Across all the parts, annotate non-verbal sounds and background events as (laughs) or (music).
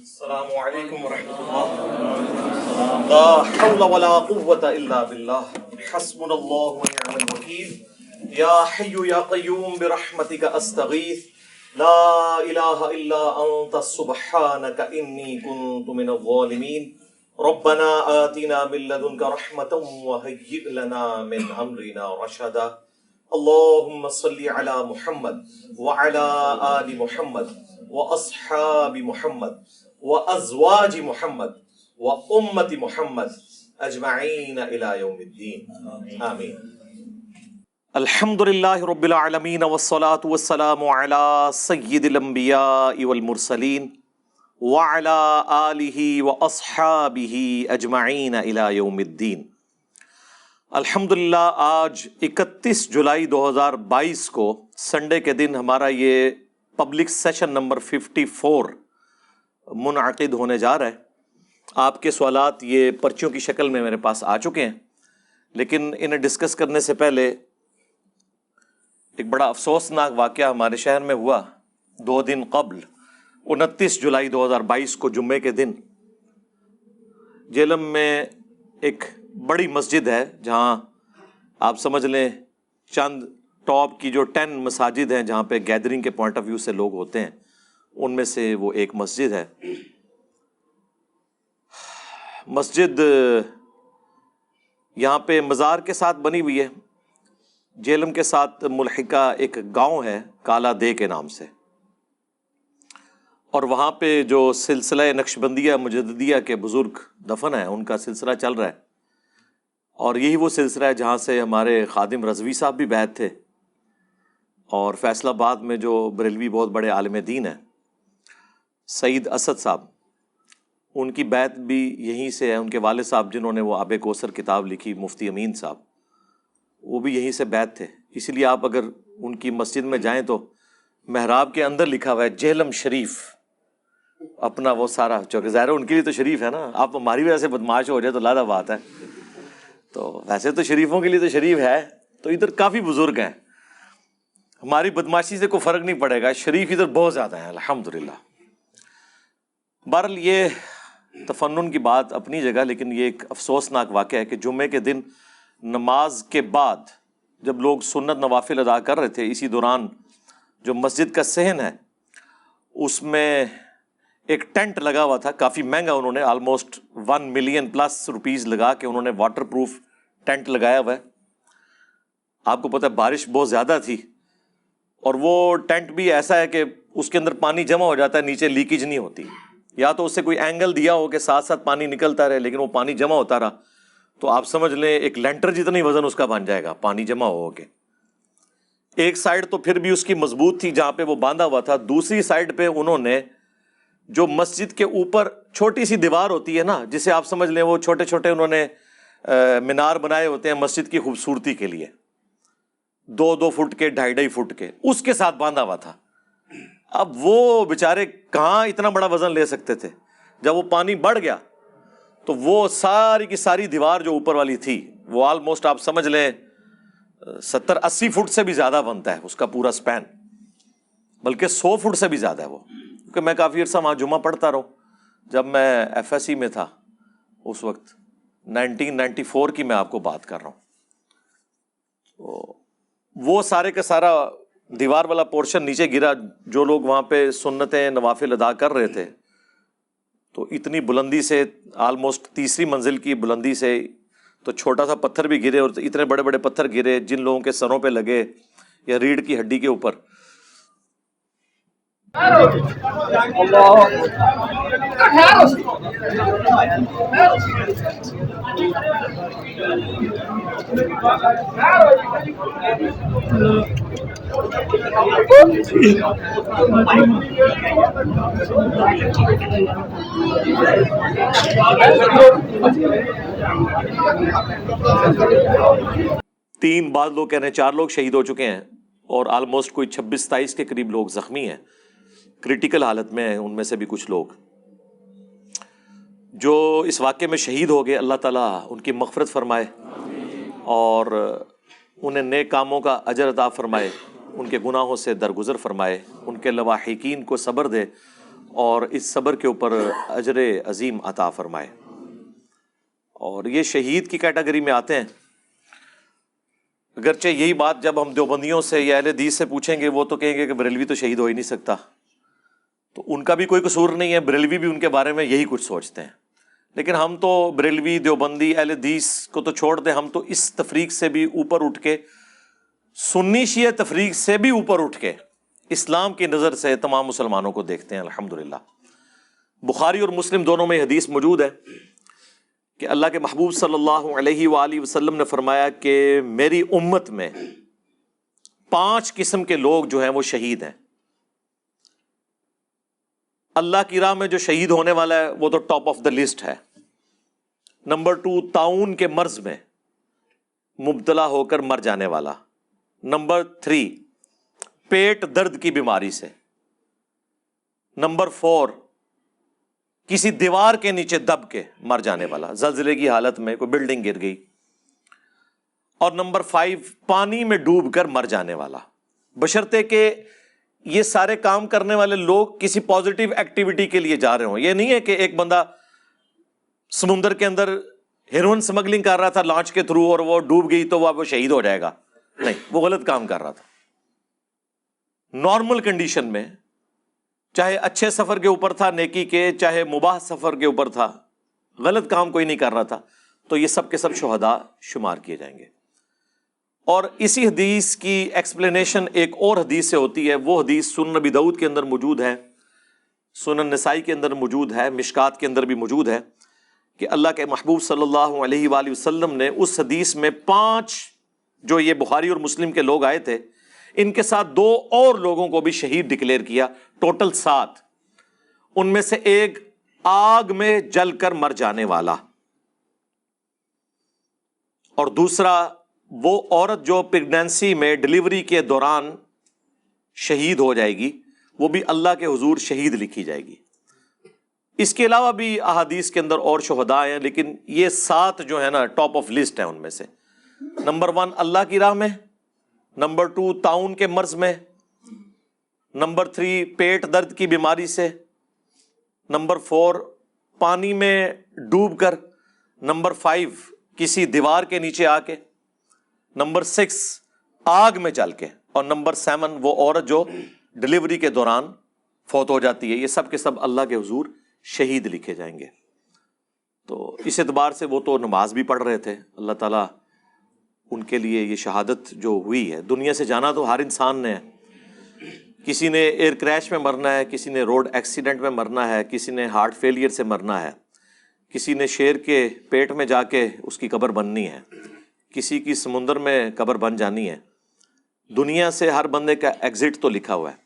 السلام علیکم ورحمۃ اللہ لا حول ولا قوة الا باللہ حسبنا اللہ ونعم الوکیل یا حی یا قیوم برحمتک استغیث لا الہ الا انت سبحانک انی کنت من الظالمین ربنا آتنا من لدنک رحمتا وهيئ لنا من امرنا رشدا. اللهم صل على محمد وعلى آل محمد وأصحاب محمد وأزواج محمد وأمة محمد أجمعين إلى يوم الدين آمين الحمد لله رب العالمين والصلاة والسلام على سيد الأنبياء والمرسلين وعلى آله وأصحابه أجمعين إلى يوم الدين الحمد للہ آج اکتیس جولائی دو ہزار بائیس کو سنڈے کے دن ہمارا یہ public session number fifty four منعقد ہونے جا رہا ہے آپ کے سوالات یہ پرچیوں کی شکل میں میرے پاس آ چکے ہیں، لیکن انہیں ڈسکس کرنے سے پہلے ایک بڑا افسوسناک واقعہ ہمارے شہر میں ہوا۔ دو دن قبل، انتیس جولائی دو ہزار بائیس کو جمعے کے دن، جیلم میں ایک بڑی مسجد ہے جہاں آپ سمجھ لیں چند ٹاپ کی جو ٹین مساجد ہیں جہاں پہ گیدرنگ کے پوائنٹ آف ویو سے لوگ ہوتے ہیں۔ ان میں سے وہ ایک مسجد ہے۔ مسجد یہاں پہ مزار کے ساتھ بنی ہوئی ہے۔ جیلم کے ساتھ ملحقہ ایک گاؤں ہے، کالا دے کے نام سے۔ اور وہاں پہ جو سلسلہ نقش بندیہ مجدیہ کے بزرگ دفن ہیں، ان کا سلسلہ چل رہا ہے۔ اور یہی وہ سلسلہ ہے جہاں سے ہمارے خادم رضوی صاحب بھی بیت تھے اور فیصل آباد میں جو بریلوی بہت بڑے عالم دین ہیں۔ سعید اسد صاحب۔ ان کی بیت بھی یہیں سے ہے، ان کے والد صاحب جنہوں نے وہ آب کوثر کتاب لکھی، مفتی امین صاحب۔ وہ بھی یہیں سے بیت تھے۔ اسی لیے آپ اگر ان کی مسجد میں جائیں تو محراب کے اندر لکھا ہوا ہے، جہلم شریف۔ اپنا وہ سارا چونکہ ظاہر ان کے لیے تو شریف ہے نا۔ آپ ہماری وجہ سے بدماش ہو جائے تو لادہ بات ہے۔ تو ویسے تو شریفوں کے لیے تو شریف ہے، تو ادھر کافی بزرگ ہیں۔ ہماری بدماشی سے کوئی فرق نہیں پڑے گا، شریف ادھر بہت زیادہ ہیں الحمد للہ بہرحال یہ تفنن کی بات اپنی جگہ، لیکن یہ ایک افسوسناک واقعہ ہے کہ جمعے کے دن نماز کے بعد جب لوگ سنت نوافل ادا کر رہے تھے، اسی دوران جو مسجد کا صحن ہے، اس میں ایک ٹینٹ لگا ہوا تھا، کافی مہنگا انہوں نے almost one million plus rupees لگا کے انہوں نے واٹر پروف ٹینٹ لگایا ہوا ہے۔ آپ کو پتا ہے بارش بہت زیادہ تھی، اور وہ ٹینٹ بھی ایسا ہے کہ اس کے اندر پانی جمع ہو جاتا ہے، نیچے لیکیج نہیں ہوتی۔ یا تو اس سے کوئی اینگل دیا ہو کہ ساتھ ساتھ پانی نکلتا رہے، لیکن وہ پانی جمع ہوتا رہا۔ تو آپ سمجھ لیں، ایک لینٹر جتنا ہی وزن اس کا بن جائے گا، پانی جمع ہو کے۔ ایک سائڈ تو پھر بھی اس کی مضبوط تھی جہاں پہ وہ باندھا ہوا تھا۔ دوسری سائڈ پہ انہوں نے جو مسجد کے اوپر چھوٹی سی دیوار ہوتی ہے نا، جسے آپ سمجھ لیں، وہ چھوٹے چھوٹے انہوں نے مینار بنائے ہوتے ہیں مسجد کی خوبصورتی کے لیے۔ دو دو فٹ کے، ڈھائی ڈھائی فٹ کے۔ اس کے ساتھ باندھا ہوا تھا۔ اب وہ بےچارے کہاں اتنا بڑا وزن لے سکتے تھے؟ جب وہ پانی بڑھ گیا، تو وہ ساری کی ساری دیوار جو اوپر والی تھی، وہ آلموسٹ آپ سمجھ لیں، ستر اسی فٹ سے بھی زیادہ بنتا ہے، اس کا پورا اسپین بلکہ سو فٹ سے بھی زیادہ ہے وہ۔ کیونکہ میں کافی عرصہ وہاں جمعہ پڑھتا رہا ہوں جب میں ایف ایس سی میں تھا، اس وقت نائنٹین نائنٹی فور کی میں آپ کو بات کر رہا ہوں۔ تو وہ سارے کا سارا دیوار والا پورشن نیچے گرا، جو لوگ وہاں پہ سنتیں نوافل ادا کر رہے تھے، تو اتنی بلندی سے آلموسٹ تیسری منزل کی بلندی سے، تو چھوٹا سا پتھر بھی گرے اور اتنے بڑے بڑے پتھر گرے، جن لوگوں کے سروں پہ لگے یا ریڑھ کی ہڈی کے اوپر۔ تین بعض لوگ کہہ رہے ہیں چار لوگ شہید ہو چکے ہیں اور آلموسٹ کوئی چھبیس ستائیس کے قریب لوگ زخمی ہیں۔ کریٹیکل حالت میں ہیں ان میں سے بھی کچھ لوگ۔ جو اس واقعے میں شہید ہو گئے، اللہ تعالیٰ ان کی مغفرت فرمائے اور انہیں نئے کاموں کا اجر عطا فرمائے، ان کے گناہوں سے درگزر فرمائے، ان کے لواحقین کو صبر دے اور اس صبر کے اوپر اجر عظیم عطا فرمائے۔ اور یہ شہید کی کیٹیگری میں آتے ہیں۔ اگرچہ یہی بات جب ہم دیوبندیوں سے یا اہل حدیث سے پوچھیں گے، وہ تو کہیں گے کہ بریلوی تو شہید ہو ہی نہیں سکتا۔ تو ان کا بھی کوئی قصور نہیں ہے، بریلوی بھی ان کے بارے میں یہی کچھ سوچتے ہیں۔ لیکن ہم تو بریلوی، دیوبندی، اہل حدیث کو تو چھوڑ دیں، ہم تو اس تفریق سے بھی اوپر اٹھ کے، سنی شیعہ تفریق سے بھی اوپر اٹھ کے اسلام کی نظر سے تمام مسلمانوں کو دیکھتے ہیں الحمد للہ بخاری اور مسلم دونوں میں حدیث موجود ہے کہ اللہ کے محبوب صلی اللہ علیہ وآلہ وسلم نے فرمایا کہ میری امت میں پانچ قسم کے لوگ جو ہیں وہ شہید ہیں۔ اللہ کی راہ میں جو شہید ہونے والا ہے، وہ تو ٹاپ آف دا لسٹ ہے۔ نمبر ٹو تعاون کے مرض میں مبتلا ہو کر مر جانے والا۔ نمبر تھری پیٹ درد کی بیماری سے۔ نمبر فور کسی دیوار کے نیچے دب کے مر جانے والا۔ زلزلے کی حالت میں کوئی بلڈنگ گر گئی۔ اور نمبر فائیو پانی میں ڈوب کر مر جانے والا۔ بشرطے کہ یہ سارے کام کرنے والے لوگ کسی پازیٹیو ایکٹیویٹی کے لیے جا رہے ہوں۔ یہ نہیں ہے کہ ایک بندہ سمندر کے اندر ہیروئن اسمگلنگ کر رہا تھا لانچ کے تھرو اور وہ ڈوب گئی تو وہ شہید ہو جائے گا۔ نہیں، وہ غلط کام کر رہا تھا۔ نارمل کنڈیشن میں چاہے اچھے سفر کے اوپر تھا نیکی کے، چاہے مباح سفر کے اوپر تھا، غلط کام کوئی نہیں کر رہا تھا۔ تو یہ سب کے سب شہدا شمار کیے جائیں گے۔ اور اسی حدیث کی ایکسپلینیشن ایک اور حدیث سے ہوتی ہے، وہ حدیث سن نبی دعود کے اندر موجود ہے، سنن نسائی کے اندر موجود ہے، مشکات کے اندر بھی موجود ہے کہ اللہ کے محبوب صلی اللہ علیہ وآلہ وسلم نے اس حدیث میں پانچ جو یہ بخاری اور مسلم کے لوگ آئے تھے، ان کے ساتھ دو اور لوگوں کو بھی شہید ڈکلیئر کیا ٹوٹل سات۔ ان میں سے ایک آگ میں جل کر مر جانے والا۔ اور دوسرا وہ عورت جو پریگنینسی میں ڈلیوری کے دوران شہید ہو جائے گی، وہ بھی اللہ کے حضور شہید لکھی جائے گی۔ اس کے علاوہ بھی احادیث کے اندر اور شہدا ہیں، لیکن یہ سات جو ہے نا ٹاپ آف لسٹ ہیں ان میں سے۔ نمبر ون اللہ کی راہ میں۔ نمبر ٹو تعاون کے مرض میں۔ نمبر تھری پیٹ درد کی بیماری سے۔ نمبر فور پانی میں ڈوب کر۔ نمبر فائیو کسی دیوار کے نیچے آ کے۔ نمبر سکس، آگ میں چل کے۔ اور نمبر سیون، وہ عورت جو ڈلیوری کے دوران فوت ہو جاتی ہے، یہ سب کے سب اللہ کے حضور شہید لکھے جائیں گے۔ تو اس اعتبار سے وہ تو نماز بھی پڑھ رہے تھے۔ اللہ تعالیٰ ان کے لیے یہ شہادت جو ہوئی ہے، دنیا سے جانا تو ہر انسان نے ہے۔ کسی نے ایئر کریش میں مرنا ہے، کسی نے روڈ ایکسیڈنٹ میں مرنا ہے، کسی نے ہارٹ فیلئر سے مرنا ہے، کسی نے شیر کے پیٹ میں جا کے اس کی قبر بننی ہے۔ کسی کی سمندر میں قبر بن جانی ہے۔ دنیا سے ہر بندے کا ایگزٹ تو لکھا ہوا ہے۔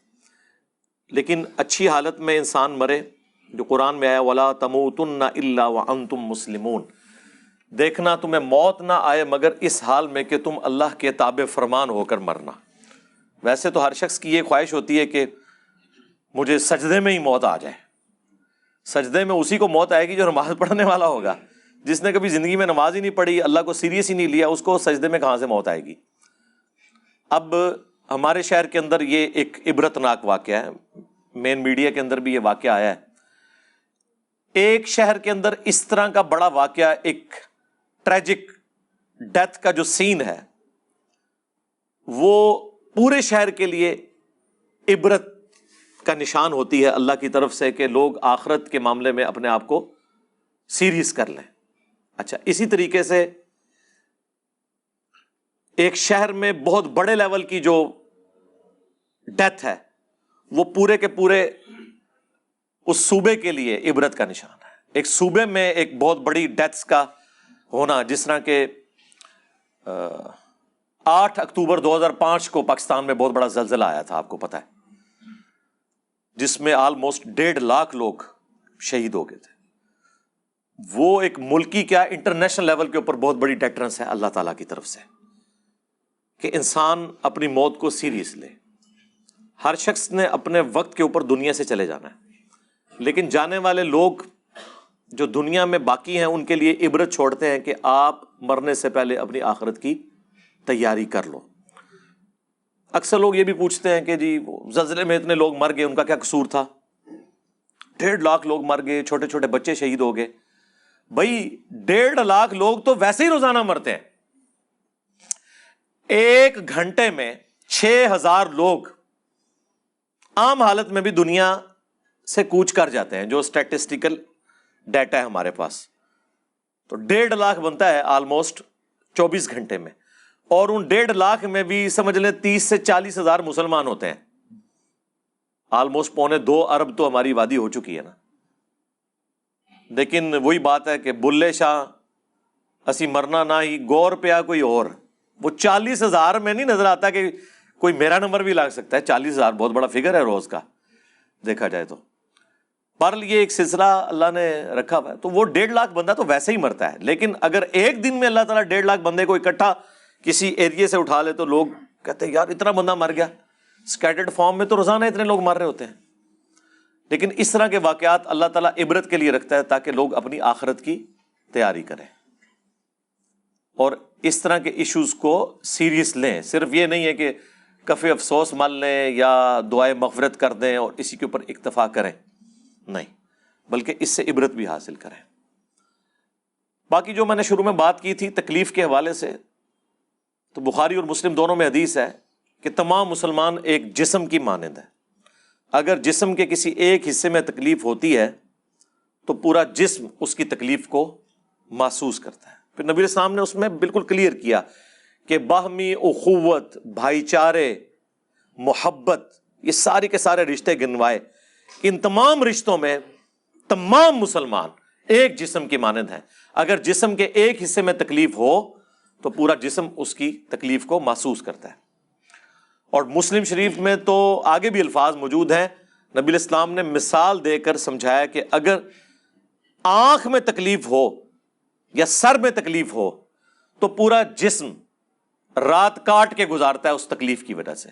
لیکن اچھی حالت میں انسان مرے، جو قرآن میں آیا، ولا تم تن اللہ و ان تم مسلمون۔ دیکھنا تمہیں موت نہ آئے، مگر اس حال میں کہ تم اللہ کے تاب فرمان ہو کر مرنا۔ ویسے تو ہر شخص کی یہ خواہش ہوتی ہے کہ مجھے سجدے میں ہی موت آ جائے۔ سجدے میں اسی کو موت آئے گی جو نماز پڑھنے والا ہوگا۔ جس نے کبھی زندگی میں نماز ہی نہیں پڑھی، اللہ کو سیریس ہی نہیں لیا، اس کو سجدے میں کہاں سے موت آئے گی؟ اب ہمارے شہر کے اندر یہ ایک عبرت ناک واقعہ ہے۔ مین میڈیا کے اندر بھی یہ واقعہ آیا ہے۔ ایک شہر کے اندر اس طرح کا بڑا واقعہ، ایک ٹریجک ڈیتھ کا جو سین ہے، وہ پورے شہر کے لیے عبرت کا نشان ہوتی ہے۔ اللہ کی طرف سے کہ لوگ آخرت کے معاملے میں اپنے آپ کو سیریس کر لیں۔ اچھا اسی طریقے سے ایک شہر میں بہت بڑے لیول کی جو ڈیتھ ہے، وہ پورے کے پورے اس صوبے کے لیے عبرت کا نشان ہے۔ ایک صوبے میں ایک بہت بڑی ڈیتھس کا ہونا، جس طرح کے آٹھ اکتوبر دو ہزار پانچ کو پاکستان میں بہت بڑا زلزلہ آیا تھا، آپ کو پتا ہے، جس میں آلموسٹ ڈیڑھ لاکھ لوگ شہید ہو گئے تھے۔ وہ ایک ملکی کیا انٹرنیشنل لیول کے اوپر بہت بڑی ڈیٹرنس ہے اللہ تعالیٰ کی طرف سے، کہ انسان اپنی موت کو سیریس لے۔ ہر شخص نے اپنے وقت کے اوپر دنیا سے چلے جانا ہے، لیکن جانے والے لوگ جو دنیا میں باقی ہیں، ان کے لیے عبرت چھوڑتے ہیں کہ آپ مرنے سے پہلے اپنی آخرت کی تیاری کر لو۔ اکثر لوگ یہ بھی پوچھتے ہیں کہ جی زلزلے میں اتنے لوگ مر گئے، ان کا کیا قصور تھا؟ ڈیڑھ لاکھ لوگ مر گئے، چھوٹے چھوٹے بچے شہید ہو گئے۔ بھائی ڈیڑھ لاکھ لوگ تو ویسے ہی روزانہ مرتے ہیں۔ ایک گھنٹے میں چھ ہزار لوگ عام حالت میں بھی دنیا سے کوچ کر جاتے ہیں جو اسٹیٹسٹیکل ڈیٹا ہے ہمارے پاس۔ تو ڈیڑھ لاکھ بنتا ہے آلموسٹ چوبیس گھنٹے میں۔ اور ان ڈیڑھ لاکھ میں بھی سمجھ لیں تیس سے چالیس ہزار مسلمان ہوتے ہیں۔ آلموسٹ پونے دو ارب تو ہماری وادی ہو چکی ہے نا۔ لیکن وہی بات ہے کہ بلے شاہ، اسی مرنا نہ ہی گور پیا کوئی اور۔ وہ چالیس ہزار میں نہیں نظر آتا کہ کوئی میرا نمبر بھی لگ سکتا ہے۔ چالیس ہزار بہت بڑا فگر ہے روز کا۔ دیکھا جائے تو۔ پر یہ ایک سلسلہ اللہ نے رکھا ہوا ہے۔ تو وہ ڈیڑھ لاکھ بندہ تو ویسے ہی مرتا ہے۔ لیکن اگر ایک دن میں اللہ تعالیٰ ڈیڑھ لاکھ بندے کو اکٹھا کسی ایریے سے اٹھا لے تو لوگ کہتے ہیں، یار اتنا بندہ مر گیا۔ اسکیٹرڈ فارم میں تو روزانہ اتنے لوگ مر رہے ہوتے ہیں۔ لیکن اس طرح کے واقعات اللہ تعالیٰ عبرت کے لیے رکھتا ہے تاکہ لوگ اپنی آخرت کی تیاری کریں۔ اور اس طرح کے ایشوز کو سیریس لیں۔ صرف یہ نہیں ہے کہ کفی افسوس مل لیں یا دعائیں مغفرت کر دیں اور اسی کے اوپر اکتفا کریں۔ نہیں، بلکہ اس سے عبرت بھی حاصل کریں۔ باقی جو میں نے شروع میں بات کی تھی تکلیف کے حوالے سے، تو بخاری اور مسلم دونوں میں حدیث ہے کہ تمام مسلمان ایک جسم کی مانند ہے اگر جسم کے کسی ایک حصے میں تکلیف ہوتی ہے، تو پورا جسم اس کی تکلیف کو محسوس کرتا ہے۔ پھر نبی السلام نے اس میں بالکل کلیئر کیا کہ باہمی اخوت، بھائی چارے، محبت، یہ سارے کے سارے رشتے گنوائے۔ ان تمام رشتوں میں تمام مسلمان ایک جسم کی مانند ہیں۔ اگر جسم کے ایک حصے میں تکلیف ہو، تو پورا جسم اس کی تکلیف کو محسوس کرتا ہے۔ اور مسلم شریف میں تو آگے بھی الفاظ موجود ہیں۔ نبی الاسلام نے مثال دے کر سمجھایا کہ اگر آنکھ میں تکلیف ہو یا سر میں تکلیف ہو تو پورا جسم رات کاٹ کے گزارتا ہے اس تکلیف کی وجہ سے۔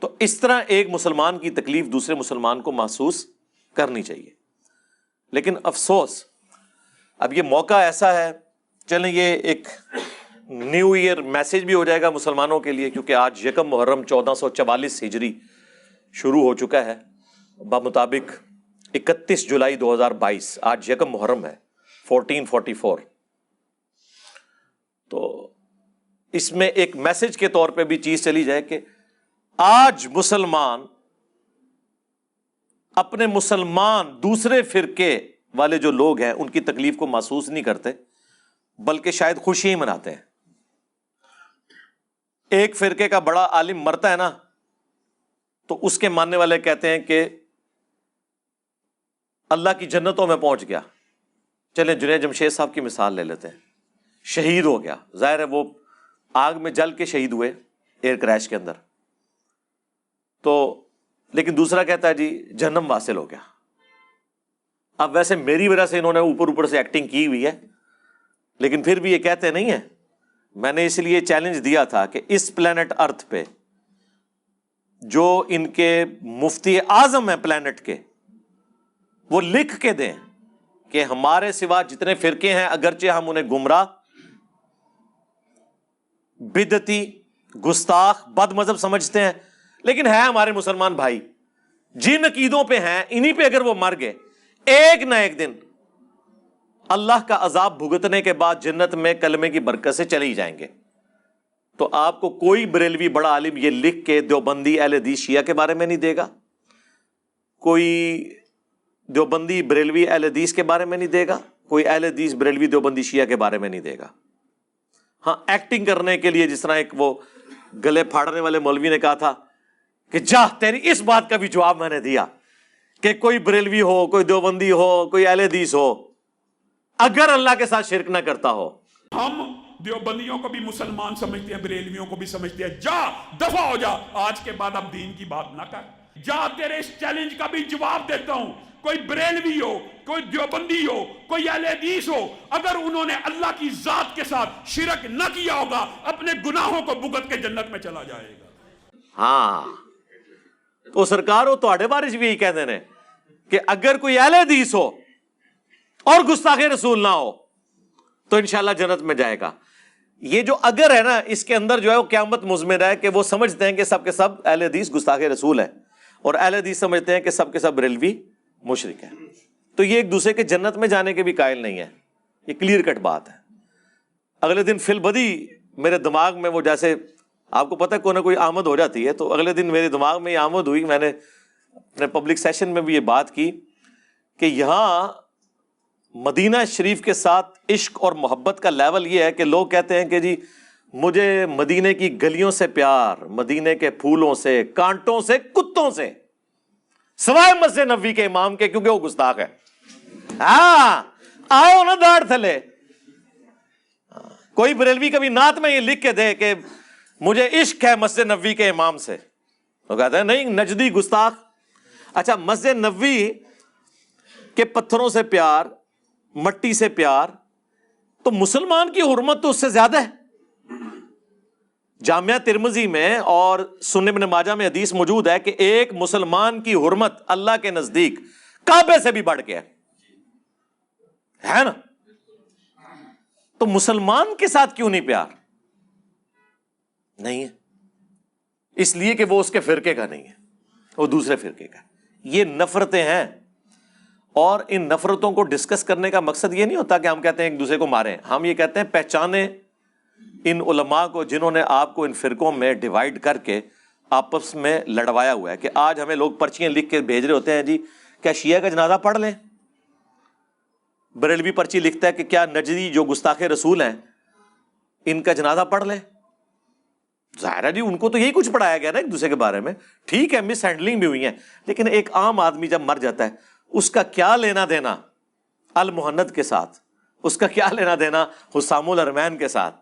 تو اس طرح ایک مسلمان کی تکلیف دوسرے مسلمان کو محسوس کرنی چاہیے۔ لیکن افسوس، اب یہ موقع ایسا ہے، چلیں یہ ایک نیو ایئر میسج بھی ہو جائے گا مسلمانوں کے لیے، کیونکہ آج یکم محرم چودہ سو چوالیس ہجری شروع ہو چکا ہے۔ بمطابق اکتیس جولائی دو ہزار بائیس، آج یکم محرم ہے فورٹین فورٹی فور تو اس میں ایک میسج کے طور پہ بھی چیز چلی جائے کہ آج مسلمان اپنے مسلمان دوسرے فرقے والے جو لوگ ہیں، ان کی تکلیف کو محسوس نہیں کرتے، بلکہ شاید خوشی ہی مناتے ہیں۔ ایک فرقے کا بڑا عالم مرتا ہے نا، تو اس کے ماننے والے کہتے ہیں کہ اللہ کی جنتوں میں پہنچ گیا۔ چلیں جنید جمشید صاحب کی مثال لے لیتے ہیں۔ شہید ہو گیا۔ ظاہر ہے وہ آگ میں جل کے شہید ہوئے ایئر کریش کے اندر۔ تو لیکن دوسرا کہتا ہے جی جنم واصل ہو گیا۔ اب ویسے میری وجہ سے انہوں نے اوپر اوپر سے ایکٹنگ کی ہوئی ہے، لیکن پھر بھی یہ کہتے نہیں ہیں۔ میں نے اس لیے چیلنج دیا تھا کہ اس پلانٹ ارتھ پہ جو ان کے مفتی اعظم ہیں پلانٹ کے، وہ لکھ کے دیں کہ ہمارے سوا جتنے فرقے ہیں، اگرچہ ہم انہیں گمراہ، بدتی، گستاخ، بد مذہب سمجھتے ہیں، لیکن ہے ہمارے مسلمان بھائی، جن عقیدوں پہ ہیں انہیں پہ اگر وہ مر گئے، ایک نہ ایک دن اللہ کا عذاب بھگتنے کے بعد جنت میں کلمے کی برکت سے چلے ہی جائیں گے۔ تو آپ کو کوئی بریلوی بڑا عالم یہ لکھ کے دیوبندی اہل حدیث شیعہ کے بارے میں نہیں دے گا؟ کوئی دیوبندی بریلوی اہل حدیث کے بارے میں نہیں دے گا؟ کوئی اہل حدیث بریلوی دیوبندی شیعہ کے بارے میں نہیں دے گا؟ ہاں ایکٹنگ کرنے کے لیے جس طرح ایک وہ گلے پھاڑنے والے مولوی نے کہا تھا کہ جا، تیری اس بات کا بھی جواب میں نے دیا کہ کوئی بریلوی ہو، کوئی دیوبندی ہو، کوئی اہل حدیث ہو۔ اگر اللہ کے ساتھ شرک نہ کرتا ہو۔ ہم دیوبندیوں کو بھی مسلمان سمجھتے ہیں بریلویوں کو بھی سمجھتے ہیں۔ جا دفع ہو جا۔ آج کے بعد اب دین کی بات نہ کر جا تیرے اس چیلنج کا بھی جواب دیتا ہوں۔ کوئی بریلوی ہو کوئی دیوبندی ہو کوئی اہل حدیث ہو اگر انہوں نے اللہ کی ذات کے ساتھ شرک نہ کیا ہوگا اپنے گناہوں کو بھگت کے جنت میں چلا جائے گا۔ ہاں۔ تو سرکار ہو تو بارش بھی کہتے ہیں کہ اگر کوئی اہل حدیث ہو اور گستاخ رسول نہ ہو، تو انشاءاللہ جنت میں جائے گا۔ یہ جو اگر ہے نا، اس کے اندر جو ہے وہ قیامت مزمر ہے کہ وہ سمجھتے ہیں کہ سب کے سب اہل حدیث گستاخ رسول ہے اور اہل حدیث سمجھتے ہیں کہ سب کے سب ریلوی مشرق ہے تو یہ ایک دوسرے کے جنت میں جانے کے بھی قائل نہیں ہے یہ کلیئر کٹ بات ہے۔ اگلے دن فل بدی میرے دماغ میں وہ جیسے آپ کو پتا کوئی نہ کوئی آمد ہو جاتی ہے، تو اگلے دن میرے دماغ میں یہ آمد ہوئی، میں نے اپنے پبلک سیشن میں بھی یہ بات کی کہ یہاں مدینہ شریف کے ساتھ عشق اور محبت کا لیول یہ ہے کہ لوگ کہتے ہیں کہ جی مجھے مدینے کی گلیوں سے پیار مدینے کے پھولوں سے، کانٹوں سے، کتوں سے، سوائے مسجد نبی کے امام کے، کیونکہ وہ گستاخ ہے ہاں آؤ نا داڑ تھلے۔ کوئی بریلوی کبھی نعت میں یہ لکھ کے دے کہ مجھے عشق ہے مسجد نبی کے امام سے۔ وہ کہتے ہیں، نہیں، نجدی گستاخ۔ اچھا مسجد نبی کے پتھروں سے پیار مٹی سے پیار، تو مسلمان کی حرمت تو اس سے زیادہ ہے۔ جامعہ ترمزی میں اور سننے میں ماجہ میں حدیث موجود ہے کہ ایک مسلمان کی حرمت اللہ کے نزدیک کعبے سے بھی بڑھ کے ہے۔ نا؟ تو مسلمان کے ساتھ کیوں نہیں پیار؟ نہیں ہے۔ اس لیے کہ وہ اس کے فرقے کا نہیں ہے، وہ دوسرے فرقے کا یہ نفرتیں ہیں۔ اور ان نفرتوں کو ڈسکس کرنے کا مقصد یہ نہیں ہوتا کہ ہم کہتے ہیں ایک دوسرے کو ماریں۔ ہم یہ کہتے ہیں پہچانے ان علماء کو جنہوں نے آپ کو ان فرقوں میں ڈیوائڈ کر کے آپس میں لڑوایا ہوا ہے کہ آج ہمیں لوگ پرچیاں لکھ کے بھیج رہے ہوتے ہیں جی کیا شیعہ کا جنازہ پڑھ لیں؟ بریلوی پرچی لکھتا ہے کہ کیا نجری جو گستاخ رسول ہیں، ان کا جنازہ پڑھ لیں؟ ظاہر ہے جی ان کو تو یہی کچھ پڑھایا گیا نا ایک دوسرے کے بارے میں۔ ٹھیک ہے مس ہینڈلنگ بھی ہوئی ہے لیکن ایک عام آدمی جب مر جاتا ہے اس کا کیا لینا دینا المحنت کے ساتھ، اس کا کیا لینا دینا حسام الرمین کے ساتھ،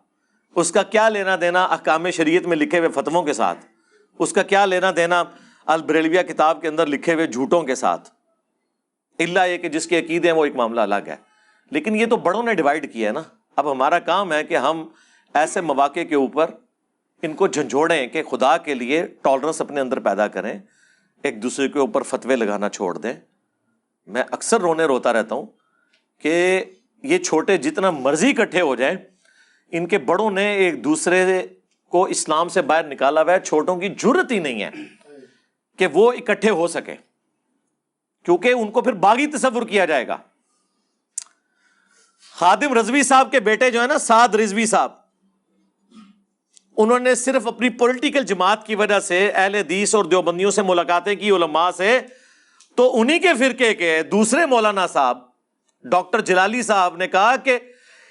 اس کا کیا لینا دینا احکام شریعت میں لکھے ہوئے فتووں کے ساتھ، اس کا کیا لینا دینا البریلویا کتاب کے اندر لکھے ہوئے جھوٹوں کے ساتھ۔ اللہ یہ کہ جس کے عقید ہیں وہ ایک معاملہ الگ ہے۔ لیکن یہ تو بڑوں نے ڈیوائڈ کیا ہے نا۔ اب ہمارا کام ہے کہ ہم ایسے مواقع کے اوپر ان کو جھنجھوڑیں کہ خدا کے لیے ٹالرنس اپنے اندر پیدا کریں، ایک دوسرے کے اوپر فتوے لگانا چھوڑ دیں۔ میں اکثر رونے روتا رہتا ہوں کہ یہ چھوٹے جتنا مرضی اکٹھے ہو جائیں، ان کے بڑوں نے ایک دوسرے کو اسلام سے باہر نکالا ہوا ہے، چھوٹوں کی ضرورت ہی نہیں ہے کہ وہ اکٹھے ہو سکے کیونکہ ان کو پھر باغی تصور کیا جائے گا۔ خادم رضوی صاحب کے بیٹے جو ہے نا، سعد رضوی صاحب، انہوں نے صرف اپنی پولیٹیکل جماعت کی وجہ سے، اہل حدیث اور دیوبندیوں سے ملاقاتیں کی، علماء سے تو انہی کے فرقے کے دوسرے مولانا صاحب، ڈاکٹر جلالی صاحب نے کہا کہ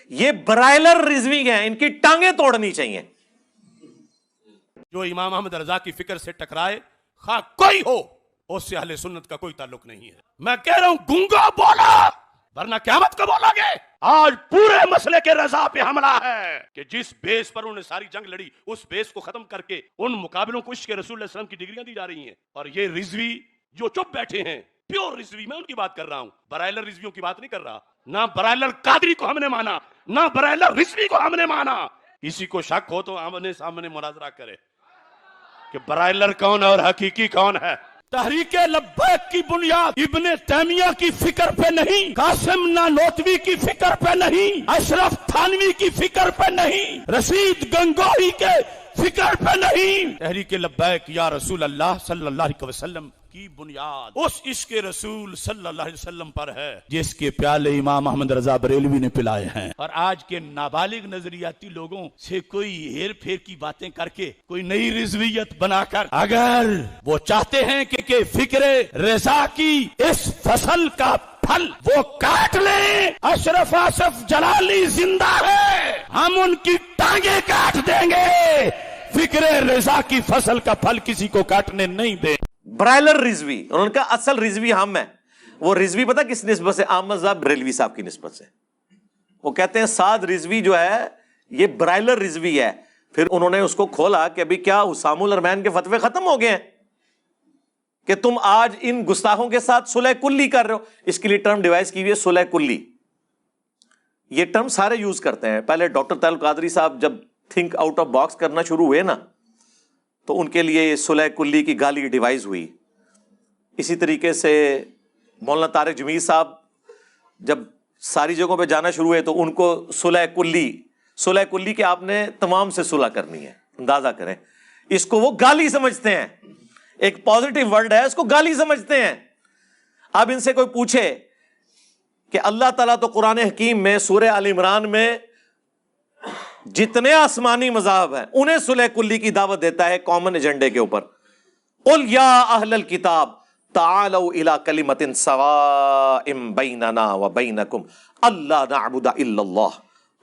یہ برائلر رضوی ہیں، ان کی ٹانگیں توڑنی چاہیے۔ جو امام احمد رضا کی فکر سے ٹکرائے، خواہ کوئی ہو، اس سے اہل سنت کا کوئی تعلق نہیں ہے۔ میں کہہ رہا ہوں گنگا بولا، ورنہ قیامت کو بولا گے۔ آج پورے مسئلے کے رضا پہ حملہ ہے کہ جس بیس پر انہوں نے ساری جنگ لڑی، اس بیس کو ختم کر کے ان مقابلوں کو عشق رسول اللہ علیہ وسلم کی ڈگریاں دی جا رہی ہیں۔ اور یہ رضوی جو چپ بیٹھے ہیں پیور رضوی میں ان کی بات کر رہا ہوں۔ برائلر رضویوں کی بات نہیں کر رہا۔ نہ برائلر قادری کو ہم نے مانا نہ برائلر رضوی کو ہم نے مانا۔ کسی کو شک ہو تو آمنے سامنے مناظرہ کرے کہ برائلر کون اور حقیقی کون ہے۔ تحریک لبیک کی بنیاد ابن تیمیہ کی فکر پہ نہیں قاسم نانوتوی کی فکر پہ نہیں اشرف تھانوی کی فکر پہ نہیں رشید گنگوہی کے فکر پہ نہیں۔ تحریک لبیک یا رسول اللہ صلی اللہ علیہ وسلم کی بنیاد؟ اس عشق رسول صلی اللہ علیہ وسلم پر ہے۔ جس کے پیالے امام احمد رضا بریلوی نے پلائے ہیں۔ اور آج کے نابالغ نظریاتی لوگوں سے کوئی ہیر پھیر کی باتیں کر کے کوئی نئی رضویت بنا کر اگر وہ چاہتے ہیں کہ, کہ فکر رضا کی اس فصل کا پھل وہ کاٹ لیں اشرف آصف جلالی زندہ ہے۔ ہم ان کی ٹانگیں کاٹ دیں گے۔ فکر رضا کی فصل کا پھل کسی کو کاٹنے نہیں دیں۔ برائلر رضوی، انہوں نے کہا اصل رضوی ہم ہیں۔ وہ رضوی پتا کس نسبت سے؟ احمد صاحب بریلوی صاحب کی نسبت سے۔ وہ کہتے ہیں سعد رضوی جو ہے، یہ برائلر رضوی ہے۔ پھر انہوں نے اس کو کھولا کہ ابھی کیا حسام الرمین کے فتوے ختم ہو گئے ہیں؟ کہ تم آج ان گستاخوں کے ساتھ سلح کلی کر رہے ہو۔ اس کے لیے ٹرم ڈیوائز کی ہوئی ہے سلح کلی۔ یہ ٹرم سارے یوز کرتے ہیں۔ پہلے ڈاکٹر تعل قادری صاحب جب تھنک آؤٹ آف باکس کرنا شروع ہوئے نا تو ان کے لیے سلح کلی کی گالی ڈیوائز ہوئی۔ اسی طریقے سے مولانا طارق جمیل صاحب جب ساری جگہوں پہ جانا شروع ہوئے تو ان کو سلح کلی سلح کلی کے آپ نے تمام سے صلح کرنی ہے، اندازہ کریں۔ اس کو وہ گالی سمجھتے ہیں۔ ایک پازیٹو ورڈ ہے، اس کو گالی سمجھتے ہیں۔ اب ان سے کوئی پوچھے کہ اللہ تعالیٰ تو قرآن حکیم میں، سورہ عال عمران میں جتنے آسمانی مذاہب ہیں، انہیں سلح کلی کی دعوت دیتا ہے کامن ایجنڈے کے اوپر۔ قل یا اہل الکتاب، تعالوا الى کلمت سواء بیننا و بینکم، اللہ نعبد الا اللہ۔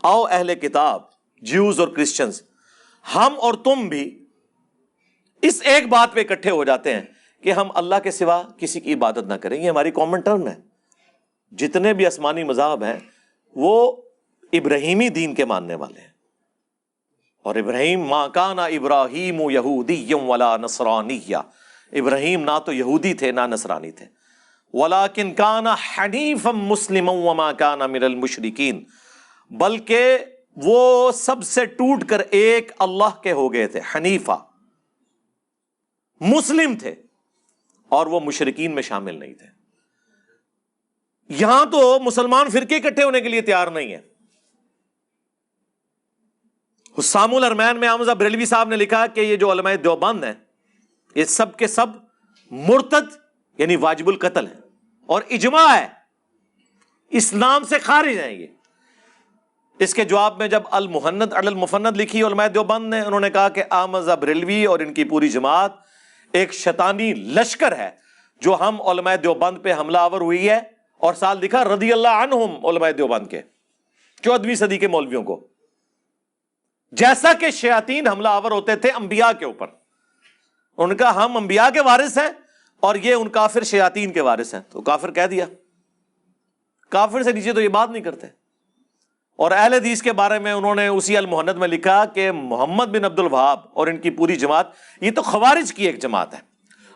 آؤ اہل کتاب جیوز اور کرسچنز ہم اور تم بھی اس ایک بات پہ اکٹھے ہو جاتے ہیں کہ ہم اللہ کے سوا کسی کی عبادت نہ کریں۔ یہ ہماری کامن ٹرم ہے۔ جتنے بھی آسمانی مذاہب ہیں، وہ ابراہیمی دین کے ماننے والے ہیں۔ اور ابراہیم ماں کانا ابراہیم و یہودی یم ولا نسرانی ابراہیم نہ تو یہودی تھے، نہ نسرانی تھے۔ ولاکن کانا حنیف مسلم وما کانا من المشرکین، بلکہ وہ سب سے ٹوٹ کر ایک اللہ کے ہو گئے تھے، حنیفہ۔ مسلم تھے، اور وہ مشرقین میں شامل نہیں تھے۔ یہاں تو مسلمان فرقے اکٹھے ہونے کے لیے تیار نہیں ہے حسام الرمین میں آمزہ بریلوی صاحب نے لکھا کہ یہ جو علماء دیوبند ہیں، یہ سب کے سب مرتد یعنی واجب القتل ہیں اور اجماع ہے۔ اسلام سے خارج ہیں یہ۔ اس کے جواب میں جب المحنت المفند لکھی علماء دیوبند نے، انہوں نے کہا کہ آمزہ بریلوی اور ان کی پوری جماعت ایک شیطانی لشکر ہے، جو ہم علماء دیوبند پہ حملہ آور ہوئی ہے اور سال دکھا رضی اللہ عنہم علماء دیوبند کے چودہویں صدی کے مولویوں کو۔ جیسا کہ شیاطین حملہ آور ہوتے تھے انبیاء کے اوپر۔ ان کا ہم انبیاء کے وارث ہیں اور یہ ان کافر شیاطین کے وارث ہیں۔ تو کافر کہہ دیا۔ کافر سے نیچے تو یہ بات نہیں کرتے۔ اور اہل حدیث کے بارے میں انہوں نے اسی المحنت میں لکھا کہ محمد بن عبد الوہاب اور ان کی پوری جماعت، یہ تو خوارج کی ایک جماعت ہے۔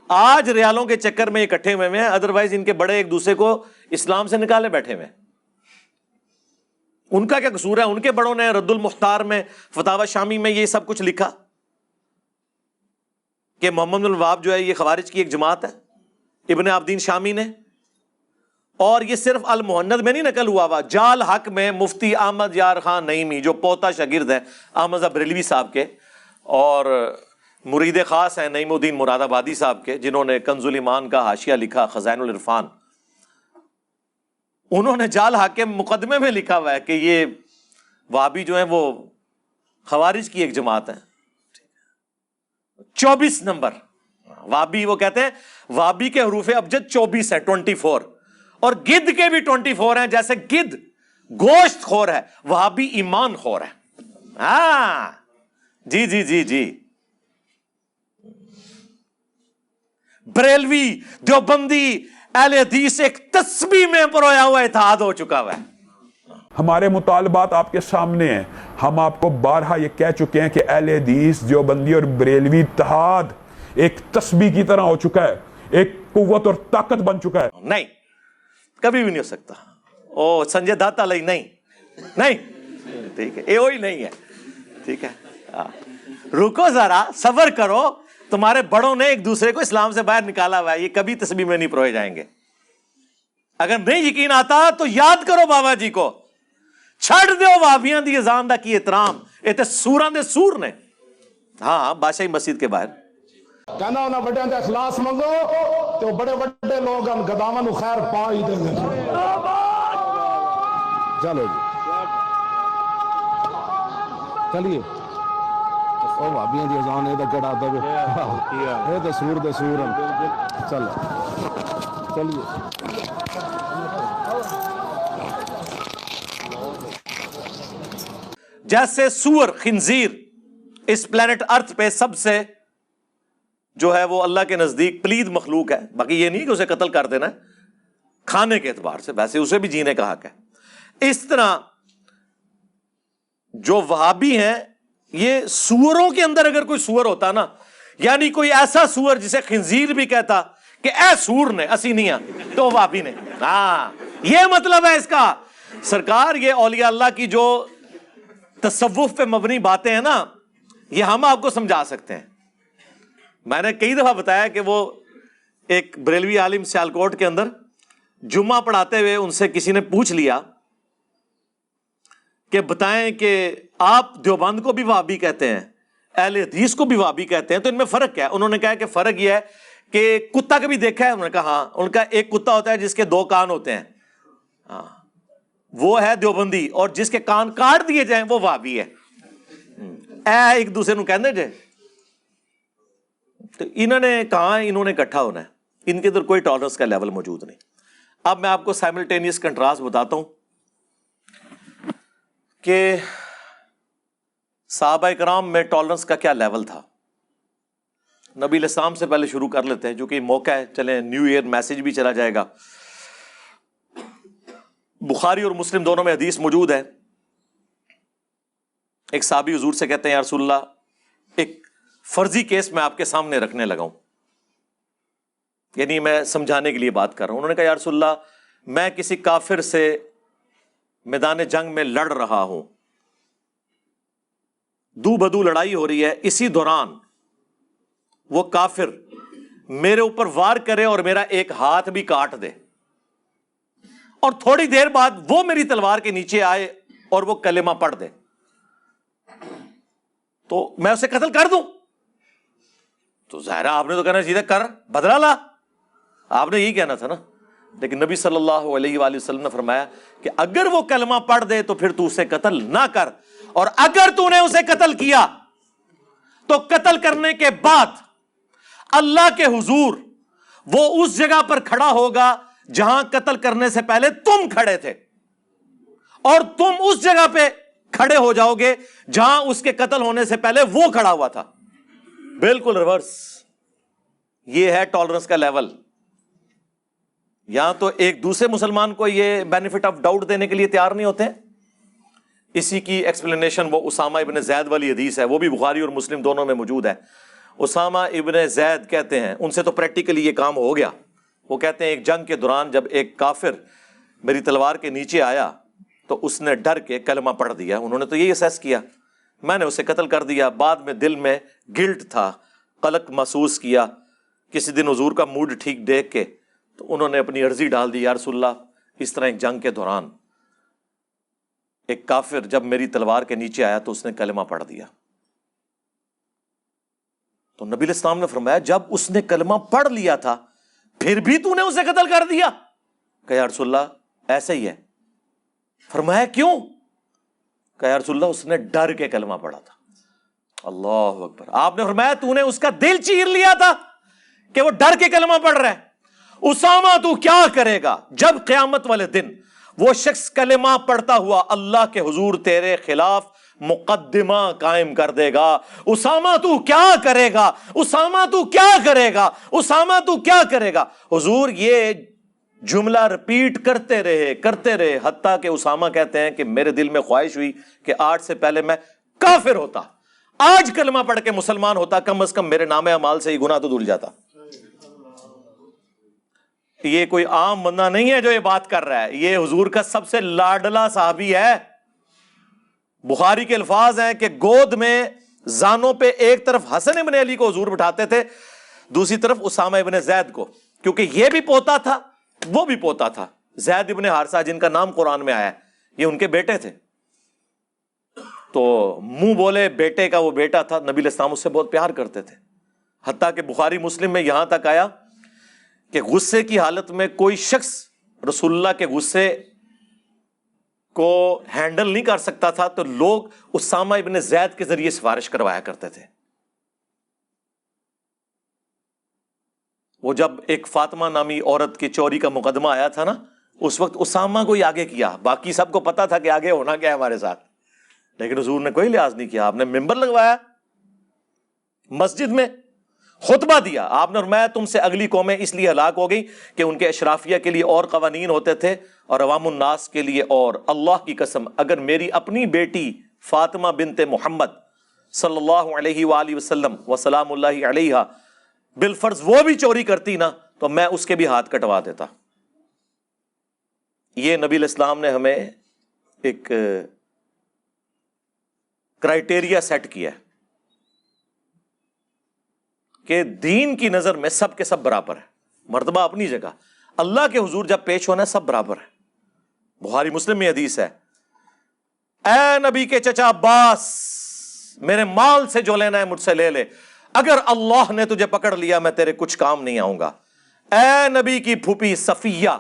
آج ریالوں کے چکر میں اکٹھے ہوئے ہیں، ادروائز ان کے بڑے ایک دوسرے کو اسلام سے نکالے بیٹھے ہوئے ان کا کیا قصور ہے؟ ان کے بڑوں نے رد المختار میں فتح شامی میں یہ سب کچھ لکھا کہ محمد الواب جو ہے یہ خوارج کی ایک جماعت ہے، ابن عبدین شامی نے۔ اور یہ صرف المحنت میں نہیں نقل ہوا ہوا، جال حق میں مفتی احمد یار خان نئیمی جو پوتا شاگرد ہے احمد بریلوی صاحب کے۔ اور مرید خاص ہیں نعیم الدین مراد آبادی صاحب کے، جنہوں نے کنز المان کا حاشیہ لکھا خزین العرفان۔ انہوں نے جال حاکم مقدمے میں لکھا ہوا ہے کہ یہ وابی جو ہیں وہ خوارج کی ایک جماعت ہے چوبیس نمبر۔ وابی وہ کہتے ہیں، وابی کے حروف ابجد چوبیس ہے ٹوینٹی فور۔ اور گد کے بھی ٹوینٹی فور ہیں، جیسے گد گوشت خور ہے وہابی ایمان خور ہے۔ ہاں۔ جی جی جی جی۔ بریلوی، دیوبندی اہل حدیث ایک تسبیح میں پرویا ہوا اتحاد ہو چکا ہوا ہے۔ ہمارے مطالبات آپ کے سامنے ہیں۔ ہم آپ کو بارہا یہ کہہ چکے ہیں کہ اہل حدیث دیوبندی اور بریلوی اتحاد ایک تسبیح کی طرح ہو چکا ہے۔ ایک قوت اور طاقت بن چکا ہے۔ نہیں کبھی بھی نہیں ہو سکتا۔ او سنجے داتا لئی نہیں۔ نہیں؟ ٹھیک ہے اے وہی نہیں ہے۔ ٹھیک ہے۔ ہاں۔ رکو ذرا صبر کرو۔ تمہارے بڑوں نے ایک دوسرے کو اسلام سے باہر نکالا ہوا ہے، یہ کبھی تصویر میں نہیں پروئے جائیں گے۔ اگر نہیں یقین آتا تو یاد کرو بابا جی کو۔ چھڑ دو وابیاں دی ازان دا کی احترام۔ یہ تو سوراں دے سور نے۔ ہاں بادشاہی مسجد کے باہر۔ کہنا انہاں بڑے دے اخلاص منگو تو بڑے بڑے لوگ ہم گداواں نو خیر پا ہی دیں گے چلو جی۔ چلیے۔ او بھابیاں دی اذان اے تے کڑا دے اے تے سور دے سور ہیں۔ چلو۔ چلیے۔ جیسے سور خنزیر اس پلانٹ ارتھ پہ سب سے جو ہے وہ اللہ کے نزدیک پلید مخلوق ہے۔ باقی یہ نہیں کہ اسے قتل کر دینا ہے۔ کھانے کے اعتبار سے ویسے اسے بھی جینے کا حق ہے۔ اس طرح جو وہابی ہیں یہ سوروں کے اندر اگر کوئی سور ہوتا نا یعنی کوئی ایسا سور جسے خنزیر بھی کہتا کہ اے سور نے، اسی نہیں تو وہابی نے۔ ہاں یہ مطلب ہے اس کا۔ سرکار، یہ اولیاء اللہ کی جو تصوف پہ مبنی باتیں ہیں نا، یہ ہم آپ کو سمجھا سکتے ہیں۔ میں نے کئی دفعہ بتایا کہ وہ ایک بریلوی عالم سیالکوٹ کے اندر جمعہ پڑھاتے ہوئے ان سے کسی نے پوچھ لیا کہ بتائیں کہ آپ دیوبند کو بھی وابی کہتے ہیں، اہل حدیث کو بھی وابی کہتے ہیں، تو ان میں فرق کیا ہے؟ انہوں نے کہا کہ فرق یہ ہے کہ کتا کبھی دیکھا ہے؟ انہوں نے کہا ہاں ان کا ایک کتا ہوتا ہے جس کے دو کان ہوتے ہیں۔ ہاں وہ ہے دیوبندی اور جس کے کان کاٹ دیے جائیں وہ وابی ہے۔ اے ایک دوسرے نو کہنے جائے تو انہوں نے کہا انہوں نے اکٹھا ہونا ہے؟ ان کے ادھر کوئی ٹالرنس کا لیول موجود نہیں۔ اب میں آپ کو سائملٹینیس کنٹراسٹ بتاتا ہوں کہ صحابہ کرام میں ٹالرنس کا کیا لیول تھا؟ نبی الاسلام سے پہلے شروع کر لیتے ہیں، جو کہ موقع ہے، چلیں نیو ایئر میسج بھی چلا جائے گا۔ بخاری اور مسلم دونوں میں حدیث موجود ہے۔ ایک صحابی حضور سے کہتے ہیں، یا رسول اللہ، ایک فرضی کیس میں آپ کے سامنے رکھنے لگا ہوں۔ یعنی میں سمجھانے کے لیے بات کر رہا ہوں۔ انہوں نے کہا، یا رسول اللہ، میں کسی کافر سے میدان جنگ میں لڑ رہا ہوں۔ دو بدو لڑائی ہو رہی ہے، اسی دوران وہ کافر میرے اوپر وار کرے اور میرا ایک ہاتھ بھی کاٹ دے۔ اور تھوڑی دیر بعد وہ میری تلوار کے نیچے آئے اور وہ کلمہ پڑھ دے۔ تو میں اسے قتل کر دوں۔ تو ظاہر آپ نے تو کہنا چاہیے کر بدلا لا۔ آپ نے یہی کہنا تھا نا۔ لیکن نبی صلی اللہ علیہ وآلہ وسلم نے فرمایا کہ اگر وہ کلمہ پڑھ دے تو پھر تو اسے قتل نہ کر۔ اور اگر تو نے اسے قتل کیا، تو قتل کرنے کے بعد اللہ کے حضور وہ اس جگہ پر کھڑا ہوگا جہاں قتل کرنے سے پہلے تم کھڑے تھے۔ اور تم اس جگہ پہ کھڑے ہو جاؤ گے جہاں اس کے قتل ہونے سے پہلے وہ کھڑا ہوا تھا۔ بالکل ریورس۔ یہ ہے ٹالرنس کا لیول یہاں تو ایک دوسرے مسلمان کو یہ بینیفٹ آف ڈاؤٹ دینے کے لیے تیار نہیں ہوتے؟ اسی کی ایکسپلینیشن وہ اسامہ ابن زید والی حدیث ہے، وہ بھی بخاری اور مسلم دونوں میں موجود ہے۔ اسامہ ابن زید کہتے ہیں، ان سے تو پریکٹیکلی یہ کام ہو گیا۔ وہ کہتے ہیں، ایک جنگ کے دوران جب ایک کافر میری تلوار کے نیچے آیا تو اس نے ڈر کے کلمہ پڑھ دیا۔ انہوں نے تو یہی اسیس کیا۔ میں نے اسے قتل کر دیا۔ بعد میں دل میں گلٹ تھا، قلق محسوس کیا۔ کسی دن حضور کا موڈ ٹھیک دیکھ کے تو انہوں نے اپنی عرضی ڈال دی، یا رسول اللہ، اس طرح ایک جنگ کے دوران ایک کافر جب میری تلوار کے نیچے آیا تو اس نے کلمہ پڑھ دیا۔ تو نبی الاسلام نے فرمایا، جب اس نے کلمہ پڑھ لیا تھا، پھر بھی تو نے اسے قتل کر دیا۔ کہ یا رسول اللہ ایسے ہی ہے۔ فرمایا، کیوں؟ کہ یا رسول اللہ، اس نے ڈر کے کلمہ پڑھا تھا۔ اللہ اکبر۔ آپ نے فرمایا، تو نے اس کا دل چیر لیا تھا کہ وہ ڈر کے کلمہ پڑھ رہا ہے۔ اسامہ، تو کیا کرے گا؟ جب قیامت والے دن وہ شخص کلمہ پڑھتا ہوا اللہ کے حضور تیرے خلاف مقدمہ قائم کر دے گا۔ اسامہ تو کیا کرے گا؟ اسامہ تو کیا کرے گا؟ اسامہ تو کیا کرے گا؟ حضور یہ جملہ رپیٹ کرتے رہے کرتے رہے، حتیٰ کہ اسامہ کہتے ہیں کہ میرے دل میں خواہش ہوئی کہ آج سے پہلے میں کافر ہوتا۔ آج کلمہ پڑھ کے مسلمان ہوتا، کم از کم میرے نام امال سے ہی گناہ تو دھل جاتا۔ یہ کوئی عام بندہ نہیں ہے جو یہ بات کر رہا ہے، یہ حضور کا سب سے لاڈلا صحابی ہے۔ بخاری کے الفاظ ہیں کہ گود میں زانوں پہ ایک طرف حسن ابن علی کو حضور بٹھاتے تھے، دوسری طرف اسامہ ابن زید کو، کیونکہ یہ بھی پوتا تھا، وہ بھی پوتا تھا۔ زید ابن ہارسا جن کا نام قرآن میں آیا یہ ان کے بیٹے تھے۔ تو منہ بولے بیٹے کا وہ بیٹا تھا، نبی اسلام اس سے بہت پیار کرتے تھے۔ حتیٰ کہ بخاری مسلم میں یہاں تک آیا کہ غصے کی حالت میں کوئی شخص رسول اللہ کے غصے کو ہینڈل نہیں کر سکتا تھا، تو لوگ اسامہ ابن زید کے ذریعے سفارش کروایا کرتے تھے۔ وہ جب ایک فاطمہ نامی عورت کی چوری کا مقدمہ آیا تھا نا، اس وقت اسامہ کو ہی آگے کیا، باقی سب کو پتا تھا کہ آگے ہونا کیا ہے ہمارے ساتھ۔ لیکن حضور نے کوئی لحاظ نہیں کیا، آپ نے ممبر لگوایا۔ مسجد میں خطبہ دیا۔ آپ نے فرمایا تم سے اگلی قومیں اس لیے ہلاک ہو گئی کہ ان کے اشرافیہ کے لیے اور قوانین ہوتے تھے اور عوام الناس کے لیے اور اللہ کی قسم، اگر میری اپنی بیٹی فاطمہ بنت محمد صلی اللہ علیہ وآلہ وسلم وسلام اللہ علیہ بالفرض وہ بھی چوری کرتی نا، تو میں اس کے بھی ہاتھ کٹوا دیتا۔ یہ نبی الاسلام نے ہمیں ایک کرائٹیریا سیٹ کیا ہے۔ کہ دین کی نظر میں سب کے سب برابر ہے۔ مرتبہ اپنی جگہ۔ اللہ کے حضور جب پیش ہونا ہے، سب برابر ہے۔ بخاری مسلم میں حدیث ہے۔ اے نبی کے چچا عباس، میرے مال سے جو لینا ہے، مجھ سے لے لے۔ اگر اللہ نے تجھے پکڑ لیا، میں تیرے کچھ کام نہیں آؤں گا۔ اے نبی کی پھوپھی صفیہ،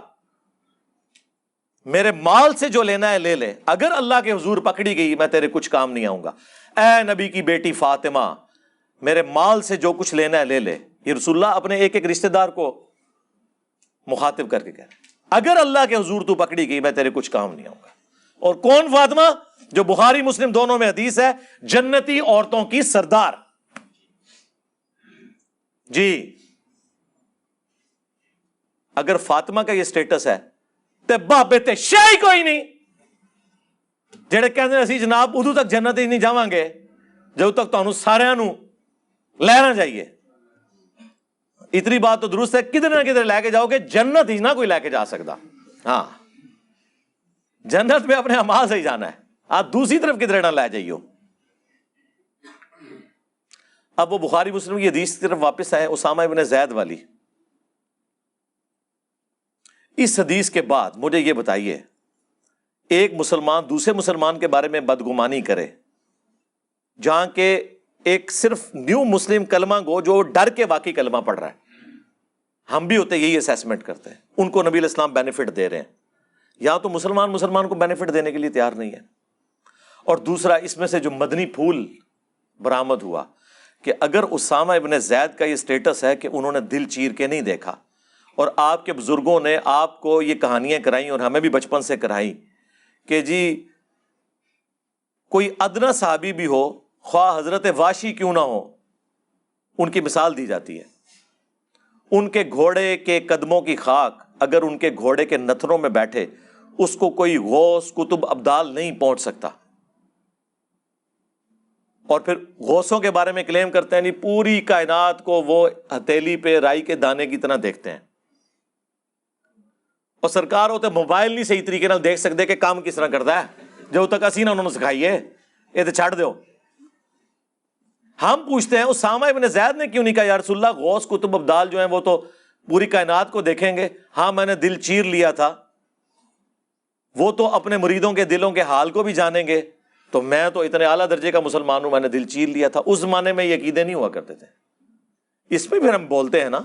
میرے مال سے جو لینا ہے، لے لے۔ اگر اللہ کے حضور پکڑی گئی، میں تیرے کچھ کام نہیں آؤں گا۔ اے نبی کی بیٹی فاطمہ میرے مال سے جو کچھ لینا ہے لے لے۔ یہ رسول اللہ اپنے ایک ایک رشتہ دار کو مخاطب کر کے کہہ رہے اگر اللہ کے حضور تو پکڑی گئی، میں تیرے کچھ کام نہیں آؤں گا۔ اور کون فاطمہ؟ جو بخاری، مسلم دونوں میں حدیث ہے، جنتی عورتوں کی سردار۔ جی۔ اگر فاطمہ کا یہ سٹیٹس ہے، تے بابے تے شاہی کوئی نہیں۔ جڑے کہتے ہیں، اسی جناب ادو تک جنت ہی نہیں جاواں گے۔ جب تک تمہیں سارا لہنا چاہیے اتنی بات تو درست ہے، کدھر نہ کدھر لے کے جاؤ گے، جنت ہی نہ کوئی لے کے جا سکتا۔ ہاں۔ جنت میں اپنے امال سے ہی جانا ہے۔ آپ دوسری طرف کدھر نہ لے جائیو اب وہ بخاری مسلم کی حدیث کی طرف واپس آئے، اسامہ ابن زید والی۔ اس حدیث کے بعد مجھے یہ بتائیے، ایک مسلمان دوسرے مسلمان کے بارے میں بدگمانی کرے، جہاں کے ایک صرف نیو مسلم کلمہ گو جو ڈر کے واقعی کلمہ پڑھ رہا ہے۔ ہم بھی ہوتے یہی اسیسمنٹ کرتے ہیں۔ ان کو نبی الاسلام بینیفٹ دے رہے ہیں۔ یا تو مسلمان مسلمان کو بینیفٹ دینے کے لیے تیار نہیں ہے اور دوسرا، اس میں سے جو مدنی پھول برآمد ہوا کہ اگر اسامہ ابن زید کا یہ اسٹیٹس ہے کہ انہوں نے دل چیر کے نہیں دیکھا اور آپ کے بزرگوں نے آپ کو یہ کہانیاں کرائیں اور ہمیں بھی بچپن سے کرائی کہ جی کوئی ادنا صحابی بھی ہو خواہ حضرت واشی کیوں نہ ہو، ان کی مثال دی جاتی ہے۔ ان کے گھوڑے کے قدموں کی خاک، اگر ان کے گھوڑے کے نتھروں میں بیٹھے، اس کو کوئی غوث کتب ابدال نہیں پہنچ سکتا۔ اور پھر غوثوں کے بارے میں کلیم کرتے ہیں، نہیں، پوری کائنات کو وہ ہتھیلی پہ رائی کے دانے کی طرح دیکھتے ہیں۔ اور سرکار ہوتے موبائل نہیں صحیح طریقے دیکھ سکتے کہ کام کس طرح کرتا ہے۔ جب تک اسی نہ انہوں نے سکھائیے یہ تو چھڑ دو ہم پوچھتے ہیں، اسامہ ابن زید نے کیوں نہیں کہا، یا رسول اللہ، غوث کتب ابدال جو ہیں وہ تو پوری کائنات کو دیکھیں گے۔ ہاں میں نے دل چیر لیا تھا۔ وہ تو اپنے مریدوں کے دلوں کے حال کو بھی جانیں گے۔ تو میں تو اتنے اعلیٰ درجے کا مسلمان ہوں، میں نے دل چیر لیا تھا۔ اس زمانے میں یہ عقیدے نہیں ہوا کرتے تھے۔ اس میں پھر ہم بولتے ہیں نا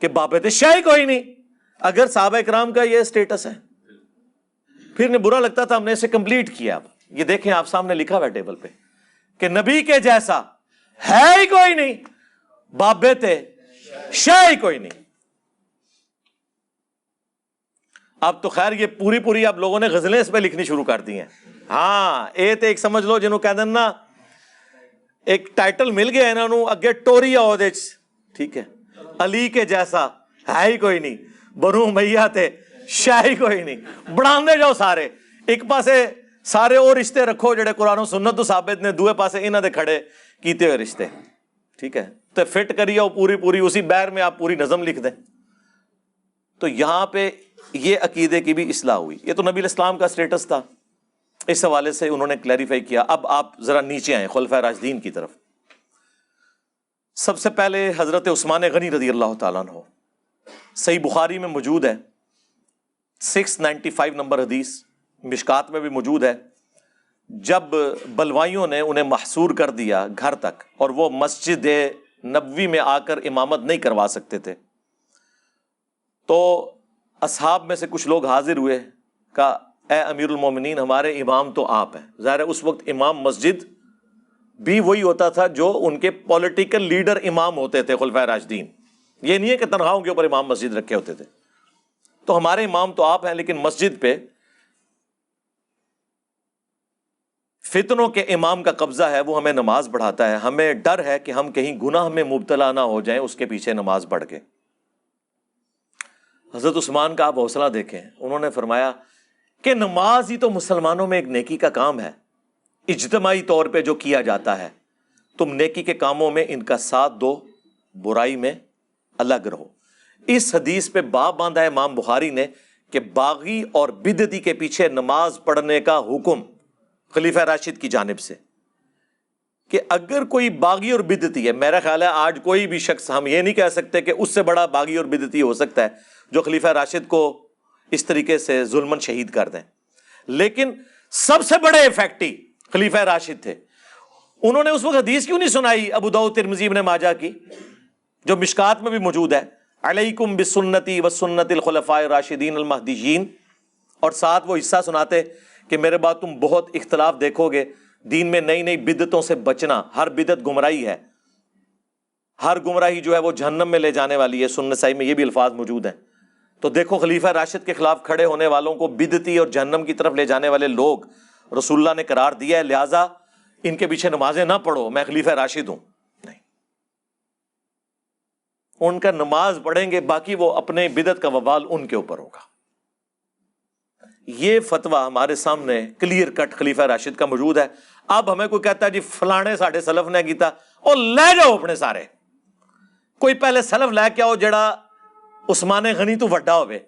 کہ بابت شاہی کوئی نہیں۔ اگر صحابہ اکرام کا یہ اسٹیٹس ہے۔ پھر برا لگتا تھا، ہم نے اسے کمپلیٹ کیا۔ اب یہ دیکھیں، آپ سامنے لکھا ہوا ٹیبل پہ کہ نبی کے جیسا ہے ہی کوئی نہیں۔ بابے تھے شاہ ہی کوئی نہیں۔ اب تو خیر یہ پوری پوری آپ لوگوں نے غزلیں اس پہ لکھنی شروع کر دی ہیں۔ ہاں اے تو ایک سمجھ لو، جنہوں کہہ نا، ایک ٹائٹل مل گیا انہوں اگے ٹوری آؤ ٹھیک ہے۔ علی کے جیسا ہے ہی کوئی نہیں۔ بنو میاں تھے شاہ ہی کوئی نہیں۔ بڑھا جاؤ سارے۔ ایک پاسے سارے وہ رشتے رکھو، جڑے قرآن و سنت تو ثابت نے، دوے پاسے انہوں دے کھڑے۔ کیتے ہوئے رشتے؟ ٹھیک ہے؟ تو فٹ کریے پوری پوری اسی بیر میں آپ پوری نظم لکھ دیں۔ تو یہاں پہ یہ عقیدے کی بھی اصلاح ہوئی۔ یہ تو نبی الاسلام کا اسٹیٹس تھا۔ اس حوالے سے انہوں نے کلیریفائی کیا۔ اب آپ ذرا نیچے آئیں خلفۂ راجدین کی طرف۔ سب سے پہلے حضرت عثمان غنی رضی اللہ تعالیٰ ہو صحیح بخاری میں موجود ہے۔ سکس نائنٹی فائیو نمبر حدیث مشکات میں بھی موجود ہے۔ جب بلوائیوں نے انہیں محصور کر دیا گھر تک اور وہ مسجد نبوی میں آ کر امامت نہیں کروا سکتے تھے، تو اصحاب میں سے کچھ لوگ حاضر ہوئے، کا اے امیر المومنین، ہمارے امام تو آپ ہیں۔ ظاہر اس وقت امام مسجد بھی وہی ہوتا تھا جو ان کے پولیٹیکل لیڈر امام ہوتے تھے خلفۂ راجدین یہ نہیں ہے کہ تنخواہوں کے اوپر امام مسجد رکھے ہوتے تھے۔ تو ہمارے امام تو آپ ہیں، لیکن مسجد پہ فتنوں کے امام کا قبضہ ہے، وہ ہمیں نماز پڑھاتا ہے۔ ہمیں ڈر ہے کہ ہم کہیں گناہ میں مبتلا نہ ہو جائیں، اس کے پیچھے نماز پڑھ کے۔ حضرت عثمان کا آپ حوصلہ دیکھیں۔ انہوں نے فرمایا کہ نماز ہی تو مسلمانوں میں ایک نیکی کا کام ہے۔ اجتماعی طور پہ جو کیا جاتا ہے، تم نیکی کے کاموں میں ان کا ساتھ دو، برائی میں الگ رہو۔ اس حدیث پہ باب باندھا ہے، امام بخاری نے کہ باغی اور بدتی کے پیچھے نماز پڑھنے کا حکم خلیفہ راشد کی جانب سے، کہ اگر کوئی باغی اور بدتی ہے، میرا خیال ہے آج کوئی بھی شخص ہم یہ نہیں کہہ سکتے کہ اس سے بڑا باغی اور بدتی ہو سکتا ہے جو خلیفہ راشد کو اس طریقے سے ظلم شہید کر دیں۔ لیکن سب سے بڑے افیکٹی خلیفہ راشد تھے۔ انہوں نے اس وقت حدیث کیوں نہیں سنائی ابو داؤ ترمزیب نے ماجا کی، جو مشکات میں بھی موجود ہے، علیکم بسنتی و سنت الخلفاء راشدین المحدین اور ساتھ وہ حصہ سناتے کہ میرے بعد تم بہت اختلاف دیکھو گے۔ دین میں نئی نئی بدتوں سے بچنا ہر بدت گمراہی ہے۔ ہر گمراہی جو ہے وہ جہنم میں لے جانے والی ہے۔ سنن سائی میں یہ بھی الفاظ موجود ہیں۔ تو دیکھو، خلیفہ راشد کے خلاف کھڑے ہونے والوں کو بدتی اور جہنم کی طرف لے جانے والے لوگ رسول اللہ نے قرار دیا ہے۔ لہٰذا ان کے پیچھے نمازیں نہ پڑھو۔ میں خلیفہ راشد ہوں۔ نہیں۔ ان کا نماز پڑھیں گے، باقی وہ اپنے بدت کا وبال ان کے اوپر ہوگا۔ یہ فتویٰ ہمارے سامنے کلیئر کٹ خلیفہ راشد کا موجود ہے۔ اب ہمیں کوئی کہتا ہے جی فلانے ساڈے سلف نے کیتا اور لے جاؤ اپنے سارے۔ کوئی پہلے سلف لے کے آؤ جڑا عثمان غنی تو وڈا ہوئے۔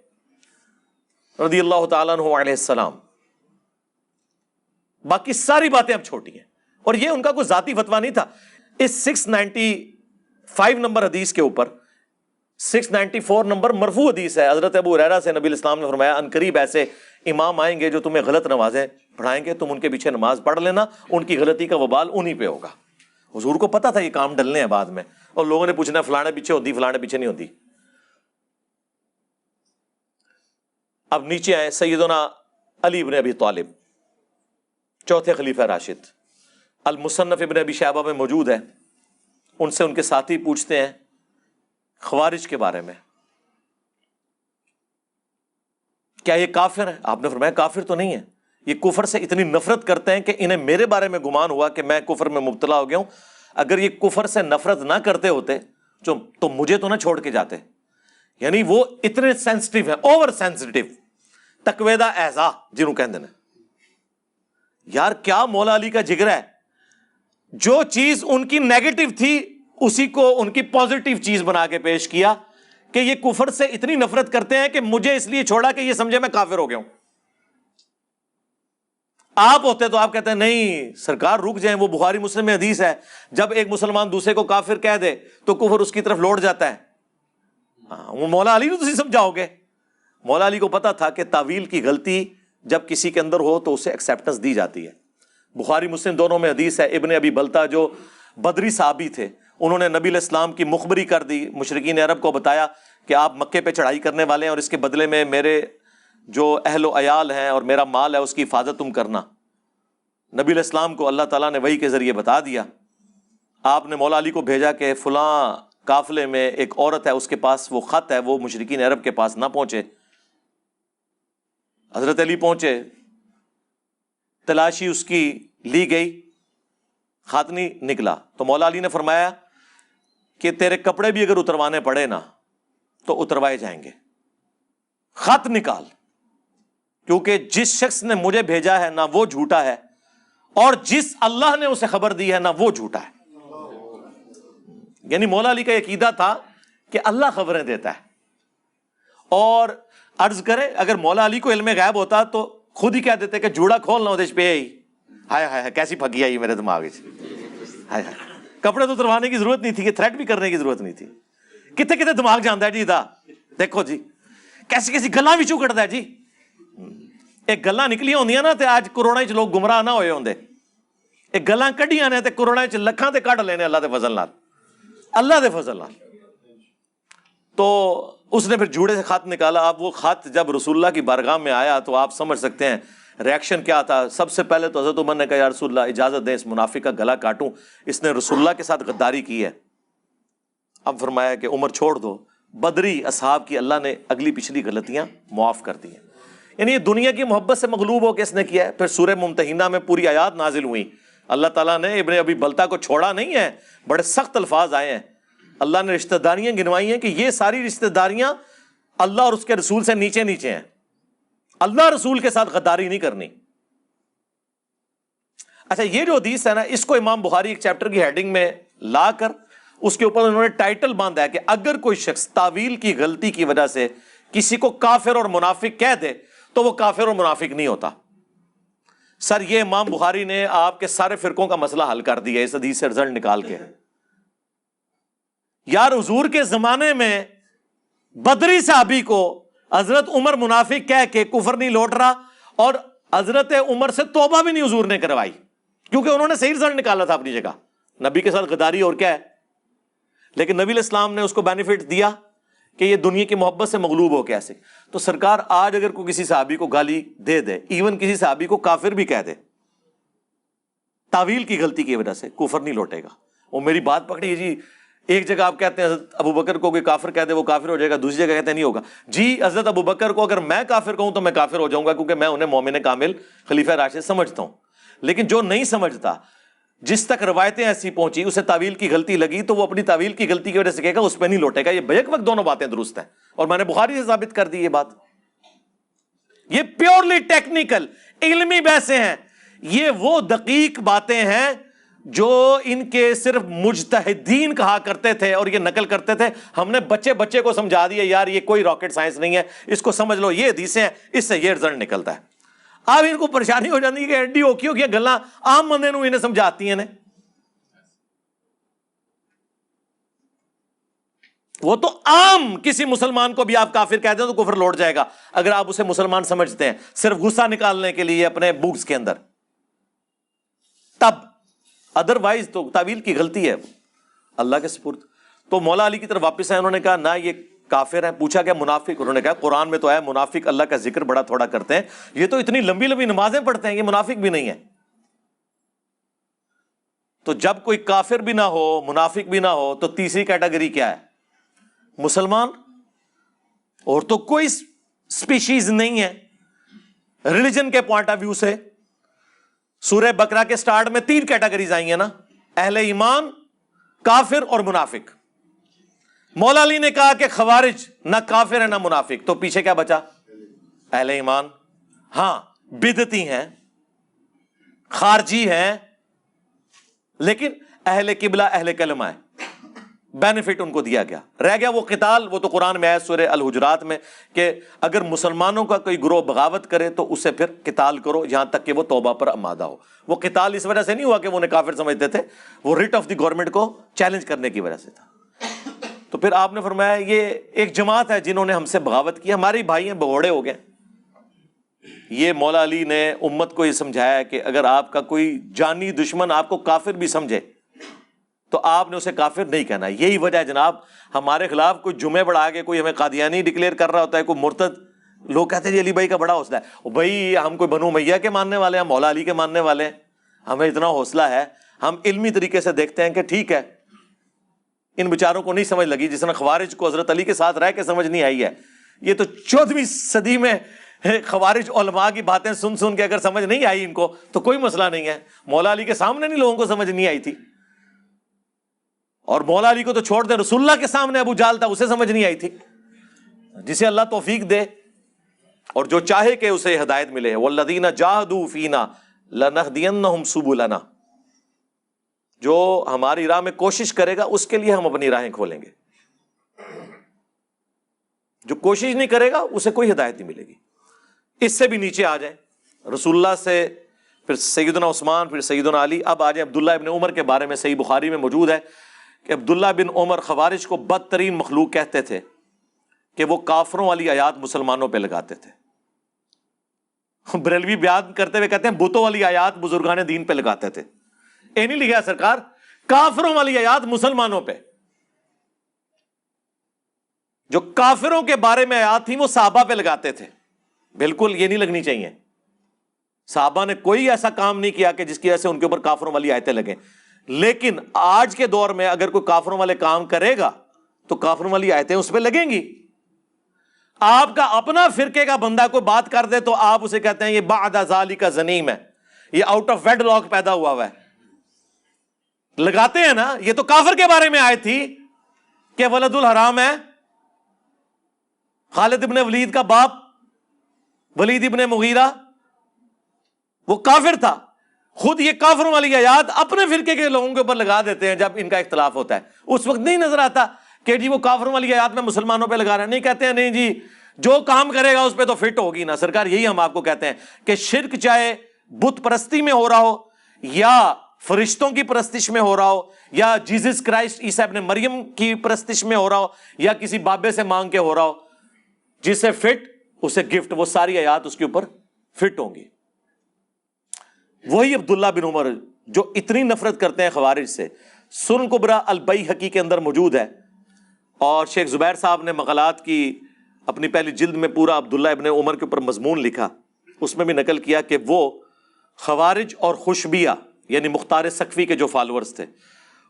رضی اللہ تعالیٰ عنہ علیہ السلام۔ باقی ساری باتیں اب چھوٹی ہیں۔ اور یہ ان کا کوئی ذاتی فتویٰ نہیں تھا۔ اس سکس نائنٹی فائیو نمبر حدیث کے اوپر سکس نائنٹی فور نمبر مرفوع حدیث ہے۔ حضرت ابو ریرا سے نبی الاسلام نے فرمایا، ان قریب ایسے امام آئیں گے جو تمہیں غلط نمازیں پڑھائیں گے، تم ان کے پیچھے نماز پڑھ لینا، ان کی غلطی کا وبال انہی پہ ہوگا۔ حضور کو پتا تھا یہ کام ڈلنے ہیں بعد میں۔ اور لوگوں نے پوچھنا، فلانے پیچھے ہوتی، فلانے پیچھے نہیں ہوتی۔ اب نیچے آئے سیدنا علی ابن ابی طالب، چوتھے خلیفہ راشد۔ المصنف ابن ابی شہبہ میں موجود ہے ان سے ان کے ساتھی پوچھتے ہیں خوارج کے بارے میں۔ کیا یہ کافر ہے آپ نے فرمایا کافر تو نہیں ہے یہ کفر سے اتنی نفرت کرتے ہیں کہ انہیں میرے بارے میں گمان ہوا کہ میں کفر میں مبتلا ہو گیا ہوں۔ اگر یہ کفر سے نفرت نہ کرتے ہوتے، جو تو مجھے تو نہ چھوڑ کے جاتے۔ یعنی وہ اتنے سینسٹیو ہیں اوور سینسٹیو تقویدہ ایزا جنہوں کہتے ہیں۔ یار، کیا مولا علی کا جگر ہے؟ جو چیز ان کی نیگیٹو تھی اسی کو ان کی پازیٹو چیز بنا کے پیش کیا کہ یہ کفر سے اتنی نفرت کرتے ہیں کہ مجھے اس لیے چھوڑا کہ یہ سمجھے میں کافر ہو گیا ہوں۔ آپ ہوتے تو آپ کہتے ہیں، نہیں، سرکار رک جائیں، وہ بخاری مسلم میں حدیث ہے، جب ایک مسلمان دوسرے کو کافر کہہ دے تو کفر اس کی طرف لوٹ جاتا ہے۔ ہاں، وہ مولا علی تو سمجھاؤ گے۔ مولا علی کو پتا تھا کہ تعویل کی غلطی جب کسی کے اندر ہو تو اسے ایکسیپٹنس دی جاتی ہے۔ بخاری مسلم دونوں میں حدیث ہے، ابن ابی بلتا جو بدری صحابی تھے انہوں نے نبی الاسلام کی مخبری کر دی۔ مشرقین عرب کو بتایا کہ آپ مکے پہ چڑھائی کرنے والے ہیں اور اس کے بدلے میں میرے جو اہل و عیال ہیں اور میرا مال ہے اس کی حفاظت تم کرنا۔ نبی الاسلام کو اللہ تعالیٰ نے وہی کے ذریعے بتا دیا۔ آپ نے مولا علی کو بھیجا کہ فلاں قافلے میں ایک عورت ہے، اس کے پاس وہ خط ہے، وہ مشرقین عرب کے پاس نہ پہنچے۔ حضرت علی پہنچے۔ تلاشی اس کی لی گئی۔ خط نہیں نکلا۔ تو مولا علی نے فرمایا کہ تیرے کپڑے بھی اگر اتروانے پڑے نا، تو اتروائے جائیں گے۔ خط نکال۔ کیونکہ جس شخص نے مجھے بھیجا ہے نہ وہ جھوٹا ہے۔ اور جس اللہ نے اسے خبر دی ہے نہ وہ جھوٹا ہے۔ یعنی مولا علی کا عقیدہ تھا کہ اللہ خبریں دیتا ہے۔ اور عرض کرے، اگر مولا علی کو علم غائب ہوتا تو خود ہی کہہ دیتے کہ جوڑا کھولنا دیش پہ ہی ہائے ہائے کیسی پھگی آئی میرے دماغ ہائے ہائے۔ کپڑے تو اتروانے کی ضرورت نہیں تھی کہ تھریٹ بھی کرنے کی ضرورت نہیں تھی۔ کتنے کتنے دماغ جانتا ہے جی دا۔ دیکھو جی کیسی کیسی گلا بھی چکڑتا ہے جی۔ ایک گلا نکلی ہوندی نا تے آج کروڑا چ لوگ گمراہ نہ ہوئے ہوندے۔ ایک گلا کڈیاں نے تے کروڑا چ لکھاں تے کڈ لینے اللہ دے فضل نال۔ اللہ دے فضل نال۔ تو اس نے پھر جوڑے سے خط نکالا۔ اب وہ خط جب رسول اللہ کی بارگاہ میں آیا تو آپ سمجھ سکتے ہیں ریئیکشن کیا تھا؟ سب سے پہلے تو حضرت عمر نے کہا، یا رسول اللہ، اجازت دیں اس منافق کا گلا کاٹوں۔ اس نے رسول اللہ کے ساتھ غداری کی ہے۔ اب فرمایا کہ عمر چھوڑ دو۔ بدری اصحاب کی اللہ نے اگلی پچھلی غلطیاں معاف کر دی ہیں۔ یعنی یہ دنیا کی محبت سے مغلوب ہو کے اس نے کیا ہے۔ پھر سورہ ممتحینہ میں پوری آیات نازل ہوئی اللہ تعالیٰ نے ابن ابھی بلتا کو چھوڑا نہیں ہے، بڑے سخت الفاظ آئے ہیں۔ اللہ نے رشتہ داریاں گنوائی ہیں کہ یہ ساری رشتہ داریاں اللہ اور اس کے رسول سے نیچے نیچے ہیں۔ اللہ رسول کے ساتھ غداری نہیں کرنی۔ اچھا یہ جو حدیث ہے نا، اس کو امام بخاری ایک چیپٹر کی ہیڈنگ میں لا کر، اس کے اوپر انہوں نے ٹائٹل باندھا ہے کہ اگر کوئی شخص تعویل کی غلطی کی وجہ سے کسی کو کافر اور منافق کہہ دے، تو وہ کافر اور منافق نہیں ہوتا۔ سر، یہ امام بخاری نے آپ کے سارے فرقوں کا مسئلہ حل کر دیا اس حدیث سے رزلٹ نکال کے۔ یار، حضور کے زمانے میں بدری صحابی کو حضرت عمر منافق کہہ کے کفر نہیں لوٹ رہا اور حضرت عمر سے توبہ بھی نہیں حضور نے کروائی، کیونکہ انہوں نے صحیح رزلٹ نکالا تھا اپنی جگہ۔ نبی کے ساتھ غداری اور کیا ہے؟ لیکن نبی الاسلام نے اس کو بینیفٹ دیا کہ یہ دنیا کی محبت سے مغلوب ہو کیسے تو سرکار آج اگر کوئی کسی صحابی کو گالی دے دے ایون کسی صحابی کو کافر بھی کہہ دے، تعویل کی غلطی کی وجہ سے کفر نہیں لوٹے گا۔ وہ میری بات پکڑی جی ایک جگہ آپ کہتے ہیں حضرت ابو بکر کو کوئی کافر کہہ دے، وہ کافر ہو جائے گا، دوسری جگہ کہتے ہیں نہیں ہوگا۔ جی حضرت ابو بکر کو اگر میں کافر کہوں تو میں کافر ہو جاؤں گا کیونکہ میں انہیں مومن کامل خلیفہ راشد سمجھتا ہوں۔ لیکن جو نہیں سمجھتا، جس تک روایتیں ایسی پہنچی، اسے تعویل کی غلطی لگی تو وہ اپنی تعویل کی غلطی کی وجہ سے کہے گا، اس پہ نہیں لوٹے گا۔ یہ بیک وقت دونوں باتیں درست ہیں۔ اور میں نے بخاری سے ثابت کر دی یہ بات۔ یہ پیورلی ٹیکنیکل، علمی بحثیں ہیں۔ یہ وہ دقیق باتیں ہیں جو ان کے صرف مجتہدین کہا کرتے تھے اور یہ نقل کرتے تھے، ہم نے بچے بچے کو سمجھا دیا، یار یہ کوئی راکٹ سائنس نہیں ہے، اس کو سمجھ لو، یہ حدیثیں ہیں، اس سے یہ رزلٹ نکلتا ہے۔ اب ان کو پریشانی ہو جاتی ہے کہ ایڈی اوکی ہو گلا عام بندے نو انہیں سمجھاتی ہیں نے۔ وہ تو عام کسی مسلمان کو بھی آپ کافر کہتے ہیں تو کفر لوٹ جائے گا۔ اگر آپ اسے مسلمان سمجھتے ہیں، صرف غصہ نکالنے کے لیے اپنے بکس کے اندر۔ تب ادر وائز تو تعویل کی غلطی ہے۔ اللہ کے سپرد۔ تو مولا علی کی طرف واپس آئے، انہوں نے کہا، نہ، یہ کافر ہیں۔ پوچھا گیا، منافق، انہوں نے کہا، قرآن میں تو ہے منافق اللہ کا ذکر بڑا تھوڑا کرتے ہیں۔ یہ تو اتنی لمبی لمبی نمازیں پڑھتے ہیں، یہ منافق بھی نہیں ہے تو جب کوئی کافر بھی نہ ہو، منافق بھی نہ ہو، تو تیسری کیٹیگری کیا ہے؟ مسلمان۔ اور تو کوئی اسپیشیز نہیں ہے۔ ریلیجن کے پوائنٹ آف ویو سے سورہ بکرا کے سٹارٹ میں تین کیٹیگریز آئی ہیں نا۔ اہل ایمان، کافر اور منافق۔ مولا علی نے کہا کہ خوارج نہ کافر ہے نہ منافق۔ تو پیچھے کیا بچا؟ اہل ایمان۔ ہاں بدتی ہیں، خارجی ہیں، لیکن اہل قبلہ، اہل کلمہ ہے بینیفٹ ان کو دیا گیا۔ رہ گیا وہ قتال، وہ تو قرآن میں آئے سورہ الحجرات میں کہ اگر مسلمانوں کا کوئی گروہ بغاوت کرے تو اسے پھر قتال کرو یہاں تک کہ وہ توبہ پر آمادہ ہو۔ وہ قتال اس وجہ سے نہیں ہوا کہ وہ انہیں کافر سمجھتے تھے، وہ ریٹ آف دی گورنمنٹ کو چیلنج کرنے کی وجہ سے تھا۔ تو پھر آپ نے فرمایا یہ ایک جماعت ہے جنہوں نے ہم سے بغاوت کی ہمارے بھائی ہیں، بگوڑے ہو گئے۔ یہ مولا علی نے امت کو یہ سمجھایا کہ اگر آپ کا کوئی جانی دشمن آپ کو کافر بھی سمجھے تو آپ نے اسے کافر نہیں کہنا۔ یہی وجہ ہے جناب، ہمارے خلاف کوئی جمعے بڑھا کے کوئی ہمیں قادیانی ڈکلیئر کر رہا ہوتا ہے، کوئی مرتد۔ لوگ کہتے ہیں جی علی بھائی کا بڑا حوصلہ ہے۔ بھائی، ہم کوئی بنو میاں کے ماننے والے ہیں مولا علی کے ماننے والے ہیں۔ ہمیں اتنا حوصلہ ہے۔ ہم علمی طریقے سے دیکھتے ہیں کہ ٹھیک ہے۔ ان بچاروں کو نہیں سمجھ لگی، جس نے خوارج کو حضرت علی کے ساتھ رہ کے سمجھ نہیں آئی ہے۔ یہ تو چودہویں صدی میں خوارج علماء کی باتیں سن سن کے اگر سمجھ نہیں آئی ان کو، تو کوئی مسئلہ نہیں ہے۔ مولا علی کے سامنے نہیں لوگوں کو سمجھ نہیں آئی تھی۔ اور مولا علی کو تو چھوڑ دے رسول اللہ کے سامنے ابو جال تھا، اسے سمجھ نہیں آئی تھی۔ جسے اللہ توفیق دے اور جو چاہے کہ اسے ہدایت ملے۔ وہ لدینہ جاہدو فینا لنہدین سبلنا۔ جو ہماری راہ میں کوشش کرے گا، اس کے لیے ہم اپنی راہیں کھولیں گے۔ جو کوشش نہیں کرے گا، اسے کوئی ہدایت نہیں ملے گی۔ اس سے بھی نیچے آ جائیں۔ رسول اللہ سے پھر سیدنا عثمان، پھر سیدنا علی۔ اب آ جائیں عبداللہ ابن عمر کے بارے میں، صحیح بخاری میں موجود ہے۔ کہ عبداللہ بن عمر خوارج کو بدترین مخلوق کہتے تھے کہ وہ کافروں والی آیات مسلمانوں پہ لگاتے تھے۔ بریلوی بیان کرتے ہوئے کہتے ہیں، بتوں والی آیات بزرگان دین پہ لگاتے تھے۔ اے نہیں لکھا سرکار، کافروں والی آیات مسلمانوں پہ۔ جو کافروں کے بارے میں آیات تھی وہ صحابہ پہ لگاتے تھے۔ بالکل یہ نہیں لگنی چاہیے۔ صحابہ نے کوئی ایسا کام نہیں کیا کہ جس کی وجہ سے ان کے اوپر کافروں والی آیتیں لگیں۔ لیکن آج کے دور میں اگر کوئی کافروں والے کام کرے گا، تو کافروں والی آیتیں اس پہ لگیں گی۔ آپ کا اپنا فرقے کا بندہ کوئی بات کر دے تو آپ اسے کہتے ہیں، یہ بعد ازالی کا زنیم ہے۔ یہ آؤٹ آف ویڈ لاک پیدا ہوا ہوا ہے۔ لگاتے ہیں نا، یہ تو کافر کے بارے میں آئے تھی کہ ولد الحرام ہے۔ خالد ابن ولید کا باپ، ولید ابن مغیرہ، وہ کافر تھا۔ خود یہ کافروں والی آیات اپنے فرقے کے لوگوں کے اوپر لگا دیتے ہیں جب ان کا اختلاف ہوتا ہے۔ اس وقت نہیں نظر آتا کہ جی وہ کافروں والی آیات میں مسلمانوں پہ لگا رہے ہیں۔ نہیں کہتے ہیں، نہیں جی جو کام کرے گا اس پہ تو فٹ ہوگی نا۔ سرکار، یہی ہم آپ کو کہتے ہیں کہ شرک چاہے بت پرستی میں ہو رہا ہو یا فرشتوں کی پرستش میں ہو رہا ہو یا جیزس کرائسٹ عیسیٰ ابن مریم کی پرستش میں ہو رہا ہو یا کسی بابے سے مانگ کے ہو رہا ہو، جسے فٹ، اسے گفٹ، وہ ساری آیات اس کے اوپر فٹ ہوں گی۔ وہی عبداللہ بن عمر جو اتنی نفرت کرتے ہیں خوارج سے، سن قبرا البئی حقی کے اندر موجود ہے۔ اور شیخ زبیر صاحب نے مقالات کی اپنی پہلی جلد میں پورا عبداللہ ابن عمر کے اوپر مضمون لکھا۔ اس میں بھی نقل کیا کہ وہ خوارج اور خوشبیہ یعنی مختار سقفی کے جو فالورز تھے،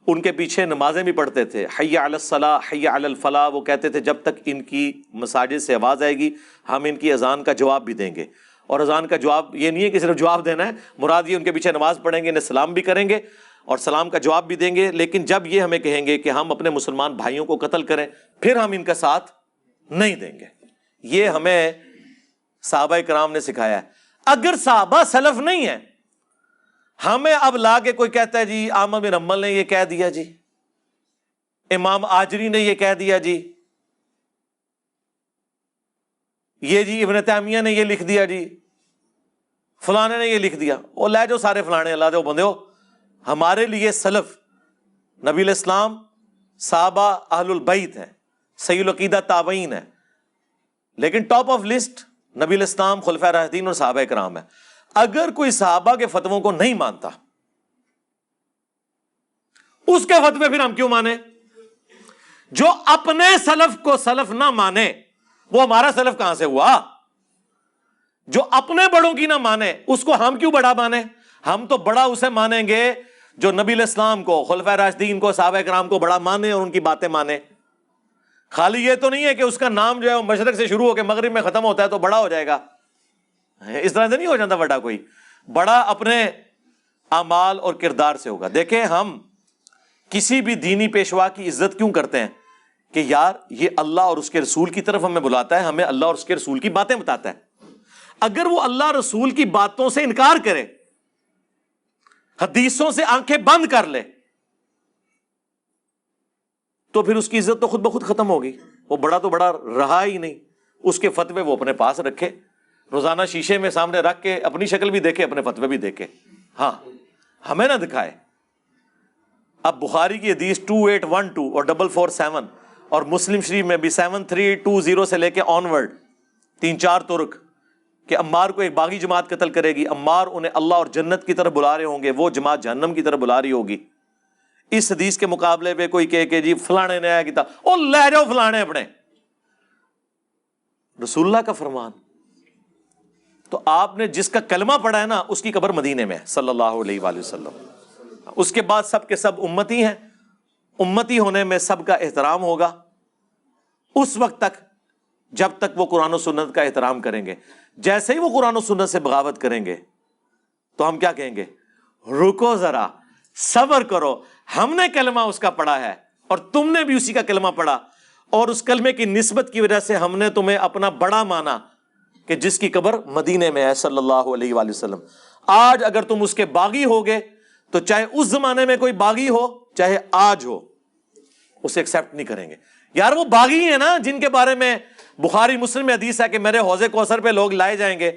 ان کے پیچھے نمازیں بھی پڑھتے تھے۔ حیا علی الصلاح حیا علی الفلاح، وہ کہتے تھے جب تک ان کی مساجد سے آواز آئے گی، ہم ان کی اذان کا جواب بھی دیں گے۔ اور اذان کا جواب، یہ نہیں ہے کہ صرف جواب دینا ہے، مراد یہ ان کے پیچھے نماز پڑھیں گے، انہیں سلام بھی کریں گے اور سلام کا جواب بھی دیں گے۔ لیکن جب یہ ہمیں کہیں گے کہ ہم اپنے مسلمان بھائیوں کو قتل کریں، پھر ہم ان کا ساتھ نہیں دیں گے۔ یہ ہمیں صحابہ کرام نے سکھایا ہے۔ اگر صحابہ سلف نہیں ہے ہمیں اب لا کے کوئی کہتا ہے جی آمد بن امل نے یہ کہہ دیا جی۔ امام آجری نے یہ کہہ دیا جی۔ یہ جی ابن تیمیہ نے یہ لکھ دیا جی۔ فلانے نے یہ لکھ دیا، وہ لے جو سارے فلانے اللہ دے بندے ہو ہمارے لیے سلف، نبی الاسلام صحابہ اہل البیت ہیں، سید العقیدہ تابعین ہے لیکن ٹاپ آف لسٹ نبی الاسلام خلفۂ راشدین اور صحابہ کرام ہے اگر کوئی صحابہ کے فتووں کو نہیں مانتا، اس کے فتوے پھر ہم کیوں مانے جو اپنے سلف کو سلف نہ مانے، وہ ہمارا سلف کہاں سے ہوا؟ جو اپنے بڑوں کی نہ مانے، اس کو ہم کیوں بڑا مانے؟ ہم تو بڑا اسے مانیں گے جو نبی الاسلام کو خلفۂ راشدین کو، صحابہ کرام کو بڑا مانے اور ان کی باتیں مانے۔ خالی یہ تو نہیں ہے کہ اس کا نام جو ہے وہ مشرق سے شروع ہو کے مغرب میں ختم ہوتا ہے تو بڑا ہو جائے گا۔ اس طرح سے نہیں ہو جاتا بڑا کوئی۔ بڑا اپنے اعمال اور کردار سے ہوگا۔ دیکھیں ہم کسی بھی دینی پیشوا کی عزت کیوں کرتے ہیں؟ کہ یار، یہ اللہ اور اس کے رسول کی طرف ہمیں بلاتا ہے، ہمیں اللہ اور اس کے رسول کی باتیں بتاتا ہے۔ اگر وہ اللہ رسول کی باتوں سے انکار کرے، حدیثوں سے آنکھیں بند کر لے، تو پھر اس کی عزت تو خود بخود ختم ہوگی۔ وہ بڑا تو بڑا رہا ہی نہیں۔ اس کے فتوے وہ اپنے پاس رکھے۔ روزانہ شیشے میں سامنے رکھ کے اپنی شکل بھی دیکھے، اپنے فتوے بھی دیکھے۔ ہاں ہمیں نہ دکھائے۔ اب بخاری کی حدیث ٹو ایٹ ون ٹو اور ڈبل فور سیون اور مسلم شریف میں بھی سیون تھری ٹو زیرو سے لے کے آن ورڈ تین چار ترک۔ کہ امار کو ایک باغی جماعت قتل کرے گی امار انہیں اللہ اور جنت کی طرف بلا رہے ہوں گے وہ جماعت جہنم کی طرف بلا رہی ہوگی۔ اس حدیث کے مقابلے میں کوئی کہ, کہ جی فلانے نے آیا کتاب او لے جاؤ فلانے اپنے۔ رسول اللہ کا فرمان۔ تو آپ نے جس کا کلمہ پڑھا ہے نا اس کی قبر مدینے میں صلی اللہ علیہ وآلہ وسلم۔ اس کے بعد سب کے سب امتی ہیں۔ امتی ہونے میں سب کا احترام ہوگا۔ اس وقت تک جب تک وہ قرآن و سنت کا احترام کریں گے۔ جیسے ہی وہ قرآن و سنت سے بغاوت کریں گے، تو ہم کیا کہیں گے؟ رکو ذرا، صبر کرو۔ ہم نے کلمہ اس کا پڑھا ہے اور تم نے بھی اسی کا کلمہ پڑھا۔ اور اس کلمے کی نسبت کی وجہ سے ہم نے تمہیں اپنا بڑا مانا کہ جس کی قبر مدینے میں ہے صلی اللہ علیہ وآلہ وسلم۔ آج اگر تم اس کے باغی ہوگے تو چاہے اس زمانے میں کوئی باغی ہو، چاہے آج ہو، اسے ایکسپٹ نہیں کریں گے۔ یار وہ باغی ہیں نا جن کے بارے میں بخاری مسلم میں حدیث ہے کہ میرے حوضے کوثر پہ لوگ لائے جائیں گے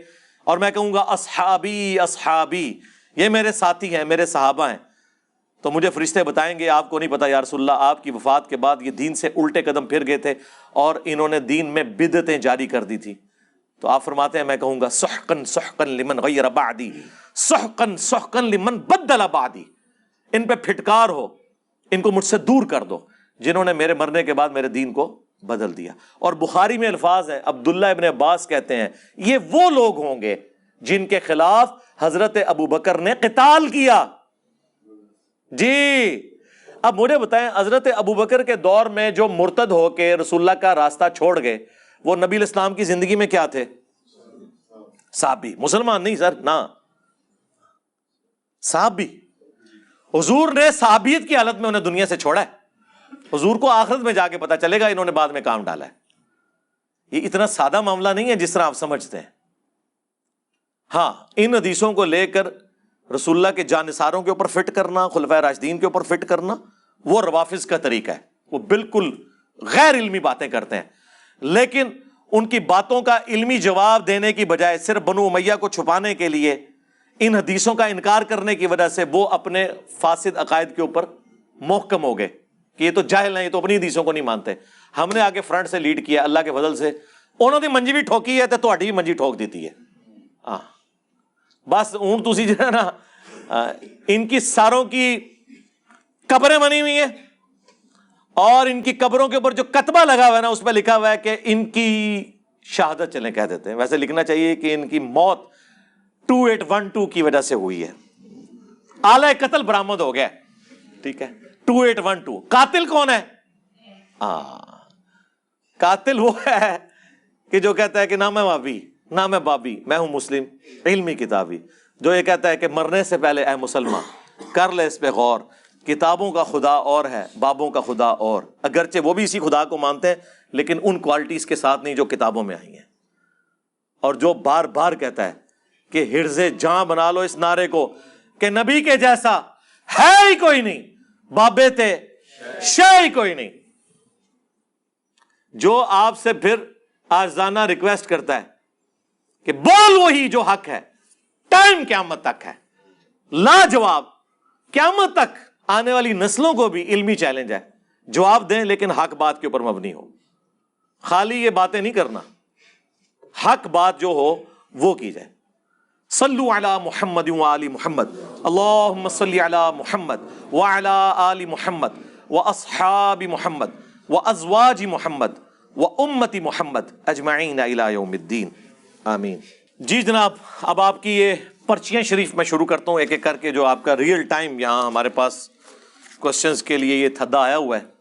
اور میں کہوں گا، اصحابی اصحابی، یہ میرے ساتھی ہیں، میرے صحابہ ہیں۔ تو مجھے فرشتے بتائیں گے، آپ کو نہیں پتا یا رسول اللہ، آپ کی وفات کے بعد یہ دین سے الٹے قدم پھر گئے تھے اور انہوں نے دین میں بدتیں جاری کر دی تھی تو آپ فرماتے ہیں، میں کہوں گا سحقن سحقن لمن غیر بعدی سحقن سحقن لمن بدل بعدی۔ ان پہ پھٹکار ہو، ان کو مجھ سے دور کر دو، جنہوں نے میرے مرنے کے بعد میرے دین کو بدل دیا۔ اور بخاری میں الفاظ ہیں، عبداللہ ابن عباس کہتے ہیں، یہ وہ لوگ ہوں گے جن کے خلاف حضرت ابو بکر نے قتال کیا۔ جی اب مجھے بتائیں، حضرت ابو بکر کے دور میں جو مرتد ہو کے رسول اللہ کا راستہ چھوڑ گئے، وہ نبی الاسلام کی زندگی میں کیا تھے؟ صحابی۔ مسلمان نہیں سر، نہ۔ صحابی۔ حضور نے صحابیت کی حالت میں انہیں دنیا سے چھوڑا ہے۔ حضور کو آخرت میں جا کے پتا چلے گا انہوں نے بعد میں کام ڈالا ہے۔ یہ اتنا سادہ معاملہ نہیں ہے جس طرح آپ سمجھتے ہیں۔ ہاں ان حدیثوں کو لے کر رسول اللہ کے جانساروں کے اوپر فٹ کرنا خلفۂ راشدین کے اوپر فٹ کرنا، وہ روافظ کا طریقہ ہے۔ وہ بالکل غیر علمی باتیں کرتے ہیں۔ لیکن ان کی باتوں کا علمی جواب دینے کی بجائے صرف بنو امیہ کو چھپانے کے لیے، ان حدیثوں کا انکار کرنے کی وجہ سے وہ اپنے فاسد عقائد کے اوپر محکم ہو گئے۔ کہ یہ تو جاہل نہیں یہ تو اپنی حدیثوں کو نہیں مانتے۔ ہم نے آگے فرنٹ سے لیڈ کیا، اللہ کے فضل سے۔ انہوں نے منجی بھی ٹھوکی ہے تو بھی منجی ٹھوک دیتی ہے۔ ہاں بس اون تھی جو ہے نا ان کی ساروں کی قبریں بنی ہوئی ہیں۔ اور ان کی قبروں کے اوپر جو کتبہ لگا ہوا ہے نا، اس پہ لکھا ہوا ہے کہ ان کی شہادت چلیں کہہ دیتے ہیں۔ ویسے لکھنا چاہیے کہ ان کی موت ٹو ایٹ ون ٹو کی وجہ سے ہوئی ہے۔ آلہ قتل برامد ہو گیا ٹھیک ہے۔ ٹو ایٹ ون ٹو قاتل کون ہے؟ ہاں. قاتل وہ ہے کہ جو کہتا ہے کہ نہ میں بابی نہ میں بابی میں ہوں مسلم، علمی کتابی، جو یہ کہتا ہے کہ مرنے سے پہلے اے مسلمان، کر لے اس پہ غور، کتابوں کا خدا اور ہے، بابوں کا خدا اور۔ اگرچہ وہ بھی اسی خدا کو مانتے ہیں، لیکن ان کوالٹیز کے ساتھ نہیں جو کتابوں میں آئی ہیں۔ اور جو بار بار کہتا ہے کہ ہرز جاں بنا لو اس نعرے کو، کہ نبی کے جیسا ہے ہی کوئی نہیں۔ بابے تھے شہ ہی کوئی نہیں۔ جو آپ سے پھر آرزانہ ریکویسٹ کرتا ہے کہ بول وہی جو حق ہے۔ ٹائم قیامت تک ہے۔ لاجواب قیامت تک آنے والی نسلوں کو بھی علمی چیلنج ہے۔ جواب دیں لیکن حق بات کے اوپر مبنی ہو۔ خالی یہ باتیں نہیں کرنا۔ حق بات جو ہو وہ کی جائے۔ صلو علی محمد و علی محمد. اللہم صلی علی محمد و علی آل محمد و اصحاب محمد و ازواج محمد و امت محمد اجمعین الى یوم الدین آمین. جی جناب، اب آپ کی یہ پرچیاں شریف میں شروع کرتا ہوں، ایک ایک کر کے جو آپ کا ریئل ٹائم یہاں ہمارے پاس کوشچنس کے لیے یہ تھدا آیا ہوا ہے۔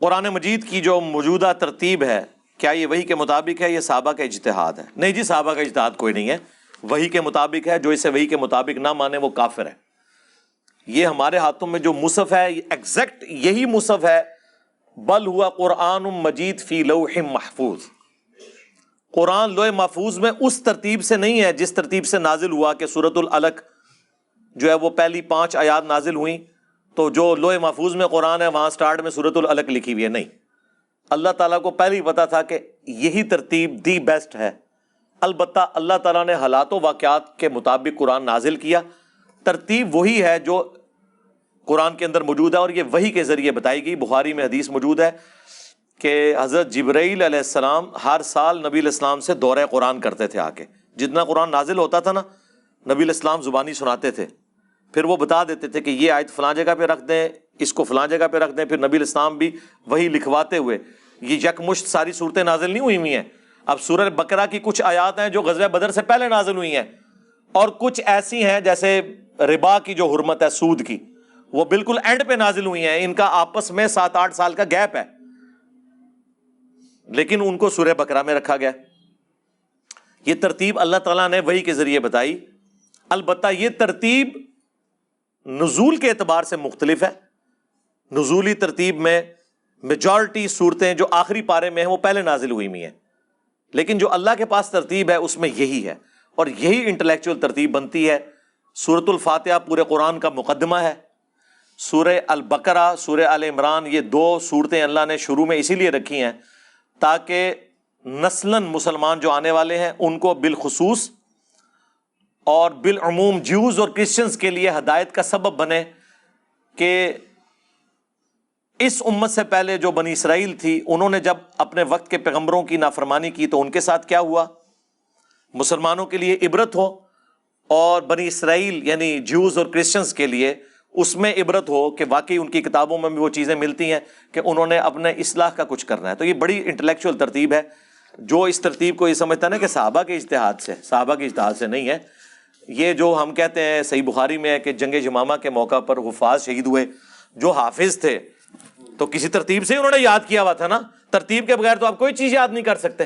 قرآن مجید کی جو موجودہ ترتیب ہے، کیا یہ وہی کے مطابق ہے، یہ صحابہ کا اجتہاد ہے؟ نہیں جی صحابہ کا اجتہاد کوئی نہیں ہے۔ وہی کے مطابق ہے، جو اسے وہی کے مطابق نہ مانے وہ کافر ہے۔ یہ ہمارے ہاتھوں میں جو مصحف ہے ایگزیکٹ یہی مصحف ہے۔ بل ہوا قرآن مجید فی لوح محفوظ۔ قرآن لوح محفوظ میں اس ترتیب سے نہیں ہے، جس ترتیب سے نازل ہوا کہ سورت العلق جو ہے وہ پہلی پانچ آیات نازل ہوئیں۔ تو جو لوح محفوظ میں قرآن ہے، وہاں سٹارٹ میں سورت العلق لکھی ہوئی ہے۔ نہیں۔ اللہ تعالیٰ کو پہلے ہی پتا تھا کہ یہی ترتیب دی بیسٹ ہے۔ البتہ اللہ تعالیٰ نے حالات و واقعات کے مطابق قرآن نازل کیا۔ ترتیب وہی ہے جو قرآن کے اندر موجود ہے اور یہ وہی کے ذریعے بتائی گئی۔ بخاری میں حدیث موجود ہے کہ حضرت جبرائیل علیہ السلام ہر سال نبی الاسلام سے دورہ قرآن کرتے تھے آ کے جتنا قرآن نازل ہوتا تھا نا، نبی الاسلام زبانی سناتے تھے۔ پھر وہ بتا دیتے تھے کہ یہ آیت فلاں جگہ پہ رکھ دیں، اس کو فلاں جگہ پہ رکھ دیں، پھر نبی الاسلام بھی وہی لکھواتے ہوئے۔ یہ یکمشت ساری صورتیں نازل نہیں ہوئی ہوئی ہیں۔ اب سورہ بکرا کی کچھ آیات ہیں جو غزوہ بدر سے پہلے نازل ہوئی ہیں۔ اور کچھ ایسی ہیں جیسے ربا کی جو حرمت ہے، سود کی، وہ بالکل اینڈ پہ نازل ہوئی ہیں۔ ان کا آپس میں سات آٹھ سال کا گیپ ہے۔ لیکن ان کو سورہ بکرا میں رکھا گیا۔ یہ ترتیب اللہ تعالیٰ نے وہی کے ذریعے بتائی۔ البتہ یہ ترتیب نزول کے اعتبار سے مختلف ہے۔ نزولی ترتیب میں میجورٹی صورتیں جو آخری پارے میں ہیں وہ پہلے نازل ہوئی ہوئی ہیں۔ لیکن جو اللہ کے پاس ترتیب ہے، اس میں یہی ہے۔ اور یہی انٹلیکچوئل ترتیب بنتی ہے۔ سورت الفاتحہ پورے قرآن کا مقدمہ ہے۔ سورہ البقرا سورہ ال عمران، یہ دو صورتیں اللہ نے شروع میں اسی لیے رکھی ہیں تاکہ نسلاً مسلمان جو آنے والے ہیں، ان کو بالخصوص اور بالعموم جیوز اور کرسچنس کے لیے ہدایت کا سبب بنے کہ اس امت سے پہلے جو بنی اسرائیل تھی، انہوں نے جب اپنے وقت کے پیغمبروں کی نافرمانی کی تو ان کے ساتھ کیا ہوا؟ مسلمانوں کے لیے عبرت ہو اور بنی اسرائیل یعنی جیوز اور کرسچنس کے لیے اس میں عبرت ہو کہ واقعی ان کی کتابوں میں بھی وہ چیزیں ملتی ہیں کہ انہوں نے اپنے اصلاح کا کچھ کرنا ہے۔ تو یہ بڑی انٹلیکچوئل ترتیب ہے۔ جو اس ترتیب کو یہ سمجھتا ہے نا کہ صحابہ کے اشتہاد سے، صحابہ کے اشتہاد سے نہیں ہے۔ یہ جو ہم کہتے ہیں، صحیح بخاری میں ہے کہ جنگ جمامہ کے موقع پر حفاظ شہید ہوئے، جو حافظ تھے۔ تو کسی ترتیب سے انہوں نے یاد کیا ہوا تھا نا؟ ترتیب کے بغیر تو آپ کوئی چیز یاد نہیں کر سکتے۔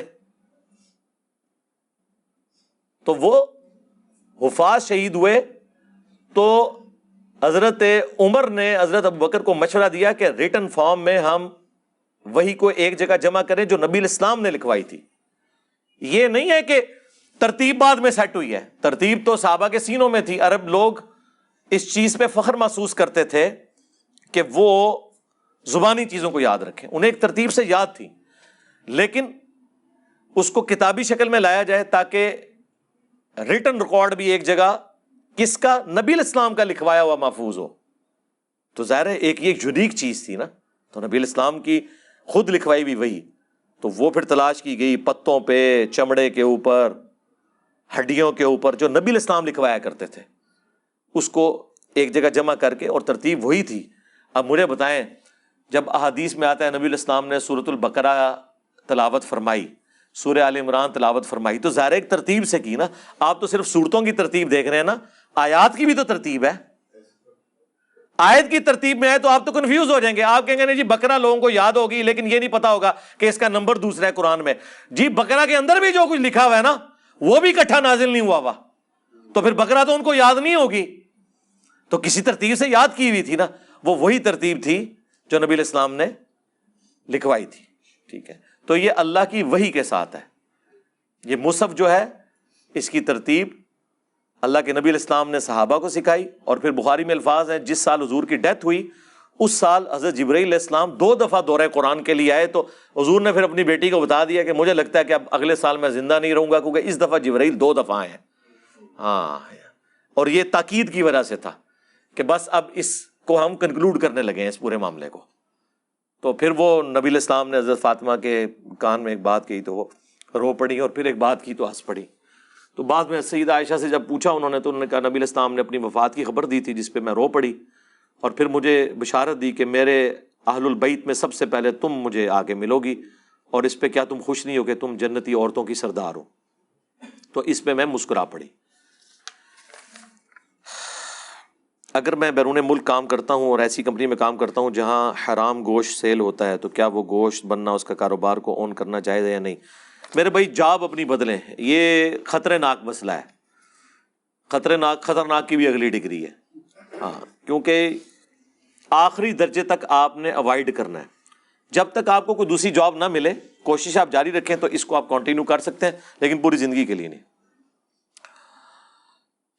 تو وہ حفاظ شہید ہوئے۔ تو حضرت عمر نے حضرت ابو بکر کو مشورہ دیا کہ ریٹن فارم میں ہم وہی کو ایک جگہ جمع کریں جو نبی الاسلام نے لکھوائی تھی۔ یہ نہیں ہے کہ ترتیب بعد میں سیٹ ہوئی ہے۔ ترتیب تو صحابہ کے سینوں میں تھی۔ عرب لوگ اس چیز پہ فخر محسوس کرتے تھے کہ وہ زبانی چیزوں کو یاد رکھیں۔ انہیں ایک ترتیب سے یاد تھی۔ لیکن اس کو کتابی شکل میں لایا جائے تاکہ ریٹن ریکارڈ بھی ایک جگہ کس کا نبی الاسلام کا لکھوایا ہوا محفوظ ہو۔ تو ظاہر ہے ایک یہ جدیق چیز تھی نا۔ تو نبی الاسلام کی خود لکھوائی بھی وہی۔ تو وہ پھر تلاش کی گئی پتوں پہ، چمڑے کے اوپر۔ ہڈیوں کے اوپر جو نبی الاسلام لکھوایا کرتے تھے، اس کو ایک جگہ جمع کر کے اور ترتیب وہی تھی۔ اب مجھے بتائیں، جب احادیث میں آتا ہے نبی الاسلام نے صورت البقرہ تلاوت فرمائی، سورہ عال عمران تلاوت فرمائی، تو ظاہر ایک ترتیب سے کی نا۔ آپ تو صرف صورتوں کی ترتیب دیکھ رہے ہیں نا، آیات کی بھی تو ترتیب ہے۔ آیت کی ترتیب میں ہے تو آپ تو کنفیوز ہو جائیں گے۔ آپ کہیں گے نہیں جی بکرا لوگوں کو یاد ہوگی، لیکن یہ نہیں پتا ہوگا کہ اس کا نمبر دوسرا ہے قرآن میں۔ جی بکرا کے اندر بھی جو کچھ لکھا ہوا ہے نا وہ بھی اکٹھا نازل نہیں ہوا ہوا تو پھر بکرا تو ان کو یاد نہیں ہوگی۔ تو کسی ترتیب سے یاد کی ہوئی تھی نا، وہ وہی ترتیب تھی جو نبی الاسلام نے لکھوائی تھی۔ ٹھیک ہے۔ تو یہ اللہ کی وہی کے ساتھ ہے۔ یہ مصحف جو ہے، اس کی ترتیب اللہ کے نبی الاسلام نے صحابہ کو سکھائی اور پھر بخاری میں الفاظ ہیں، جس سال حضور کی ڈیتھ ہوئی اس سال حضرت جبرائیل علیہ السلام دو دفعہ دورہ قرآن کے لیے آئے تو حضور نے پھر اپنی بیٹی کو بتا دیا کہ مجھے لگتا ہے کہ اب اگلے سال میں زندہ نہیں رہوں گا کیونکہ اس دفعہ جبرائیل دو دفعہ آئے ہیں۔ ہاں اور یہ تاکید کی وجہ سے تھا کہ بس اب اس کو ہم کنکلوڈ کرنے لگے ہیں اس پورے معاملے کو۔ تو پھر وہ نبی الاسلام نے حضرت فاطمہ کے کان میں ایک بات کہی تو وہ رو پڑی اور پھر ایک بات کی تو ہنس پڑی۔ تو بعد میں سید عائشہ سے جب پوچھا انہوں نے تو انہوں نے کہا نبی الاسلام نے اپنی وفات کی خبر دی تھی جس پہ میں رو پڑی۔ اور پھر مجھے بشارت دی کہ میرے اہل البیت میں سب سے پہلے تم مجھے آگے ملو گی اور اس پہ کیا تم خوش نہیں ہو کہ تم جنتی عورتوں کی سردار ہو۔ تو اس پہ میں مسکرا پڑی۔ اگر میں بیرون ملک کام کرتا ہوں اور ایسی کمپنی میں کام کرتا ہوں جہاں حرام گوشت سیل ہوتا ہے، تو کیا وہ گوشت بننا، اس کا کاروبار کو اون کرنا چاہیے یا نہیں؟ میرے بھائی، جاب اپنی بدلیں۔ یہ خطرے ناک مسئلہ ہے۔ خطرے ناک، خطرناک کی بھی اگلی ڈگری ہے۔ ہاں کیونکہ آخری درجے تک آپ نے اوائڈ کرنا ہے۔ جب تک آپ کو کوئی دوسری جاب نہ ملے، کوشش آپ جاری رکھیں تو اس کو آپ کنٹینیو کر سکتے ہیں، لیکن پوری زندگی کے لیے نہیں۔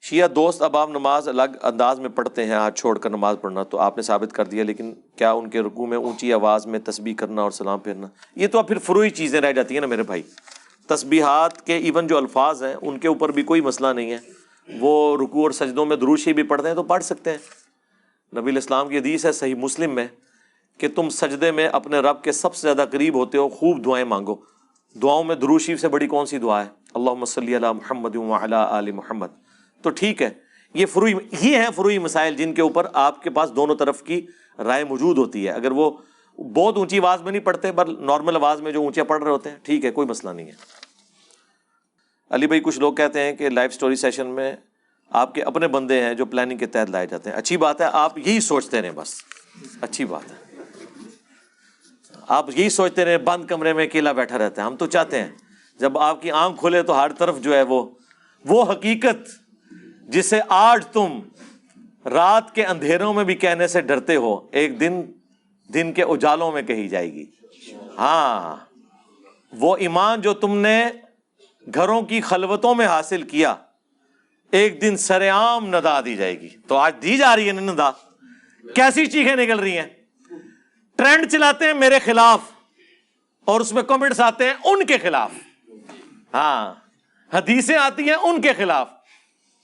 شیعہ دوست اب آپ نماز الگ انداز میں پڑھتے ہیں ہاتھ چھوڑ کر نماز پڑھنا تو آپ نے ثابت کر دیا، لیکن کیا ان کے رکوع میں اونچی آواز میں تسبیح کرنا اور سلام پھیرنا؟ یہ تو اب پھر فروئی چیزیں رہ جاتی ہیں نا میرے بھائی۔ تسبیحات کے ایون جو الفاظ ہیں، ان کے اوپر بھی کوئی مسئلہ نہیں ہے۔ وہ رکوع اور سجدوں میں دروشی بھی پڑھتے ہیں تو پڑھ سکتے ہیں۔ نبی الاسلام کی حدیث ہے، صحیح مسلم میں، کہ تم سجدے میں اپنے رب کے سب سے زیادہ قریب ہوتے ہو، خوب دعائیں مانگو۔ دعاؤں میں دروشی سے بڑی کون سی دعا ہے؟ اللہ صلی علی محمد علی محمد۔ تو ٹھیک ہے، یہ فروئی یہ ہیں فروئی مسائل جن کے اوپر آپ کے پاس دونوں طرف کی رائے موجود ہوتی ہے۔ اگر وہ بہت اونچی آواز میں نہیں پڑھتے بس نارمل آواز میں جو اونچے پڑھ رہے ہوتے ہیں، ٹھیک ہے، کوئی مسئلہ نہیں ہے۔ علی بھائی، کچھ لوگ کہتے ہیں کہ لائف اسٹوری سیشن میں آپ کے اپنے بندے ہیں جو پلاننگ کے تحت لائے جاتے ہیں۔ اچھی بات ہے، آپ یہی سوچتے رہیں بس۔ اچھی بات ہے۔ آپ یہی سوچتے رہے بند کمرے میں اکیلا بیٹھا رہتا ہے۔ ہم تو چاہتے ہیں، جب آپ کی آنکھ کھلے تو ہر طرف جو ہے وہ وہ حقیقت جسے آج تم رات کے اندھیروں میں بھی کہنے سے ڈرتے ہو، ایک دن دن کے اجالوں میں کہی جائے گی۔ ہاں وہ ایمان جو تم نے گھروں کی خلوتوں میں حاصل کیا ایک دن سر عام ندا دی جائے گی۔ تو آج دی جا رہی ہے ندا۔ کیسی چیخیں نکل رہی ہیں؟ ٹرینڈ چلاتے ہیں میرے خلاف اور اس میں کمنٹس آتے ہیں ان کے خلاف۔ ہاں حدیثیں آتی ہیں ان کے خلاف۔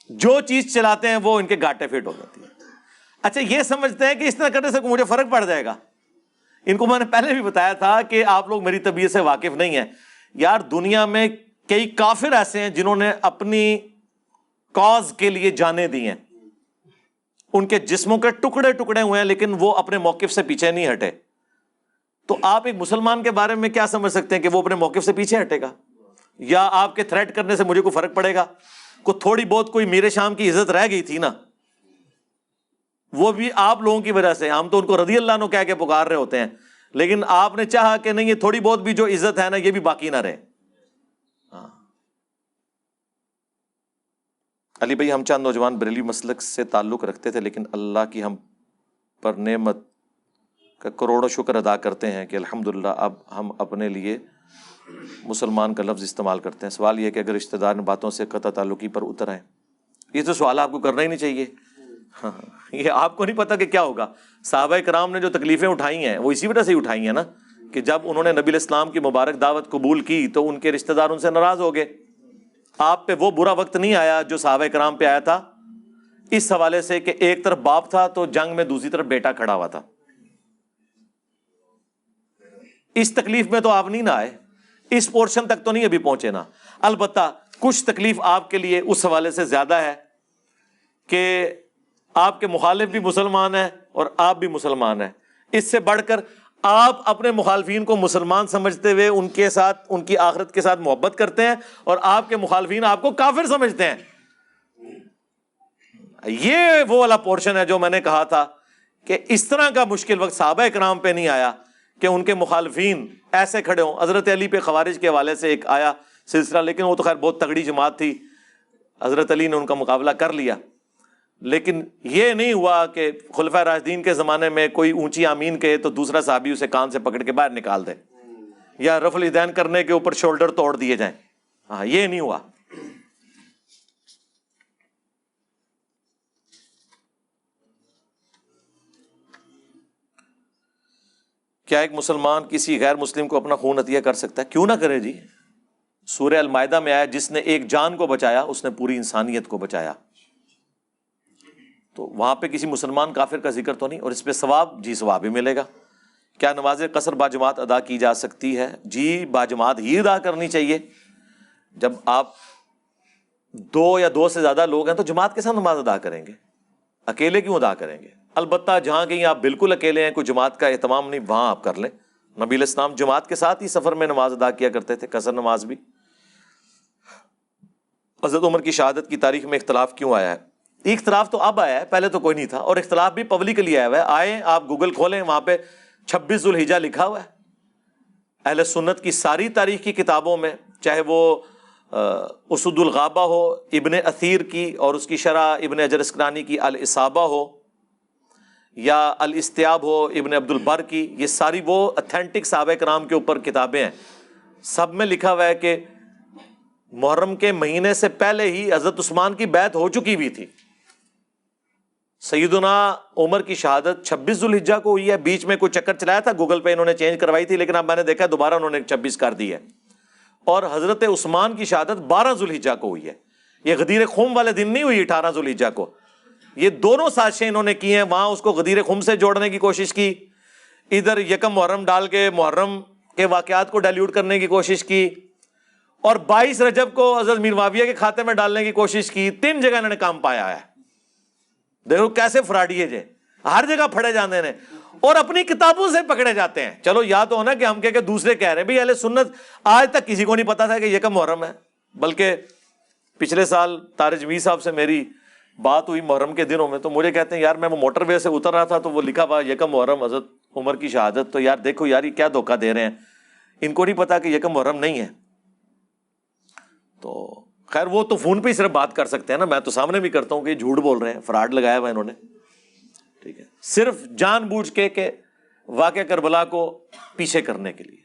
جو چیز چلاتے ہیں وہ ان کے گاٹے فٹ ہو جاتی ہے اچھا یہ سمجھتے ہیں کہ اس طرح کرنے سے مجھے فرق پڑ جائے گا۔ ان کو میں نے پہلے بھی بتایا تھا کہ آپ لوگ میری طبیعت سے واقف نہیں ہیں۔ یار، دنیا میں کئی کافر ایسے ہیں جنہوں نے اپنی کاز کے لیے جانے دی ہیں۔ ان کے جسموں کے ٹکڑے ٹکڑے ہوئے ہیں، لیکن وہ اپنے موقف سے پیچھے نہیں ہٹے۔ تو آپ ایک مسلمان کے بارے میں کیا سمجھ سکتے ہیں کہ وہ اپنے موقف سے پیچھے ہٹے گا؟ یا آپ کے تھریٹ کرنے سے مجھے کوئی فرق پڑے گا؟ کو تھوڑی بہت کوئی میرے شام کی عزت رہ گئی تھی نا؟ وہ بھی آپ لوگوں کی وجہ سے، ہم تو ان کو رضی اللہ نو کہہ کے پکار رہے ہوتے ہیں۔ لیکن آپ نے چاہا کہ نہیں، یہ تھوڑی بہت بھی جو عزت ہے نا، یہ بھی باقی نہ رہے۔ علی بھائی، ہم چاند نوجوان بریلی مسلک سے تعلق رکھتے تھے، لیکن اللہ کی ہم پر نعمت کا کروڑوں شکر ادا کرتے ہیں کہ الحمد للہ اب ہم اپنے لیے مسلمان کا لفظ استعمال کرتے ہیں۔ سوال یہ کہ اگر رشتے دار باتوں سے قطع تعلقی پر اتر آئیں، یہ تو سوال آپ کو کرنا ہی نہیں چاہیے۔ ہاں یہ آپ کو نہیں پتا کہ کیا ہوگا۔ صحابہ کرام نے جو تکلیفیں اٹھائی ہیں، وہ اسی وجہ سے ہی اٹھائی ہیں نا، کہ جب انہوں نے نبی الاسلام کی مبارک دعوت قبول کی تو ان کے رشتے دار ان سے ناراض ہو گئے۔ آپ پہ وہ برا وقت نہیں آیا جو صحابہ کرام پہ آیا تھا؟ اس حوالے سے کہ ایک طرف باپ تھا تو جنگ میں دوسری طرف بیٹا کھڑا ہوا تھا۔ اس تکلیف میں تو آپ نہیں نہ آئے۔ اس پورشن تک تو نہیں ابھی پہنچے نا۔ البتہ کچھ تکلیف آپ کے لیے اس حوالے سے زیادہ ہے کہ آپ کے مخالف بھی مسلمان ہیں اور آپ بھی مسلمان ہیں۔ اس سے بڑھ کر آپ اپنے مخالفین کو مسلمان سمجھتے ہوئے ان کے ساتھ، ان کی آخرت کے ساتھ محبت کرتے ہیں اور آپ کے مخالفین آپ کو کافر سمجھتے ہیں۔ یہ وہ والا پورشن ہے جو میں نے کہا تھا کہ اس طرح کا مشکل وقت صحابہ کرام پہ نہیں آیا کہ ان کے مخالفین ایسے کھڑے ہوں۔ حضرت علی پہ خوارج کے حوالے سے ایک آیا سلسلہ، لیکن وہ تو خیر بہت تگڑی جماعت تھی۔ حضرت علی نے ان کا مقابلہ کر لیا۔ لیکن یہ نہیں ہوا کہ خلفۂ راجدین کے زمانے میں کوئی اونچی آمین کہے تو دوسرا صحابی اسے کان سے پکڑ کے باہر نکال دے یا رف الدین کرنے کے اوپر شولڈر توڑ دیے جائیں۔ ہاں یہ نہیں ہوا۔ کیا ایک مسلمان کسی غیر مسلم کو اپنا خون عطیہ کر سکتا ہے؟ کیوں نہ کرے جی؟ سورہ المائدہ میں آیا، جس نے ایک جان کو بچایا، اس نے پوری انسانیت کو بچایا۔ تو وہاں پہ کسی مسلمان کافر کا ذکر تو نہیں، اور اس پہ ثواب جی ثواب ہی ملے گا۔ کیا نماز قصر باجماعت ادا کی جا سکتی ہے؟ جی باجماعت ہی ادا کرنی چاہیے۔ جب آپ دو یا دو سے زیادہ لوگ ہیں تو جماعت کے ساتھ نماز ادا کریں گے۔ اکیلے کیوں ادا کریں گے؟ البتہ جہاں کہیں آپ بالکل اکیلے ہیں، کوئی جماعت کا اہتمام نہیں، وہاں آپ کر لیں۔ نبی الاسلام جماعت کے ساتھ ہی سفر میں نماز ادا کیا کرتے تھے، قصر نماز بھی۔ حضرت عمر کی شہادت کی تاریخ میں اختلاف کیوں آیا ہے؟ اختلاف تو اب آیا ہے، پہلے تو کوئی نہیں تھا، اور اختلاف بھی پبلکلی آیا ہوا ہے۔ آئے آپ گوگل کھولیں، وہاں پہ چھبیس الحجا لکھا ہوا ہے۔ اہل سنت کی ساری تاریخ کی کتابوں میں، چاہے وہ اسد الغابہ ہو، ابن اثیر کی اور اس کی شرح، ابن اجر اسکرانی کی الصابہ ہو، یا الاستیاب ہو، ابن عبد البر کی، یہ ساری وہ اتھینٹک صحابہ کرام کے اوپر کتابیں ہیں۔ سب میں لکھا ہوا ہے کہ محرم کے مہینے سے پہلے ہی حضرت عثمان کی بیت ہو چکی ہوئی تھی۔ سیدنا عمر کی شہادت چھبیس الحجا کو ہوئی ہے، بیچ میں کوئی چکر چلایا تھا؟ گوگل پہ انہوں نے چینج کروائی تھی، لیکن اب میں نے دیکھا دوبارہ انہوں نے چھبیس کر دی ہے۔ اور حضرت عثمان کی شہادت بارہ ذوالحجا کو ہوئی ہے۔ یہ غدیر خم والے دن نہیں ہوئی اٹھارہ ذوالحجا کو۔ یہ دونوں سازشیں انہوں نے کی ہیں، وہاں اس کو غدیر خم سے جوڑنے کی کوشش کی۔ ادھر یکم محرم ڈال کے محرم کے واقعات کو ڈائلیوٹ کرنے کی کوشش کی۔ اور بائیس رجب کو حضرت میر معاویہ کے کھاتے میں ڈالنے کی کوشش کی۔ تین جگہ انہوں نے کام پایا ہے۔ دیکھو کیسے فراڈیے جے ہر جگہ پھڑے جانے نے اور اپنی کتابوں سے پکڑے جاتے ہیں۔ چلو، یا تو ہونا کہ ہم کہ دوسرے کہہ رہے ہیں بھائی اہل سنت آج تک کسی کو نہیں پتا تھا کہ یہ کم محرم ہے۔ بلکہ پچھلے سال تارج میر صاحب سے میری بات ہوئی محرم کے دنوں میں، تو مجھے کہتے ہیں، یار میں وہ موٹر وے سے اتر رہا تھا تو وہ لکھا ہوا یکم محرم، حضرت عمر کی شہادت۔ تو یار دیکھو یار یہ کیا دھوکہ دے رہے ہیں۔ ان کو نہیں پتا کہ یکم محرم نہیں ہے۔ تو خیر، وہ تو فون پہ ہی صرف بات کر سکتے ہیں نا، میں تو سامنے بھی کرتا ہوں کہ جھوٹ بول رہے ہیں، فراڈ لگایا ہوا انہوں نے۔ ٹھیک ہے۔ صرف جان بوجھ کے کہ واقع کربلا کو پیچھے کرنے کے لیے۔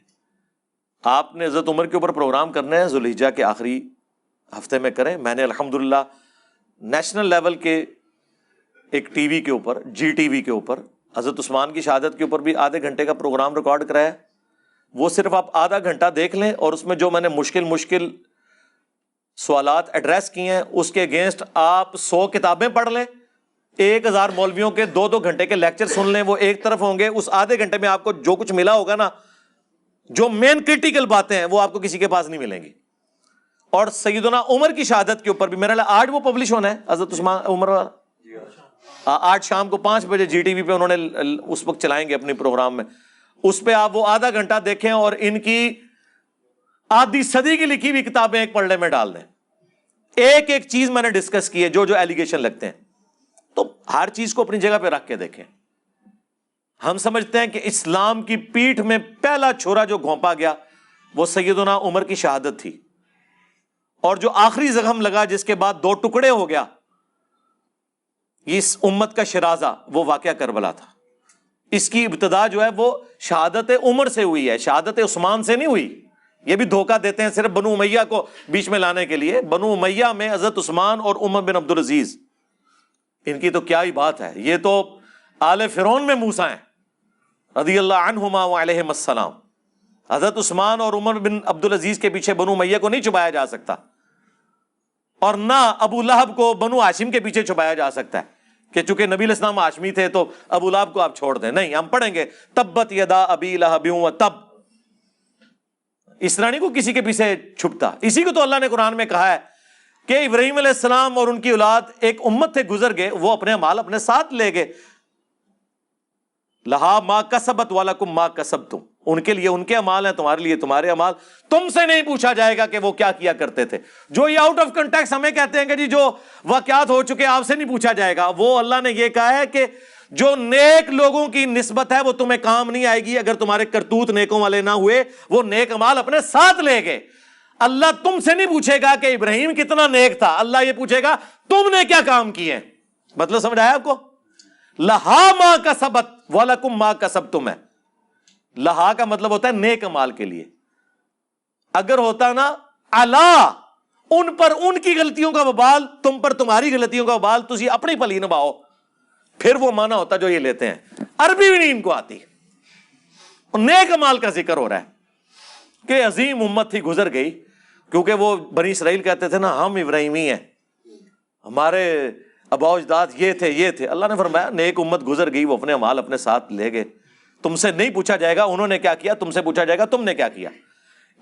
آپ نے عزت عمر کے اوپر پروگرام کرنا ہے زلیجا کے آخری ہفتے میں کریں۔ میں نے الحمد للہ نیشنل لیول کے ایک ٹی وی کے اوپر جی ٹی وی کے اوپر، حضرت عثمان کی شہادت کے اوپر بھی آدھے گھنٹے کا پروگرام ریکارڈ کرایا۔ وہ صرف آپ آدھا گھنٹہ دیکھ لیں اور اس میں جو میں نے مشکل مشکل سوالات ایڈریس کیے ہیں، اس کے اگینسٹ آپ سو کتابیں پڑھ لیں۔ ایک ہزار مولویوں کے دو دو گھنٹے کے لیکچر سن لیں، وہ ایک طرف ہوں گے۔ اس آدھے گھنٹے میں آپ کو جو کچھ ملا ہوگا نا، جو مین کریٹیکل باتیں ہیں، وہ آپ کو کسی کے پاس نہیں ملیں گی۔ اور سیدنا عمر کی شہادت کے اوپر بھی میرا آج وہ پبلش ہونا ہے، حضرت عثمان عمر آج شام کو پانچ بجے جی ٹی وی پہ انہوں نے اس وقت چلائیں گے اپنے پروگرام میں۔ اس پہ آپ وہ آدھا گھنٹہ دیکھیں اور ان کی آدھی صدی کی لکھی ہوئی کتابیں ایک پڑھنے میں ڈال دیں۔ ایک ایک چیز میں نے ڈسکس کی ہے جو جو ایلیگیشن لگتے ہیں۔ تو ہر چیز کو اپنی جگہ پہ رکھ کے دیکھیں۔ ہم سمجھتے ہیں کہ اسلام کی پیٹھ میں پہلا چھوڑا جو گھونپا گیا، وہ سیدنا عمر کی شہادت تھی۔ اور جو آخری زخم لگا جس کے بعد دو ٹکڑے ہو گیا اس امت کا شرازہ، وہ واقعہ کربلا تھا۔ اس کی ابتدا جو ہے، وہ شہادت عمر سے ہوئی ہے، شہادت عثمان سے نہیں ہوئی۔ یہ بھی دھوکہ دیتے ہیں صرف بنو امیہ کو بیچ میں لانے کے لیے۔ بنو امیہ میں حضرت عثمان اور عمر بن عبد العزیز ان کی تو کیا ہی بات ہے۔ یہ تو آل فرون میں موسا ہیں۔ رضی اللہ عنہما علیہ السلام۔ حضرت عثمان اور عمر بن عبد العزیز کے پیچھے بنو میہ کو نہیں چھپایا جا سکتا۔ اور نہ ابو لہب کو بنو ہاشم کے پیچھے چھپایا جا سکتا ہے۔ کہ چونکہ نبی الاسلام ہاشمی تھے تو ابو لہب کو آپ چھوڑ دیں۔ نہیں، ہم پڑھیں گے۔ تبت یدا ابی لہب و تب۔ اس طرح نہیں کو کسی کے پیچھے چھپتا۔ اسی کو تو اللہ نے قرآن میں کہا ہے کہ ابراہیم علیہ السلام اور ان کی اولاد ایک امت سے گزر گئے، وہ اپنے مال اپنے ساتھ لے گئے۔ لہا ماں کسبت والا کم ماں کسب تم ان کے لیے ان کے امال ہیں، تمہارے لیے تمہارے امال۔ تم سے نہیں پوچھا جائے گا کہ وہ کیا کیا کرتے تھے۔ جو یہ آؤٹ آف کنٹیکس ہمیں کہتے ہیں کہ جی جو واقعات ہو چکے، آپ سے نہیں پوچھا جائے گا۔ وہ اللہ نے یہ کہا ہے کہ جو نیک لوگوں کی نسبت ہے وہ تمہیں کام نہیں آئے گی، اگر تمہارے کرتوت نیکوں والے نہ ہوئے، وہ نیک امال اپنے ساتھ لے گئے اللہ تم سے نہیں پوچھے گا کہ ابراہیم کتنا نیک تھا، اللہ یہ پوچھے گا تم نے کیا کام کیے۔ مطلب سمجھ آیا آپ کو؟ لہا ماں کا سبت والا کم ماں کا سب تم ہے۔ لہا کا مطلب ہوتا ہے نیک مال کے لیے۔ اگر ہوتا نا اللہ ان پر ان کی غلطیوں کا ببال تم پر تمہاری غلطیوں کا ببال تھی اپنی پلی نباؤ پھر وہ مانا ہوتا جو یہ لیتے ہیں۔ عربی بھی نہیں ان کو آتی۔ نیک مال کا ذکر ہو رہا ہے۔ کہ عظیم امت تھی، گزر گئی۔ کیونکہ وہ بنی اسرائیل کہتے تھے نا، ہم ابراہیمی ہیں۔ ہمارے ابا اجداد یہ تھے یہ تھے۔ اللہ نے فرمایا، نیک امت گزر گئی، وہ اپنے مال اپنے ساتھ لے گئے۔ تم سے نہیں پوچھا جائے گا انہوں نے کیا کیا، تم سے پوچھا جائے گا تم نے کیا کیا۔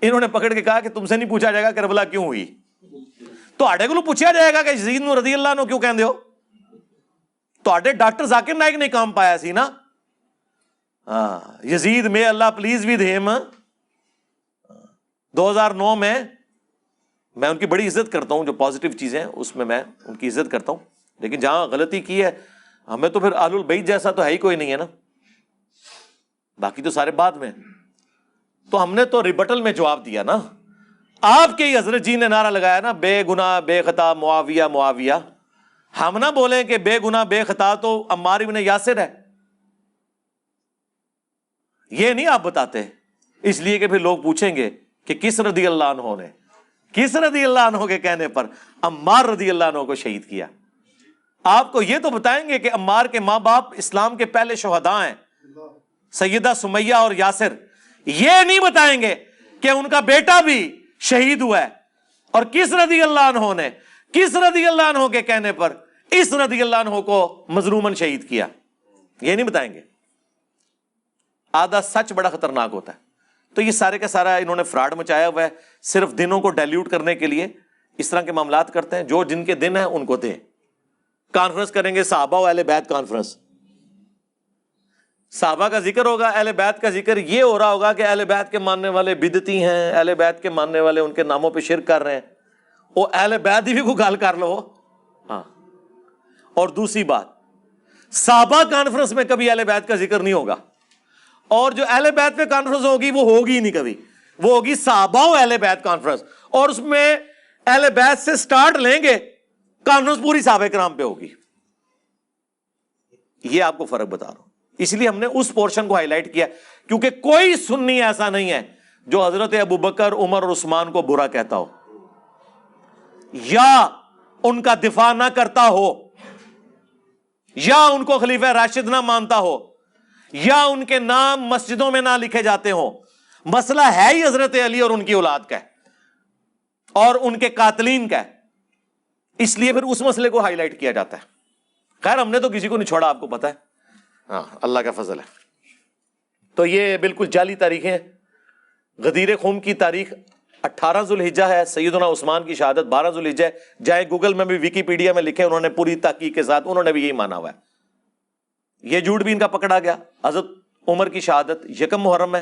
انہوں نے پکڑ کے کہا کہ تم سے نہیں پوچھا جائے گا کربلا کیوں ہوئی۔ تو آڈے کو پوچھا جائے گا کہ یزید رضی اللہ نو کیوں کہندے ہو؟ تو ڈاکٹر ذاکر نائک نے کام پایا سی نا؟ ہاں یزید میں اللہ پلیز بھی دھیم دو ہزار نو میں میں ان کی بڑی عزت کرتا ہوں، جو پازیٹیو چیزیں ہیں، اس میں میں ان کی عزت کرتا ہوں۔ لیکن جہاں غلطی کی ہے، ہمیں تو پھر آل البعید جیسا تو ہے ہی کوئی نہیں ہے نا؟ باقی تو سارے بعد میں۔ تو ہم نے تو ریبٹل میں جواب دیا نا۔ آپ کے ہی حضرت جی نے نعرہ لگایا نا، بے گنا بے خطا، معاویہ معاویہ۔ ہم نہ بولیں کہ بے گنا بے خطا تو عمار ابن یاسر ہے۔ یہ نہیں آپ بتاتے۔ اس لیے کہ پھر لوگ پوچھیں گے کہ کس رضی اللہ عنہ نے، کس رضی اللہ عنہ کے کہنے پر عمار رضی اللہ عنہ کو شہید کیا۔ آپ کو یہ تو بتائیں گے کہ عمار کے ماں باپ اسلام کے پہلے شہداء ہیں۔ سیدہ سمیہ اور یاسر۔ یہ نہیں بتائیں گے کہ ان کا بیٹا بھی شہید ہوا ہے۔ اور کس رضی اللہ عنہ نے، کس رضی اللہ عنہ کے کہنے پر اس رضی اللہ عنہ کو مظلومن شہید کیا۔ یہ نہیں بتائیں گے۔ آدھا سچ بڑا خطرناک ہوتا ہے۔ تو یہ سارے کا سارا انہوں نے فراڈ مچایا ہوا ہے صرف دنوں کو ڈائلیوٹ کرنے کے لیے۔ اس طرح کے معاملات کرتے ہیں۔ جو جن کے دن ہیں ان کو دیں۔ کانفرنس کریں گے صحابہ و اہل بیت کانفرنس۔ صحابہ کا ذکر ہوگا، اہل بیت کا ذکر یہ ہو رہا ہوگا کہ اہل بیت کے ماننے والے بدتی ہیں، اہل بیت کے ماننے والے ان کے ناموں پہ شرک کر رہے ہیں۔ وہ اہل بیت ہی بھی کو گال کر لو۔ اور دوسری بات، صحابہ کانفرنس میں کبھی اہل بیت کا ذکر نہیں ہوگا۔ اور جو اہل بیت پہ کانفرنس ہوگی، وہ ہوگی ہی نہیں کبھی۔ وہ ہوگی صحابہ و اہل بیت کانفرنس اور اس میں اہل بیت سے سٹارٹ لیں گے کانفرنس پوری صحابہ کرام پہ ہوگی۔ یہ آپ کو فرق بتا رہا ہوں۔ اس لیے ہم نے اس پورشن کو ہائی لائٹ کیا، کیونکہ کوئی سننی ایسا نہیں ہے جو حضرت ابو بکر، عمر اور عثمان کو برا کہتا ہو۔ یا ان کا دفاع نہ کرتا ہو۔ یا ان کو خلیفہ راشد نہ مانتا ہو، یا ان کے نام مسجدوں میں نہ لکھے جاتے ہوں۔ مسئلہ ہے ہی حضرت علی اور ان کی اولاد کا ہے۔ اور ان کے قاتلین کا ہے۔ اس لیے پھر اس مسئلے کو ہائی لائٹ کیا جاتا ہے۔ خیر، ہم نے تو کسی کو نہیں چھوڑا، آپ کو پتا ہے۔ ہاں اللہ کا فضل ہے۔ تو یہ بالکل جعلی تاریخیں غدیر خون کی تاریخ اٹھارہ ذوالحجہ ہے، سیدنا عثمان کی شہادت بارہ ذوالحجہ ہے۔ جائے گوگل میں بھی وکی پیڈیا میں لکھے انہوں نے پوری تحقیق کے ساتھ، انہوں نے بھی یہی مانا ہوا ہے۔ یہ جھوٹ بھی ان کا پکڑا گیا۔ حضرت عمر کی شہادت یکم محرم ہے۔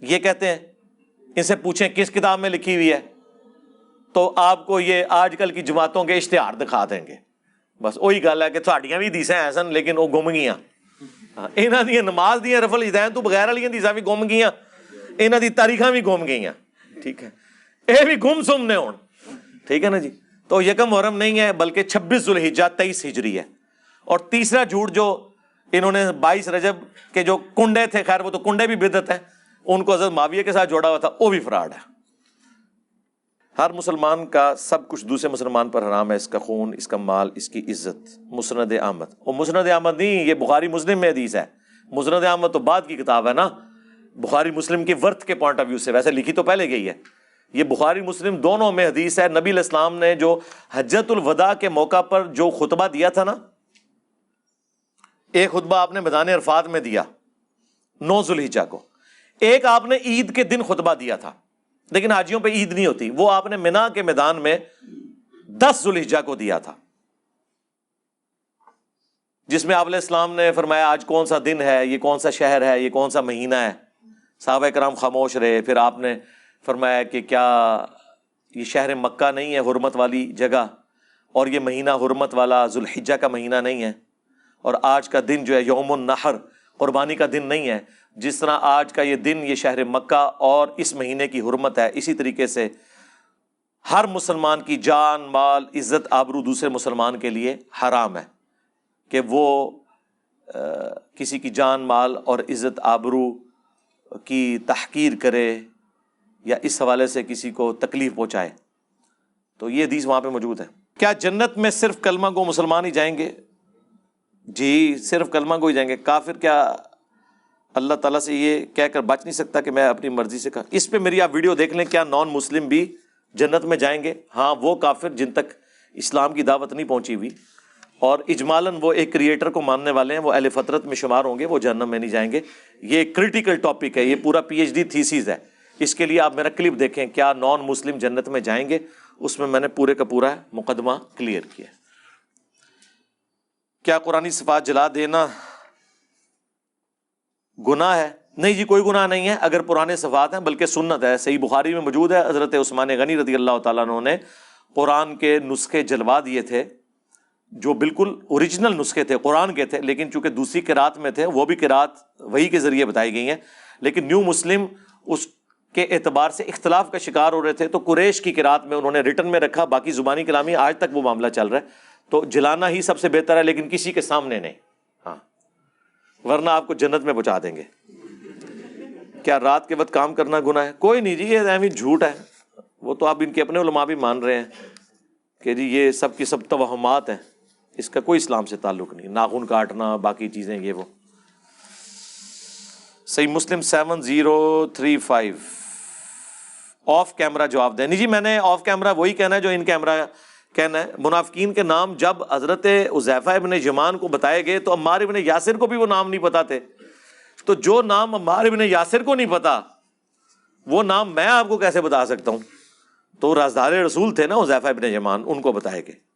یہ کہتے ہیں، ان سے پوچھیں کس کتاب میں لکھی ہوئی ہے۔ تو آپ کو یہ آج کل کی جماعتوں کے اشتہار دکھا دیں گے۔ بس وہی گل ہے کہ تھوڑیاں بھی دیسیں ایسن لیکن وہ گم گیا یہاں دیا نماز دیا رفل اجدین تو بغیر والی دیسا بھی گم گیا یہاں دی تاریخ بھی گم گئی ٹھیک ہے۔ یہ بھی گم سم نے ہون۔ ٹھیک ہے نا جی؟ تو یکم محرم نہیں ہے، بلکہ چھبیس ذوالحجہ تیئیس ہجری ہے۔ اور تیسرا جھوٹ جو انہوں نے بائیس رجب کے جو کنڈے تھے، خیر وہ تو کنڈے بھی بدت ہیں، ان کو حضرت معاویہ کے ساتھ جوڑا ہوا تھا، وہ بھی فراڈ ہے۔ ہر مسلمان کا سب کچھ دوسرے مسلمان پر حرام ہے، اس کا خون، اس کا مال، اس کی عزت۔ مسند احمد وہ مسند احمد نہیں، یہ بخاری مسلم میں حدیث ہے۔ مسند احمد تو بعد کی کتاب ہے نا۔ بخاری مسلم کی ورتھ کے پوائنٹ آف ویو سے، ویسے لکھی تو پہلے گئی ہے۔ یہ بخاری مسلم دونوں میں حدیث ہے، نبی الاسلام نے جو حجت الوداع کے موقع پر جو خطبہ دیا تھا نا، ایک خطبہ آپ نے میدان عرفات میں دیا، نو ذوالحجہ کو۔ ایک آپ نے عید کے دن خطبہ دیا تھا، لیکن حاجیوں پہ عید نہیں ہوتی۔ وہ آپ نے مینا کے میدان میں دس ذوالحجہ کو دیا تھا۔ جس میں آپ علیہ السلام نے فرمایا، آج کون سا دن ہے، یہ کون سا شہر ہے، یہ کون سا مہینہ ہے۔ صحابہ کرام خاموش رہے۔ پھر آپ نے فرمایا کہ کیا یہ شہر مکہ نہیں ہے حرمت والی جگہ؟ اور یہ مہینہ حرمت والا ذوالحجہ کا مہینہ نہیں ہے۔ اور آج کا دن جو ہے یوم النحر، قربانی کا دن نہیں ہے۔ جس طرح آج کا یہ دن یہ شہر مکہ اور اس مہینے کی حرمت ہے، اسی طریقے سے ہر مسلمان کی جان، مال، عزت، آبرو دوسرے مسلمان کے لیے حرام ہے۔ کہ وہ کسی کی جان، مال اور عزت، آبرو کی تحقیر کرے یا اس حوالے سے کسی کو تکلیف پہنچائے، تو یہ حدیث وہاں پہ موجود ہے۔ کیا جنت میں صرف کلمہ کو مسلمان ہی جائیں گے؟ جی صرف کلمہ کو ہی جائیں گے۔ کافر کیا اللہ تعالیٰ سے یہ کہہ کر بچ نہیں سکتا کہ میں اپنی مرضی سے کہا اس پہ میری آپ ویڈیو دیکھ لیں، کیا نان مسلم بھی جنت میں جائیں گے؟ ہاں وہ کافر جن تک اسلام کی دعوت نہیں پہنچی ہوئی۔ اور اجمالاً وہ ایک کریٹر کو ماننے والے ہیں، وہ اہل فطرت میں شمار ہوں گے، وہ جہنم میں نہیں جائیں گے۔ یہ کریٹیکل ٹاپک ہے، یہ پورا پی ایچ ڈی تھیسیز ہے۔ اس کے لیے آپ میرا کلپ دیکھیں، کیا نان مسلم جنت میں جائیں گے؟ اس میں میں نے پورے کا پورا مقدمہ کلیئر کیا۔ کیا قرآن صفات جلا دینا گناہ ہے؟ نہیں جی کوئی گناہ نہیں ہے۔ اگر پرانے صفات ہیں، بلکہ سنت ہے، صحیح بخاری میں موجود ہے، حضرت عثمان غنی رضی اللہ تعالیٰ نے قرآن کے نسخے جلوا دیے تھے۔ جو بالکل اوریجنل نسخے تھے، قرآن کے تھے، لیکن چونکہ دوسری کراط میں تھے، وہ بھی کراط وہی کے ذریعے بتائی گئی ہیں۔ لیکن نیو مسلم اس کے اعتبار سے اختلاف کا شکار ہو رہے تھے، تو قریش کی کراط میں انہوں نے ریٹرن میں رکھا، باقی زبانی کلامی آج تک وہ معاملہ چل رہا ہے۔ تو جلانا ہی سب سے بہتر ہے، لیکن کسی کے سامنے نہیں۔ ہاں۔ ورنہ آپ کو جنت میں پہنچا دیں گے۔ کیا رات کے وقت کام کرنا گنا ہے؟ کوئی نہیں جی یہ اہم جھوٹ ہے۔ وہ تو آپ ان کے اپنے علماء بھی مان رہے ہیں کہ جی یہ سب کی سب توہمات ہیں۔ اس کا کوئی اسلام سے تعلق نہیں، ناخن کاٹنا، باقی چیزیں یہ وہ۔ Sahih Muslim seven zero three five. Off camera جواب دیں نہیں جی میں نے آف کیمرہ وہی کہنا ہے جو ان کیمرہ کہنا ہے۔ منافقین کے نام جب حضرت ازیفہ ابن جمان کو بتائے گئے تو عمار ابن یاسر کو بھی وہ نام نہیں پتا تھے۔ تو جو نام عمار ابن یاسر کو نہیں پتا، وہ نام میں آپ کو کیسے بتا سکتا ہوں؟ تو رازدار رسول تھے نا ازیفہ ابن جمان ان کو بتائے گئے۔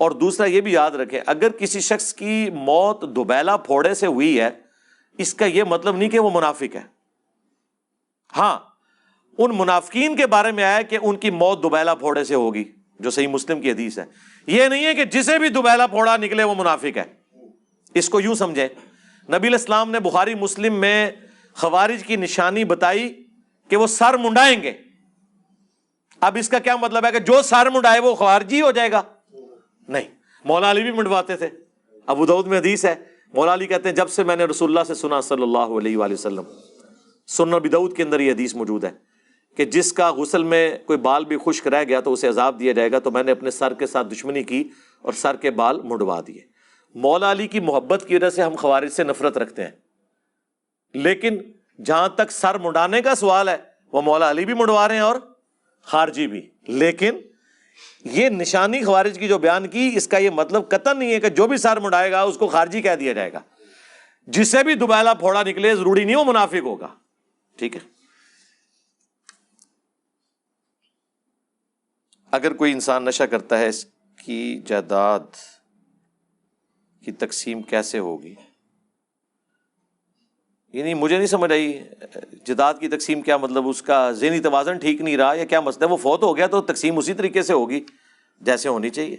اور دوسرا یہ بھی یاد رکھیں، اگر کسی شخص کی موت دوبیلا پھوڑے سے ہوئی ہے، اس کا یہ مطلب نہیں کہ وہ منافق ہے۔ ہاں ان منافقین کے بارے میں آیا کہ ان کی موت دوبیلا پھوڑے سے ہوگی، جو صحیح مسلم کی حدیث ہے۔ یہ نہیں ہے کہ جسے بھی دوبیلا پھوڑا نکلے وہ منافق ہے۔ اس کو یوں سمجھے نبی الاسلام نے بخاری مسلم میں خوارج کی نشانی بتائی کہ وہ سر منڈائیں گے۔ اب اس کا کیا مطلب ہے کہ جو سر منڈائے وہ خوارجی ہو جائے گا؟ نہیں، مولا علی بھی منڈواتے تھے۔ ابو دعود میں حدیث ہے، مولا علی کہتے ہیں، جب سے میں نے رسول اللہ سے سنا صلی اللہ علیہ وآلہ وسلم سننا بدعود کے اندر یہ حدیث موجود ہے کہ جس کا غسل میں کوئی بال بھی خشک رہ گیا تو اسے عذاب دیا جائے گا، تو میں نے اپنے سر کے ساتھ دشمنی کی اور سر کے بال مڑوا دیے۔ مولا علی کی محبت کی وجہ سے ہم خوارج سے نفرت رکھتے ہیں۔ لیکن جہاں تک سر منڈانے کا سوال ہے، وہ مولا علی بھی مڑوا رہے ہیں اور خارجی بھی۔ لیکن یہ نشانی خوارج کی جو بیان کی، اس کا یہ مطلب قطن نہیں ہے کہ جو بھی سر مڈائے گا، اس کو خارجی کہہ دیا جائے گا۔ جسے بھی دوبیلا پھوڑا نکلے، ضروری نہیں وہ منافق ہوگا۔ ٹھیک ہے۔ اگر کوئی انسان نشہ کرتا ہے اس کی جائیداد کی تقسیم کیسے ہوگی؟ یعنی مجھے نہیں سمجھ آئی، جداد کی تقسیم کیا مطلب اس کا ذہنی توازن ٹھیک نہیں رہا یا کیا مسئلہ؟ ہے وہ فوت ہو گیا تو تقسیم اسی طریقے سے ہوگی، جیسے ہونی چاہیے۔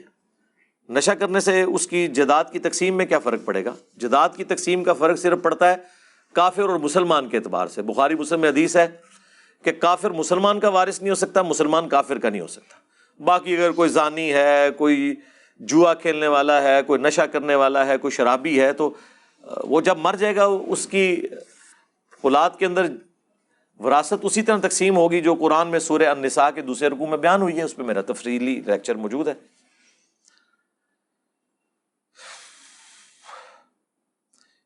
نشہ کرنے سے اس کی جداد کی تقسیم میں کیا فرق پڑے گا؟ جداد کی تقسیم کا فرق صرف پڑتا ہے کافر اور مسلمان کے اعتبار سے۔ بخاری مسلم میں حدیث ہے کہ کافر مسلمان کا وارث نہیں ہو سکتا، مسلمان کافر کا نہیں ہو سکتا۔ باقی اگر کوئی ضانی ہے، کوئی جوا کھیلنے والا ہے، کوئی نشہ کرنے والا ہے، کوئی شرابی ہے، تو وہ جب مر جائے گا، اس کی اولاد کے اندر وراثت اسی طرح تقسیم ہوگی جو قرآن میں سورہ النساء کے دوسرے رقو میں بیان ہوئی ہے، اس پہ میرا تفصیلی لیکچر موجود ہے۔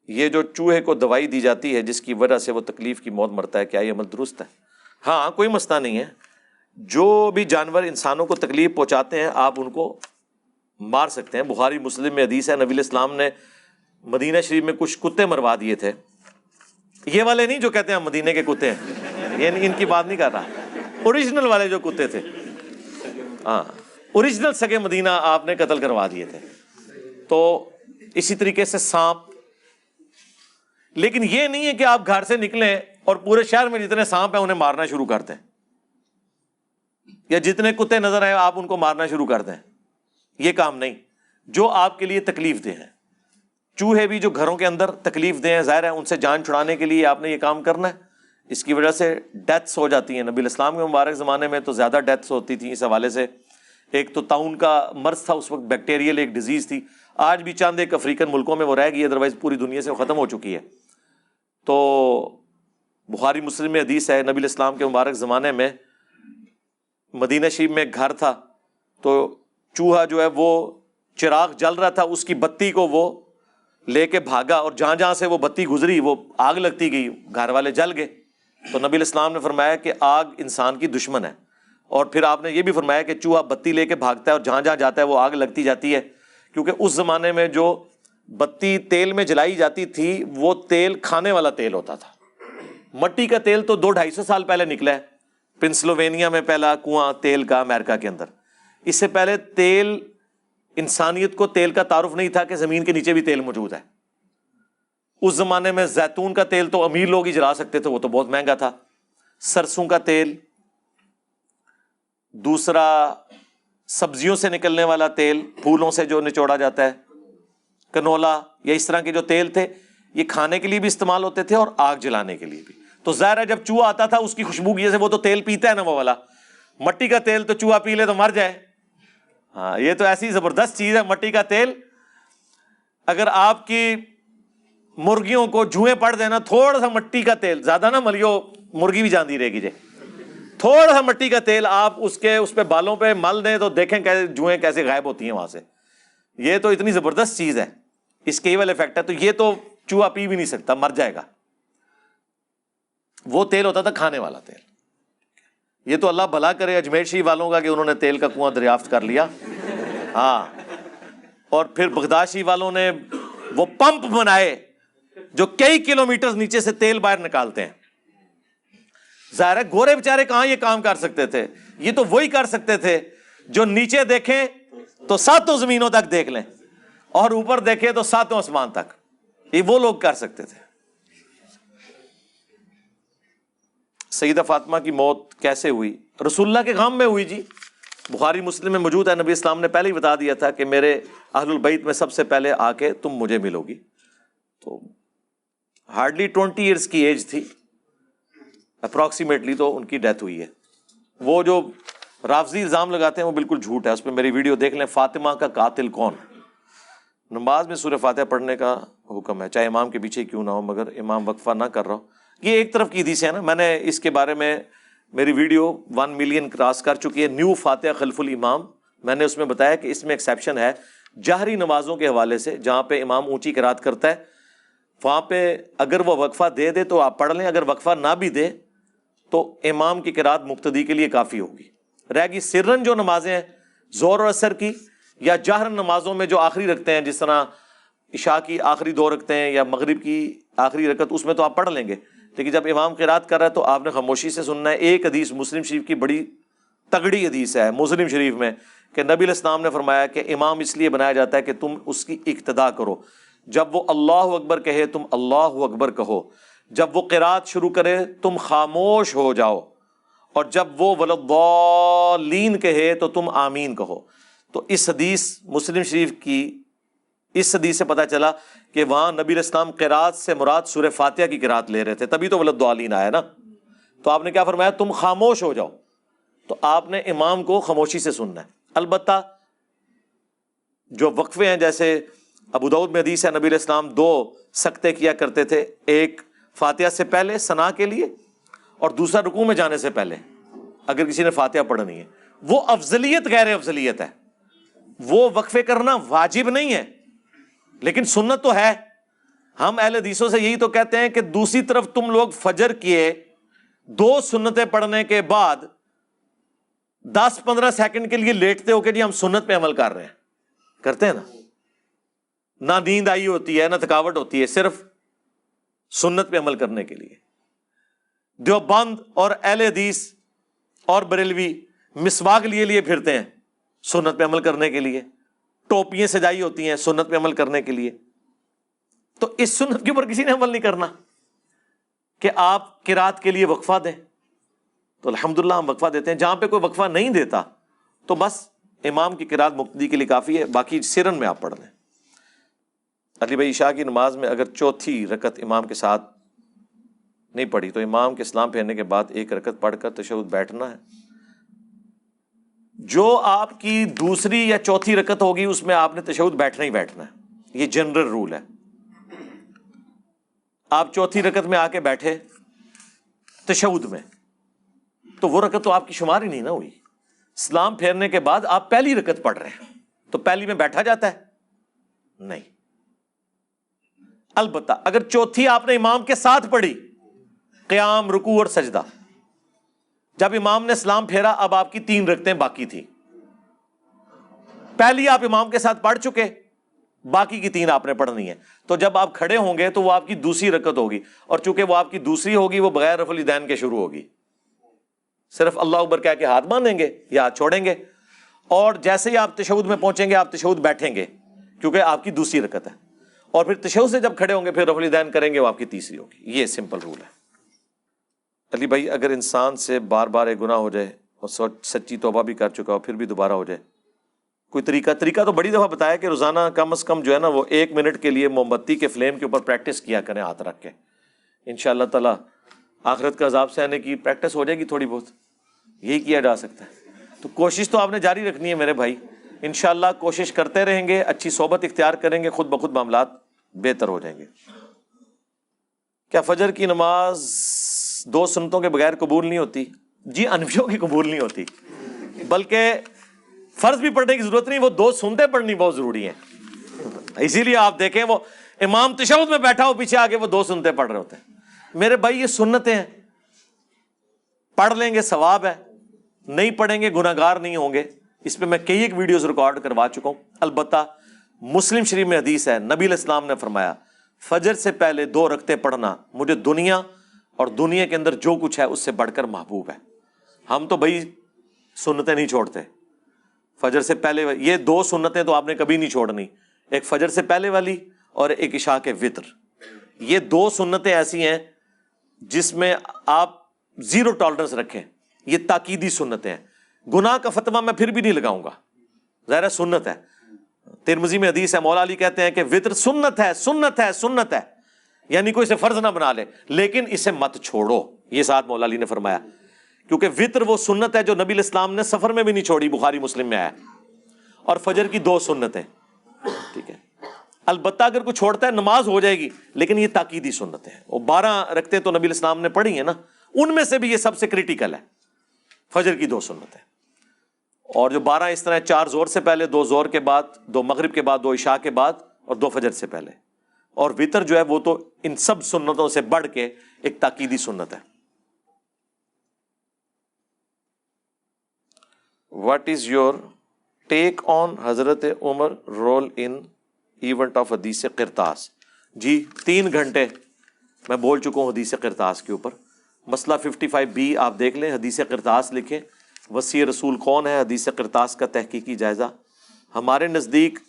یہ جو چوہے کو دوائی دی جاتی ہے، جس کی وجہ سے وہ تکلیف کی موت مرتا ہے، کیا یہ عمل درست ہے؟ ہاں کوئی مسئلہ نہیں ہے۔ جو بھی جانور انسانوں کو تکلیف پہنچاتے ہیں، آپ ان کو مار سکتے ہیں۔ بخاری، مسلم میں حدیث ہے، نبی اسلام نے مدینہ شریف میں کچھ کتے مروا دیے تھے۔ یہ والے نہیں جو کہتے ہیں مدینے کے کتے ہیں۔ یہ ان کی بات نہیں کر رہا۔ اوریجنل والے جو کتے تھے۔ ہاں۔ اوریجنل سگے مدینہ آپ نے قتل کروا دیے تھے۔ تو اسی طریقے سے سانپ۔ لیکن یہ نہیں ہے کہ آپ گھر سے نکلیں اور پورے شہر میں جتنے سانپ ہیں انہیں مارنا شروع کر دیں۔ یا جتنے کتے نظر آئے آپ ان کو مارنا شروع کر دیں۔ یہ کام نہیں۔ جو آپ کے لیے تکلیف دہ ہیں۔ چوہے بھی جو گھروں کے اندر تکلیف دہ ہیں ظاہر ہے ان سے جان چھڑانے کے لیے آپ نے یہ کام کرنا ہے۔ اس کی وجہ سے ڈیتھس ہو جاتی ہیں۔ نبی الاسلام کے مبارک زمانے میں تو زیادہ ڈیتھس ہوتی تھیں اس حوالے سے۔ ایک تو تعاون کا مرض تھا، اس وقت بیکٹیریل ایک ڈیزیز تھی۔ آج بھی چاند ایک افریقن ملکوں میں وہ رہ گئی ادروائز پوری دنیا سے وہ ختم ہو چکی ہے۔ تو بخاری، مسلم میں حدیث ہے، نبی الاسلام کے مبارک زمانے میں مدینہ شریف میں ایک گھر تھا۔ تو چوہا جو ہے وہ چراغ جل رہا تھا، اس کی بتی کو وہ لے کے بھاگا اور جہاں جہاں سے وہ بتی گزری، وہ آگ لگتی گئی، گھر والے جل گئے۔ تو نبی الاسلام نے فرمایا کہ آگ انسان کی دشمن ہے۔ اور پھر آپ نے یہ بھی فرمایا کہ چوہا بتی لے کے بھاگتا ہے اور جہاں جہاں جاتا ہے وہ آگ لگتی جاتی ہے۔ کیونکہ اس زمانے میں جو بتی تیل میں جلائی جاتی تھی، وہ تیل کھانے والا تیل ہوتا تھا۔ مٹی کا تیل تو دو ڈھائی سو سال پہلے نکلا ہے۔ پنسلوینیا میں پہلا کنواں تیل کا امیرکا کے اندر۔ اس سے پہلے تیل انسانیت کو تیل کا تعارف نہیں تھا کہ زمین کے نیچے بھی تیل موجود ہے۔ اس زمانے میں زیتون کا تیل تو امیر لوگ ہی جلا سکتے تھے، وہ تو بہت مہنگا تھا۔ سرسوں کا تیل، دوسرا سبزیوں سے نکلنے والا تیل، پھولوں سے جو نچوڑا جاتا ہے۔ کنولا یا اس طرح کے جو تیل تھے، یہ کھانے کے لیے بھی استعمال ہوتے تھے اور آگ جلانے کے لیے بھی۔ تو ظاہر ہے، جب چوہا آتا تھا، اس کی خوشبو کی جیسے وہ تو تیل پیتا ہے نا وہ والا۔ مٹی کا تیل تو چوہا پی لے تو مر جائے۔ ہاں یہ تو ایسی زبردست چیز ہے، مٹی کا تیل۔ اگر آپ کی مرغیوں کو جوئیں پڑ دینا تھوڑا سا مٹی کا تیل، زیادہ نہ ملیو، مرغی بھی جاندی رہے گی جی۔ تھوڑا سا مٹی کا تیل آپ اس کے، اس پہ بالوں پہ مل دیں تو دیکھیں کیسے جوئیں کیسے غائب ہوتی ہیں وہاں سے۔ یہ تو اتنی زبردست چیز ہے۔ اس کیول افیکٹ ہے، تو یہ تو چوہا پی بھی نہیں سکتا، مر جائے گا۔ وہ تیل ہوتا تھا کھانے والا تیل۔ یہ تو اللہ بھلا کرے اجمیر شریف والوں کا کہ انہوں نے تیل کا کنواں دریافت کر لیا۔ ہاں۔ اور پھر بغداد شریف والوں نے وہ پمپ بنائے جو کئی کلو میٹر نیچے سے تیل باہر نکالتے ہیں۔ ظاہر ہے گورے بےچارے کہاں یہ کام کر سکتے تھے؟ یہ تو وہی کر سکتے تھے جو نیچے دیکھیں تو ساتوں زمینوں تک دیکھ لیں اور اوپر دیکھیں تو ساتوں آسمان تک۔ یہ وہ لوگ کر سکتے تھے۔ سیدہ فاطمہ کی موت کیسے ہوئی؟ رسول اللہ کے غام میں ہوئی جی۔ بخاری مسلم میں موجود ہے، نبی اسلام نے پہلے ہی بتا دیا تھا کہ میرے اہل البیت میں سب سے پہلے آ کے تم مجھے ملو گی۔ تو ہارڈلی ٹوینٹی ایئرس کی ایج تھی۔ اپروکسیمیٹلی تو ان کی ڈیتھ ہوئی ہے۔ وہ جو رافضی الزام لگاتے ہیں وہ بالکل جھوٹ ہے۔ اس پہ میری ویڈیو دیکھ لیں، فاطمہ کا قاتل کون؟ نماز میں سورہ فاتحہ پڑھنے کا حکم ہے، چاہے امام کے پیچھے کیوں نہ ہو، مگر امام وقفہ نہ کر رہا ہو۔ یہ ایک طرف کی حدیث ہے نا، میں نے اس کے بارے میں میری ویڈیو ون ملین کراس کر چکی ہے، نیو فاتحہ خلف الامام، میں نے اس میں بتایا کہ اس میں ایکسیپشن ہے جہری نمازوں کے حوالے سے، جہاں پہ امام اونچی کرات کرتا ہے، وہاں پہ اگر وہ وقفہ دے دے تو آپ پڑھ لیں، اگر وقفہ نہ بھی دے تو امام کی کرات مقتدی کے لیے کافی ہوگی۔ رہ گی سرن جو نمازیں ہیں زور اور اثر کی، یا جہر نمازوں میں جو آخری رکھتے ہیں، جس طرح عشاء کی آخری دو رکھتے ہیں یا مغرب کی آخری رکت اس میں تو آپ پڑھ لیں گے۔ لیکن جب امام کی رات کر رہا ہے تو آپ نے خاموشی سے سننا ہے، ایک حدیث مسلم شریف کی بڑی تگڑی حدیث ہے، مسلم شریف میں، کہ نبی الاسلام نے فرمایا کہ امام اس لیے بنایا جاتا ہے کہ تم اس کی اقتدا کرو۔ جب وہ اللہ اکبر کہے، تم اللہ اکبر کہو۔ جب وہ قرات شروع کرے، تم خاموش ہو جاؤ۔ اور جب وہ ولدین کہے، تو تم آمین کہو۔ تو اس حدیث مسلم شریف کی اس حدیث سے پتا چلا کہ وہاں نبی اسلام قرات سے مراد سورہ فاتحہ کی قرات لے رہے تھے، تبھی تو ولد عالین آیا نا۔ تو آپ نے کیا فرمایا؟ تم خاموش ہو جاؤ۔ تو آپ نے امام کو خاموشی سے سننا ہے۔ البتہ جو وقفے ہیں، جیسے ابودود میں حدیث ہے، نبی الاسلام دو سکتے کیا کرتے تھے، ایک فاتحہ سے پہلے ثنا کے لیے اور دوسرا رکوع میں جانے سے پہلے۔ اگر کسی نے فاتحہ پڑھنی ہے۔ وہ افضلیت غیر افضلیت ہے۔ وہ وقفے کرنا واجب نہیں ہے۔ لیکن سنت تو ہے۔ ہم اہل حدیثوں سے یہی تو کہتے ہیں کہ دوسری طرف تم لوگ فجر کیے، دو سنتیں پڑھنے کے بعد دس پندرہ سیکنڈ کے لیے لیٹتے ہو کہ جی ہم سنت پہ عمل کر رہے ہیں۔ کرتے ہیں نا؟ نہ نیند آئی ہوتی ہے، نہ تھکاوٹ ہوتی ہے، صرف سنت پہ عمل کرنے کے لیے۔ دیوبند اور اہل حدیث اور بریلوی مسواک لیے لیے پھرتے ہیں سنت پہ عمل کرنے کے لیے۔ ٹوپیاں سجائی ہوتی ہیں سنت پہ عمل کرنے کے لیے۔ تو اس سنت کے اوپر کسی نے عمل نہیں کرنا کہ آپ کراط کے لیے وقفہ دیں۔ تو الحمد للہ ہم وقفہ دیتے ہیں۔ جہاں پہ کوئی وقفہ نہیں دیتا، تو بس امام کی کراط مقتدی کے لیے کافی ہے، باقی سرن میں آپ پڑھ لیں۔ علی بھائی شاہ کی نماز میں اگر چوتھی رکت امام کے ساتھ نہیں پڑھی، تو امام کے اسلام پھیرنے کے بعد ایک رکت پڑھ کر تشہد بیٹھنا ہے۔ جو آپ کی دوسری یا چوتھی رکت ہوگی، اس میں آپ نے تشہد بیٹھنا ہی بیٹھنا ہے۔ یہ جنرل رول ہے۔ آپ چوتھی رکت میں آ کے بیٹھے تشہد میں، تو وہ رکت تو آپ کی شمار ہی نہیں نا ہوئی۔ اسلام پھیرنے کے بعد آپ پہلی رکت پڑھ رہے ہیں، تو پہلی میں بیٹھا جاتا ہے؟ نہیں۔ البتہ اگر چوتھی آپ نے امام کے ساتھ پڑھی، قیام رکو اور سجدہ جب امام نے اسلام پھیرا، اب آپ کی تین رکھتے باقی تھی پہلی آپ امام کے ساتھ پڑھ چکے، باقی کی تین آپ نے پڑھنی ہے۔ تو جب آپ کھڑے ہوں گے تو وہ آپ کی دوسری رکت ہوگی، اور چونکہ وہ آپ کی دوسری ہوگی، وہ بغیر رف الدین کے شروع ہوگی۔ صرف اللہ اکبر کہہ کے ہاتھ باندھیں گے یا ہاتھ چھوڑیں گے۔ اور جیسے ہی آپ تشود میں پہنچیں گے، آپ تشود بیٹھیں گے، کیونکہ آپ کی دوسری رکت ہے۔ اور پھر تشود سے جب کھڑے ہوں گے، پھر رف الدین کریں گے، وہ آپ کی تیسری ہوگی۔ یہ سمپل رول ہے۔ علی بھائی، اگر انسان سے بار بار ایک گناہ ہو جائے، اور سچی توبہ بھی کر چکا ہو، پھر بھی دوبارہ ہو جائے، کوئی طریقہ طریقہ تو بڑی دفعہ بتایا کہ روزانہ کم از کم جو ہے نا، وہ ایک منٹ کے لیے موم بتی کے فلیم کے اوپر پریکٹس کیا کریں، ہاتھ رکھ کے۔ ان شاء اللہ تعالیٰ، آخرت کا عذاب سے آنے کی پریکٹس ہو جائے گی تھوڑی بہت۔ یہی کیا جا سکتا ہے۔ تو کوشش تو آپ نے جاری رکھنی ہے میرے بھائی۔ ان شاء اللہ کوشش کرتے رہیں گے، اچھی صحبت اختیار کریں گے، خود بخود معاملات بہتر ہو جائیں گے۔ کیا فجر کی نماز دو سنتوں کے بغیر قبول نہیں ہوتی جی انفیوں کی قبول نہیں ہوتی، بلکہ فرض بھی پڑھنے کی ضرورت نہیں، وہ دو سنتے پڑھنی بہت ضروری ہیں۔ اسی لیے آپ دیکھیں، وہ امام تشود میں بیٹھا ہو پیچھے آگے وہ دو سنتے پڑھ رہے ہوتے ہیں۔ میرے بھائی، یہ سنتیں ہیں۔ پڑھ لیں گے، ثواب ہے۔ نہیں پڑھیں گے گناگار نہیں ہوں گے۔ اس پہ میں کئی ایک ویڈیوز ریکارڈ کروا چکا ہوں۔ البتہ مسلم شریف میں حدیث ہے، نبی الاسلام نے فرمایا، فجر سے پہلے دو رکھتے پڑھنا، مجھے دنیا اور دنیا کے اندر جو کچھ ہے اس سے بڑھ کر محبوب ہے۔ ہم تو بھائی سنتیں نہیں چھوڑتے۔ فجر سے پہلے یہ دو سنتیں تو آپ نے کبھی نہیں چھوڑنی۔ ایک فجر سے پہلے والی اور ایک عشاء کے وطر۔ یہ دو سنتیں ایسی ہیں جس میں آپ زیرو ٹالرنس رکھیں۔ یہ تاکیدی سنتیں ہیں۔ گناہ کا فتوا میں پھر بھی نہیں لگاؤں گا۔ ظاہر سنت ہے۔ ترمزی میں حدیث ہے، مولا علی کہتے ہیں کہ وطر سنت ہے سنت ہے سنت ہے۔ یعنی کوئی اسے فرض نہ بنا لے، لیکن اسے مت چھوڑو۔ یہ ساتھ مولا علی نے فرمایا۔ کیونکہ وطر وہ سنت ہے جو نبی الاسلام نے سفر میں بھی نہیں چھوڑی، بخاری مسلم میں آیا۔ اور فجر کی دو سنت ہے ٹھیک ہے۔ البتہ اگر کوئی چھوڑتا ہے، نماز ہو جائے گی، لیکن یہ تاکیدی سنت ہے وہ بارہ رکھتے تو نبی الاسلام نے پڑھی ہے نا، ان میں سے بھی یہ سب سے کریٹیکل ہے۔ فجر کی دو سنت ہے اور جو بارہ اس طرح چار زور سے پہلے، دو زور کے بعد، دو مغرب کے بعد، دو عشاء کے بعد، اور دو فجر سے پہلے۔ اور وطر جو ہے وہ تو ان سب سنتوں سے بڑھ کے ایک تاکیدی سنت ہے۔ What is your take on Hazrat Umar role in event of حدیث کرتاس جی تین گھنٹے میں بول چکا ہوں حدیث کرتاس کے اوپر۔ مسئلہ ففٹی فائیو بی آپ دیکھ لیں، حدیث کرتاس لکھیں۔ وسیع رسول کون ہے؟ حدیث کرتاس کا تحقیقی جائزہ۔ ہمارے نزدیک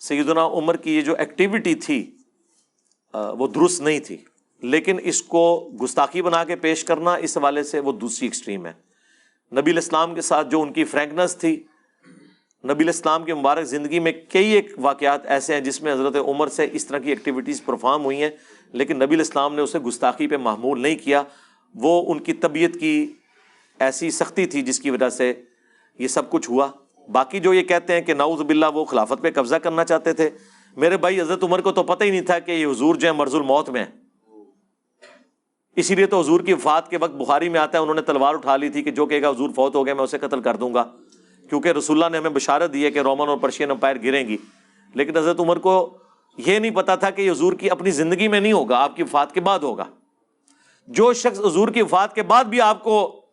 سیدنا عمر کی یہ جو ایکٹیویٹی تھی وہ درست نہیں تھی۔ لیکن اس کو گستاخی بنا کے پیش کرنا اس حوالے سے وہ دوسری ایکسٹریم ہے۔ نبی الاسلام کے ساتھ جو ان کی فرینکنس تھی، نبی الاسلام کی مبارک زندگی میں کئی ایک واقعات ایسے ہیں جس میں حضرت عمر سے اس طرح کی ایکٹیویٹیز پرفارم ہوئی ہیں، لیکن نبی الاسلام نے اسے گستاخی پہ معمول نہیں کیا۔ وہ ان کی طبیعت کی ایسی سختی تھی جس کی وجہ سے یہ سب کچھ ہوا۔ باقی جو یہ کہتے ہیں کہ ناؤز باللہ وہ خلافت پہ قبضہ کرنا چاہتے تھے میرے بھائی حضرت عمر کو تو پتہ ہی نہیں تھا کہ یہ حضور جو ہے مرز الموت میں اسی لیے تو حضور کی وفات کے وقت بخاری میں آتا ہے، انہوں نے تلوار اٹھا لی تھی کہ جو کہے گا حضور فوت ہو گیا میں اسے قتل کر دوں گا۔ کیونکہ رسول اللہ نے ہمیں بشارت دی ہے کہ رومن اور پرشین امپائر گریں گی۔ لیکن حضرت عمر کو یہ نہیں پتا تھا کہ یہ حضور کی اپنی زندگی میں نہیں ہوگا، آپ کی وفات کے بعد ہوگا۔ جو شخص حضور کی وفات کے بعد بھی آپ کو،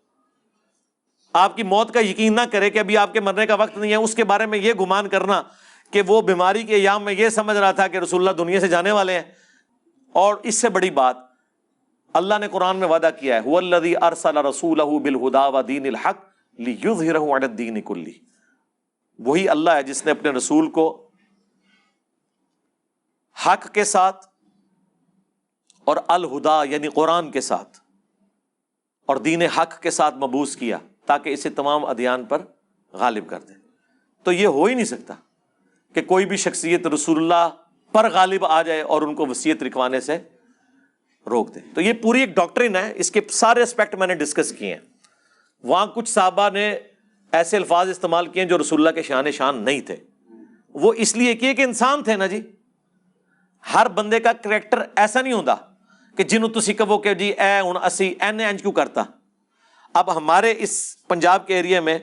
آپ کی موت کا یقین نہ کرے کہ ابھی آپ کے مرنے کا وقت نہیں ہے، اس کے بارے میں یہ گمان کرنا کہ وہ بیماری کے ایام میں یہ سمجھ رہا تھا کہ رسول اللہ دنیا سے جانے والے ہیں۔ اور اس سے بڑی بات، اللہ نے قرآن میں وعدہ کیا ہے الذی ارسل رسولہ بالہدا و دین الحق لیظہرہ علی الدین کلی۔ وہی اللہ ہے جس نے اپنے رسول کو حق کے ساتھ اور الہدا یعنی قرآن کے ساتھ اور دین حق کے ساتھ مبوس کیا تاکہ اسے تمام ادیان پر غالب کر دے۔ تو یہ ہو ہی نہیں سکتا۔ کہ کوئی بھی شخصیت رسول اللہ پر غالب آ جائے اور ان کو وسیعت لکھوانے سے روک دے۔ تو یہ پوری ایک ڈاکٹرن ہے، اس کے سارے اسپیکٹ میں نے ڈسکس کیے ہیں۔ وہاں کچھ صحابہ نے ایسے الفاظ استعمال کیے جو رسول اللہ کے شان شان نہیں تھے۔ وہ اس لیے کیے کہ انسان تھے نا جی۔ ہر بندے کا کریکٹر ایسا نہیں ہوتا کہ جنہوں تسی کہو کہ جی اے ہوں اسی این اینج کیوں کرتا۔ اب ہمارے اس پنجاب کے ایریا میں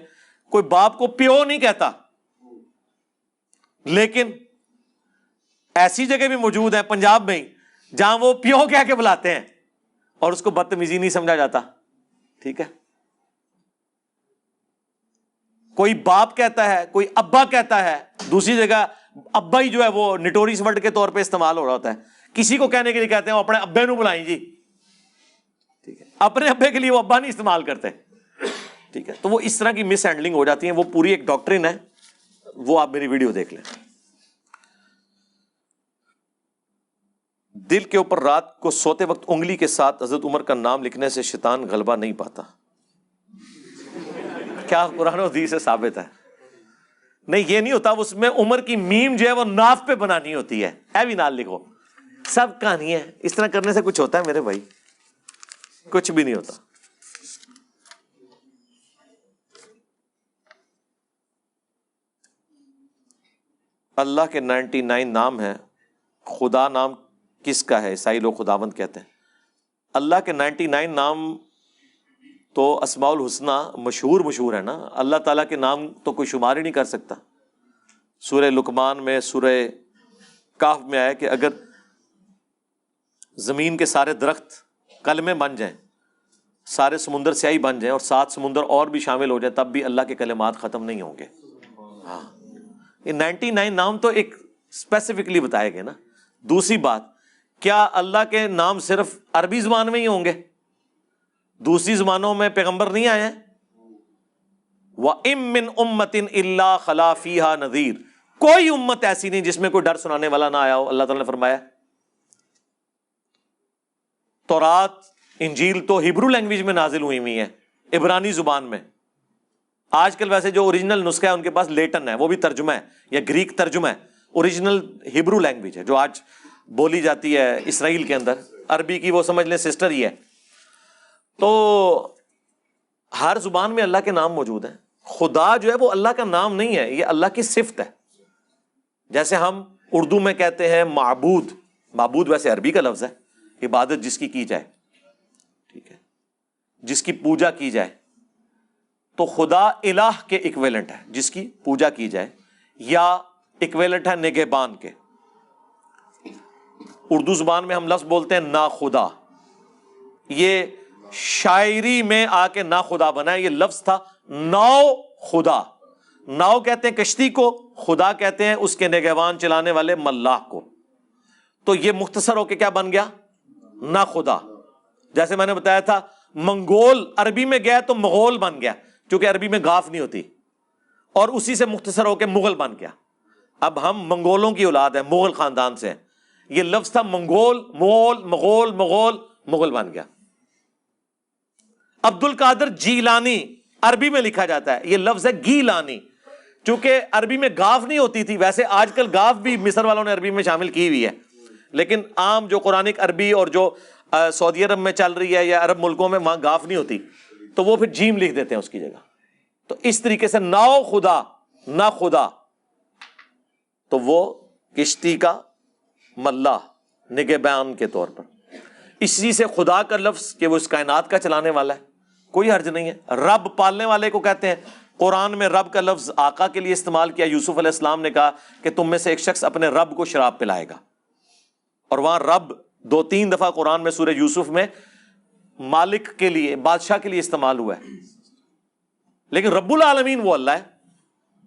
کوئی باپ کو پیو نہیں کہتا۔ لیکن ایسی جگہ بھی موجود ہے پنجاب میں ہی، جہاں وہ پیو کہہ کے بلاتے ہیں اور اس کو بدتمیزی نہیں سمجھا جاتا۔ ٹھیک ہے؟ کوئی باپ کہتا ہے، کوئی ابا کہتا ہے، دوسری جگہ ابا ہی جو ہے وہ نٹوریس ورڈ کے طور پہ استعمال ہو رہا ہوتا ہے۔ کسی کو کہنے کے لیے کہتے ہیں، وہ اپنے ابے نو بلائیں جی۔ ٹھیک ہے؟ اپنے ابے کے لیے وہ ابا نہیں استعمال کرتے۔ ٹھیک ہے؟ تو وہ اس طرح کی مس ہینڈلنگ ہو جاتی ہے وہ پوری ایک ڈاکٹرن ہے۔ وہ آپ میری ویڈیو دیکھ لیں۔ دل کے اوپر رات کو سوتے وقت انگلی کے ساتھ حضرت عمر کا نام لکھنے سے شیطان غلبہ نہیں پاتا۔ کیا قرآن و حدیث سے ثابت ہے؟ نہیں، یہ نہیں ہوتا، اس میں عمر کی میم جو ہے وہ ناف پہ بنانی ہوتی ہے۔ اے بھی نال لکھو۔ سب کہانی ہے اس طرح کرنے سے کچھ ہوتا ہے میرے بھائی؟ کچھ بھی نہیں ہوتا۔ اللہ کے نائنٹی نائن نام ہے خدا نام کس کا ہے؟ عیسائی لوگ خداوند کہتے ہیں۔ اللہ کے نائنٹی نائن نام تو اسماء الحسنہ مشہور مشہور ہے نا۔ اللہ تعالیٰ کے نام تو کوئی شمار ہی نہیں کر سکتا۔ سورہ لکمان میں، سورہ کاف میں آیا کہ اگر زمین کے سارے درخت کلمے بن جائیں، سارے سمندر سیاہی بن جائیں اور سات سمندر اور بھی شامل ہو جائیں، تب بھی اللہ کے کلمات ختم نہیں ہوں گے۔ ہاں۔ یہ نائنٹی نائن نام تو ایک اسپیسیفکلی بتائے گئے نا۔ دوسری بات، کیا اللہ کے نام صرف عربی زبان میں ہی ہوں گے؟ دوسری زبانوں میں پیغمبر نہیں آئے ہیں؟ وہ امن امتن اللہ خلافی نذیر کوئی امت ایسی نہیں جس میں کوئی ڈر سنانے والا نہ آیا ہو۔ اللہ تعالیٰ نے فرمایا تو رات انجیل تو ہبرو لینگویج میں نازل ہوئی ہوئی ہے عبرانی زبان میں۔ آج کل ویسے جو اوریجنل نسخہ ہے، ان کے پاس لیٹن ہے، وہ بھی ترجمہ ہے، یا گریک ترجمہ ہے۔ اوریجنل ہبرو لینگویج ہے، جو آج بولی جاتی ہے اسرائیل کے اندر۔ عربی کی وہ سمجھ لیں سسٹر ہی ہے۔ تو ہر زبان میں اللہ کے نام موجود ہیں۔ خدا جو ہے، وہ اللہ کا نام نہیں ہے، یہ اللہ کی صفت ہے۔ جیسے ہم اردو میں کہتے ہیں معبود معبود ویسے عربی کا لفظ ہے۔ عبادت جس کی کی جائے، ٹھیک ہے، جس کی پوجا کی جائے۔ تو خدا الہ کے اکویلنٹ ہے، جس کی پوجا کی جائے، یا اکویلنٹ ہے نگہبان کے۔ اردو زبان میں ہم لفظ بولتے ہیں نا خدا۔ یہ شاعری میں آ کے نا خدا بنا ہے، یہ لفظ تھا ناؤ خدا۔ ناؤ کہتے ہیں کشتی کو، خدا کہتے ہیں اس کے نگہبان چلانے والے ملاح کو۔ تو یہ مختصر ہو کے کیا بن گیا؟ نہ خدا۔ جیسے میں نے بتایا تھا، منگول عربی میں گیا تو مغول بن گیا۔ کیونکہ عربی میں گاف نہیں ہوتی۔ اور اسی سے مختصر ہو کے مغل بن گیا۔ اب ہم منگولوں کی اولاد ہیں، مغل خاندان سے یہ لفظ تھا منگول، مغول مغول مغول، مغل بن گیا۔ عبد القادر جی لانی عربی میں لکھا جاتا ہے، یہ لفظ ہے گی لانی چونکہ عربی میں گاف نہیں ہوتی تھی، ویسے آج کل گاف بھی مصر والوں نے عربی میں شامل کی ہوئی ہے۔ لیکن عام جو قرآن عربی اور جو سعودی عرب میں چل رہی ہے یا عرب ملکوں میں، وہاں گاف نہیں ہوتی۔ تو وہ پھر جیم لکھ دیتے ہیں اس کی جگہ۔ تو اس طریقے سے ناؤ خدا، نہ خدا۔ تو وہ کشتی کا ملا نگہ بیان کے طور پر۔ اسی سے خدا کا لفظ کہ وہ اس کائنات کا چلانے والا ہے۔ کوئی حرج نہیں ہے۔ رب پالنے والے کو کہتے ہیں۔ قرآن میں رب کا لفظ آقا کے لیے استعمال کیا۔ یوسف علیہ السلام نے کہا کہ تم میں سے ایک شخص اپنے رب کو شراب پلائے گا۔ اور وہاں رب دو تین دفعہ قرآن میں سورہ یوسف میں مالک کے لیے، بادشاہ کے لیے استعمال ہوا ہے۔ لیکن رب العالمین وہ اللہ ہے۔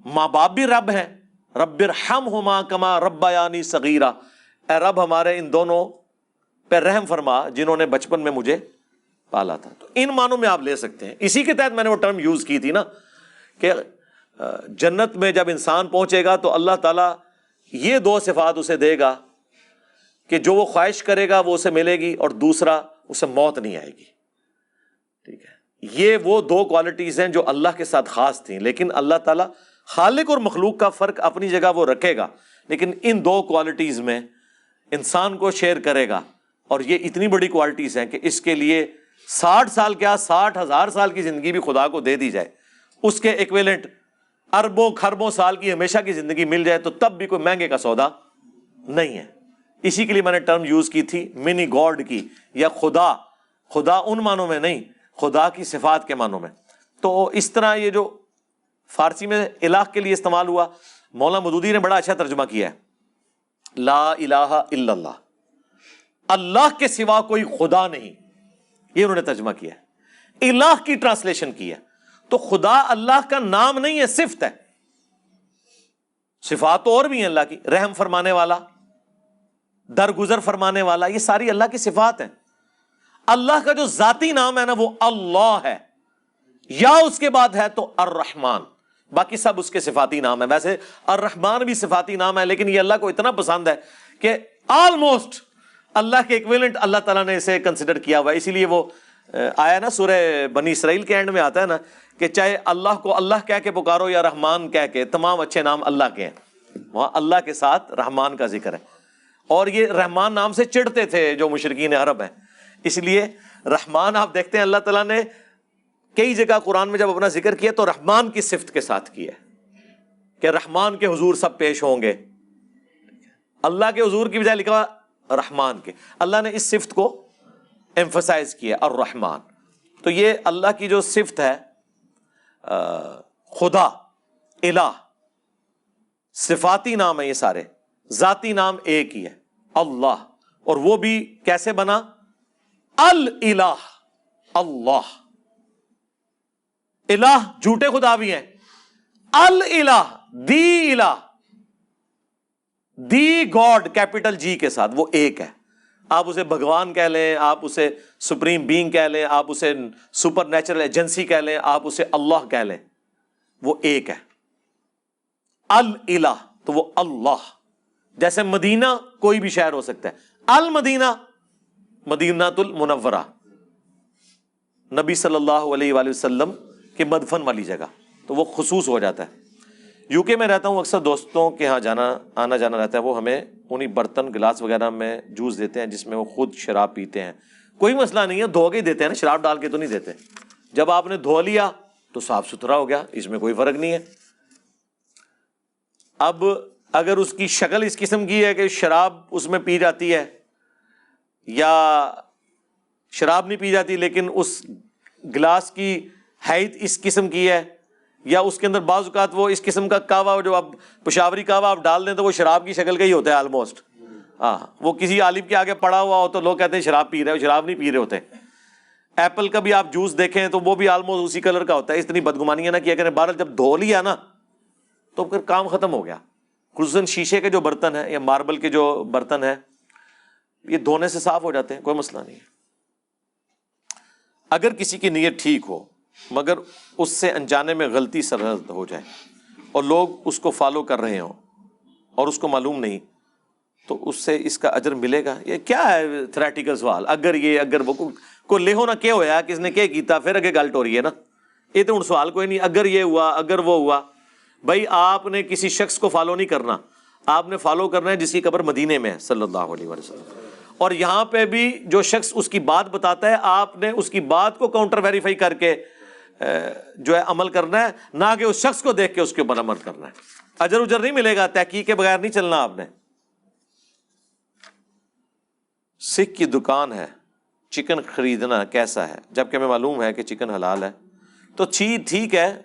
ماں باپ بھی رب ہے رب ہم ہوما کما رب یعنی صغیرہ۔ اے رب ہمارے ان دونوں پہ رحم فرما جنہوں نے بچپن میں مجھے پالا تھا۔ تو ان معنوں میں آپ لے سکتے ہیں۔ اسی کے تحت میں نے وہ ٹرم یوز کی تھی نا، کہ جنت میں جب انسان پہنچے گا تو اللہ تعالیٰ یہ دو صفات اسے دے گا کہ جو وہ خواہش کرے گا وہ اسے ملے گی اور دوسرا اسے موت نہیں آئے گی۔ ٹھیک ہے۔ یہ وہ دو کوالٹیز ہیں جو اللہ کے ساتھ خاص تھیں، لیکن اللہ تعالیٰ خالق اور مخلوق کا فرق اپنی جگہ وہ رکھے گا۔ لیکن ان دو کوالٹیز میں انسان کو شیئر کرے گا۔ اور یہ اتنی بڑی کوالٹیز ہیں کہ اس کے لیے ساٹھ سال کیا ساٹھ ہزار سال کی زندگی بھی خدا کو دے دی جائے۔ اس کے ایکویلنٹ اربوں خربوں سال کی ہمیشہ کی زندگی مل جائے تو تب بھی کوئی مہنگے کا سودا نہیں ہے۔ اسی کے لیے میں نے ٹرم یوز کی تھی منی گاڈ کی یا خدا. خدا ان معنوں میں نہیں، خدا کی صفات کے معنوں میں. تو اس طرح یہ جو فارسی میں الہ کے لیے استعمال ہوا، مولانا مدودی نے بڑا اچھا ترجمہ کیا ہے. لا الہ الا اللہ. اللہ کے سوا کوئی خدا نہیں. یہ انہوں نے ترجمہ کیا ہے. الہ کی ٹرانسلیشن کی ہے. تو خدا اللہ کا نام نہیں ہے، صفت ہے. صفات تو اور بھی ہیں اللہ کی، رحم فرمانے والا. درگزر فرمانے والا، یہ ساری اللہ کی صفات ہیں۔ اللہ کا جو ذاتی نام ہے نا، وہ اللہ ہے۔ یا اس کے بعد ہے تو الرحمان باقی سب اس کے صفاتی نام ہے ویسے الرحمان بھی صفاتی نام ہے، لیکن یہ اللہ کو اتنا پسند ہے کہ آلموسٹ اللہ کے ایکویلنٹ اللہ تعالیٰ نے اسے کنسیڈر کیا ہوا ہے۔ اسی لیے وہ آیا نا سورہ بنی اسرائیل کے اینڈ میں آتا ہے نا کہ چاہے اللہ کو اللہ کہہ کے پکارو یا رحمان کہہ کے، تمام اچھے نام اللہ کے ہیں۔ وہاں اللہ کے ساتھ رحمان کا ذکر ہے۔ اور یہ رحمان نام سے چڑھتے تھے جو مشرقین عرب ہیں۔ اس لیے رحمان آپ دیکھتے ہیں اللہ تعالیٰ نے کئی جگہ قرآن میں جب اپنا ذکر کیا تو رحمان کی صفت کے ساتھ کیا کہ رحمان کے حضور سب پیش ہوں گے۔ اللہ کے حضور کی بجائے لکھا رحمان کے۔ اللہ نے اس صفت کو ایمفسائز کیا اور رحمان تو یہ اللہ کی جو صفت ہے خدا، الہ، صفاتی نام ہے یہ سارے۔ ذاتی نام ایک ہی ہے، اللہ۔ اور وہ بھی کیسے بنا؟ الہ اللہ۔ الہ جھوٹے خدا بھی ہیں۔ الہ دی الہ۔ دی گاڈ، کیپیٹل جی کے ساتھ، وہ ایک ہے۔ آپ اسے بھگوان کہہ لیں، آپ اسے سپریم بینگ کہہ لیں، آپ اسے سپر نیچرل ایجنسی کہہ لیں، آپ اسے اللہ کہہ لیں۔ وہ ایک ہے۔ الہ تو وہ اللہ۔ جیسے مدینہ کوئی بھی شہر ہو سکتا ہے۔ المدینہ مدینہ المنورہ نبی صلی اللہ علیہ وآلہ وسلم کے مدفن والی جگہ، تو وہ خصوص ہو جاتا ہے۔ یو کے میں رہتا ہوں، اکثر دوستوں کے یہاں جانا، آنا جانا رہتا ہے۔ وہ ہمیں انہیں برتن، گلاس وغیرہ میں جوس دیتے ہیں، جس میں وہ خود شراب پیتے ہیں۔ کوئی مسئلہ نہیں ہے، دھو کے ہی دیتے ہیں نا، شراب ڈال کے تو نہیں دیتے۔ جب آپ نے دھو لیا تو صاف ستھرا ہو گیا، اس میں کوئی فرق نہیں ہے۔ اب اگر اس کی شکل اس قسم کی ہے کہ شراب اس میں پی جاتی ہے یا شراب نہیں پی جاتی لیکن اس گلاس کی حیت اس قسم کی ہے یا اس کے اندر بعض اوقات وہ اس قسم کا کعوہ جو آپ پشاوری کعوہ آپ ڈال دیں تو وہ شراب کی شکل کا ہی ہوتا ہے آلموسٹ ہاں وہ کسی عالم کے آگے پڑا ہوا ہو تو لوگ کہتے ہیں شراب پی رہے ہو، شراب نہیں پی رہے ہوتے۔ ایپل کا بھی آپ جوس دیکھیں تو وہ بھی آلموسٹ اسی کلر کا ہوتا ہے۔ اتنی بدگمانی نہ کیا کریں بہرحال جب دھو لیا نا تو پھر کام ختم ہو گیا۔ خصوصاً شیشے کے جو برتن ہیں یا ماربل کے جو برتن ہیں، یہ دھونے سے صاف ہو جاتے ہیں، کوئی مسئلہ نہیں ہے۔ اگر کسی کی نیت ٹھیک ہو، مگر اس سے انجانے میں غلطی سرحد ہو جائے اور لوگ اس کو فالو کر رہے ہوں اور اس کو معلوم نہیں، تو اس سے اس کا اجر ملے گا؟ یہ کیا ہے تھریٹیکل سوال؟ اگر یہ، اگر وہ کو لے ہونا کیا ہوا کس نے کیا کیتا؟ پھر اگے گلٹ ہو رہی ہے نا۔ یہ تو سوال کوئی نہیں، اگر یہ ہوا، اگر وہ ہوا۔ بھائی آپ نے کسی شخص کو فالو نہیں کرنا۔ آپ نے فالو کرنا ہے جس کی قبر مدینے میں ہے، صلی اللہ علیہ وسلم۔ اور یہاں پہ بھی جو شخص اس کی بات بتاتا ہے، آپ نے اس کی بات کو کاؤنٹر ویریفائی کر کے جو ہے عمل کرنا ہے، نہ کہ اس شخص کو دیکھ کے اس کے اوپر عمل کرنا ہے۔ اجر اجر نہیں ملے گا، تحقیق کے بغیر نہیں چلنا آپ نے۔ سکھ کی دکان ہے، چکن خریدنا کیسا ہے؟ جبکہ ہمیں معلوم ہے کہ چکن حلال ہے۔ تو چھی ٹھیک ہے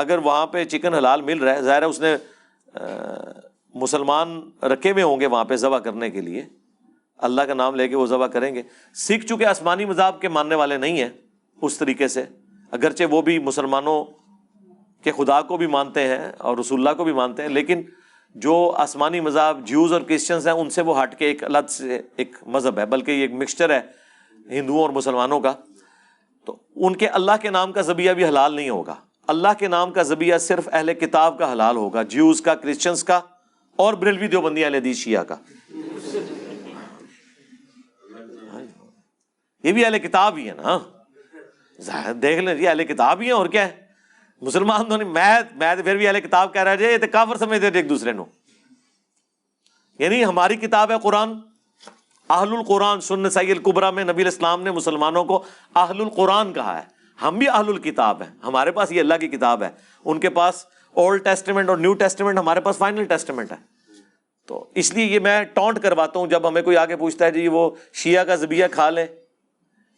اگر وہاں پہ چکن حلال مل رہا ہے، ظاہر ہے اس نے مسلمان رکھے ہوئے ہوں گے وہاں پہ ذبح کرنے کے لیے۔ اللہ کا نام لے کے وہ ذبح کریں گے۔ سکھ چونکہ آسمانی مذہب کے ماننے والے نہیں ہیں اس طریقے سے، اگرچہ وہ بھی مسلمانوں کے خدا کو بھی مانتے ہیں اور رسول اللہ کو بھی مانتے ہیں، لیکن جو آسمانی مذہب جیوز اور کرسچنس ہیں، ان سے وہ ہٹ کے ایک الگ سے ایک مذہب ہے، بلکہ یہ ایک مکسچر ہے ہندوؤں اور مسلمانوں کا۔ تو ان کے اللہ کے نام کا ذبیہ بھی حلال نہیں ہوگا۔ اللہ کے نام کا ذبیہ صرف اہل کتاب کا حلال ہوگا، جیوز کا کرسچنس کا اور بریلوی دیوبندی اہل حدیث شیعہ کا۔ یہ بھی اہل کتاب ہی ہے نا۔ دیکھ لیں جی اہل کتاب ہی ہیں اور کیا ہے؟ مسلمان تو نہیں، میں میں تو پھر بھی اہل کتاب کہہ رہا جی یہ تو کافر سمجھتے تھے ایک دوسرے نو۔ یعنی ہماری کتاب ہے قرآن۔ اہل القرآن سن سعید القبرا میں نبی الاسلام نے مسلمانوں کو اہل القرآن کہا ہے۔ ہم بھی اہل الکتاب ہیں، ہمارے پاس یہ اللہ کی کتاب ہے۔ ان کے پاس اولڈ ٹیسٹمنٹ اور نیو ٹیسٹمنٹ ہمارے پاس فائنل ٹیسٹمنٹ ہے۔ تو اس لیے یہ میں ٹونٹ کرواتا ہوں، جب ہمیں کوئی آگے پوچھتا ہے جی وہ شیعہ کا ذبیہ کھا لیں۔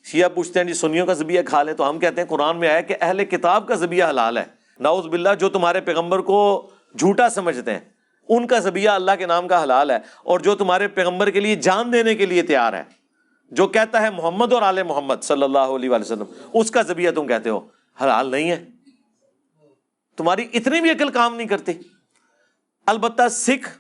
شیعہ پوچھتے ہیں جی سنیوں کا ذبیہ کھا لیں۔ تو ہم کہتے ہیں، قرآن میں آیا کہ اہل کتاب کا ذبیہ حلال ہے۔ ناؤز باللہ، جو تمہارے پیغمبر کو جھوٹا سمجھتے ہیں، ان کا ذبیہ اللہ کے نام کا حلال ہے۔ اور جو تمہارے پیغمبر کے لیے جان دینے کے لیے تیار ہے۔ جو کہتا ہے محمد اور آل محمد صلی اللہ علیہ وسلم، اس کا ذبیہ تم کہتے ہو، حلال نہیں ہے۔ تمہاری اتنی بھی عقل کام نہیں کرتی۔ البتہ سکھ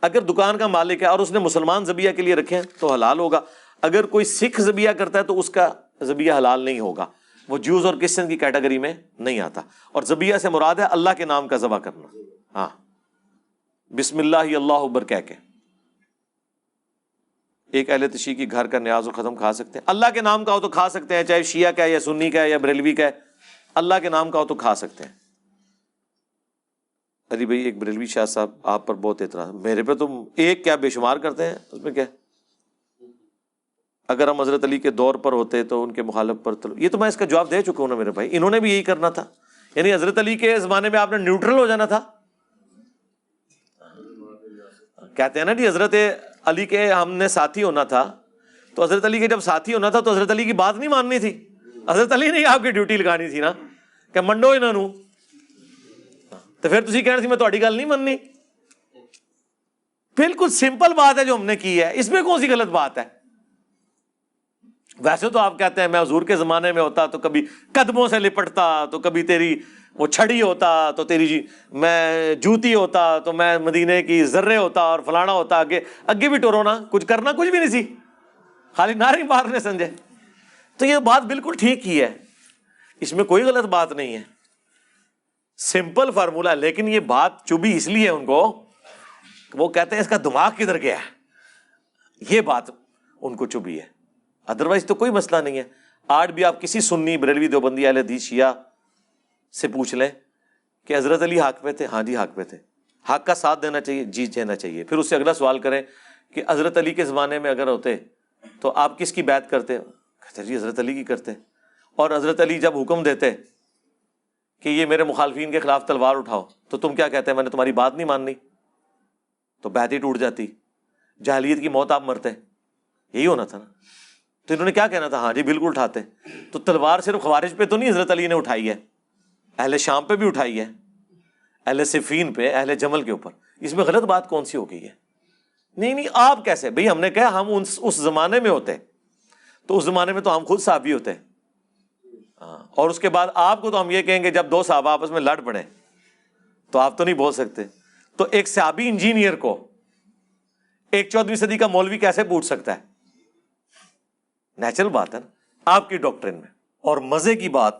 اگر دکان کا مالک ہے اور اس نے مسلمان زبیہ کے لیے رکھے ہیں تو حلال ہوگا۔ اگر کوئی سکھ زبیہ کرتا ہے تو اس کا زبیہ حلال نہیں ہوگا۔ وہ جوز اور کرسچن کی کیٹیگری میں نہیں آتا۔ اور زبیہ سے مراد ہے اللہ کے نام کا ذبح کرنا۔ ہاں۔ بسم اللہ اللہ اکبر کہہ کے۔ ایک اہل تشیع کی گھر کا نیاز و ختم کھا سکتے ہیں۔ اللہ کے نام کا ہو تو کھا سکتے ہیں، چاہے شیعہ کا ہے یا سنی کا ہے یا بریلوی کا ہے۔ اللہ کے نام کا ہو تو کھا سکتے ہیں۔ علی بھائی، ایک بریلوی شاہ صاحب آپ پر بہت اعتراض میرے پہ تم ایک کیا بے شمار کرتے ہیں؟ اس میں کیا؟ اگر ہم حضرت علی کے دور پر ہوتے تو ان کے مخالف پر یہ تو میں اس کا جواب دے چکا ہوں نا میرے بھائی۔ انہوں نے بھی یہی کرنا تھا۔ یعنی حضرت علی کے زمانے میں آپ نے نیوٹرل ہو جانا تھا۔ کہتے ہیں نا جی حضرت علی کے ہم نے ساتھی ہونا تھا، تو حضرت علی کے جب ساتھی ہونا تھا، تو حضرت علی کی بات نہیں ماننی تھی۔ حضرت علی نے آپ کی ڈیوٹی لگانی تھی نا۔ کہ منڈو انہوں۔ تو پھر تھی کہنا سی میں تھوڑی گل نہیں مننی۔ بالکل سمپل بات ہے جو ہم نے کی ہے۔ اس میں کون سی غلط بات ہے؟ ویسے تو آپ کہتے ہیں، میں حضور کے زمانے میں ہوتا تو کبھی قدموں سے لپٹتا، تو کبھی تیری وہ چھڑی ہوتا تو تیری جی میں جوتی ہوتا تو میں مدینے کی ذرے ہوتا اور فلانا ہوتا آگے اگے بھی ٹورونا کچھ کرنا کچھ بھی نہیں سی۔ خالی ناری مارنے سمجھے تو یہ بات بالکل ٹھیک ہی ہے۔ اس میں کوئی غلط بات نہیں ہے۔ سمپل فارمولا، لیکن یہ بات چبھی اس لیے ان کو، وہ کہتے ہیں اس کا دماغ کدھر گیا ہے؟ یہ بات ان کو چبھی ہے۔ ادروائز تو کوئی مسئلہ نہیں ہے۔ آج بھی آپ کسی سنی بریلوی دیوبندی والے دی شیعہ سے پوچھ لیں کہ حضرت علی حق پہ تھے ہاں جی حق پہ تھے۔ حق کا ساتھ دینا چاہیے جی دینا چاہیے۔ پھر اس سے اگلا سوال کریں کہ حضرت علی کے زمانے میں اگر ہوتے تو آپ کس کی بات کرتے؟ کہتے جی حضرت علی کی کرتے۔ اور حضرت علی جب حکم دیتے کہ یہ میرے مخالفین کے خلاف تلوار اٹھاؤ، تو تم کیا کہتے؟ ہیں میں نے تمہاری بات نہیں ماننی۔ تو بیت ہی ٹوٹ جاتی۔ جہلیت کی موت آپ مرتے۔ یہی ہونا تھا نا۔ تو انہوں نے کیا کہنا تھا؟ ہاں جی بالکل اٹھاتے۔ تو تلوار صرف خوارج پہ تو نہیں حضرت علی نے اٹھائی ہے؟ اہل شام پہ بھی اٹھائی ہے، اہل صفین پہ، اہل جمل کے اوپر۔ اس میں غلط بات کون سی ہو گئی ہے؟ نہیں نہیں، آپ کیسے؟ بھائی ہم نے کہا ہم اس زمانے میں ہوتے تو اس زمانے میں تو ہم خود صحابی ہوتے ہاں اور اس کے بعد آپ کو تو ہم یہ کہیں گے جب دو صحابہ آپس میں لڑ پڑے، تو آپ تو نہیں بول سکتے۔ تو ایک صحابی انجینئر کو ایک چودہویں صدی کا مولوی کیسے پوچھ سکتا ہے؟ نیچرل بات ہے نا، آپ کی ڈاکٹرین میں۔ اور مزے کی بات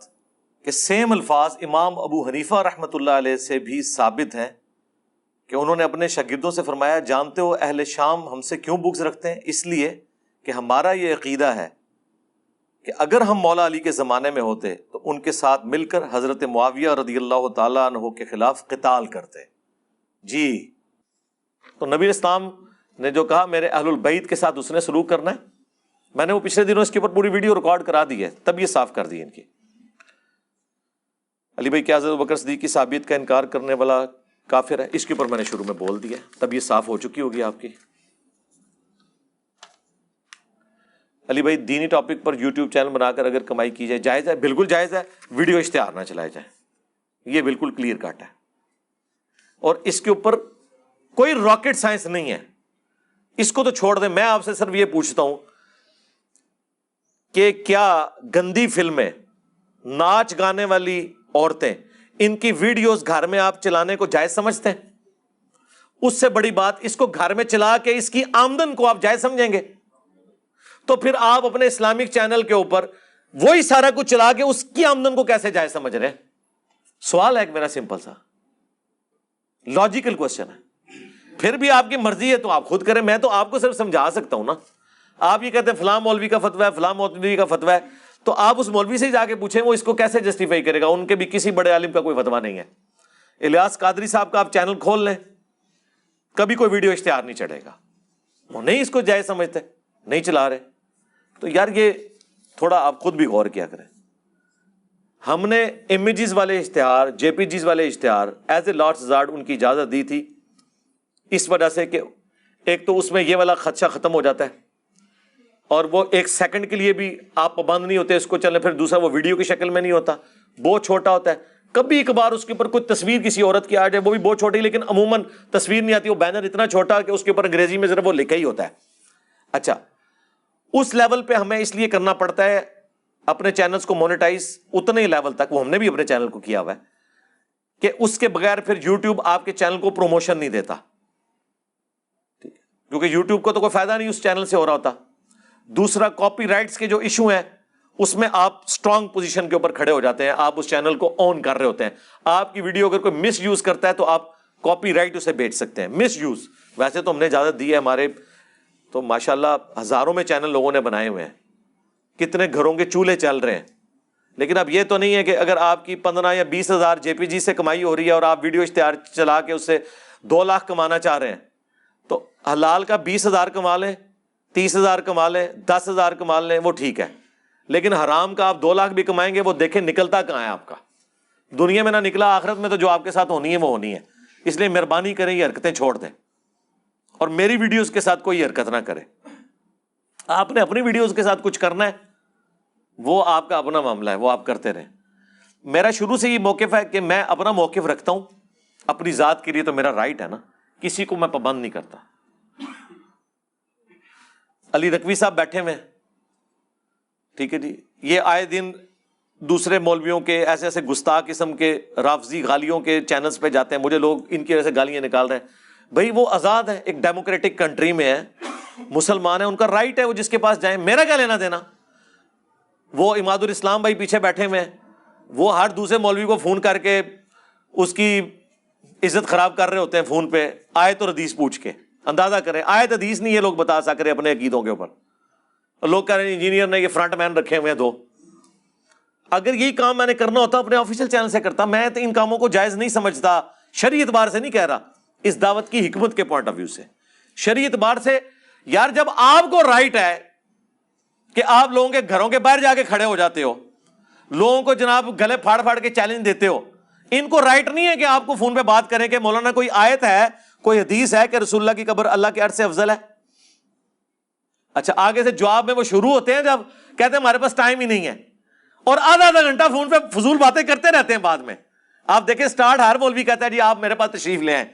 کہ سیم الفاظ امام ابو حنیفہ رحمۃ اللہ علیہ سے بھی ثابت ہیں کہ انہوں نے اپنے شاگردوں سے فرمایا، جانتے ہو اہل شام ہم سے کیوں بکس رکھتے ہیں؟ اس لیے کہ ہمارا یہ عقیدہ ہے کہ اگر ہم مولا علی کے زمانے میں ہوتے تو ان کے ساتھ مل کر حضرت معاویہ رضی اللہ تعالیٰ عنہ کے خلاف قتال کرتے۔ جی تو نبی اسلام نے جو کہا، میرے اہل البعید کے ساتھ اس نے سلوک کرنا ہے۔ میں نے وہ پچھلے دنوں اس کے اوپر پوری ویڈیو ریکارڈ کرا دی ہے، تب یہ صاف کر دی ان کی۔ علی بھائی، کیا حضرت بکر صدیق کی ثابت کا انکار کرنے والا کافر ہے؟ اس کے اوپر میں نے شروع میں بول دیا تب یہ صاف ہو چکی ہوگی آپ کی۔ علی بھائی، دینی ٹاپک پر یوٹیوب چینل بنا کر اگر کمائی کی جائے، جائز ہے؟ بالکل جائز ہے۔ ویڈیو اشتہار نہ چلائے جائے یہ بالکل کلیئر کٹ ہے۔ اور اس کے اوپر کوئی راکٹ سائنس نہیں ہے۔ اس کو تو چھوڑ دیں۔ میں آپ سے صرف یہ پوچھتا ہوں کہ کیا گندی فلمیں ناچ گانے والی عورتیں، ان کی ویڈیوز گھر میں آپ چلانے کو جائز سمجھتے ہیں؟ اس سے بڑی بات، اس کو گھر میں چلا کے اس کی آمدن کو آپ جائز سمجھیں گے۔ تو پھر آپ اپنے اسلامک چینل کے اوپر وہی سارا کچھ چلا کے اس کی آمدن کو کیسے جائز سمجھ رہے ہیں؟ سوال ہے ایک میرا سمپل سا۔ لاجیکل کوشچن ہے۔ پھر بھی آپ کی مرضی ہے تو آپ خود کریں۔ میں تو آپ کو صرف سمجھا سکتا ہوں نا۔ آپ یہ کہتے ہیں فلاں مولوی کا فتویٰ ہے، فلاں مولوی کا فتویٰ ہے۔ تو آپ اس مولوی سے ہی جا کے پوچھیں وہ اس کو کیسے جسٹیفائی کرے گا؟ ان کے بھی کسی بڑے عالم کا کوئی فتویٰ نہیں ہے۔ الیاس قادری صاحب کا آپ چینل کھول لیں۔ کبھی کوئی ویڈیو اشتہار نہیں چڑھے گا۔ وہ نہیں اس کو جائز سمجھتے، نہیں چلا رہے۔ تو یار یہ تھوڑا آپ خود بھی غور کیا کریں۔ ہم نے امیجز جی والے اشتہار، جے پی جیز والے اشتہار، ایز اے لارڈ زارڈ ان کی اجازت دی تھی۔ اس وجہ سے کہ ایک تو اس میں یہ والا خدشہ ختم ہو جاتا ہے۔ اور وہ ایک سیکنڈ کے لیے بھی آپ پابند نہیں ہوتے، اس کو چلے پھر دوسرا وہ ویڈیو کی شکل میں نہیں ہوتا۔ بہت چھوٹا ہوتا ہے۔ کبھی ایک بار اس کے اوپر کوئی تصویر کسی عورت کی آ جائے وہ بھی بہت چھوٹی، لیکن عموماً تصویر نہیں آتی، وہ بینر اتنا چھوٹا کہ اس کے اوپر انگریزی میں صرف وہ لکھا ہی ہوتا ہے۔ اچھا اس لیول پہ ہمیں اس لیے کرنا پڑتا ہے، اپنے چینلز کو مونیٹائز اتنے ہی لیول تک، وہ ہم نے بھی اپنے چینل کو کیا ہوا ہے، کہ اس کے بغیر پھر یوٹیوب آپ کے چینل کو پروموشن نہیں دیتا۔ ٹھیک کیونکہ یوٹیوب کو تو کوئی فائدہ نہیں، اس چینل سے ہو رہا ہوتا۔ دوسرا کاپی رائٹس کے جو ایشو ہیں، اس میں آپ اسٹرانگ پوزیشن کے اوپر کھڑے ہو جاتے ہیں، آپ اس چینل کو آن کر رہے ہوتے ہیں۔ آپ کی ویڈیو اگر کوئی مس یوز کرتا ہے تو آپ کاپی رائٹ اسے بیچ سکتے ہیں۔ مس یوز ویسے تو ہم نے اجازت دی ہے ہمارے، تو ماشاء اللہ ہزاروں میں چینل لوگوں نے بنائے ہوئے ہیں۔ کتنے گھروں کے چولہے چل رہے ہیں۔ لیکن اب یہ تو نہیں ہے کہ اگر آپ کی پندرہ یا بیس ہزار جے پی جی سے کمائی ہو رہی ہے اور آپ ویڈیو اشتہار چلا کے اس سے دو لاکھ کمانا چاہ رہے ہیں، تو حلال کا بیس ہزار کما لیں۔ تیس ہزار کما لیں دس ہزار کما لیں وہ ٹھیک ہے۔ لیکن حرام کا آپ دو لاکھ بھی کمائیں گے، وہ دیکھیں نکلتا کہاں ہے آپ کا۔ دنیا میں نہ نکلا، آخرت میں تو جو آپ کے ساتھ ہونی ہے، وہ ہونی ہے۔ اس لیے مہربانی کریں، یہ حرکتیں چھوڑ دیں۔ اور میری ویڈیوز کے ساتھ کوئی حرکت نہ کرے۔ آپ نے اپنی ویڈیوز کے ساتھ کچھ کرنا ہے، وہ آپ کا اپنا معاملہ ہے، وہ آپ کرتے رہیں۔ میرا شروع سے یہ موقف ہے کہ میں اپنا موقف رکھتا ہوں۔ اپنی ذات کے لیے تو میرا رائٹ ہے نا۔ کسی کو میں پابند نہیں کرتا۔ علی رقوی صاحب بیٹھے ہوئے ہیں۔ ٹھیک ہے جی۔ یہ آئے دن دوسرے مولویوں کے ایسے ایسے گستاخ قسم کے رافضی گالیوں کے چینلز پہ جاتے ہیں۔ مجھے لوگ ان کی وجہ سے گالیاں نکال رہے ہیں۔ بھائی وہ آزاد ہے ایک ڈیموکریٹک کنٹری میں ہے مسلمان ہے ان کا رائٹ ہے، وہ جس کے پاس جائیں۔ میرا کیا لینا دینا؟ وہ اماد الاسلام بھائی پیچھے بیٹھے ہوئے ہیں۔ وہ ہر دوسرے مولوی کو فون کر کے اس کی عزت خراب کر رہے ہوتے ہیں فون پہ۔ آئے تو ردیس پوچھ کے۔ اندازہ کریں آئے حدیث نہیں یہ لوگ بتا سک رہے اپنے عقیدوں کے اوپر۔ لوگ کہہ رہے ہیں انجینئر نے یہ فرنٹ مین رکھے ہوئے ہیں دو۔ اگر یہی کام میں نے کرنا ہوتا، اپنے آفیشیل چینل سے کرتا، میں تو ان کاموں کو جائز نہیں سمجھتا۔ شریعت بار سے نہیں کہہ رہا۔ اس دعوت کی حکمت کے پوائنٹ آف ویو سے۔ شریعت بار سے، یار جب آپ کو رائٹ ہے کہ آپ لوگوں کے گھروں کے باہر جا کے کھڑے ہو جاتے ہو، لوگوں کو جناب گلے پھاڑ پھاڑ کے چیلنج دیتے ہو، ان کو رائٹ نہیں ہے کہ آپ کو فون پہ بات کریں کہ مولانا کوئی آیت ہے کوئی حدیث ہے کہ رسول اللہ کی قبر اللہ کے عرض سے افضل ہے؟ اچھا آگے سے جواب میں وہ شروع ہوتے ہیں جب کہتے ہیں ہمارے پاس ٹائم ہی نہیں ہے۔ اور آدھا آدھا گھنٹہ فون پہ فضول باتیں کرتے رہتے ہیں بعد میں۔ آپ دیکھیں اسٹارٹ ہر بول بھی کہتا ہے جی آپ میرے پاس تشریف لے آئیں۔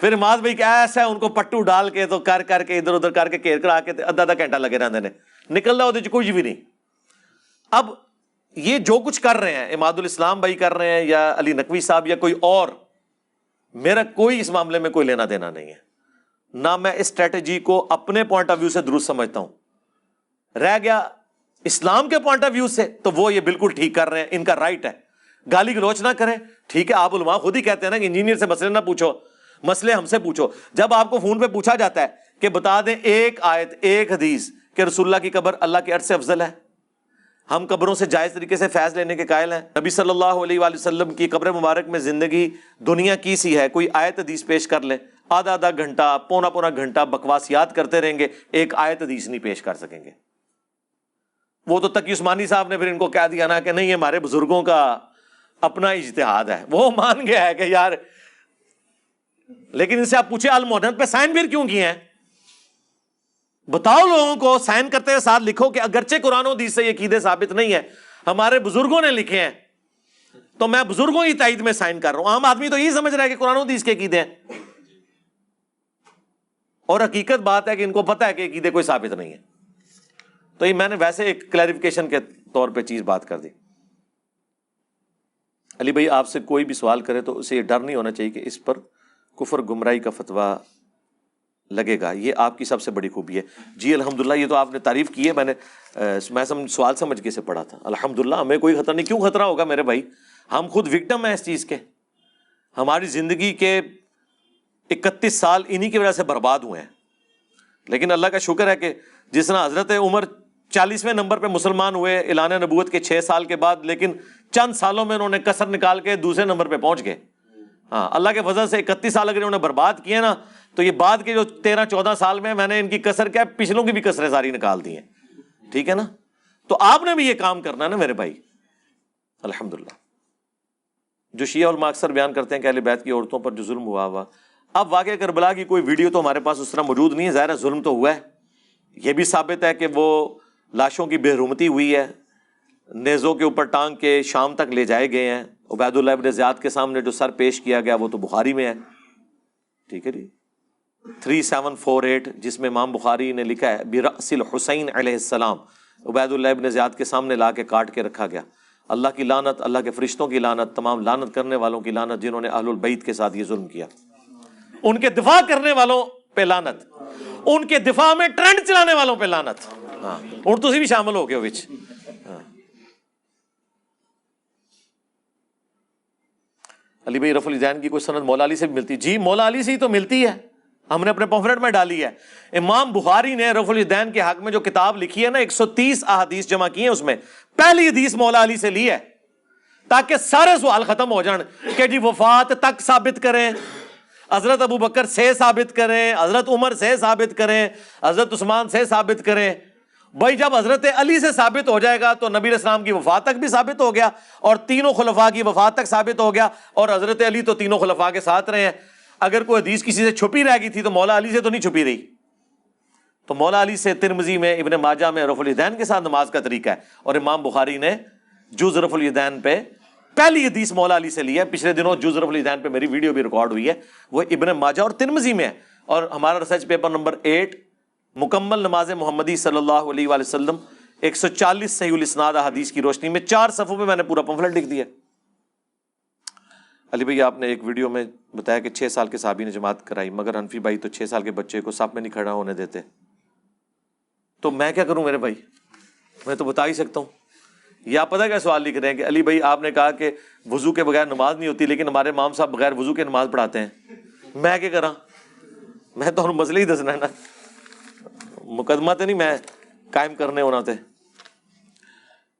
پھر ماض بھائی کیا ایسا ہے، ان کو پٹو ڈال کے تو کر کر کے ادھر ادھر کر کے کیر کر آ کے آدھا آدھا گھنٹہ لگے رہتے ہیں۔ نکل رہا ہوتے کچھ بھی نہیں۔ اب یہ جو کچھ کر رہے ہیں اماد الاسلام بھائی کر رہے ہیں یا علی نقوی صاحب یا کوئی اور میرا کوئی اس معاملے میں کوئی لینا دینا نہیں ہے۔ نہ میں اس اسٹریٹجی کو اپنے پوائنٹ آف ویو سے درست سمجھتا ہوں۔ رہ گیا اسلام کے پوائنٹ آف ویو سے تو وہ یہ بالکل ٹھیک کر رہے ہیں، ان کا رائٹ ہے۔ گالی گلوچ نہ کریں۔ ٹھیک ہے، آپ علماء خود ہی کہتے ہیں نا کہ انجینئر سے مسئلے نہ پوچھو، مسئلے ہم سے پوچھو۔ جب آپ کو فون پہ پوچھا جاتا ہے کہ بتا دیں ایک آیت، ایک حدیث کہ رسول اللہ کی قبر اللہ کے عرص سے افضل ہے۔ ہم قبروں سے جائز طریقے سے فیض لینے کے قائل ہیں۔ نبی صلی اللہ علیہ وآلہ وسلم کی قبر مبارک میں زندگی دنیا کی سی ہے۔ کوئی آیت حدیث پیش کر لیں۔ آدھا آدھا گھنٹہ، پونا پونا گھنٹہ بکواس یاد کرتے رہیں گے۔ ایک آیت حدیث نہیں پیش کر سکیں گے۔ وہ تو تقی عثمانی صاحب نے پھر ان کو کہہ دیا نا کہ نہیں ہمارے بزرگوں کا اپنا اجتہاد ہے۔ وہ مان گیا ہے کہ یار، لیکن ان سے آپ پوچھے المحنت پہ سائن پھر کیوں کیے ہیں؟ بتاؤ لوگوں کو، سائن کرتے ہوئے ساتھ لکھو کہ اگرچہ قرآن و حدیث سے یہ قیدے ثابت نہیں ہے ہمارے بزرگوں نے لکھے ہیں۔ تو میں بزرگوں کی تائید میں سائن کر رہا ہوں۔ عام آدمی تو یہی سمجھ رہا ہے کہ قرآن و حدیث کے قیدے ہیں۔ اور حقیقت بات ہے کہ ان کو پتا ہے کہ قیدے کوئی ثابت نہیں ہے تو یہ میں نے ویسے ایک کلیریفیکیشن کے طور پہ چیز بات کر دی۔ علی بھائی، آپ سے کوئی بھی سوال کرے تو اسے یہ ڈر نہیں ہونا چاہیے کہ اس پر کفر گمراہی کا فتویٰ لگے گا۔ یہ آپ کی سب سے بڑی خوبی ہے۔ جی الحمد للہ یہ تو آپ نے تعریف کی ہے۔ میں نے میں سمجھ سوال سمجھ کے سے پڑھا تھا۔ الحمد للہ ہمیں کوئی خطرہ نہیں۔ کیوں خطرہ ہوگا میرے بھائی؟ ہم خود وکٹم ہیں اس چیز کے۔ ہماری زندگی کے اکتیس سال انہی کی وجہ سے برباد ہوئے ہیں۔ لیکن اللہ کا شکر ہے کہ جس طرح حضرت عمر چالیسویں نمبر پہ مسلمان ہوئے، اعلان نبوت کے چھ سال کے بعد، لیکن چند سالوں میں انہوں نے کثر نکال کے دوسرے نمبر پہ پہنچ گئے۔ ہاں اللہ کے فضل سے اکتیس سال اگر انہوں نے برباد کیے نا، تو یہ بعد کے جو تیرہ، چودہ سال میں میں نے ان کی کثر کیا، پچھلوں کی بھی کثریں ساری نکال دی ہیں۔ ٹھیک ہے نا؟ تو آپ نے بھی یہ کام کرنا ہے نا میرے بھائی۔ الحمد للہ جو شیعہ علماء اکثر بیان کرتے ہیں کہ اہل بیت کی عورتوں پر جو ظلم ہوا ہوا۔ اب واقع کربلا کی کوئی ویڈیو تو ہمارے پاس اس طرح موجود نہیں ہے، ظاہر ظلم تو ہوا ہے۔ یہ بھی ثابت ہے کہ وہ لاشوں کی بے حرمتی ہوئی ہے۔ نیزوں کے اوپر ٹانگ کے شام تک لے جائے گئے ہیں۔ عبید اللہ ابن زیاد کے سامنے جو سر پیش کیا گیا وہ تو بخاری میں ہے۔ ٹھیک ہے جی۔ تھری سیون فور ایٹ جس میں امام بخاری نے لکھا ہے، برأس حسین علیہ السلام۔ عبید اللہ ابن زیاد کے سامنے لا کے کاٹ کے رکھا گیا۔ اللہ کی لانت اللہ کے فرشتوں کی لانت تمام لانت کرنے والوں کی لانت جنہوں نے اہل البعید کے ساتھ یہ ظلم کیا۔ ان کے دفاع کرنے والوں پہ لانت ان کے دفاع میں ٹرینڈ چلانے والوں پہ لانت ہاں اور تھی بھی شامل ہو گئے وچ۔ علی بھائی رف الدین کی کوئی سند مولا علی سے بھی ملتی۔ جی مولا علی سے ہی تو ملتی ہے۔ ہم نے اپنے پمفلٹ میں ڈالی ہے۔ امام بخاری نے رف الدین کے حق میں جو کتاب لکھی ہے نا، ایک سو تیس احادیث جمع کی ہیں اس میں۔ پہلی حدیث مولا علی سے لی ہے۔ تاکہ سارے سوال ختم ہو جان کہ جی وفات تک ثابت کریں۔ حضرت ابو بکر سے ثابت کریں۔ حضرت عمر سے ثابت کریں۔ حضرت عثمان سے ثابت کریں۔ بھائی، جب حضرت علی سے ثابت ہو جائے گا تو نبی اسلام کی وفات تک بھی ثابت ہو گیا اور تینوں خلفاء کی وفات تک ثابت ہو گیا اور حضرت علی تو تینوں خلفاء کے ساتھ رہے ہیں۔ اگر کوئی حدیث کسی سے چھپی رہ گئی تھی تو مولا علی سے تو نہیں چھپی رہی۔ تو مولا علی سے ترمزی میں، ابن ماجہ میں رف الدین کے ساتھ نماز کا طریقہ ہے۔ اور امام بخاری نے جز رف الدین پہ پہلی حدیث مولا علی سے لی ہے۔ پچھلے دنوں جز رف الدین پہ میری ویڈیو بھی ریکارڈ ہوئی ہے۔ وہ ابن ماجہ اور ترمزی میں ہے۔ اور ہمارا ریسرچ پیپر نمبر ایٹ مکمل نماز محمدی صلی اللہ علیہ وآلہ وسلم، ایک سو چالیس صحیح الاسناد حدیث کی روشنی میں، چار صفوں میں میں نے پورا پمفلٹ لکھ دیا۔ علی بھائی، آپ نے ایک ویڈیو میں بتایا کہ چھ سال کے صحابی نے جماعت کرائی، مگر انفی بھائی تو چھ سال کے بچے کو سب میں نہیں کھڑا ہونے دیتے۔ تو میں کیا کروں میرے بھائی؟ میں تو بتا ہی سکتا ہوں۔ یا پتہ کیا سوال لکھ رہے ہیں کہ علی بھائی، آپ نے کہا کہ وضو کے بغیر نماز نہیں ہوتی، لیکن ہمارے مام صاحب بغیر وضو کے نماز پڑھاتے ہیں۔ میں کیا کرا میں تو مسئلہ ہی دسنا ہے نا۔ مقدمہ تو نہیں، میں قائم کرنے ہونا تھے۔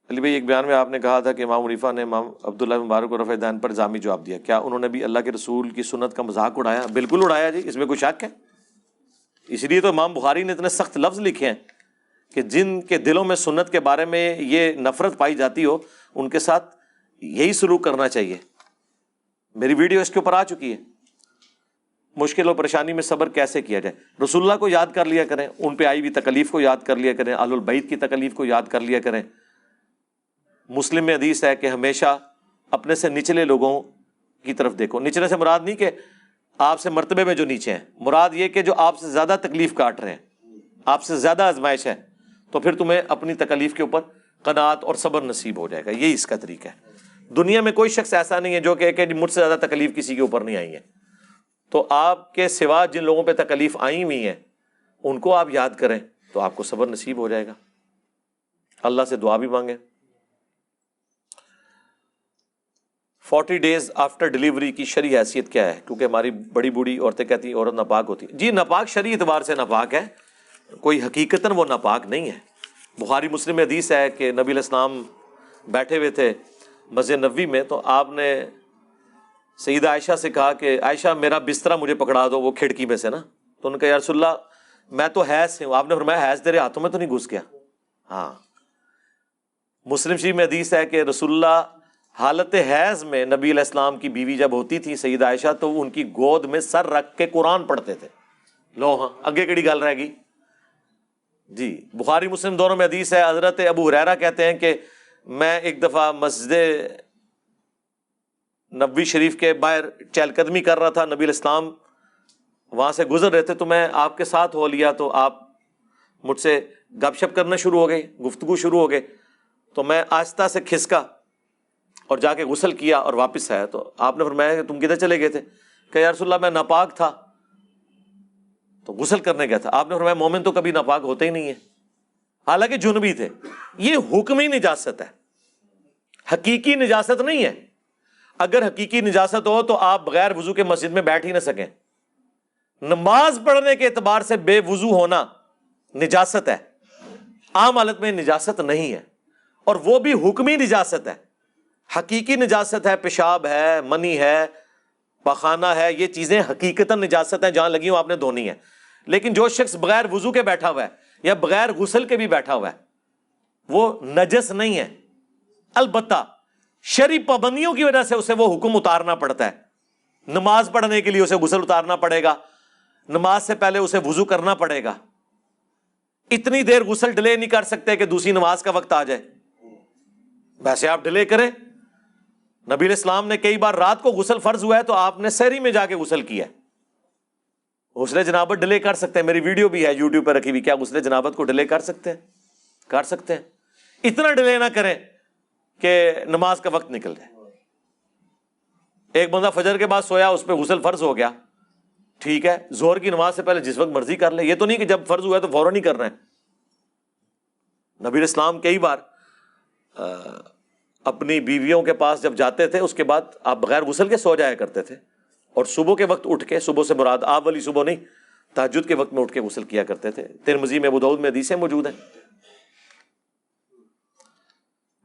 علی بھائی، ایک بیان میں آپ نے کہا تھا کہ امام عریفہ نے امام عبداللہ مبارک و رفع دین پر جامع جواب دیا۔ کیا انہوں نے بھی اللہ کے رسول کی سنت کا مذاق اڑایا؟ بالکل اڑایا جی اس میں کوئی شک ہے؟ اس لیے تو امام بخاری نے اتنے سخت لفظ لکھے ہیں کہ جن کے دلوں میں سنت کے بارے میں یہ نفرت پائی جاتی ہو، ان کے ساتھ یہی سلوک کرنا چاہیے۔ میری ویڈیو اس کے اوپر آ چکی ہے۔ مشکل و پریشانی میں صبر کیسے کیا جائے؟ رسول اللہ کو یاد کر لیا کریں، ان پہ آئی ہوئی تکلیف کو یاد کر لیا کریں آل البعید کی تکلیف کو یاد کر لیا کریں۔ مسلم میں حدیث ہے کہ ہمیشہ اپنے سے نچلے لوگوں کی طرف دیکھو۔ نچلے سے مراد نہیں کہ آپ سے مرتبے میں جو نیچے ہیں، مراد یہ کہ جو آپ سے زیادہ تکلیف کاٹ رہے ہیں، آپ سے زیادہ آزمائش ہے، تو پھر تمہیں اپنی تکلیف کے اوپر قناعت اور صبر نصیب ہو جائے گا۔ یہی اس کا طریقہ ہے۔ دنیا میں کوئی شخص ایسا نہیں ہے جو کہ مجھ سے زیادہ تکلیف کسی کے اوپر نہیں آئی ہے۔ تو آپ کے سوا جن لوگوں پہ تکلیف آئی ہوئی ہیں، ان کو آپ یاد کریں تو آپ کو صبر نصیب ہو جائے گا۔ اللہ سے دعا بھی مانگیں۔ فورٹی ڈیز آفٹر ڈلیوری کی شرح حیثیت کیا ہے؟ کیونکہ ہماری بڑی بوڑھی عورتیں کہتی ہیں، عورت ناپاک ہوتی ہے۔ جی ناپاک شرح اعتبار سے ناپاک ہے۔ کوئی حقیقتاً وہ ناپاک نہیں ہے۔ بخاری مسلم حدیث ہے کہ نبی الاسلام بیٹھے ہوئے تھے مسجد نبی میں، تو آپ نے سعید عائشہ سے کہا کہ عائشہ میرا بسترا مجھے پکڑا دو وہ کھڑکی میں سے نا۔ تو ان کا یارس اللہ، میں تو حیض ہوں۔ آپ نے فرمایا حیض تیرے ہاتھوں میں تو نہیں گھس گیا۔ ہاں۔ مسلم شریف میں حدیث ہے کہ رسول اللہ حالت حیض میں نبی علیہ السلام کی بیوی جب ہوتی تھی سعید عائشہ تو وہ ان کی گود میں سر رکھ کے قرآن پڑھتے تھے۔ لو ہاں اگے کیڑی گل رہے گی جی بخاری مسلم دونوں میں حدیث ہے، حضرت ابو حریرا کہتے ہیں کہ میں ایک دفعہ مسجد نبی شریف کے باہر چہل قدمی کر رہا تھا، نبی الاسلام وہاں سے گزر رہے تھے تو میں آپ کے ساتھ ہو لیا تو آپ مجھ سے گپ شپ کرنا شروع ہو گئے، گفتگو شروع ہو گئے۔ تو میں آہستہ سے کھسکا اور جا کے غسل کیا اور واپس آیا۔ تو آپ نے فرمایا کہ تم کدھر چلے گئے تھے؟ کہ یا رسول اللہ میں ناپاک تھا۔ تو غسل کرنے گیا تھا۔ آپ نے فرمایا مومن تو کبھی ناپاک ہوتے ہی نہیں ہے حالانکہ جنبی تھے، یہ حکمی نجاست ہے۔ حقیقی نجاست نہیں ہے۔ اگر حقیقی نجاست ہو تو آپ بغیر وضو کے مسجد میں بیٹھ ہی نہ سکیں۔ نماز پڑھنے کے اعتبار سے بے وضو ہونا نجاست ہے۔ عام حالت میں نجاست نہیں ہے۔ اور وہ بھی حکمی نجاست ہے۔ حقیقی نجاست ہے، پیشاب ہے، منی ہے پخانہ ہے، یہ چیزیں حقیقت نجاست ہیں، جہاں لگی ہوں آپ نے دھونی ہے لیکن جو شخص بغیر وضو کے بیٹھا ہوا ہے یا بغیر غسل کے بھی بیٹھا ہوا ہے، وہ نجس نہیں ہے۔ البتہ شری پابندیوں کی وجہ سے اسے وہ حکم اتارنا پڑتا ہے۔ نماز پڑھنے کے لیے اسے غسل اتارنا پڑے گا۔ نماز سے پہلے اسے وضو کرنا پڑے گا۔ اتنی دیر غسل ڈیلے نہیں کر سکتے کہ دوسری نماز کا وقت آ جائے۔ ویسے آپ ڈیلے کریں۔ نبی علیہ السلام نے کئی بار رات کو غسل فرض ہوا ہے تو آپ نے سحری میں جا کے غسل کیا ہے۔ غسل جنابت ڈیلے کر سکتے ہیں۔ میری ویڈیو بھی ہے یوٹیوب پہ رکھی ہوئی۔ کیا غسل جنابت کو ڈیلے کر سکتے ہیں؟ کر سکتے ہیں۔ اتنا ڈیلے نہ کریں۔ کہ نماز کا وقت نکل جائے۔ ایک بندہ فجر کے بعد سویا، اس پہ غسل فرض ہو گیا۔ ٹھیک ہے زور کی نماز سے پہلے جس وقت مرضی کر لے۔ یہ تو نہیں کہ جب فرض ہوا ہے تو فوراً نہیں کرنا ہے نبی اسلام کئی بار اپنی بیویوں کے پاس جب جاتے تھے، اس کے بعد آپ بغیر غسل کے سو جایا کرتے تھے۔ اور صبح کے وقت اٹھ کے، صبح سے مراد آپ والی صبح نہیں تاجد کے وقت میں اٹھ کے غسل کیا کرتے تھے۔ ترمزی میں بدعود میں حدیثیں موجود ہیں۔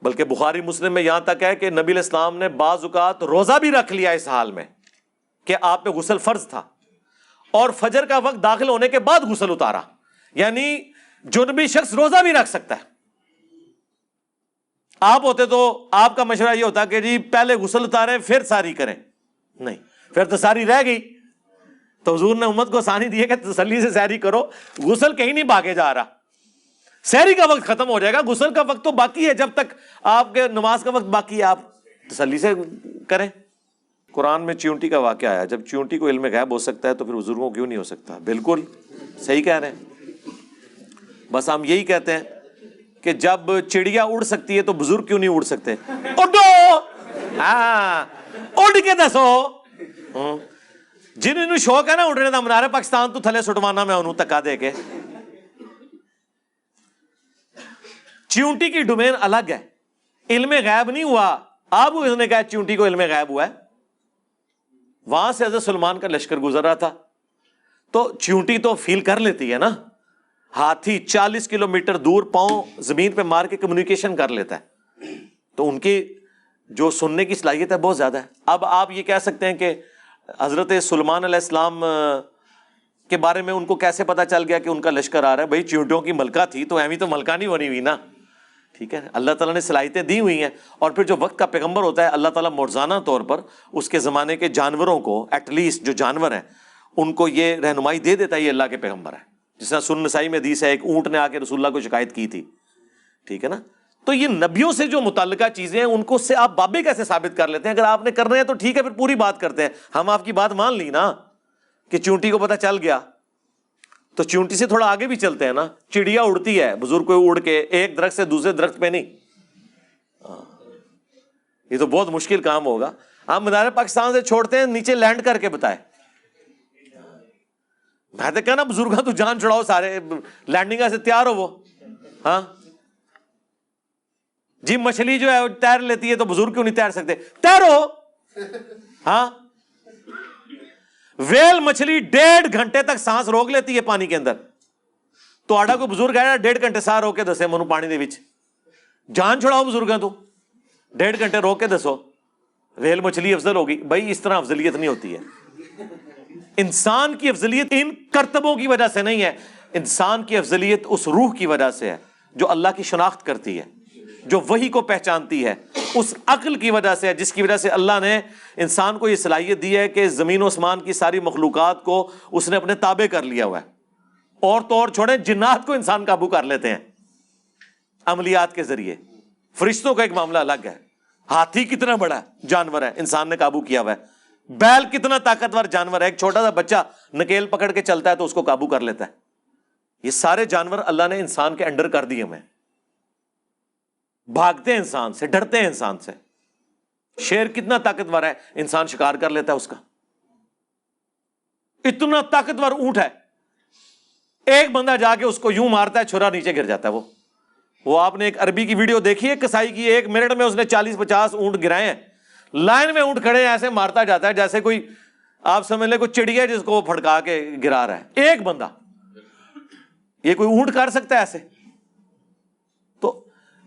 بلکہ بخاری مسلم میں یہاں تک ہے کہ نبی الاسلام نے بعض اوقات روزہ بھی رکھ لیا اس حال میں کہ آپ پہ غسل فرض تھا اور فجر کا وقت داخل ہونے کے بعد غسل اتارا۔ یعنی جنبی شخص روزہ بھی رکھ سکتا ہے۔ آپ ہوتے تو آپ کا مشورہ یہ ہوتا کہ جی پہلے غسل اتارے پھر ساری کریں۔ نہیں، پھر تو ساری رہ گئی۔ تو حضور نے امت کو آسانی دی ہے کہ تسلی سے سیری کرو۔ غسل کہیں نہیں بھاگے جا رہا۔ سحری کا وقت ختم ہو جائے گا، غسل کا وقت تو باقی ہے، جب تک آپ کے نماز کا وقت باقی ہے، آپ تسلی سے کریں۔ قرآن میں چیونٹی کا واقعہ آیا، جب چیونٹی کو علم غائب ہو سکتا ہے تو پھر بزرگوں کیوں نہیں ہو سکتا؟ بالکل صحیح کہہ رہے ہیں۔ بس ہم یہی کہتے ہیں کہ جب چڑیا اڑ سکتی ہے تو بزرگ کیوں نہیں اڑ سکتے؟ اڈو! ہاں اڑ کے دسو۔ جن شوق ہے نا اڑنے کا منارے پاکستان تو تھلے سٹوانا، میں انہوں تکا دے کے۔ چیونٹی کی ڈومین الگ ہے۔ علم غائب نہیں ہوا۔ اب اس نے کہا چیونٹی کو علم غائب ہوا ہے؟ وہاں سے حضرت سلمان کا لشکر گزر رہا تھا۔ تو چیونٹی تو فیل کر لیتی ہے نا۔ ہاتھی چالیس کلو میٹر دور پاؤں زمین پہ مار کے کمیونیکیشن کر لیتا ہے۔ تو ان کی جو سننے کی صلاحیت ہے بہت زیادہ ہے۔ اب آپ یہ کہہ سکتے ہیں کہ حضرت سلمان علیہ السلام کے بارے میں ان کو کیسے پتا چل گیا کہ ان کا لشکر آ رہا ہے؟ بھائی، چیونٹیوں کی ملکہ تھی تو ایوی تو ملکہ نہیں بنی ہوئی نا۔ ٹھیک ہے؟ اللہ تعالیٰ نے صلاحیتیں دی ہوئی ہیں اور پھر جو وقت کا پیغمبر ہوتا ہے، اللہ تعالیٰ مرزانہ طور پر اس کے زمانے کے جانوروں کو ایٹ لیسٹ جو جانور ہیں، ان کو یہ رہنمائی دے دیتا ہے، یہ اللہ کے پیغمبر ہے جس طرح سن نسائی میں حدیث ہے، ایک اونٹ نے آ کے رسول اللہ کو شکایت کی تھی۔ ٹھیک ہے نا؟ تو یہ نبیوں سے جو متعلقہ چیزیں ہیں، ان کو سے آپ بابے کیسے ثابت کر لیتے ہیں؟ اگر آپ نے کرنا ہے تو ٹھیک ہے، پھر پوری بات کرتے ہیں۔ ہم آپ کی بات مان لی نا کہ چونٹی کو پتا چل گیا۔ تو چونٹی سے تھوڑا آگے بھی چلتے ہیں نا۔ چڑیا اڑتی ہے، بزرگ کو اڑ کے ایک درخت سے دوسرے درخت پہ نہیں۔ ہاں۔ یہ تو بہت مشکل کام ہوگا۔ ہم مدار پاکستان سے چھوڑتے ہیں، نیچے لینڈ کر کے بتائے میں تو کہنا بزرگ تو جان چھڑاؤ سارے لینڈنگ سے تیار ہو وہ۔ ہاں۔ جی مچھلی جو ہے تیر لیتی ہے تو بزرگ کیوں نہیں تیر سکتے؟ تیرو! ہاں۔ ویل مچھلی ڈیڑھ گھنٹے تک سانس روک لیتی ہے پانی کے اندر۔ تو آڈا کو بزرگ ہے ڈیڑھ گھنٹے سا رو کے دسے منو پانی دے جان چھڑاؤ بزرگ تو۔ ڈیڑھ گھنٹے روک کے دسو۔ ویل مچھلی افضل ہوگی۔ بھائی اس طرح افضلیت نہیں ہوتی ہے۔ انسان کی افضلیت ان کرتبوں کی وجہ سے نہیں ہے۔ انسان کی افضلیت اس روح کی وجہ سے ہے جو اللہ کی شناخت کرتی ہے۔ جو وہی کو پہچانتی ہے، اس عقل کی وجہ سے، جس کی وجہ سے اللہ نے انسان کو یہ صلاحیت دی ہے کہ زمین و اسمان کی ساری مخلوقات کو اس نے اپنے تابع کر لیا ہوا ہے۔ اور تو اور چھوڑے جنات کو انسان قابو کر لیتے ہیں۔ عملیات کے ذریعے۔ فرشتوں کا ایک معاملہ الگ ہے۔ ہاتھی کتنا بڑا جانور ہے، انسان نے قابو کیا ہوا ہے۔ بیل کتنا طاقتور جانور ہے۔ ایک چھوٹا سا بچہ نکیل پکڑ کے چلتا ہے تو اس کو قابو کر لیتا ہے۔ یہ سارے جانور اللہ نے انسان کے انڈر کر دیے ہمیں بھاگتے ہیں انسان سے، ڈرتے ہیں انسان سے۔ شیر کتنا طاقتور ہے، انسان شکار کر لیتا ہے اس کا۔ اتنا طاقتور اونٹ ہے۔ ایک بندہ جا کے اس کو یوں مارتا ہے، چھرا نیچے گر جاتا ہے وہ۔ وہ آپ نے ایک عربی کی ویڈیو دیکھی ہے، کسائی کی ایک منٹ میں اس نے چالیس پچاس اونٹ گرائے ہیں۔ لائن میں اونٹ کھڑے ہیں، ایسے مارتا جاتا ہے جیسے کوئی، آپ سمجھ لیں، کوئی چڑیا جس کو پھڑکا کے گرا رہا ہے۔ ایک بندہ، یہ کوئی اونٹ کر سکتا ہے ایسے؟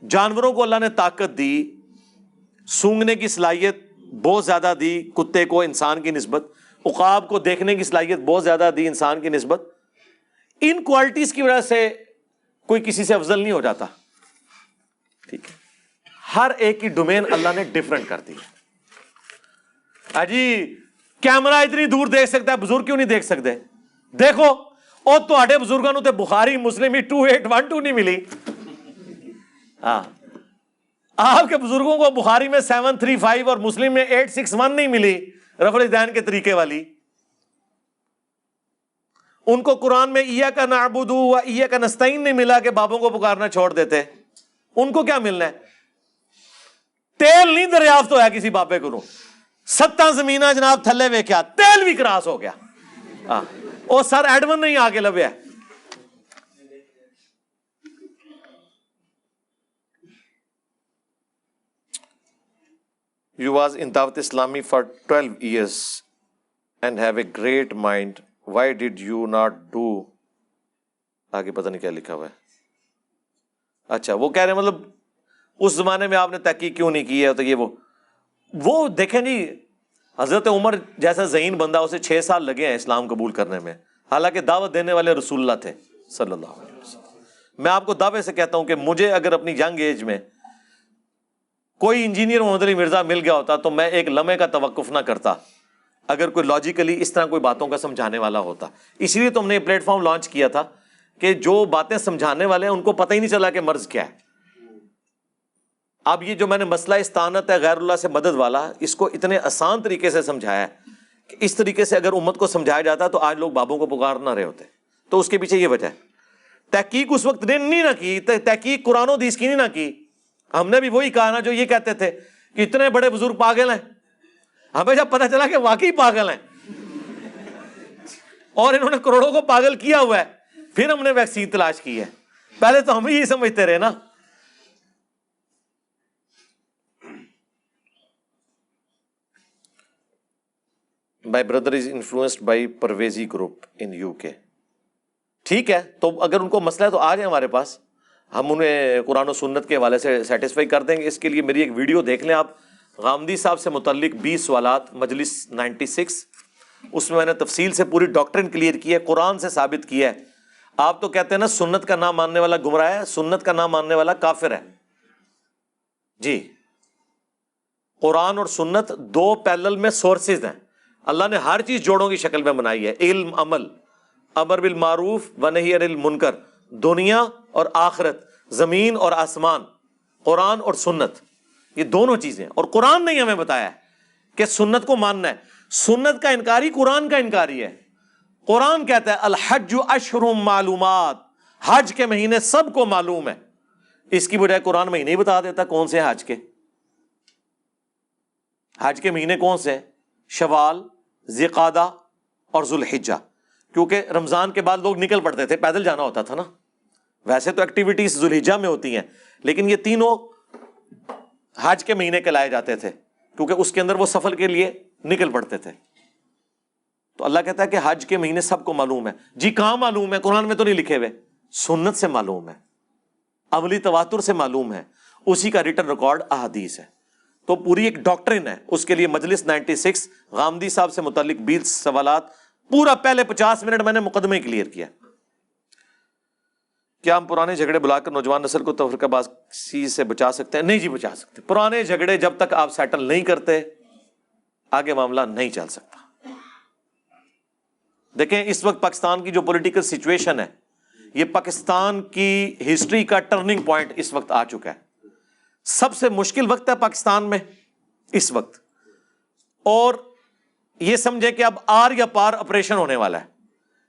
جانوروں کو اللہ نے طاقت دی سونگنے کی صلاحیت بہت زیادہ دی، کتے کو انسان کی نسبت، عقاب کو دیکھنے کی صلاحیت بہت زیادہ دی انسان کی نسبت۔ ان کوالٹیز کی وجہ سے کوئی کسی سے افضل نہیں ہو جاتا۔ ٹھیک ہے۔ ہر ایک کی ڈومین اللہ نے ڈفرنٹ کر دی۔ ہاں جی کیمرا اتنی دور دیکھ سکتا ہے، بزرگ کیوں نہیں دیکھ سکتے؟ دیکھو، اور تو بزرگوں تے بخاری، مسلم، ہی ٹو ایٹ ون ٹو نہیں ملی۔ ہاں۔ آپ کے بزرگوں کو بخاری میں سیون تھری فائیو اور مسلم میں ایٹ سکس ون نہیں ملی رفل دین کے طریقے والی۔ ان کو قرآن میں ایا کا نابودو ایا کا نستعین نہیں ملا کہ بابوں کو پکارنا چھوڑ دیتے۔ ان کو کیا ملنا ہے؟ تیل نہیں دریافت ہوا کسی بابے کو۔ ستاں زمین جناب تھلے وے کیا تیل بھی کراس ہو گیا۔ ہاں، وہ سر ایڈمن نہیں آ کے لبیا you was in Dawat Islami for twelve years and have a great mind why did you not do آگے پتہ نہیں کیا لکھا ہوا ہے۔ اچھا وہ کہہ رہے ہیں مطلب اس زمانے میں آپ نے تحقیق کیوں نہیں کی ہے؟ تو یہ وہ وہ دیکھیں جی حضرت عمر جیسا ذہین بندہ اسے چھ سال لگے ہیں اسلام قبول کرنے میں۔ حالانکہ دعوت دینے والے رسول اللہ تھے، صلی اللہ علیہ وسلم۔ میں آپ کو دعوے سے کہتا ہوں کہ مجھے اگر اپنی ینگ ایج میں کوئی انجینئر محمد علی مرزا مل گیا ہوتا تو میں ایک لمحے کا توقف نہ کرتا۔ اگر کوئی لاجیکلی اس طرح کوئی باتوں کا سمجھانے والا ہوتا۔ اس لیے تو ہم نے پلیٹ فارم لانچ کیا تھا کہ جو باتیں سمجھانے والے ہیں، ان کو پتہ ہی نہیں چلا کہ مرض کیا ہے۔ اب یہ جو میں نے مسئلہ استانت ہے، غیر اللہ سے مدد والا، اس کو اتنے آسان طریقے سے سمجھایا ہے کہ اس طریقے سے اگر امت کو سمجھایا جاتا تو آج لوگ بابوں کو پکار نہ رہے ہوتے۔ تو اس کے پیچھے یہ وجہ ہے۔ تحقیق اس وقت نے نہیں نہ کی، تحقیق قرآن و دیس کی نہیں نہ کی۔ ہم نے بھی وہی کہا نا جو یہ کہتے تھے کہ اتنے بڑے بزرگ پاگل ہیں۔ ہمیں جب پتا چلا کہ واقعی پاگل ہیں۔ اور انہوں نے کروڑوں کو پاگل کیا ہوا ہے۔ پھر ہم نے ویکسین تلاش کی ہے۔ پہلے تو ہم ہی سمجھتے رہے نا۔ By brother is influenced by Parvezi group in you کے ٹھیک ہے، تو اگر ان کو مسئلہ ہے تو آ جائیں ہمارے پاس۔ ہم انہیں قرآن و سنت کے حوالے سے سیٹسفائی کر دیں گے۔ اس کے لیے میری ایک ویڈیو دیکھ لیں آپ۔ غامدی صاحب سے متعلق بیس سوالات، مجلس نائنٹی سکس۔ اس میں میں نے تفصیل سے پوری ڈاکٹرن کلیئر کی ہے، قرآن سے ثابت کیا ہے۔ آپ تو کہتے ہیں نا، سنت کا نام ماننے والا گمراہ ہے، سنت کا نام ماننے والا کافر ہے۔ جی۔ قرآن اور سنت دو پیلل میں سورسز ہیں۔ اللہ نے ہر چیز جوڑوں کی شکل میں بنائی ہے۔ علم، عمل۔ امر بالمعروف و نہیں انل منکر دنیا اور آخرت، زمین اور آسمان، قرآن اور سنت۔ یہ دونوں چیزیں اور قرآن نے ہمیں بتایا ہے کہ سنت کو ماننا ہے۔ سنت کا انکاری قرآن کا انکاری ہے۔ قرآن کہتا ہے، الحج اشرم معلومات۔ حج کے مہینے سب کو معلوم ہے۔ اس کی بجائے قرآن میں نہیں بتا دیتا کون سے حج کے۔ حج کے مہینے کون سے شوال زقادہ اور ذوالحجہ۔ کیونکہ رمضان کے بعد لوگ نکل پڑتے تھے، پیدل جانا ہوتا تھا نا۔ ویسے تو ایکٹیویٹیز ذوالحجہ میں ہوتی ہیں، لیکن یہ تینوں حج کے مہینے کے لائے جاتے تھے، کیونکہ اس کے اندر وہ سفر کے لیے نکل پڑتے تھے۔ تو اللہ کہتا ہے کہ حج کے مہینے سب کو معلوم ہے۔ جی کہاں معلوم ہے؟ قرآن میں تو نہیں لکھے ہوئے۔ سنت سے معلوم ہے، عملی تواتر سے معلوم ہے۔ اسی کا ریٹرن ریکارڈ احادیث ہے۔ تو پوری ایک ڈاکٹرن ہے، اس کے لیے مجلس نائنٹی سکس، غامدی صاحب سے متعلق بیس سوالات، پورا پہلے پچاس منٹ میں نے مقدمے کلیئر کیا کیا ہم پرانے جھگڑے بلا کر نوجوان نسل کو تفرقہ بازی سے بچا سکتے ہیں؟ نہیں جی بچا سکتے۔ پرانے جھگڑے جب تک آپ سیٹل نہیں کرتے، آگے معاملہ نہیں چل سکتا۔ دیکھیں، اس وقت پاکستان کی جو پولیٹیکل سچویشن ہے، یہ پاکستان کی ہسٹری کا ٹرننگ پوائنٹ اس وقت آ چکا ہے۔ سب سے مشکل وقت ہے پاکستان میں، اس وقت۔ اور یہ سمجھے کہ اب آر یا پار آپریشن ہونے والا ہے،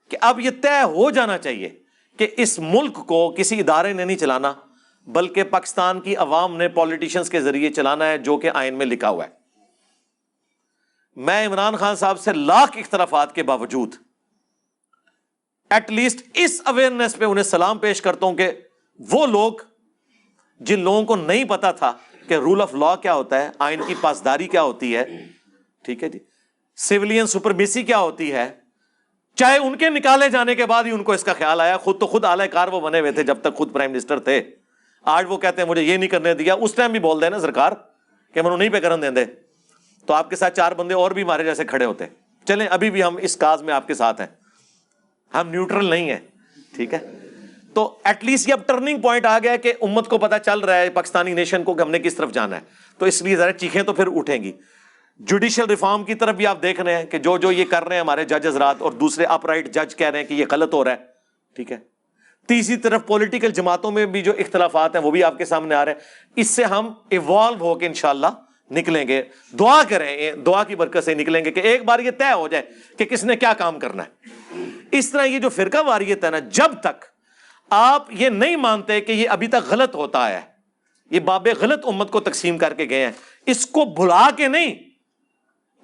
کہ اب یہ طے ہو جانا چاہیے۔ کہ اس ملک کو کسی ادارے نے نہیں چلانا، بلکہ پاکستان کی عوام نے پالیٹیشنس کے ذریعے چلانا ہے، جو کہ آئین میں لکھا ہوا ہے۔ میں عمران خان صاحب سے لاکھ اختلافات کے باوجود ایٹ لیسٹ اس اویئرنیس پہ انہیں سلام پیش کرتا ہوں کہ وہ لوگ جن لوگوں کو نہیں پتا تھا کہ رول آف لا کیا ہوتا ہے، آئین کی پاسداری کیا ہوتی ہے، ٹھیک ہے جی؟ سولین سپرمیسی کیا ہوتی ہے؟ چاہے ان کے نکالے جانے کے بعد ہی ان کو اس کا خیال آیا، خود تو خود اعلی کار وہ بنے ہوئے تھے جب تک خود پرائم منسٹر تھے۔ آج وہ کہتے ہیں، مجھے یہ نہیں کرنے دیا۔ اس ٹائم بھی بول دیں نا سرکار کہ منو نہیں پہ کرن دیں دے۔ تو آپ کے ساتھ چار بندے اور بھی ہمارے جیسے کھڑے ہوتے چلیں، ابھی بھی ہم اس کاز میں آپ کے ساتھ ہیں۔ ہم نیوٹرل نہیں ہیں، ٹھیک ہے؟ تو ایٹ لیسٹ یہ اب ٹرننگ پوائنٹ آ گیا ہے کہ امت کو پتا چل رہا ہے، پاکستانی نیشن کو کہ ہم نے کس طرف جانا ہے۔ تو اس لیے ذرا چیخیں تو پھر اٹھیں گی۔ جوڈیشل ریفارم کی طرف بھی آپ دیکھ رہے ہیں کہ جو جو یہ کر رہے ہیں ہمارے جج حضرات اور دوسرے اپ رائٹ جج کہہ رہے ہیں کہ یہ غلط ہو رہا ہے، ٹھیک ہے؟ تیسری طرف پولیٹیکل جماعتوں میں بھی جو اختلافات ہیں وہ بھی آپ کے سامنے آ رہے ہیں۔ اس سے ہم ایوالو ہو کے انشاءاللہ نکلیں گے۔ دعا کریں، دعا کی برکت سے نکلیں گے کہ ایک بار یہ طے ہو جائے کہ کس نے کیا کام کرنا ہے۔ اس طرح یہ جو فرقہ واریت ہے نا، جب تک آپ یہ نہیں مانتے کہ یہ ابھی تک غلط ہوتا ہے، یہ باب غلط امت کو تقسیم کر کے گئے ہیں، اس کو بھلا کے نہیں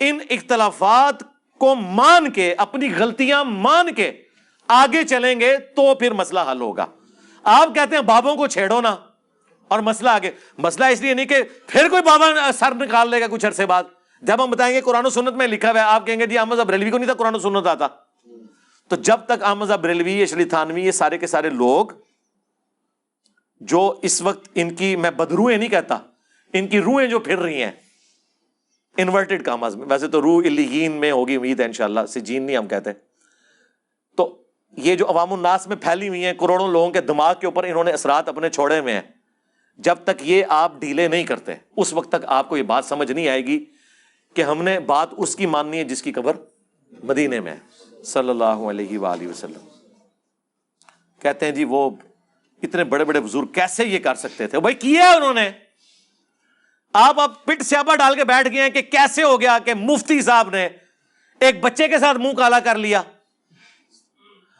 ان اختلافات کو مان کے، اپنی غلطیاں مان کے آگے چلیں گے تو پھر مسئلہ حل ہوگا۔ آپ کہتے ہیں بابوں کو چھیڑو نا، اور مسئلہ آگے۔ مسئلہ اس لیے نہیں کہ پھر کوئی بابا سر نکال لے گا کچھ عرصے بعد۔ جب ہم بتائیں گے قرآن و سنت میں لکھا ہوا ہے، آپ کہیں گے جی احمد ریلوی کو نہیں تھا، قرآن و سنت آتا۔ تو جب تک احمد ریلوی اشلی تھانوی، یہ سارے کے سارے لوگ جو اس وقت ان کی، میں بدروئیں نہیں کہتا، ان کی روحیں جو پھر رہی ہیں انورٹیڈ کاماز میں۔ ویسے تو روح الین میں ہوگی امید ہے انشاءاللہ سجین نہیں ہم کہتے۔ تو یہ جو عوام الناس میں پھیلی ہوئی ہیں، کروڑوں لوگوں کے دماغ کے اوپر انہوں نے اثرات اپنے چھوڑے ہوئے ہیں۔ جب تک یہ آپ ڈھیلے نہیں کرتے، اس وقت تک آپ کو یہ بات سمجھ نہیں آئے گی کہ ہم نے بات اس کی ماننی ہے جس کی قبر مدینے میں ہے۔ صلی اللہ علیہ وآلہ وسلم۔ کہتے ہیں جی وہ اتنے بڑے بڑے بزرگ کیسے یہ کر سکتے تھے؟ بھائی کیا ہے انہوں نے؟ آپ اب پٹ سیابا ڈال کے بیٹھ گئے ہیں کہ کیسے ہو گیا کہ مفتی صاحب نے ایک بچے کے ساتھ منہ کالا کر لیا۔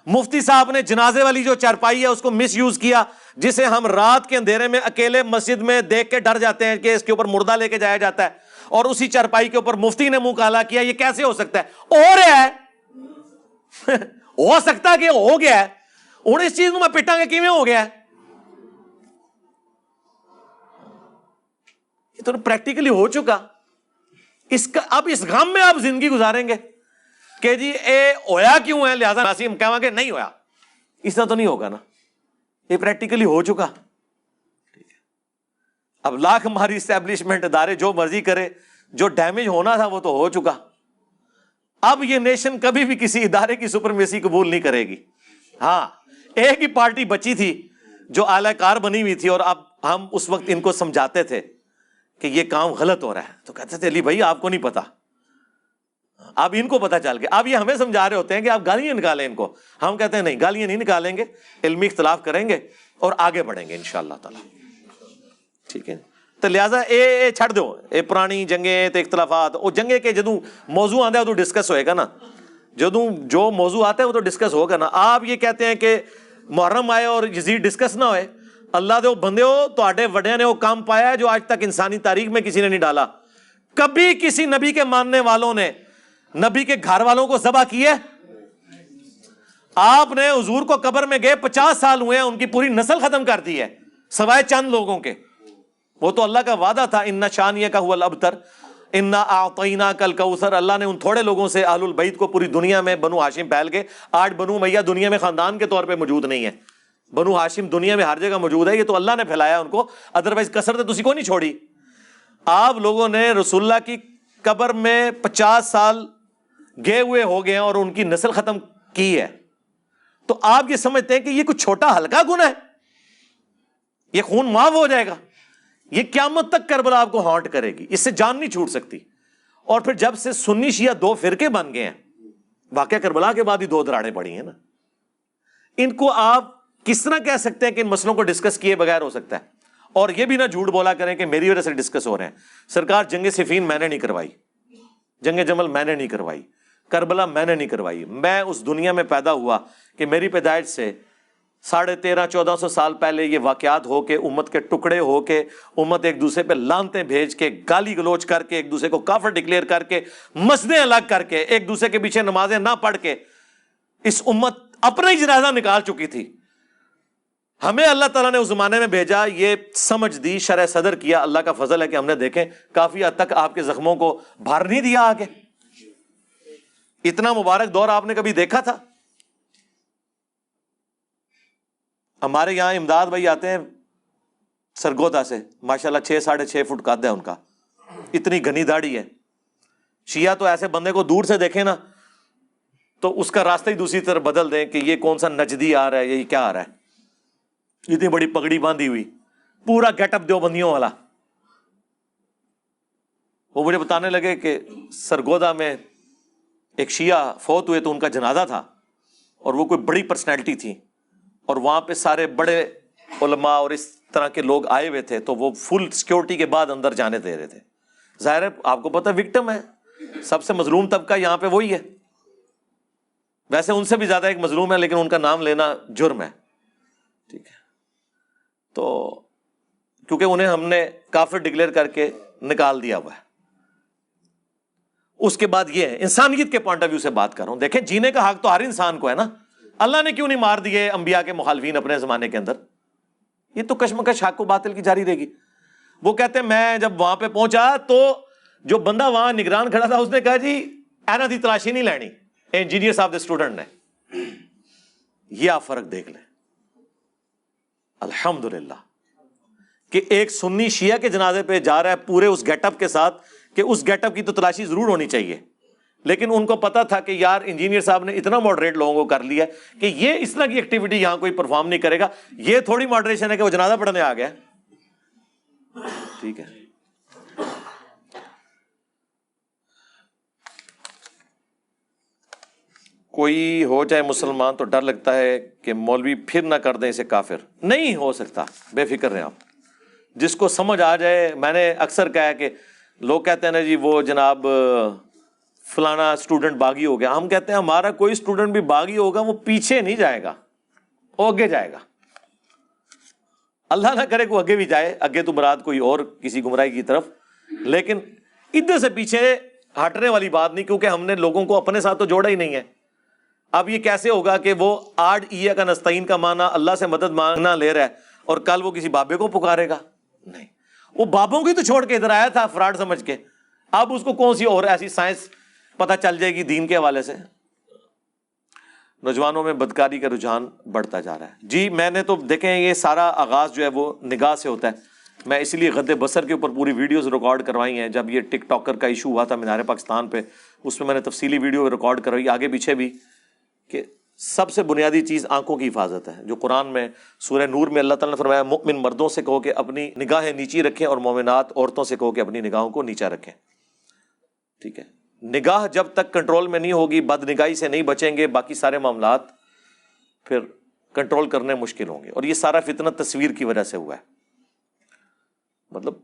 مفتی صاحب نے جنازے والی جو چارپائی ہے اس کو مس یوز کیا، جسے ہم رات کے اندھیرے میں اکیلے مسجد میں دیکھ کے ڈر جاتے ہیں کہ اس کے اوپر مردہ لے کے جایا جاتا ہے اور اسی چارپائی کے اوپر مفتی نے منہ کالا کیا۔ یہ کیسے ہو سکتا ہے؟ ہو رہا ہے۔ (laughs) ہو سکتا کہ ہو گیا ہے۔ ہوں اس چیز میں پٹا گے کیویں ہو گیا ہے؟ تو پریکٹیکلی ہو چکا۔ اس کا اب اس غم میں آپ زندگی گزاریں گے کہ جی اے، ہویا کیوں ہے؟ لہٰذا ناسیم کہاں گے، نہیں ہویا۔ اس طرح تو نہیں ہوگا نا۔ یہ پریکٹیکلی ہو چکا۔ اب لاکھ ہماری اسٹیبلشمنٹ ادارے جو مرضی کرے، جو ڈیمیج ہونا تھا وہ تو ہو چکا۔ اب یہ نیشن کبھی بھی کسی ادارے کی سپرمیسی قبول نہیں کرے گی۔ ہاں ایک ہی پارٹی بچی تھی جو اعلی کار بنی ہوئی تھی اور اب ہم اس وقت ان کو سمجھاتے تھے۔ کہ یہ کام غلط ہو رہا ہے۔ تو کہتے تھے، علی بھائی، آپ کو نہیں پتا۔ اب ان کو پتا چل گیا۔ اب یہ ہمیں سمجھا رہے ہوتے ہیں کہ آپ گالیاں نکالیں ان کو۔ ہم کہتے ہیں، نہیں، گالیاں نہیں نکالیں گے۔ علمی اختلاف کریں گے اور آگے بڑھیں گے ان شاء اللہ تعالی۔ ٹھیک ہے۔ تو لہٰذا، اے اے، چھڑ دو۔ اے، پرانی جنگیں تے اختلافات۔ وہ جنگے کے جدوں موضوع آتا ہے تو ڈسکس ہوئے گا نا۔ جدوں جو موضوع آتا ہے، وہ تو ڈسکس ہوگا نا۔ آپ یہ کہتے ہیں کہ محرم آئے اور یزید ڈسکس نہ ہوئے۔ اللہ دے بندے ہو تو وڈیا نے وہ کام پایا ہے جو آج تک انسانی تاریخ میں کسی نے نہیں ڈالا۔ کبھی کسی نبی کے ماننے والوں نے نبی کے گھر والوں کو ذبح کیے آپ نے حضور کو قبر میں گئے، پچاس سال ہوئے ہیں، ان کی پوری نسل ختم کر دی ہے، سوائے چند لوگوں کے۔ وہ تو اللہ کا وعدہ تھا، ان شانیہ کا ہوا البتر انا کل کوثر اللہ نے ان تھوڑے لوگوں سے آل البعید کو پوری دنیا میں بنو ہاشم پھیل کے آج بنو میاں دنیا میں خاندان کے طور پہ موجود نہیں ہے۔ بنو ہاشم دنیا میں ہر جگہ موجود ہے، یہ تو اللہ نے پھیلایا ان کو۔ ادروائز کثرت تو کو نہیں چھوڑی۔ آپ لوگوں نے رسول اللہ کی قبر میں پچاس سال گئے ہوئے ہو گئے ہیں اور ان کی نسل ختم کی ہے۔ تو آپ یہ سمجھتے ہیں کہ یہ کچھ چھوٹا ہلکا گنا ہے۔ یہ خون معاف ہو جائے گا۔ یہ قیامت تک کربلا آپ کو ہانٹ کرے گی۔ اس سے جان نہیں چھوٹ سکتی۔ اور پھر جب سے سنی شیعہ دو فرقے بن گئے ہیں، واقعہ کربلا کے بعد ہی دو دراڑے پڑی ہیں نا۔ ان کو آپ کس طرح کہہ سکتے ہیں کہ ان مسئلوں کو ڈسکس کیے بغیر ہو سکتا ہے؟ اور یہ بھی نہ جھوٹ بولا کریں کہ میری وجہ سے ڈسکس ہو رہے ہیں۔ سرکار، جنگ صفین میں نے نہیں کروائی۔ جنگ جمل میں نے نہیں کروائی۔ کربلا میں نے نہیں کروائی۔ میں اس دنیا میں پیدا ہوا کہ میری پیدائش سے ساڑھے تیرہ، چودہ سو سال پہلے یہ واقعات ہو کے امت کے ٹکڑے ہو کے امت ایک دوسرے پہ لانتے بھیج کے گالی گلوچ کر کے، ایک دوسرے کو کافر ڈکلیئر کر کے، مسجدیں الگ کر کے، ایک دوسرے کے پیچھے نمازیں نہ پڑھ کے اس امت اپنا ہی جنازہ نکال چکی تھی۔ ہمیں اللہ تعالیٰ نے اس زمانے میں بھیجا، یہ سمجھ دی، شرح صدر کیا، اللہ کا فضل ہے کہ ہم نے دیکھیں، کافی حد تک آپ کے زخموں کو بھار نہیں دیا آگے۔ اتنا مبارک دور آپ نے کبھی دیکھا تھا؟ ہمارے یہاں امداد بھائی آتے ہیں سرگودا سے ماشاء اللہ چھ، ساڑھے چھ فٹ قد ہے ان کا۔ اتنی گھنی داڑھی ہے۔ شیعہ تو ایسے بندے کو دور سے دیکھیں نا، تو اس کا راستہ ہی دوسری طرف بدل دیں کہ یہ کون سا نجدی آ رہا ہے، یہ کیا آ رہا ہے۔ اتنی بڑی پگڑی باندھی ہوئی پورا گیٹ اپ دیوبندیوں والا وہ مجھے بتانے لگے کہ سرگودا میں ایک شیعہ فوت ہوئے تو ان کا جنازہ تھا اور وہ کوئی بڑی پرسنالٹی تھی اور وہاں پہ سارے بڑے علماء اور اس طرح کے لوگ آئے ہوئے تھے تو وہ فل سیکورٹی کے بعد اندر جانے دے رہے تھے ظاہر ہے آپ کو پتا وکٹم ہے سب سے مظلوم طبقہ یہاں پہ وہی ہے ویسے ان سے بھی زیادہ ایک مظلوم ہے لیکن ان کا نام لینا جرم ہے ٹھیک ہے تو کیونکہ انہیں ہم نے کافر ڈکلیئر کر کے نکال دیا ہوا ہے۔ اس کے بعد یہ ہے، انسانیت کے پوائنٹ آف ویو سے بات کر رہا ہوں۔ دیکھیں، جینے کا حق تو ہر انسان کو ہے نا۔ اللہ نے کیوں نہیں مار دیے انبیاء کے مخالفین اپنے زمانے کے اندر؟ یہ تو کشمکش حق کو باطل کی جاری رہے گی۔ وہ کہتے ہیں، میں جب وہاں پہ پہنچا تو جو بندہ وہاں نگران کھڑا تھا، اس نے کہا جی اینا دی تلاشی نہیں لینی۔ انجینئر صاحب اسٹوڈنٹ نے۔ یہ آپ فرق دیکھ لیں۔ الحمد للہ کہ ایک سنی شیعہ کے جنازے پہ جا رہا ہے پورے اس گیٹ اپ کے ساتھ، کہ اس گیٹ اپ کی تو تلاشی ضرور ہونی چاہیے۔ لیکن ان کو پتا تھا کہ یار انجینئر صاحب نے اتنا ماڈریٹ لوگوں کو کر لیا ہے کہ یہ اس طرح کی ایکٹیویٹی یہاں کوئی پرفارم نہیں کرے گا۔ یہ تھوڑی ماڈریشن ہے کہ وہ جنازہ پڑھنے آ گیا ٹھیک ہے۔ کوئی ہو جائے مسلمان تو ڈر لگتا ہے کہ مولوی پھر نہ کر دیں اسے کافر۔ نہیں ہو سکتا۔ بے فکر رہے آپ۔ جس کو سمجھ آ جائے، میں نے اکثر کہا کہ لوگ کہتے ہیں نا جی وہ جناب، فلانا اسٹوڈنٹ باغی ہو گیا۔ ہم کہتے ہیں ہمارا کوئی اسٹوڈنٹ بھی باغی ہوگا، وہ پیچھے نہیں جائے گا۔ وہ اگے جائے گا۔ اللہ نہ کرے کو اگے بھی جائے۔ اگے تو مراد کوئی اور کسی گمراہی کی طرف۔ لیکن ادھر سے پیچھے ہٹنے والی بات نہیں، کیونکہ ہم نے لوگوں کو اپنے ساتھ تو جوڑا ہی نہیں ہے۔ اب یہ کیسے ہوگا کہ وہ آڈ ای کا نستعین کا مانا اللہ سے مدد مانگنا لے رہا ہے اور کل وہ کسی بابے کو پکارے گا؟ نہیں۔ وہ بابوں کی تو چھوڑ کے ادھر آیا تھا فراڈ سمجھ کے۔ اب اس کو کون سی اور ایسی سائنس پتہ چل جائے گی دین کے حوالے سے؟ نوجوانوں میں بدکاری کا رجحان بڑھتا جا رہا ہے۔ جی میں نے تو دیکھیں یہ سارا آغاز جو ہے وہ نگاہ سے ہوتا ہے۔ میں اسی لیے غد بسر کے اوپر پوری ویڈیوز ریکارڈ کروائی ہیں۔ جب یہ ٹک ٹاکر کا ایشو ہوا تھا مینار پاکستان پہ، اس میں میں نے تفصیلی ویڈیو ریکارڈ کروائی، آگے پیچھے بھی۔ کہ سب سے بنیادی چیز آنکھوں کی حفاظت ہے، جو قرآن میں سورہ نور میں اللہ تعالیٰ نے فرمایا، مؤمن مردوں سے کہو کہ اپنی نگاہیں نیچی رکھیں اور مومنات عورتوں سے کہو کہ اپنی نگاہوں کو نیچا رکھیں۔ ٹھیک ہے۔ نگاہ جب تک کنٹرول میں نہیں ہوگی بد نگاہی سے نہیں بچیں گے، باقی سارے معاملات پھر کنٹرول کرنے مشکل ہوں گے۔ اور یہ سارا فتنہ تصویر کی وجہ سے ہوا ہے۔ مطلب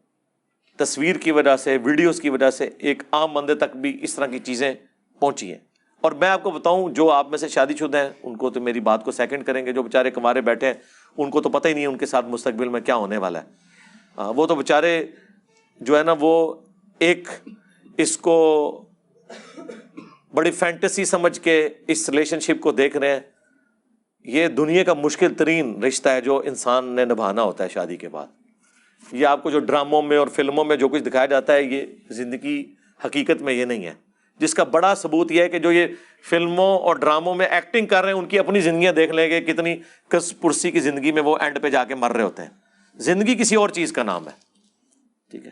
تصویر کی وجہ سے، ویڈیوز کی وجہ سے ایک عام بندے تک بھی اس طرح کی چیزیں پہنچی ہیں۔ اور میں آپ کو بتاؤں، جو آپ میں سے شادی شدہ ہیں، ان کو تو میری بات کو سیکنڈ کریں گے، جو بےچارے کمارے بیٹھے ہیں، ان کو تو پتہ ہی نہیں ہے ان کے ساتھ مستقبل میں کیا ہونے والا ہے۔ وہ تو بےچارے جو ہے نا، وہ ایک اس کو بڑی فینٹسی سمجھ کے اس ریلیشن شپ کو دیکھ رہے ہیں۔ یہ دنیا کا مشکل ترین رشتہ ہے جو انسان نے نبھانا ہوتا ہے شادی کے بعد۔ یہ آپ کو جو ڈراموں میں اور فلموں میں جو کچھ دکھایا جاتا ہے، یہ زندگی حقیقت میں یہ نہیں ہے۔ جس کا بڑا ثبوت یہ ہے کہ جو یہ فلموں اور ڈراموں میں ایکٹنگ کر رہے ہیں، ان کی اپنی زندگیاں دیکھ لیں گے کتنی کس پرسی کی زندگی میں وہ اینڈ پہ جا کے مر رہے ہوتے ہیں۔ زندگی کسی اور چیز کا نام ہے۔ ٹھیک ہے؟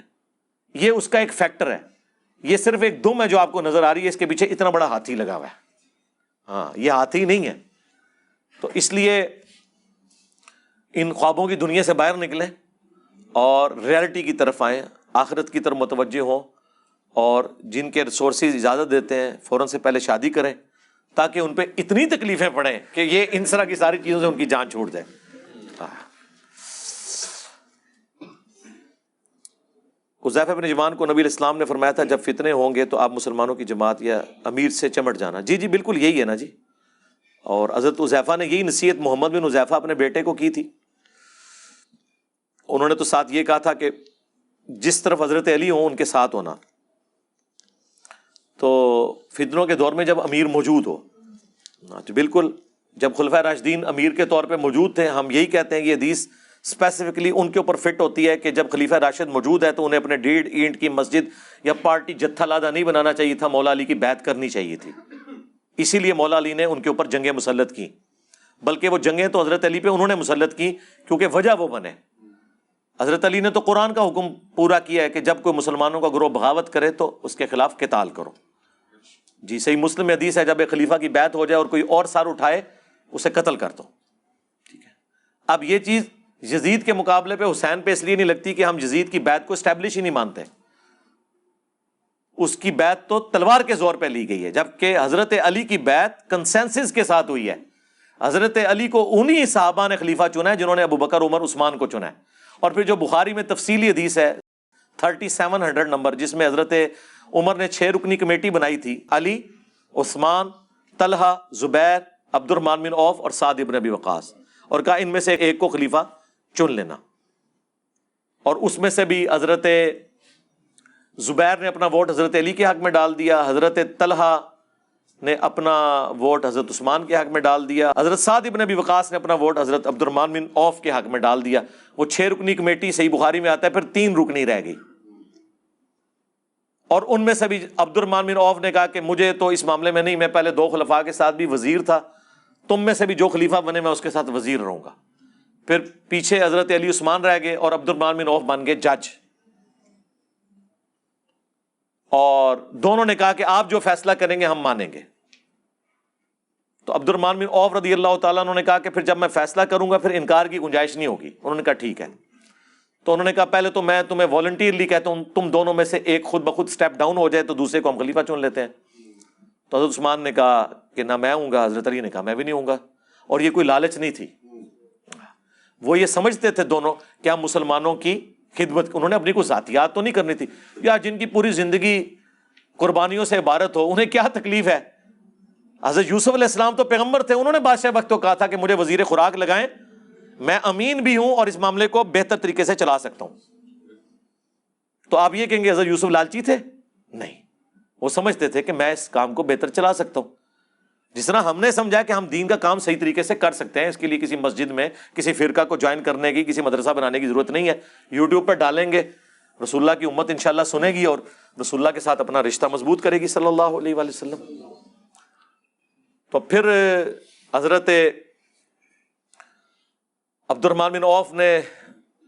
یہ اس کا ایک فیکٹر ہے۔ یہ صرف ایک دم ہے جو آپ کو نظر آ رہی ہے، اس کے پیچھے اتنا بڑا ہاتھی لگا ہوا ہے۔ ہاں یہ ہاتھی نہیں ہے۔ تو اس لیے ان خوابوں کی دنیا سے باہر نکلیں اور ریئلٹی کی طرف آئیں، آخرت کی طرف متوجہ ہوں۔ اور جن کے ریسورسز اجازت دیتے ہیں، فوراً سے پہلے شادی کریں تاکہ ان پہ اتنی تکلیفیں پڑیں کہ یہ ان طرح کی ساری چیزوں سے ان کی جان چھوٹ جائے۔ حذیف اپنے جوان کو نبی الاسلام نے فرمایا تھا، جب فتنے ہوں گے تو آپ مسلمانوں کی جماعت یا امیر سے چمٹ جانا۔ جی جی بالکل یہی ہے نا جی۔ اور حضرت حذیفہ نے یہی نصیحت محمد بن حذیفہ اپنے بیٹے کو کی تھی۔ انہوں نے تو ساتھ یہ کہا تھا کہ جس طرف حضرت علی ہوں، ان کے ساتھ ہونا۔ تو فتنوں کے دور میں جب امیر موجود ہو ہاں، تو بالکل جب خلفۂ راشدین امیر کے طور پہ موجود تھے ہم یہی کہتے ہیں کہ یہ حدیث اسپیسیفکلی ان کے اوپر فٹ ہوتی ہے کہ جب خلیفہ راشد موجود ہے تو انہیں اپنے ڈیڑھ اینٹ کی مسجد یا پارٹی جتھا لادہ نہیں بنانا چاہیے تھا مولا علی کی بیعت کرنی چاہیے تھی۔ اسی لیے مولا علی نے ان کے اوپر جنگیں مسلط کی بلکہ وہ جنگیں تو حضرت علی پہ انہوں نے مسلط کی کیونکہ وجہ وہ بنے۔ حضرت علی نے تو قرآن کا حکم پورا کیا ہے کہ جب کوئی مسلمانوں کا گروہ بغاوت کرے تو اس کے خلاف قتال کرو۔ جی صحیح مسلم حدیث ہے، جب ایک خلیفہ کی بیعت ہو جائے اور کوئی اور سار اٹھائے، اسے قتل کر دو۔ ٹھیک ہے۔ اب یہ چیز یزید کے مقابلے پہ، حسین پہ اس لیے نہیں لگتی کہ ہم یزید کی بیعت کو اسٹیبلش ہی نہیں مانتے۔ اس کی بیعت تو تلوار کے زور پہ لی گئی ہے، جبکہ حضرت علی کی بیعت کنسنسس کے ساتھ ہوئی ہے۔ حضرت علی کو انہی صحابہ نے خلیفہ چنا ہے جنہوں نے ابو بکر، عمر، عثمان کو چنا ہے۔ اور پھر جو بخاری میں تفصیلی حدیث ہے، تھرٹی سیون ہنڈریڈ نمبر، جس میں حضرت عمر نے چھ رکنی کمیٹی بنائی تھی، علی، عثمان، طلحہ، زبیر عبد الرحمان بن اوف اور سعد ابن ابی وقاص۔ اور کہا، ان میں سے ایک کو خلیفہ چن لینا۔ اور اس میں سے بھی حضرت زبیر نے اپنا ووٹ حضرت علی کے حق میں ڈال دیا، حضرت طلحہ نے اپنا ووٹ حضرت عثمان کے حق میں ڈال دیا، حضرت سعد ابن ابی وقاص نے اپنا ووٹ حضرت عبد الرحمان بن اوف کے حق میں ڈال دیا۔ وہ چھ رکنی کمیٹی صحیح بخاری میں آتا ہے، پھر تین رکنی رہ گئی۔ اور ان میں سے بھی عبد الرحمان بن اوف نے کہا کہ مجھے تو اس معاملے میں نہیں، میں پہلے دو خلفاء کے ساتھ بھی وزیر تھا، تم میں سے بھی جو خلیفہ بنے میں اس کے ساتھ وزیر رہوں گا۔ پھر پیچھے حضرت علی عثمان رہ گئے اور عبد الرحمان بن اوف بن گئے جج۔ اور دونوں نے کہا کہ آپ جو فیصلہ کریں گے ہم مانیں گے۔ تو عبد الرحمان بن اوف رضی اللہ تعالیٰ انہوں نے کہا کہ پھر جب میں فیصلہ کروں گا، پھر انکار کی گنجائش نہیں ہوگی۔ انہوں نے کہا ٹھیک ہے۔ تو انہوں نے کہا پہلے تو میں تمہیں والنٹیئرلی کہتا ہوں، تم دونوں میں سے ایک خود بخود اسٹیپ ڈاؤن ہو جائے تو دوسرے کو ہم خلیفہ چن لیتے ہیں۔ تو حضرت عثمان نے کہا کہ نہ میں ہوں گا، حضرت علی نے کہا میں بھی نہیں ہوں گا۔ اور یہ کوئی لالچ نہیں تھی۔ وہ یہ سمجھتے تھے دونوں کیا مسلمانوں کی خدمت، انہوں نے اپنی کوئی ذاتیات تو نہیں کرنی تھی۔ یا جن کی پوری زندگی قربانیوں سے عبارت ہو، انہیں کیا تکلیف ہے؟ حضرت یوسف علیہ السلام تو پیغمبر تھے، انہوں نے بادشاہ وقت کو کہا تھا کہ مجھے وزیر خوراک لگائیں۔ میں امین بھی ہوں اور اس معاملے کو بہتر طریقے سے چلا سکتا ہوں۔ تو آپ یہ کہیں گے حضرت یوسف لالچی تھے؟ نہیں۔ وہ سمجھتے تھے کہ میں اس کام کو بہتر چلا سکتا ہوں۔ جس طرح ہم نے سمجھا کہ ہم دین کا کام صحیح طریقے سے کر سکتے ہیں، اس کے لیے کسی مسجد میں کسی فرقہ کو جوائن کرنے کی، کسی مدرسہ بنانے کی ضرورت نہیں ہے۔ یوٹیوب پر ڈالیں گے۔ رسول اللہ کی امت انشاءاللہ سنے گی اور رسول اللہ کے ساتھ اپنا رشتہ مضبوط کرے گی صلی اللہ علیہ وآلہ وسلم۔ تو پھر حضرت عبد الرحمان بن اوف نے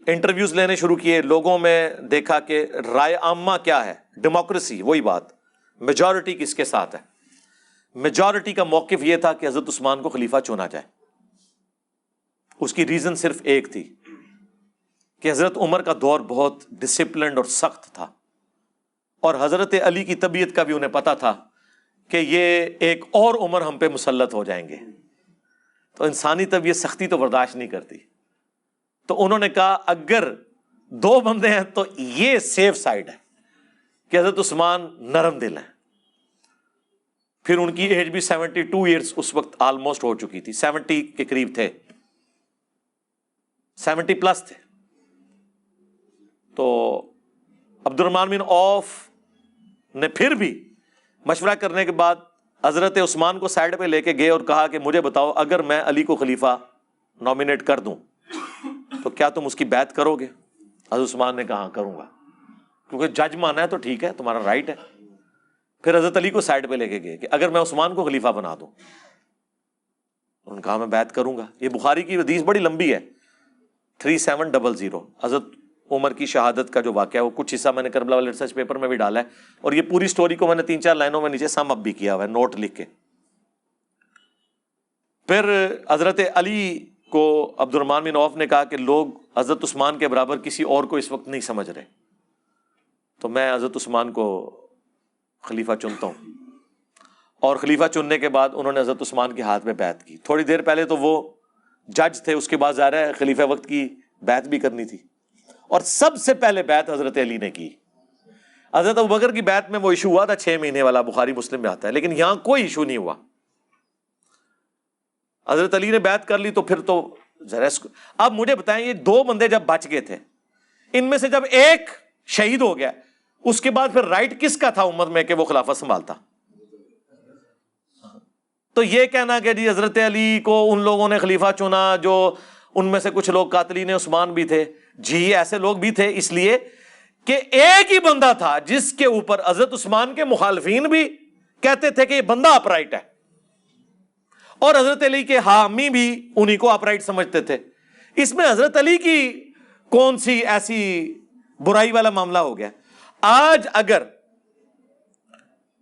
انٹرویوز لینے شروع کیے، لوگوں میں دیکھا کہ رائے عامہ کیا ہے؟ ڈیموکریسی وہی بات۔ میجورٹی کس کے ساتھ ہے؟ میجورٹی کا موقف یہ تھا کہ حضرت عثمان کو خلیفہ چنا جائے۔ اس کی ریزن صرف ایک تھی کہ حضرت عمر کا دور بہت ڈسپلنڈ اور سخت تھا۔ اور حضرت علی کی طبیعت کا بھی انہیں پتا تھا کہ یہ ایک اور عمر ہم پہ مسلط ہو جائیں گے۔ تو انسانی طبیعت سختی تو برداشت نہیں کرتی۔ تو انہوں نے کہا، اگر دو بندے ہیں تو یہ سیف سائڈ ہے کہ حضرت عثمان نرم دل ہیں۔ پھر ان کی ایج بھی سیونٹی ٹو ایئرس اس وقت آلموسٹ ہو چکی تھی۔ سیونٹی کے قریب تھے۔ سیونٹی پلس تھے۔ تو عبد الرحمان بن اوف نے پھر بھی مشورہ کرنے کے بعد حضرت عثمان کو سائڈ پہ لے کے گئے اور کہا کہ مجھے بتاؤ، اگر میں علی کو خلیفہ نامنیٹ کر دوں، تو کیا تم اس کی بیعت کرو گے؟ حضرت عثمان نے کہا ہاں، کروں گا۔ کیونکہ جج مانا ہے تو ٹھیک ہے، تمہارا رائٹ ہے۔ پھر حضرت علی کو سائڈ پہ لے کے گئے کہ اگر میں عثمان کو خلیفہ بنا دوں۔ انہوں نے کہا، میں بیعت کروں گا۔ یہ بخاری کی حدیث بڑی لمبی ہے۔ تھری سیون ڈبل زیرو حضرت عمر کی شہادت کا جو واقعہ ہے، وہ کچھ حصہ میں نے کربلا والے ریسرچ پیپر میں بھی ڈالا ہے۔ اور یہ پوری اسٹوری کو میں نے تین چار لائنوں میں نیچے سم اپ بھی کیا ہوا ہے نوٹ لکھ کے۔ پھر حضرت علی کو عبد الرحمان بن عوف نے کہا کہ لوگ حضرت عثمان کے برابر کسی اور کو اس وقت نہیں سمجھ رہے۔ تو میں حضرت عثمان کو خلیفہ چنتا ہوں۔ اور خلیفہ چننے کے بعد انہوں نے حضرت عثمان کے ہاتھ میں بیعت کی۔ تھوڑی دیر پہلے تو وہ جج تھے، اس کے بعد ظاہر ہے خلیفہ وقت کی بیعت بھی کرنی تھی۔ اور سب سے پہلے بیعت حضرت علی نے کی۔ حضرت بکر کی بیعت میں وہ ایشو ہوا تھا، چھ مہینے والا، بخاری مسلم میں آتا ہے، لیکن یہاں کوئی ایشو نہیں ہوا۔ حضرت علی نے بیعت کر لی تو پھر تو ذرا اب مجھے بتائیں، یہ دو بندے جب بچ گئے تھے، ان میں سے جب ایک شہید ہو گیا، اس کے بعد پھر رائٹ کس کا تھا امت میں کہ وہ خلافت سنبھالتا تو یہ کہنا کہ جی حضرت علی کو ان لوگوں نے خلیفہ چنا جو ان میں سے کچھ لوگ قاتلین عثمان بھی تھے۔ جی ایسے لوگ بھی تھے اس لیے کہ ایک ہی بندہ تھا جس کے اوپر حضرت عثمان کے مخالفین بھی کہتے تھے کہ یہ بندہ اپرائٹ ہے۔ اور حضرت علی کے حامی بھی انہی کو اپرائٹ سمجھتے تھے۔ اس میں حضرت علی کی کون سی ایسی برائی والا معاملہ ہو گیا؟ آج اگر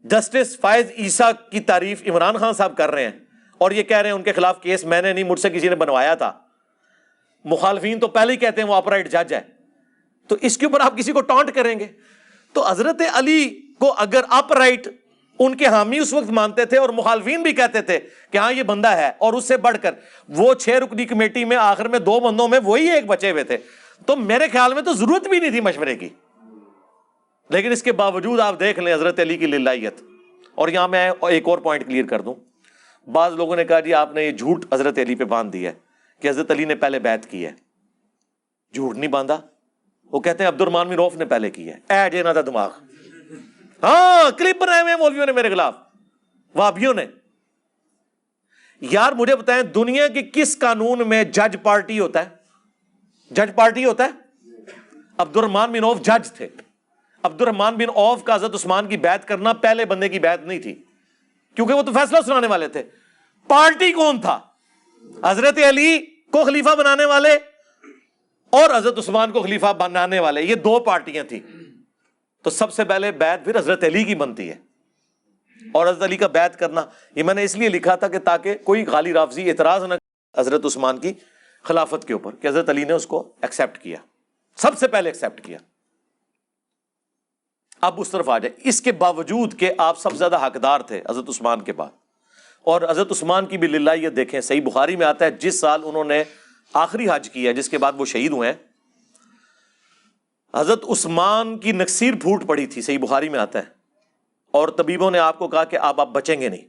جسٹس فائز عیسیٰ کی تعریف عمران خان صاحب کر رہے ہیں اور یہ کہہ رہے ہیں ان کے خلاف کیس میں نے نہیں، مجھ سے کسی نے بنوایا تھا۔ مخالفین تو پہلے ہی کہتے ہیں وہ اپرائٹ جج ہے تو اس کے اوپر آپ کسی کو ٹانٹ کریں گے۔ تو حضرت علی کو اگر اپ رائٹ، ان کے حامی اس وقت مانتے تھے اور مخالفین بھی کہتے تھے کہ ہاں یہ بندہ ہے اور اس سے بڑھ کر۔ وہ چھ رکنی کمیٹی میں، آخر میں دو بندوں میں وہی ایک بچے ہوئے تھے۔ تو میرے خیال میں تو ضرورت بھی نہیں تھی مشورے کی۔ لیکن اس کے باوجود آپ دیکھ لیں حضرت علی کی للائیت۔ اور یہاں میں ایک اور پوائنٹ کلیئر کر دوں۔ بعض لوگوں نے کہا جی آپ نے یہ جھوٹ حضرت علی پہ باندھ دیا ہے۔ کہ حضرت علی نے پہلے بیعت کی ہے۔ جھوٹ نہیں باندھا۔ وہ کہتے ہیں عبد الرحمان روف نے پہلے کی ہے۔ اے جینا تھا دماغ۔ ہاں کلپ بنائے ہوئے مولویوں نے میرے خلاف۔ وابیوں نے۔ یار، مجھے بتائیں، دنیا کی کس قانون میں جج پارٹی ہوتا ہے؟ جج پارٹی ہوتا ہے؟ عبد الرحمان بن اوف جج تھے۔ عبد الرحمان بن اوف کا حضرت عثمان کی بیعت کرنا پہلے بندے کی بیعت نہیں تھی۔ کیونکہ وہ تو فیصلہ سنانے والے تھے۔ پارٹی کون تھا؟ حضرت علی کو خلیفہ بنانے والے اور حضرت عثمان کو خلیفہ بنانے والے، یہ دو پارٹیاں تھیں۔ تو سب سے پہلے بیعت پھر حضرت علی کی بنتی ہے۔ اور حضرت علی کا بیعت کرنا، یہ میں نے اس لیے لکھا تھا کہ تاکہ کوئی غالی رافضی اعتراض نہ حضرت عثمان کی خلافت کے اوپر کہ حضرت علی نے اس کو ایکسیپٹ کیا۔ سب سے پہلے ایکسیپٹ کیا۔ اب اس طرف آ جائے۔ اس کے باوجود کہ آپ سب سے زیادہ حقدار تھے حضرت عثمان کے بعد۔ اور حضرت عثمان کی بھی للہ دیکھیں، صحیح بخاری میں آتا ہے، جس سال انہوں نے آخری حج کیا جس کے بعد وہ شہید ہوئے ہیں۔ حضرت عثمان کی نقصیر پھوٹ پڑی تھی، صحیح بخاری میں آتا ہے۔ اور طبیبوں نے آپ کو کہا کہ آپ آپ بچیں گے نہیں۔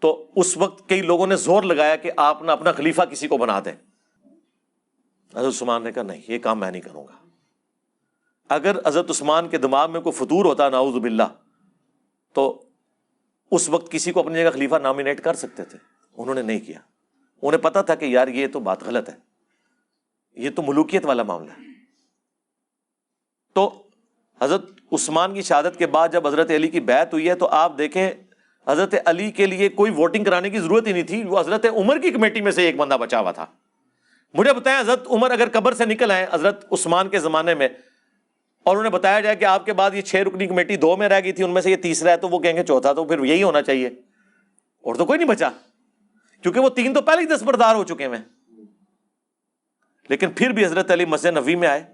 تو اس وقت کئی لوگوں نے زور لگایا کہ آپ نہ اپنا خلیفہ کسی کو بنا دیں۔ حضرت عثمان نے کہا، نہیں، یہ کام میں نہیں کروں گا۔ اگر حضرت عثمان کے دماغ میں کوئی فطور ہوتا ناؤز باللہ، تو اس وقت کسی کو اپنی جگہ خلیفہ نامینیٹ کر سکتے تھے۔ انہوں نے نہیں کیا۔ انہیں پتا تھا کہ یار یہ تو بات غلط ہے۔ یہ تو ملوکیت والا معاملہ ہے۔ تو حضرت عثمان کی شہادت کے بعد جب حضرت علی کی بیعت ہوئی ہے تو آپ دیکھیں، حضرت علی کے لیے کوئی ووٹنگ کرانے کی ضرورت ہی نہیں تھی۔ وہ حضرت عمر کی کمیٹی میں سے ایک بندہ بچا ہوا تھا۔ مجھے بتائیں، حضرت عمر اگر قبر سے نکل آئے، حضرت عثمان کے زمانے میں اور انہیں بتایا جائے کہ آپ کے بعد یہ چھ رکنی کمیٹی دو میں رہ گئی تھی، ان میں سے یہ تیسرا ہے تو وہ کہیں گے چوتھا تو پھر یہی ہونا چاہیے۔ اور تو کوئی نہیں بچا، کیونکہ وہ تین تو پہلے ہی دستبردار ہو چکے ہیں۔ لیکن پھر بھی حضرت علی مسجد نبی میں آئے۔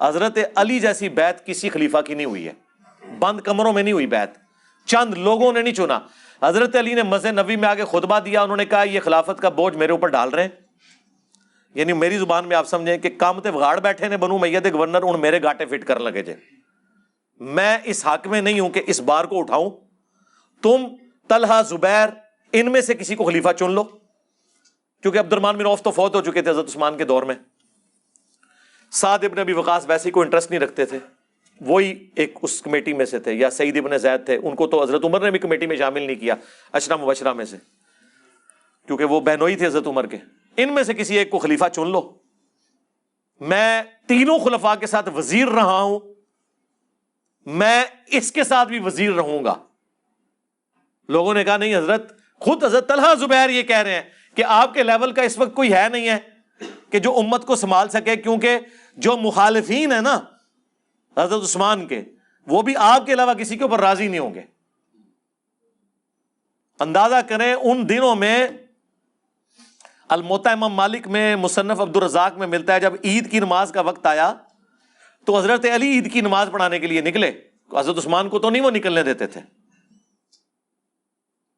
حضرت علی جیسی بیت کسی خلیفہ کی نہیں ہوئی ہے۔ بند کمروں میں نہیں ہوئی بیت۔ چند لوگوں نے نہیں چنا۔ حضرت علی نے مسجد نبی میں آگے خطبہ دیا، انہوں نے کہا یہ خلافت کا بوجھ میرے اوپر ڈال رہے ہیں۔ یعنی میری زبان میں آپ سمجھیں کہ کامتے وگاڑ بیٹھے نے بنو میت گورنر ان میرے گاٹے فٹ کر لگے جے۔ میں اس حق میں نہیں ہوں کہ اس بار کو اٹھاؤں۔ تم طلحہ، زبیر، ان میں سے کسی کو خلیفہ چن لو۔ کیونکہ عبد الرمان بن عوف تو فوت ہو چکے تھے حضرت عثمان کے دور میں۔ سعد ابن ابی وقاص ویسے کوئی انٹرسٹ نہیں رکھتے تھے۔ وہی ایک اس کمیٹی میں سے تھے، یا سعید ابن زید تھے۔ ان کو تو حضرت عمر نے بھی کمیٹی میں شامل نہیں کیا اشرا مبشرہ میں سے۔ کیونکہ وہ بہنوئی تھے حضرت عمر کے۔ ان میں سے کسی ایک کو خلیفہ چن لو۔ میں تینوں خلفاء کے ساتھ وزیر رہا ہوں۔ میں اس کے ساتھ بھی وزیر رہوں گا۔ لوگوں نے کہا، نہیں حضرت، خود حضرت طلحہ زبیر یہ کہہ رہے ہیں کہ آپ کے لیول کا اس وقت کوئی ہے نہیں ہے کہ جو امت کو سنبھال سکے، کیونکہ جو مخالفین ہیں نا، حضرت عثمان کے، وہ بھی آپ کے علاوہ کسی کے اوپر راضی نہیں ہوں گے۔ اندازہ کریں، ان دنوں میں الموتا امام مالک میں مصنف عبد الرزاق میں ملتا ہے، جب عید کی نماز کا وقت آیا، تو حضرت علی عید کی نماز پڑھانے کے لیے نکلے۔ حضرت عثمان کو تو نہیں وہ نکلنے دیتے تھے۔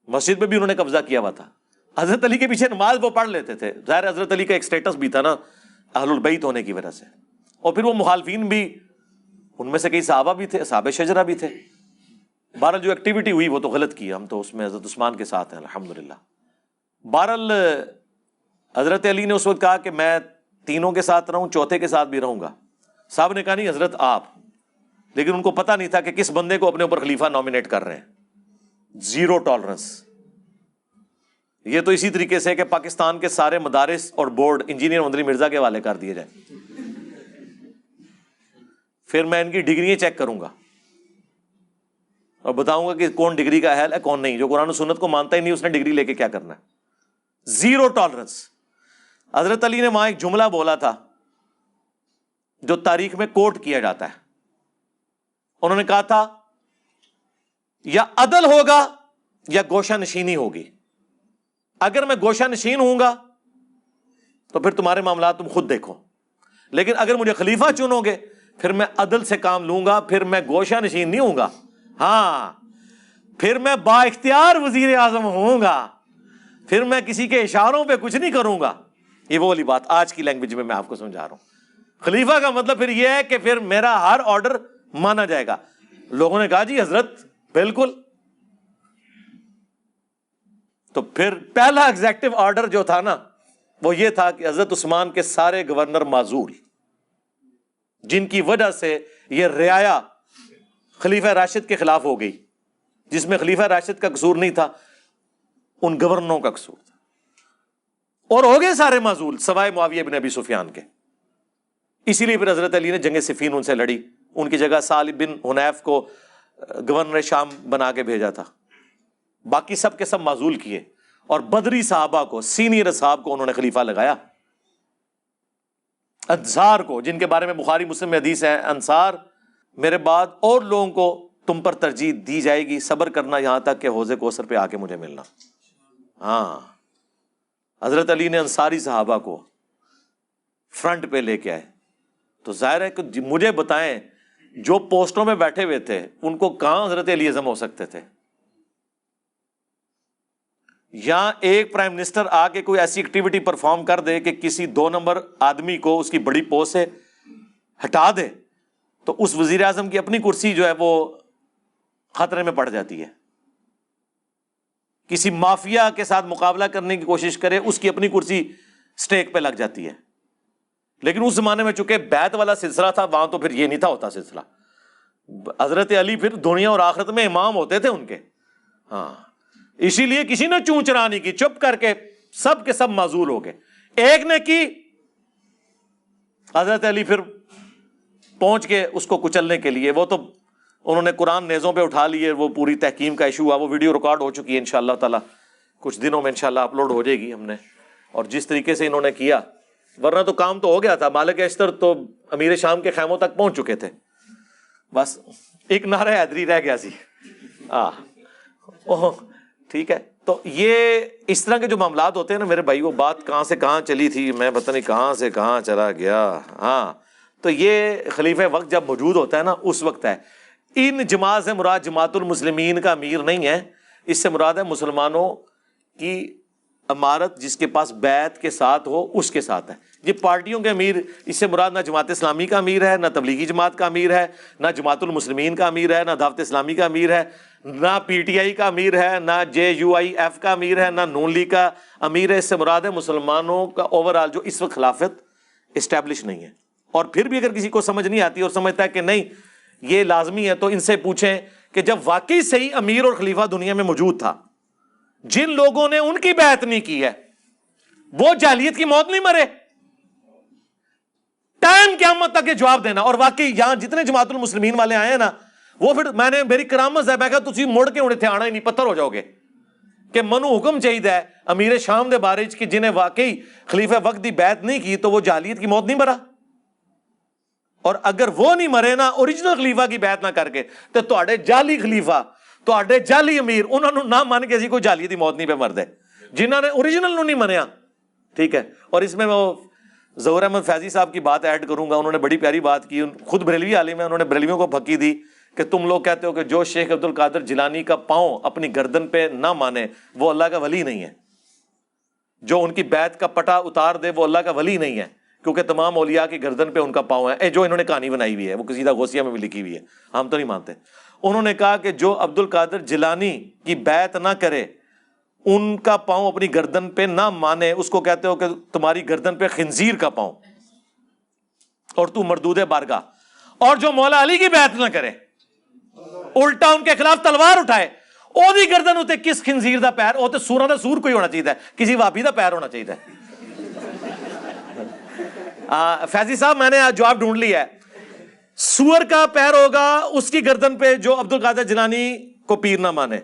مسجد میں بھی انہوں نے قبضہ کیا ہوا تھا۔ حضرت علی کے پیچھے نماز وہ پڑھ لیتے تھے۔ ظاہر حضرت علی کا ایک اسٹیٹس بھی تھا نا، اہل البیت ہونے کی وجہ سے۔ اور پھر وہ مخالفین بھی، ان میں سے کئی صحابہ بھی تھے، صحابہ شجرا بھی تھے۔ بہرحال جو ایکٹیویٹی ہوئی وہ تو غلط کی۔ ہم تو اس میں حضرت عثمان کے ساتھ ہیں الحمد للہ بہرحال حضرت علی نے اس وقت کہا کہ میں تینوں کے ساتھ رہوں، چوتھے کے ساتھ بھی رہوں گا۔ صاحب نے کہا نہیں، حضرت آپ۔ لیکن ان کو پتا نہیں تھا کہ کس بندے کو اپنے اوپر خلیفہ نامینیٹ کر رہے ہیں۔ زیرو ٹالرنس یہ تو اسی طریقے سے کہ پاکستان کے سارے مدارس اور بورڈ انجینئر مندری مرزا کے حوالے کر دیے جائیں۔ پھر میں ان کی ڈگری چیک کروں گا۔ اور بتاؤں گا کہ کون ڈگری کا اہل ہے، کون نہیں۔ جو قرآن و سنت کو مانتا ہی نہیں، اس نے ڈگری لے کے کیا کرنا ہے۔ زیرو ٹالرنس حضرت علی نے وہاں ایک جملہ بولا تھا جو تاریخ میں کوٹ کیا جاتا ہے۔ انہوں نے کہا تھا، یا عدل ہوگا یا گوشہ نشینی ہوگی۔ اگر میں گوشہ نشین ہوں گا تو پھر تمہارے معاملات تم خود دیکھو۔ لیکن اگر مجھے خلیفہ چنو گے، پھر میں عدل سے کام لوں گا، پھر میں گوشہ نشین نہیں ہوں گا۔ ہاں پھر میں با اختیار وزیر اعظم ہوں گا۔ پھر میں کسی کے اشاروں پہ کچھ نہیں کروں گا۔ یہ وہ والی بات آج کی لینگویج میں میں آپ کو سمجھا رہا ہوں۔ خلیفہ کا مطلب پھر یہ ہے کہ پھر میرا ہر آرڈر مانا جائے گا۔ لوگوں نے کہا جی حضرت، بالکل۔ تو پھر پہلا ایگزیکٹو آرڈر جو تھا نا، وہ یہ تھا کہ حضرت عثمان کے سارے گورنر معذول جن کی وجہ سے یہ رعایا خلیفہ راشد کے خلاف ہو گئی۔ جس میں خلیفہ راشد کا قصور نہیں تھا، ان گورنروں کا قصور۔ اور ہو گئے سارے معذول، سوائے معاویہ بن ابی سفیان کے۔ اسی لیے پھر حضرت علی نے جنگ صفین ان سے لڑی۔ ان کی جگہ سال بن حنیف کو گورنر شام بنا کے بھیجا تھا۔ باقی سب کے سب معذول کیے۔ اور بدری صحابہ کو، سینئر صاحب کو انہوں نے خلیفہ لگایا۔ انصار کو، جن کے بارے میں بخاری، مسلم میں حدیث ہے، انصار، میرے بعد اور لوگوں کو تم پر ترجیح دی جائے گی، صبر کرنا یہاں تک کہ حوض کوثر پہ آ کے مجھے ملنا۔ ہاں۔ حضرت علی نے انصاری صحابہ کو فرنٹ پہ لے کے آئے۔ تو ظاہر ہے کہ جی مجھے بتائیں، جو پوسٹوں میں بیٹھے ہوئے تھے، ان کو کہاں حضرت علی اعظم ہو سکتے تھے؟ یا ایک پرائم منسٹر آ کے کوئی ایسی ایکٹیویٹی پرفارم کر دے کہ کسی دو نمبر آدمی کو اس کی بڑی پوسٹ سے ہٹا دے، تو اس وزیر اعظم کی اپنی کرسی جو ہے وہ خطرے میں پڑ جاتی ہے۔ کسی مافیا کے ساتھ مقابلہ کرنے کی کوشش کرے، اس کی اپنی کرسی اسٹیک پہ لگ جاتی ہے۔ لیکن اس زمانے میں چونکہ بیت والا سلسلہ تھا، وہاں تو پھر یہ نہیں تھا ہوتا سلسلہ۔ حضرت علی پھر دنیا اور آخرت میں امام ہوتے تھے ان کے۔ ہاں۔ اسی لیے کسی نے چون چرا نہیں کی، چپ کر کے سب کے سب معذول ہو گئے۔ ایک نے کی، حضرت علی پھر پہنچ کے اس کو کچلنے کے لیے۔ وہ تو انہوں نے قرآن نیزوں پہ اٹھا لیے وہ پوری تحکیم کا ایشو ہوا، وہ ویڈیو ریکارڈ ہو چکی ہے ان شاء اللہ تعالیٰ۔ کچھ دنوں میں ان شاء اللہ اپلوڈ ہو جائے گی ہم نے۔ اور جس طریقے سے انہوں نے کیا، ورنہ تو کام تو ہو گیا تھا۔ مالک اشتر تو امیر شام کے خیموں تک پہنچ چکے تھے۔ بس ایک نعرہ حیدری رہ گیا سی۔ ہاں ٹھیک ہے۔ تو یہ اس طرح کے جو معاملات ہوتے ہیں نا میرے بھائی، وہ بات کہاں سے کہاں چلی تھی، میں پتہ نہیں کہاں سے کہاں چلا گیا۔ ہاں تو یہ خلیفہ وقت جب موجود ہوتا ہے نا، اس وقت ہے۔ ان جماعت سے مراد جماعت المسلمین کا امیر نہیں ہے۔ اس سے مراد ہے مسلمانوں کی عمارت جس کے پاس بیت کے ساتھ ہو، اس کے ساتھ ہے۔ یہ پارٹیوں کے امیر، اس سے مراد نہ جماعت اسلامی کا امیر ہے، نہ تبلیغی جماعت کا امیر ہے، نہ جماعت المسلمین کا امیر ہے، نہ دعوت اسلامی کا امیر ہے، نہ پی ٹی آئی کا امیر ہے، نہ جے یو آئی ایف کا امیر ہے، نہ نون لیگ کا امیر ہے۔ اس سے مراد ہے مسلمانوں کا اوور آل جو اس وقت خلافت اسٹیبلش نہیں ہے۔ اور پھر بھی اگر کسی کو سمجھ نہیں آتی اور سمجھتا ہے کہ نہیں یہ لازمی ہے تو ان سے پوچھیں کہ جب واقعی صحیح امیر اور خلیفہ دنیا میں موجود تھا، جن لوگوں نے ان کی بیعت نہیں کی ہے، وہ جالیت کی موت نہیں مرے۔ ٹائم قیامت تک یہ جواب دینا۔ اور واقعی یہاں جتنے جماعت المسلمین والے آئے ہیں نا، وہ پھر میں نے میری کرامت ہے میں کہا تھی مڑ کے اڑے تھے، آنا ہی نہیں، پتھر ہو جاؤ گے۔ کہ منو حکم چاہیے امیر شام دے بارے کہ جنہیں واقعی خلیفہ وقت دی بیعت نہیں کی تو وہ جالیت کی موت نہیں مرا۔ اور اگر وہ نہیں مرے نا اوریجنل خلیفہ کی بیعت نہ کر کے، تو تے جعلی خلیفہ تے جعلی امیر انہوں نے نہ مان کے کوئی جالی دی موت نہیں پہ مرد جنہوں نے اوریجنل نہیں منیا، ٹھیک ہے؟ اور اس میں وہ ظہور احمد فیضی صاحب کی بات ایڈ کروں گا، انہوں نے بڑی پیاری بات کی خود بریلوی عالم ہے انہوں نے بریلویوں کو پھکی دی کہ تم لوگ کہتے ہو کہ جو شیخ عبد القادر جلانی کا پاؤں اپنی گردن پہ نہ مانے، وہ اللہ کا ولی نہیں ہے۔ جو ان کی بیت کا پٹا اتار دے، وہ اللہ کا ولی نہیں ہے۔ کیونکہ تمام اولیاء کی گردن پہ ان کا پاؤں ہے، اے، جو انہوں نے کہانی بنائی ہوئی ہے، وہ کسی غوثیہ میں بھی لکھی ہوئی ہے، ہم تو نہیں مانتے۔ انہوں نے کہا کہ جو عبد القادر جلانی کی بیت نہ کرے، ان کا پاؤں اپنی گردن پہ نہ مانے، اس کو کہتے ہو کہ تمہاری گردن پہ خنزیر کا پاؤں۔ اور تو مردود بارگاہ۔ اور جو مولا علی کی بیعت نہ کرے، الٹا ان کے خلاف تلوار اٹھائے وہی گردن کس خنزیر کا پیر سورہ سور کو ہی ہونا چاہیے، کسی واپی کا پیر ہونا چاہیے۔ فیضی صاحب، میں نے جواب ڈھونڈ لی ہے۔ سور کا پیر ہوگا اس کی گردن پہ جو عبد القادر جلانی کو پیر نہ مانے۔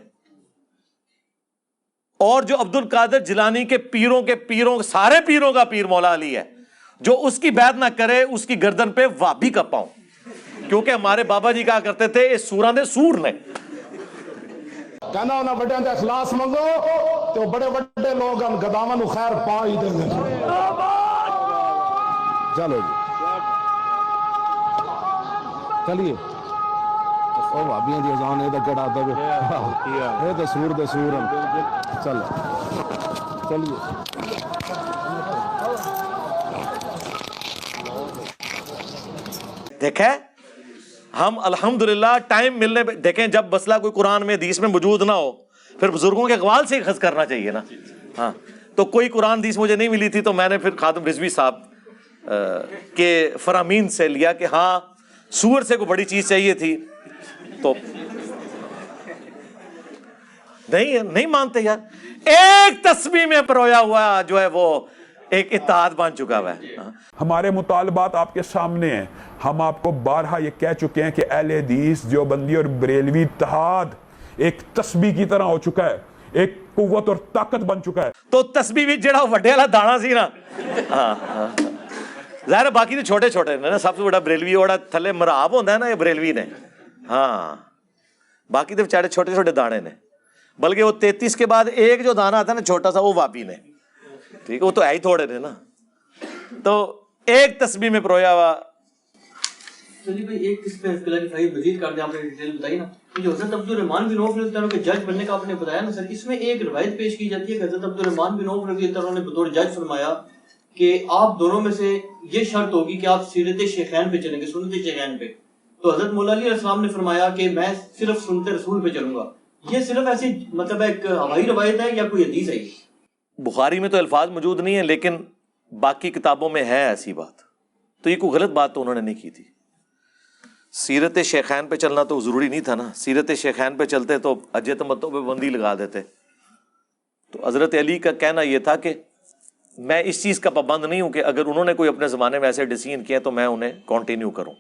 اور جو عبد القادر جلانی کے پیروں کے پیروں، سارے پیروں کا پیر مولا علی ہے، جو اس کی بیعت نہ کرے، اس کی گردن پہ وابی کا پاؤں۔ کیونکہ ہمارے بابا جی کہا کرتے تھے، اس سوراں نے سور نے۔ کہنا ہونا، بڑے اندر اخلاص منگو تو بڑے بڑے لوگ ان گداواں خیر پائی دیں گے۔ چلو جی۔ چلیے۔ بھابیاں دی اذان اے دا کڑا دا وے اے تے سور دے سور چل چلیے۔ دیکھیں، ہم الحمدللہ ٹائم ملنے پہ، دیکھیں، جب مسئلہ کوئی قرآن میں، حدیث میں موجود نہ ہو، پھر بزرگوں کے اقوال سے ہی خز کرنا چاہیے نا۔ ہاں۔ تو کوئی قرآن حدیث مجھے نہیں ملی تھی، تو میں نے پھر خادم رضوی صاحب کے فرامین سے لیا کہ ہاں سور سے کوئی بڑی چیز چاہیے تھی تو نہیں نہیں مانتے یار۔ ایک تصویر میں پرویا ہوا جو ہے وہ ایک اتحاد بن چکا ہوا ہے۔ ہاں۔ ہمارے مطالبات آپ کے سامنے ہیں۔ ہم آپ کو بارہا یہ کہہ چکے ہیں کہ اہل حدیث دیوبندی اور بریلوی اتحاد ایک تسبیح کی طرح ہو چکا ہے ایک قوت اور طاقت بن چکا ہے۔ تو تسبیح بھی جڑا وڈے والا دانا سی نا۔ ہاں ہاں۔, ہاں۔ ظاہر ہے باقی تو چھوٹے چھوٹے نا، سب سے بڑا بریلوی اوڑا تھلے مراب ہوتا ہے نا، یہ بریلوی نے۔ ہاں۔ باقی تو بیچارے چھوٹے چھوٹے دانے نے۔ بلکہ وہ تینتیس کے بعد ایک جو دانا آتا ہے نا، چھوٹا سا، وہ واپی نے۔ ٹھیک ہے وہ تو ہے ہی تھوڑے نے نا۔ تو ایک تسبیح میں پرویا ہوا۔ جی ایک جج بننے کا میں ایک روایت پیش کی جاتی ہے کہ حضرت عبد الرحمان بن عوف رضی اللہ عنہ نے بطور جج فرمایا کہ آپ دونوں میں سے یہ شرط ہوگی کہ آپ سیرت شیخین پہ چلیں گے، سنت شیخین پہ۔ تو حضرت مولا علیہ السلام نے فرمایا کہ میں صرف سنت رسول پہ چلوں گا۔ یہ صرف ایسی مطلب ایک ہوائی روایت ہے یا کوئی حدیث ہے بخاری میں تو الفاظ موجود نہیں ہیں، لیکن باقی کتابوں میں ہے ایسی بات۔ تو یہ کوئی غلط بات تو انہوں نے نہیں کی تھی۔ سیرت شیخین پہ چلنا تو ضروری نہیں تھا نا۔ سیرت شیخین پہ چلتے تو اجے تمتوں مطلب پہ بندی لگا دیتے۔ تو حضرت علی کا کہنا یہ تھا کہ میں اس چیز کا پابند نہیں ہوں کہ اگر انہوں نے کوئی اپنے زمانے میں ایسے ڈسیزن کیا تو میں انہیں کنٹینیو کروں۔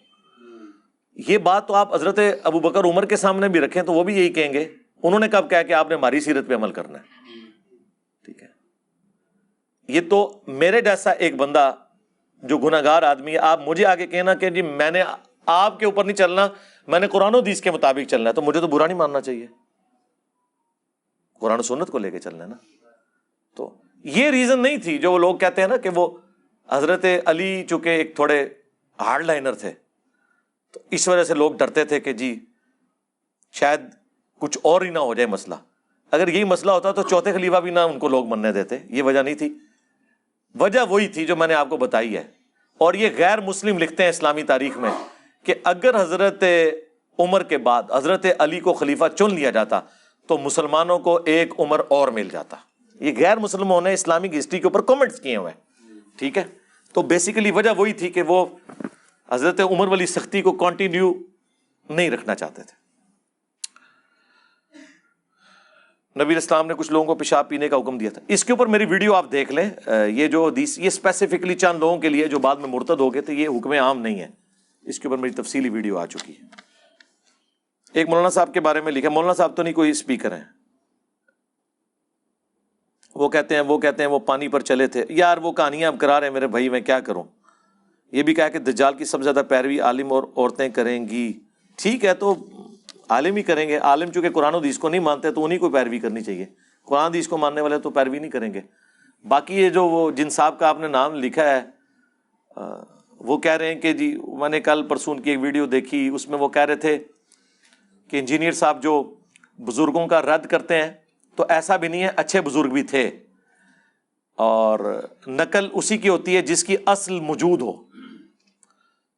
یہ بات تو آپ حضرت ابو بکر عمر کے سامنے بھی رکھیں تو وہ بھی یہی کہیں گے۔ انہوں نے کب کہا کہ آپ نے ہماری سیرت پہ عمل کرنا ہے؟ ٹھیک ہے۔ یہ تو میرے جیسا ایک بندہ جو گناگار آدمی ہے، آپ مجھے آگے کہنا کہ جی میں نے آپ کے اوپر نہیں چلنا، میں نے قرآن و دیس کے مطابق چلنا ہے، تو مجھے تو برا نہیں ماننا چاہیے۔ قرآن و سنت کو لے کے چلنا ہے نا۔ تو یہ ریزن نہیں تھی جو وہ لوگ کہتے ہیں نا کہ وہ حضرت علی چونکہ ایک تھوڑے ہارڈ لائنر تھے، تو اس وجہ سے لوگ ڈرتے تھے کہ جی شاید کچھ اور ہی نہ ہو جائے مسئلہ۔ اگر یہی مسئلہ ہوتا تو چوتھے خلیفہ بھی نہ ان کو لوگ مننے دیتے، یہ وجہ نہیں تھی۔ وجہ وہی تھی جو میں نے آپ کو بتائی ہے۔ اور یہ غیر مسلم لکھتے ہیں اسلامی تاریخ میں کہ اگر حضرت عمر کے بعد حضرت علی کو خلیفہ چن لیا جاتا تو مسلمانوں کو ایک عمر اور مل جاتا۔ یہ غیر مسلموں نے اسلامک ہسٹری کے اوپر کومنٹس کیے ہوئے ٹھیک ہے؟ تو بیسیکلی وجہ وہی تھی کہ وہ حضرت عمر والی سختی کو کنٹینیو نہیں رکھنا چاہتے تھے۔ نبی اسلام نے کچھ لوگوں کو پیشاب پینے کا حکم دیا تھا۔ اس کے اوپر میری ویڈیو آپ دیکھ لیں۔ یہ جو حدیث یہ اسپیسیفکلی چند لوگوں کے لیے جو بعد میں مرتد ہو گئے تھے، یہ حکم عام نہیں ہے اس کے اوپر میری تفصیلی ویڈیو آ چکی ہے۔ ایک مولانا صاحب کے بارے میں لکھا، مولانا صاحب تو نہیں، کوئی اسپیکر ہیں۔ وہ کہتے ہیں، وہ کہتے ہیں وہ پانی پر چلے تھے۔ یار، وہ کہانیاں اب کرا رہے ہیں میرے بھائی، میں کیا کروں؟ یہ بھی کہا کہ دجال کی سب سے زیادہ پیروی عالم اور عورتیں کریں گی۔ ٹھیک ہے، تو عالم ہی کریں گے۔ عالم چونکہ قرآن و حدیث کو نہیں مانتے، تو انہیں کو پیروی کرنی چاہیے۔ قرآن دیس کو ماننے والے تو پیروی نہیں کریں گے۔ باقی یہ جو وہ جن صاحب کا آپ نے نام لکھا ہے وہ کہہ رہے ہیں کہ جی میں نے کل پرسون کی ایک ویڈیو دیکھی۔ اس میں وہ کہہ رہے تھے کہ انجینئر صاحب جو بزرگوں کا رد کرتے ہیں تو ایسا بھی نہیں ہے، اچھے بزرگ بھی تھے۔ اور نقل اسی کی ہوتی ہے جس کی اصل موجود ہو۔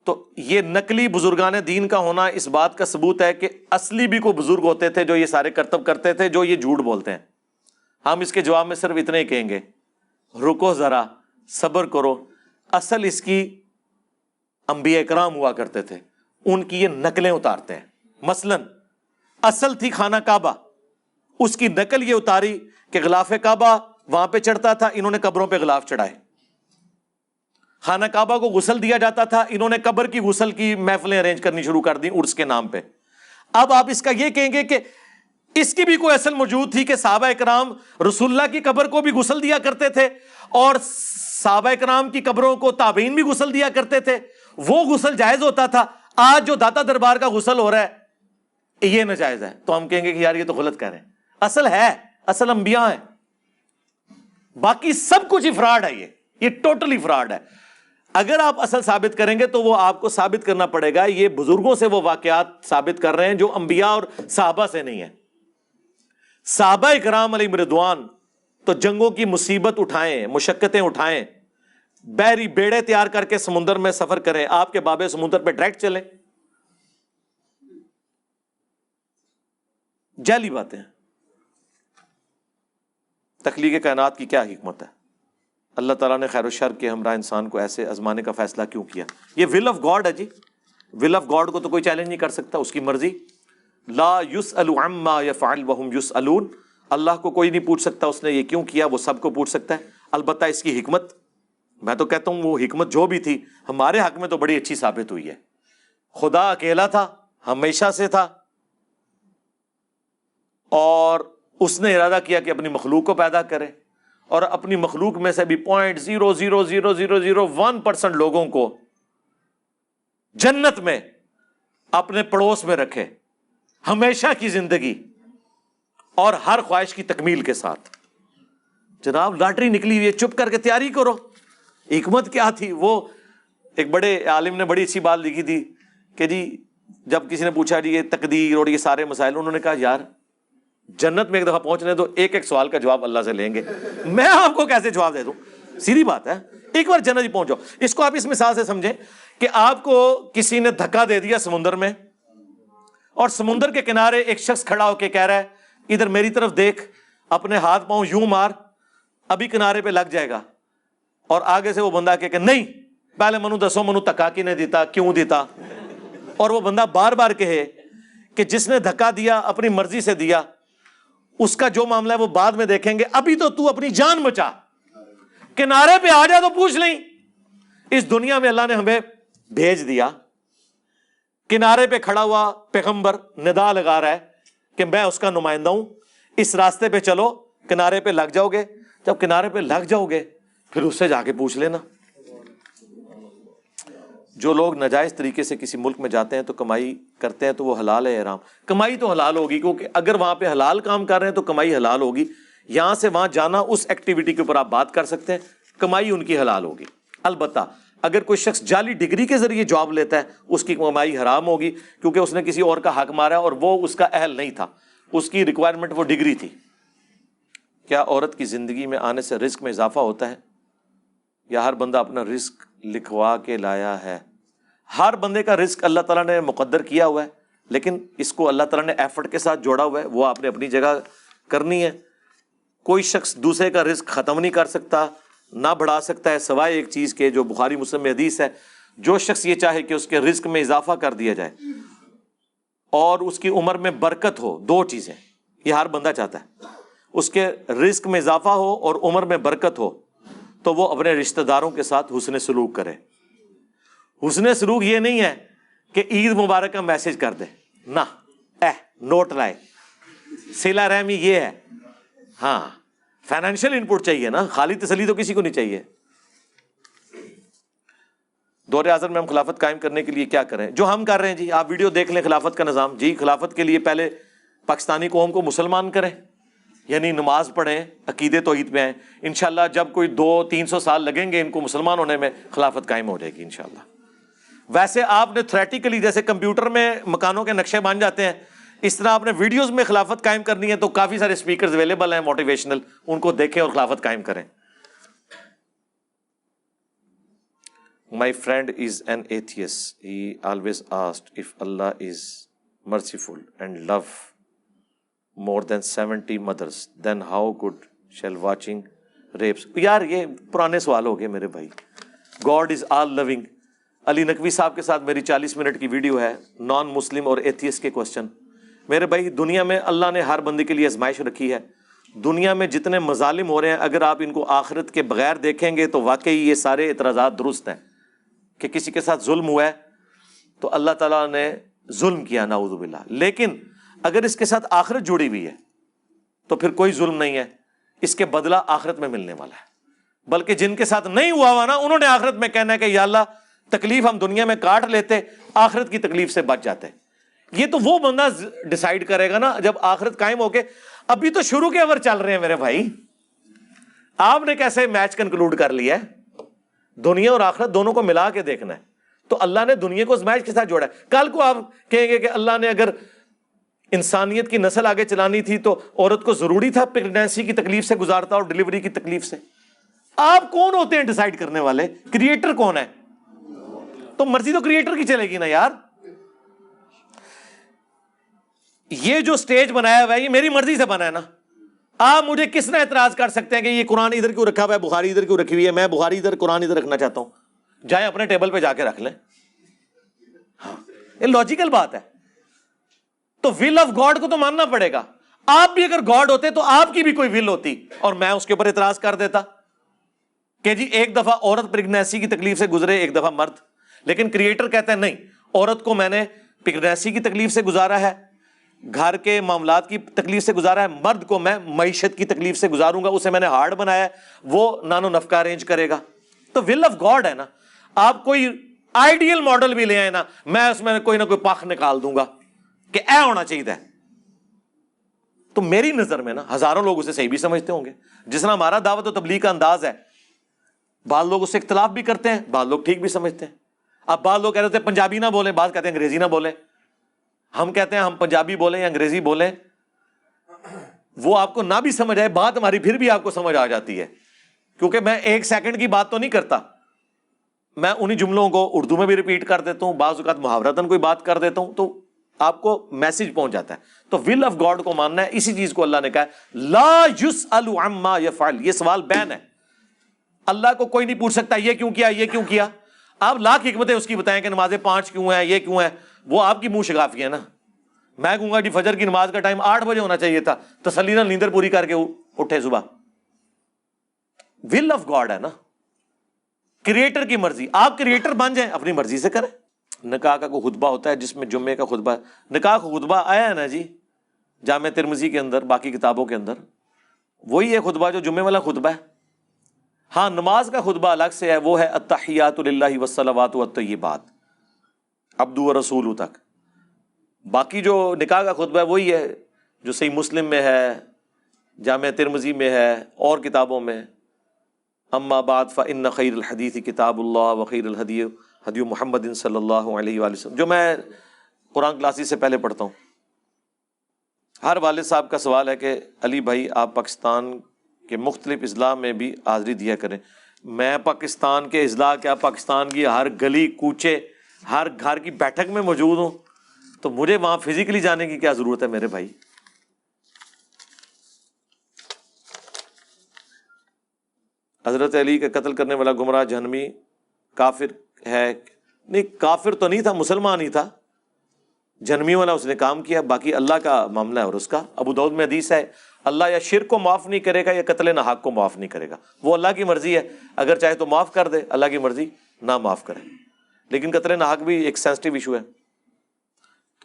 تو یہ نقلی بزرگان دین کا ہونا اس بات کا ثبوت ہے کہ اصلی بھی کوئی بزرگ ہوتے تھے جو یہ سارے کرتب کرتے تھے، جو یہ جھوٹ بولتے ہیں۔ ہم اس کے جواب میں صرف اتنے ہی کہیں گے۔ رکو ذرا، صبر کرو۔ اصل اس کی انبیاء اکرام ہوا کرتے تھے۔ ان کی یہ نقلیں اتارتے ہیں۔ مثلا، اصل تھی خانہ کعبہ۔ اس کی نقل یہ اتاری کہ غلاف کعبہ وہاں پہ چڑھتا تھا، انہوں نے قبروں پہ غلاف چڑھائے۔ خانہ کعبہ کو غسل دیا جاتا تھا، انہوں نے قبر کی غسل کی محفلیں ارینج کرنی شروع کر دی ارس کے نام پہ۔ اب آپ اس کا یہ کہیں گے کہ اس کی بھی کوئی اصل موجود تھی کہ صحابہ اکرام رسول اللہ کی قبر کو بھی غسل دیا کرتے تھے اور صحابہ اکرام کی قبروں کو تابعین بھی غسل دیا کرتے تھے۔ وہ غسل جائز ہوتا تھا۔ آج جو داتا دربار کا غسل ہو رہا ہے، یہ ناجائز ہے۔ تو ہم کہیں گے کہ یار یہ تو غلط کہہ رہے ہیں۔ اصل ہے، اصل انبیاء ہے باقی سب کچھ ہی فراڈ ہے یہ۔ یہ ٹوٹلی فراڈ ہے۔ اگر آپ اصل ثابت کریں گے تو وہ آپ کو ثابت کرنا پڑے گا۔ یہ بزرگوں سے وہ واقعات ثابت کر رہے ہیں جو انبیاء اور صحابہ سے نہیں ہے صحابہ اکرام علی مردوان تو جنگوں کی مصیبت اٹھائیں، مشقتیں اٹھائیں۔ بحری بیڑے تیار کر کے سمندر میں سفر کریں۔ آپ کے بابے سمندر پہ ڈائریکٹ چلیں۔ جعلی باتیں تخلیق کائنات کی کیا حکمت ہے؟ اللہ تعالیٰ نے خیر و شر کے ہمراہ انسان کو ایسے ازمانے کا فیصلہ کیوں کیا؟ یہ ول آف گاڈ ہے جی۔ ول آف گاڈ کو تو کوئی چیلنج نہیں کر سکتا، اس کی مرضی۔ لا یوس الما یا فعل وحم یوس اللہ کو کوئی نہیں پوچھ سکتا، اس نے یہ کیوں کیا؟ وہ سب کو پوچھ سکتا ہے۔ البتہ اس کی حکمت، میں تو کہتا ہوں وہ حکمت جو بھی تھی، ہمارے حق میں تو بڑی اچھی ثابت ہوئی ہے۔ خدا اکیلا تھا، ہمیشہ سے تھا۔ اور اس نے ارادہ کیا کہ اپنی مخلوق کو پیدا کرے اور اپنی مخلوق میں سے بھی point zero zero zero zero zero one percent لوگوں کو جنت میں اپنے پڑوس میں رکھے ہمیشہ کی زندگی اور ہر خواہش کی تکمیل کے ساتھ۔ جناب، لاٹری نکلی ہوئی ہے، چپ کر کے تیاری کرو۔ حکمت کیا تھی؟ وہ ایک بڑے عالم نے بڑی اچھی بات لکھی تھی کہ جی جب کسی نے پوچھا جی یہ تقدیر اور یہ سارے مسائل، انہوں نے کہا، یار جنت میں ایک دفعہ پہنچنے تو ایک ایک سوال کا جواب اللہ سے لیں گے۔ میں آپ کو کیسے جواب دے دوں؟ سیدھی بات ہے۔ ایک بار جنت ہی پہنچو اس کو آپ اس مثال سے سمجھیں کہ آپ کو کسی نے دھکا دے دیا سمندر میں اور سمندر کے کنارے ایک شخص کھڑا ہو کے کہہ رہا ہے، ادھر میری طرف دیکھ، اپنے ہاتھ پاؤں یوں مار، ابھی کنارے پہ لگ جائے گا۔ اور آگے سے وہ بندہ کہ نہیں، پہلے منو دسو، منو تکا کی نہیں دیتا، کیوں دیتا؟ اور وہ بندہ بار بار کہے کہ جس نے دھکا دیا، اپنی مرضی سے دیا اس کا جو معاملہ ہے وہ بعد میں دیکھیں گے۔ ابھی تو تو اپنی جان بچا۔ کنارے پہ آ جا تو پوچھ لیں۔ اس دنیا میں اللہ نے ہمیں بھیج دیا۔ کنارے پہ کھڑا ہوا پیغمبر ندا لگا رہا ہے کہ میں اس کا نمائندہ ہوں۔ اس راستے پہ چلو، کنارے پہ لگ جاؤ گے۔ جب کنارے پہ لگ جاؤ گے، پھر اس سے جا کے پوچھ لینا۔ جو لوگ ناجائز طریقے سے کسی ملک میں جاتے ہیں تو کمائی کرتے ہیں تو وہ حلال ہے احرام کمائی تو حلال ہوگی، کیونکہ اگر وہاں پہ حلال کام کر رہے ہیں تو کمائی حلال ہوگی۔ یہاں سے وہاں جانا اس ایکٹیویٹی کے اوپر آپ بات کر سکتے ہیں، کمائی ان کی حلال ہوگی۔ البتہ اگر کوئی شخص جعلی ڈگری کے ذریعے جاب لیتا ہے، اس کی کمائی حرام ہوگی، کیونکہ اس نے کسی اور کا حق مارا اور وہ اس کا اہل نہیں تھا۔ اس کی ریکوائرمنٹ وہ ڈگری تھی۔ کیا عورت کی زندگی میں آنے سے رزق میں اضافہ ہوتا ہے؟ یا ہر بندہ اپنا رزق لکھوا کے لایا ہے؟ ہر بندے کا رزق اللہ تعالیٰ نے مقدر کیا ہوا ہے، لیکن اس کو اللہ تعالیٰ نے ایفرٹ کے ساتھ جوڑا ہوا ہے، وہ آپ نے اپنی جگہ کرنی ہے۔ کوئی شخص دوسرے کا رزق ختم نہیں کر سکتا، نہ بڑھا سکتا ہے، سوائے ایک چیز کے جو بخاری مسلم حدیث ہے، جو شخص یہ چاہے کہ اس کے رزق میں اضافہ کر دیا جائے۔ اور اس کی عمر میں برکت ہو، دو چیزیں۔ یہ ہر بندہ چاہتا ہے۔ اس کے رزق میں اضافہ ہو اور عمر میں برکت ہو، تو وہ اپنے رشتہ داروں کے ساتھ حسن سلوک کرے۔ حسن سلوک یہ نہیں ہے کہ عید مبارک کا میسج کر دے۔ نہ۔ اے، نوٹ لائے۔ سیلا رحمی یہ ہے۔ ہاں فائنینشیل ان پٹ چاہیے نا۔ خالی تسلی تو کسی کو نہیں چاہیے۔ دور اعظم میں ہم خلافت قائم کرنے کے لیے کیا کریں؟ جو ہم کر رہے ہیں جی آپ ویڈیو دیکھ لیں خلافت کا نظام۔ جی خلافت کے لیے پہلے پاکستانی قوم کو مسلمان کریں۔ یعنی نماز پڑھیں، عقیدے توحید پہ آئیں۔ ان شاء اللہ جب کوئی دو، تین سو سال لگیں گے ان کو مسلمان ہونے میں خلافت قائم ہو جائے گی ان شاء اللہ ویسے آپ نے تھریٹیکلی جیسے کمپیوٹر میں مکانوں کے نقشے بن جاتے ہیں، اس طرح آپ نے ویڈیوز میں خلافت قائم کرنی ہے تو کافی سارے اسپیکر اویلیبل ہیں موٹیویشنل ان کو دیکھیں اور خلافت قائم کریں۔ My friend is an atheist he always asked if Allah is merciful and love more than seventy mothers then how could shall watching rapes یار، یہ پرانے سوال ہو گئے میرے بھائی۔ گاڈ از آل لونگ علی نقوی صاحب کے ساتھ میری چالیس منٹ کی ویڈیو ہے نان مسلم اور ایتھیس کے کوشچن میرے بھائی، دنیا میں اللہ نے ہر بندے کے لیے آزمائش رکھی ہے۔ دنیا میں جتنے مظالم ہو رہے ہیں، اگر آپ ان کو آخرت کے بغیر دیکھیں گے تو واقعی یہ سارے اعتراضات درست ہیں کہ کسی کے ساتھ ظلم ہوا ہے تو اللہ تعالیٰ نے ظلم کیا، نعوذ باللہ۔ لیکن اگر اس کے ساتھ آخرت جڑی ہوئی ہے تو پھر کوئی ظلم نہیں ہے۔ اس کے بدلہ آخرت میں ملنے والا ہے۔ بلکہ جن کے ساتھ نہیں ہوا ہوا نا، انہوں نے آخرت میں کہنا ہے کہ یا اللہ تکلیف ہم دنیا میں کاٹ لیتے، آخرت کی تکلیف سے بچ جاتے۔ یہ تو وہ بندہ ڈسائڈ کرے گا نا جب آخرت قائم ہو کے۔ ابھی تو شروع کے اوور چل رہے ہیں میرے بھائی۔ آپ نے کیسے میچ کنکلوڈ کر لیا ہے؟ دنیا اور آخرت دونوں کو ملا کے دیکھنا ہے۔ تو اللہ نے دنیا کو اس میچ کے ساتھ جوڑا ہے۔ کل کو آپ کہیں گے کہ اللہ نے اگر انسانیت کی نسل آگے چلانی تھی تو عورت کو ضروری تھا پریگنینسی کی تکلیف سے گزارتا اور ڈلیوری کی تکلیف سے۔ آپ کون ہوتے ہیں ڈسائڈ کرنے والے؟ کریٹر کون ہے؟ تو مرضی تو کریٹر کی چلے گی نا یار۔ یہ جو سٹیج بنایا ہوا ہے، یہ میری مرضی سے بنا ہے نا۔ آپ مجھے کس نے اعتراض کر سکتے ہیں کہ یہ قرآن ادھر کیوں رکھا ہوا ہے، بخاری ادھر کیوں رکھی ہوئی ہے؟ میں بخاری ادھر، قرآن ادھر رکھنا چاہتا ہوں۔ جائیں اپنے ٹیبل پہ جا کے رکھ لیں۔ ہاں یہ لاجیکل بات ہے۔ تو ول آف گاڈ کو تو ماننا پڑے گا۔ آپ بھی اگر گاڈ ہوتے تو آپ کی بھی کوئی ول ہوتی۔ اور میں اس کے اوپر اعتراض کر دیتا کہ جی ایک دفعہ عورت پریگنیسی کی تکلیف سے گزرے، ایک دفعہ مرد۔ لیکن کریٹر کہتا ہے، نہیں، عورت کو میں نے پریگنیسی کی تکلیف سے گزارا ہے، گھر کے معاملات کی تکلیف سے گزارا ہے، مرد کو میں معیشت کی تکلیف سے گزاروں گا، اسے میں نے ہارڈ بنایا ہے، وہ نانو نفقہ ارینج کرے گا۔ تو ول آف گاڈ ہے نا، آپ کوئی آئیڈیل ماڈل بھی لے آئے نا، میں اس میں کوئی نہ کوئی پاک نکال دوں گا کہ اے ہونا چاہیے۔ تو میری نظر میں نا، ہزاروں لوگ اسے صحیح بھی سمجھتے ہوں گے۔ جس طرح ہمارا دعوت و تبلیغ کا انداز ہے، بعض لوگ اس سے اختلاف بھی کرتے ہیں، بعض لوگ ٹھیک بھی سمجھتے ہیں۔ اب بعض لوگ کہہ رہے تھے پنجابی نہ بولیں، بعض کہتے ہیں انگریزی نہ بولیں۔ ہم کہتے ہیں ہم پنجابی بولیں یا انگریزی بولیں، وہ آپ کو نہ بھی سمجھ آئے، بات ہماری پھر بھی آپ کو سمجھ آ جاتی ہے۔ کیونکہ میں ایک سیکنڈ کی بات تو نہیں کرتا۔ میں انہیں جملوں کو اردو میں بھی ریپیٹ کر دیتا ہوں، بعض اوقات محاورتن کوئی بات کر دیتا ہوں، تو آپ کو میسج پہنچ جاتا ہے۔ تو ول آف گاڈ کو ماننا ہے، اسی چیز کو اللہ نے کہا لا یوس الما یہ سوال بین ہے۔ اللہ کو کوئی نہیں پوچھ سکتا، یہ کیوں کیا، یہ کیوں کیا؟ آپ لاکھ حکمتیں اس کی بتائیں کہ نمازیں پانچ کیوں ہیں، یہ کیوں ہے وہ آپ کی منہ شگافی ہے نا۔ میں کہوں گا جی فجر کی نماز کا ٹائم آٹھ بجے ہونا چاہیے تھا تسلی نہ نیندر پوری کر کے اٹھے صبح۔ ول آف گاڈ ہے نا۔ کریٹر کی مرضی۔ آپ کریٹر بن جائیں، اپنی مرضی سے کریں۔ نکاح کا کوئی خطبہ ہوتا ہے جس میں جمعے کا خطبہ، نکاح کا خطبہ آیا ہے نا جی جامع ترمزی کے اندر، باقی کتابوں کے اندر۔ وہی ہے خطبہ جو جمعے والا خطبہ ہے۔ ہاں نماز کا خطبہ الگ سے ہے، وہ ہے اتحیات اللہ وسلمات و طیبات ابدو و رسول تک۔ باقی جو نکاح کا خطبہ ہے، وہی ہے، جو صحیح مسلم میں ہے، جامع ترمزی میں ہے، اور کتابوں میں۔ اما بعد فن خیر الحدیث کتاب اللہ وخیر الحدی حدی محمد صلی اللہ علیہ وآلہ وسلم۔ جو میں قرآن کلاسی سے پہلے پڑھتا ہوں۔ ہر والد صاحب کا سوال ہے کہ، علی بھائی، آپ پاکستان کے مختلف اضلاع میں بھی حاضری دیا کریں۔ میں پاکستان کے اضلاع کیا؟ پاکستان کی ہر گلی، کوچے، ہر گھر کی بیٹھک میں موجود ہوں۔ تو مجھے وہاں فزیکلی جانے کی کیا ضرورت ہے میرے بھائی؟ حضرت علی کا قتل کرنے والا گمراہ جہنمی کافر ہے۔ نہیں، کافر تو نہیں تھا، مسلمان ہی تھا۔ جنمی والا اس نے کام کیا، باقی اللہ کا معاملہ ہے اور اس کا۔ ابو دعود میں حدیث ہے۔ اللہ یا شرک کو معاف نہیں کرے گا یا قتل نحاق کو معاف نہیں کرے گا۔ وہ اللہ کی مرضی ہے۔ اگر چاہے تو معاف کر دے، اللہ کی مرضی نہ معاف کرے۔ لیکن قتل نحاق بھی ایک سینسٹیو ایشو ہے۔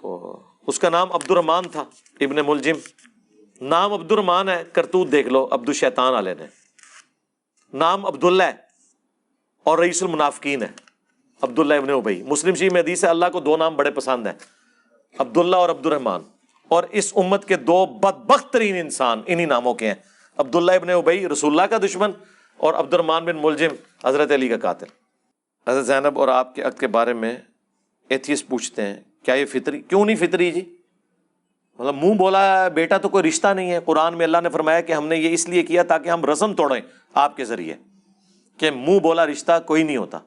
تو اس کا نام عبد الرحمان تھا، ابن ملجم۔ نام عبد الرحمان ہے، کرتوت دیکھ لو، عبد الشیطان والے نے۔ نام عبداللہ ہے اور رئیس المنافقین ہے۔ عبداللہ ابن ابئی مسلم شی میں حدیث ہے، اللہ کو دو نام بڑے پسند ہیں۔ عبداللہ اور عبد الرحمان اور اس امت کے دو بدبخت ترین انسان انہی ناموں کے ہیں۔ عبداللہ ابن ابئی رسول اللہ کا دشمن، اور عبد الرحمان بن ملجم، حضرت علی کا قاتل۔ حضرت زینب اور آپ کے عقد کے بارے میں ایتھیس پوچھتے ہیں، کیا یہ فطری، کیوں نہیں فطری جی؟ مطلب منہ بولا، بیٹا تو کوئی رشتہ نہیں ہے۔ قرآن میں اللہ نے فرمایا کہ ہم نے یہ اس لیے کیا تاکہ ہم رسم توڑیں آپ کے ذریعے، کہ منہ بولا رشتہ کوئی نہیں ہوتا۔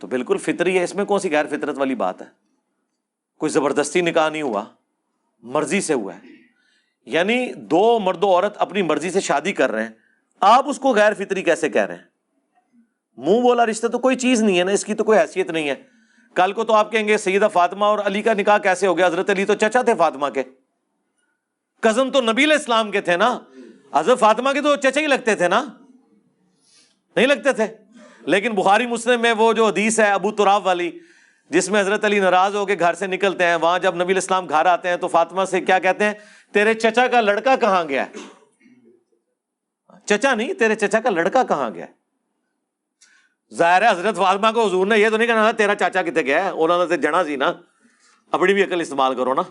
تو بالکل فطری ہے، اس میں کون سی غیر فطرت والی بات ہے؟ کوئی زبردستی نکاح نہیں ہوا۔ مرضی سے ہوا ہے۔ یعنی دو مرد و عورت اپنی مرضی سے شادی کر رہے ہیں۔ آپ اس کو غیر فطری کیسے کہہ رہے ہیں؟ منہ بولا رشتہ تو کوئی چیز نہیں ہے نا، اس کی تو کوئی حیثیت نہیں ہے۔ کل کو تو آپ کہیں گے سیدہ فاطمہ اور علی کا نکاح کیسے ہو گیا؟ حضرت علی تو چچا تھے فاطمہ کے۔ کزن تو نبی علیہ السلام کے تھے نا۔ حضرت فاطمہ کے تو چچا ہی لگتے تھے نا۔ نہیں لگتے تھے۔ لیکن بخاری مسلم میں وہ جو حدیث ہے ابو تراب والی جس میں حضرت علی ناراض ہو کے گھر سے نکلتے ہیں، وہاں جب نبی علیہ السلام گھر آتے ہیں تو فاطمہ سے کیا کہتے ہیں؟ تیرے چچا کا لڑکا کہاں گیا ہے؟ چچا نہیں، تیرے چچا کا لڑکا کہاں گیا ہے؟ ظاہر ہے حضرت فاطمہ کو حضور نے یہ تو نہیں کہنا تھا، تیرا چاچا کتنے گیا ہے؟ انہوں نے جنا سی نا، اپنی بھی عقل استعمال کرو نا۔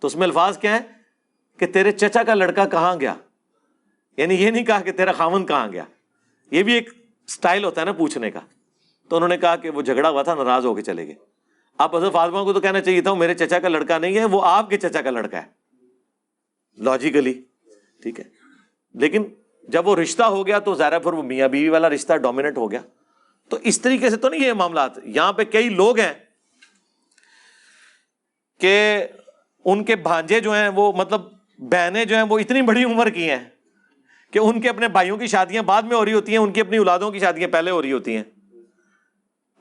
تو اس میں الفاظ کیا ہے کہ تیرے چچا کا لڑکا کہاں گیا؟ یعنی یہ نہیں کہا کہ تیرا خامن کہاں گیا۔ یہ بھی ایک اسٹائل ہوتا ہے نا پوچھنے کا۔ تو انہوں نے کہا کہ وہ جھگڑا ہوا تھا، ناراض ہو کے چلے گئے۔ آپ حضرت فاطمہ کو تو کہنا چاہیے تھا وہ میرے چچا کا لڑکا نہیں ہے، وہ آپ کے چچا کا لڑکا ہے۔ لاجیکلی ٹھیک ہے۔ لیکن جب وہ رشتہ ہو گیا تو ظاہر پھر وہ میاں بیوی والا رشتہ ڈومیننٹ ہو گیا۔ تو اس طریقے سے تو نہیں یہ معاملات۔ یہاں پہ کئی لوگ ہیں کہ ان کے بھانجے جو ہیں، وہ مطلب بہنیں جو ہیں، وہ اتنی بڑی عمر کی ہیں کہ ان کے اپنے بھائیوں کی شادیاں بعد میں ہو رہی ہوتی ہیں، ان کی اپنی اولادوں کی شادیاں پہلے ہو رہی ہوتی ہیں۔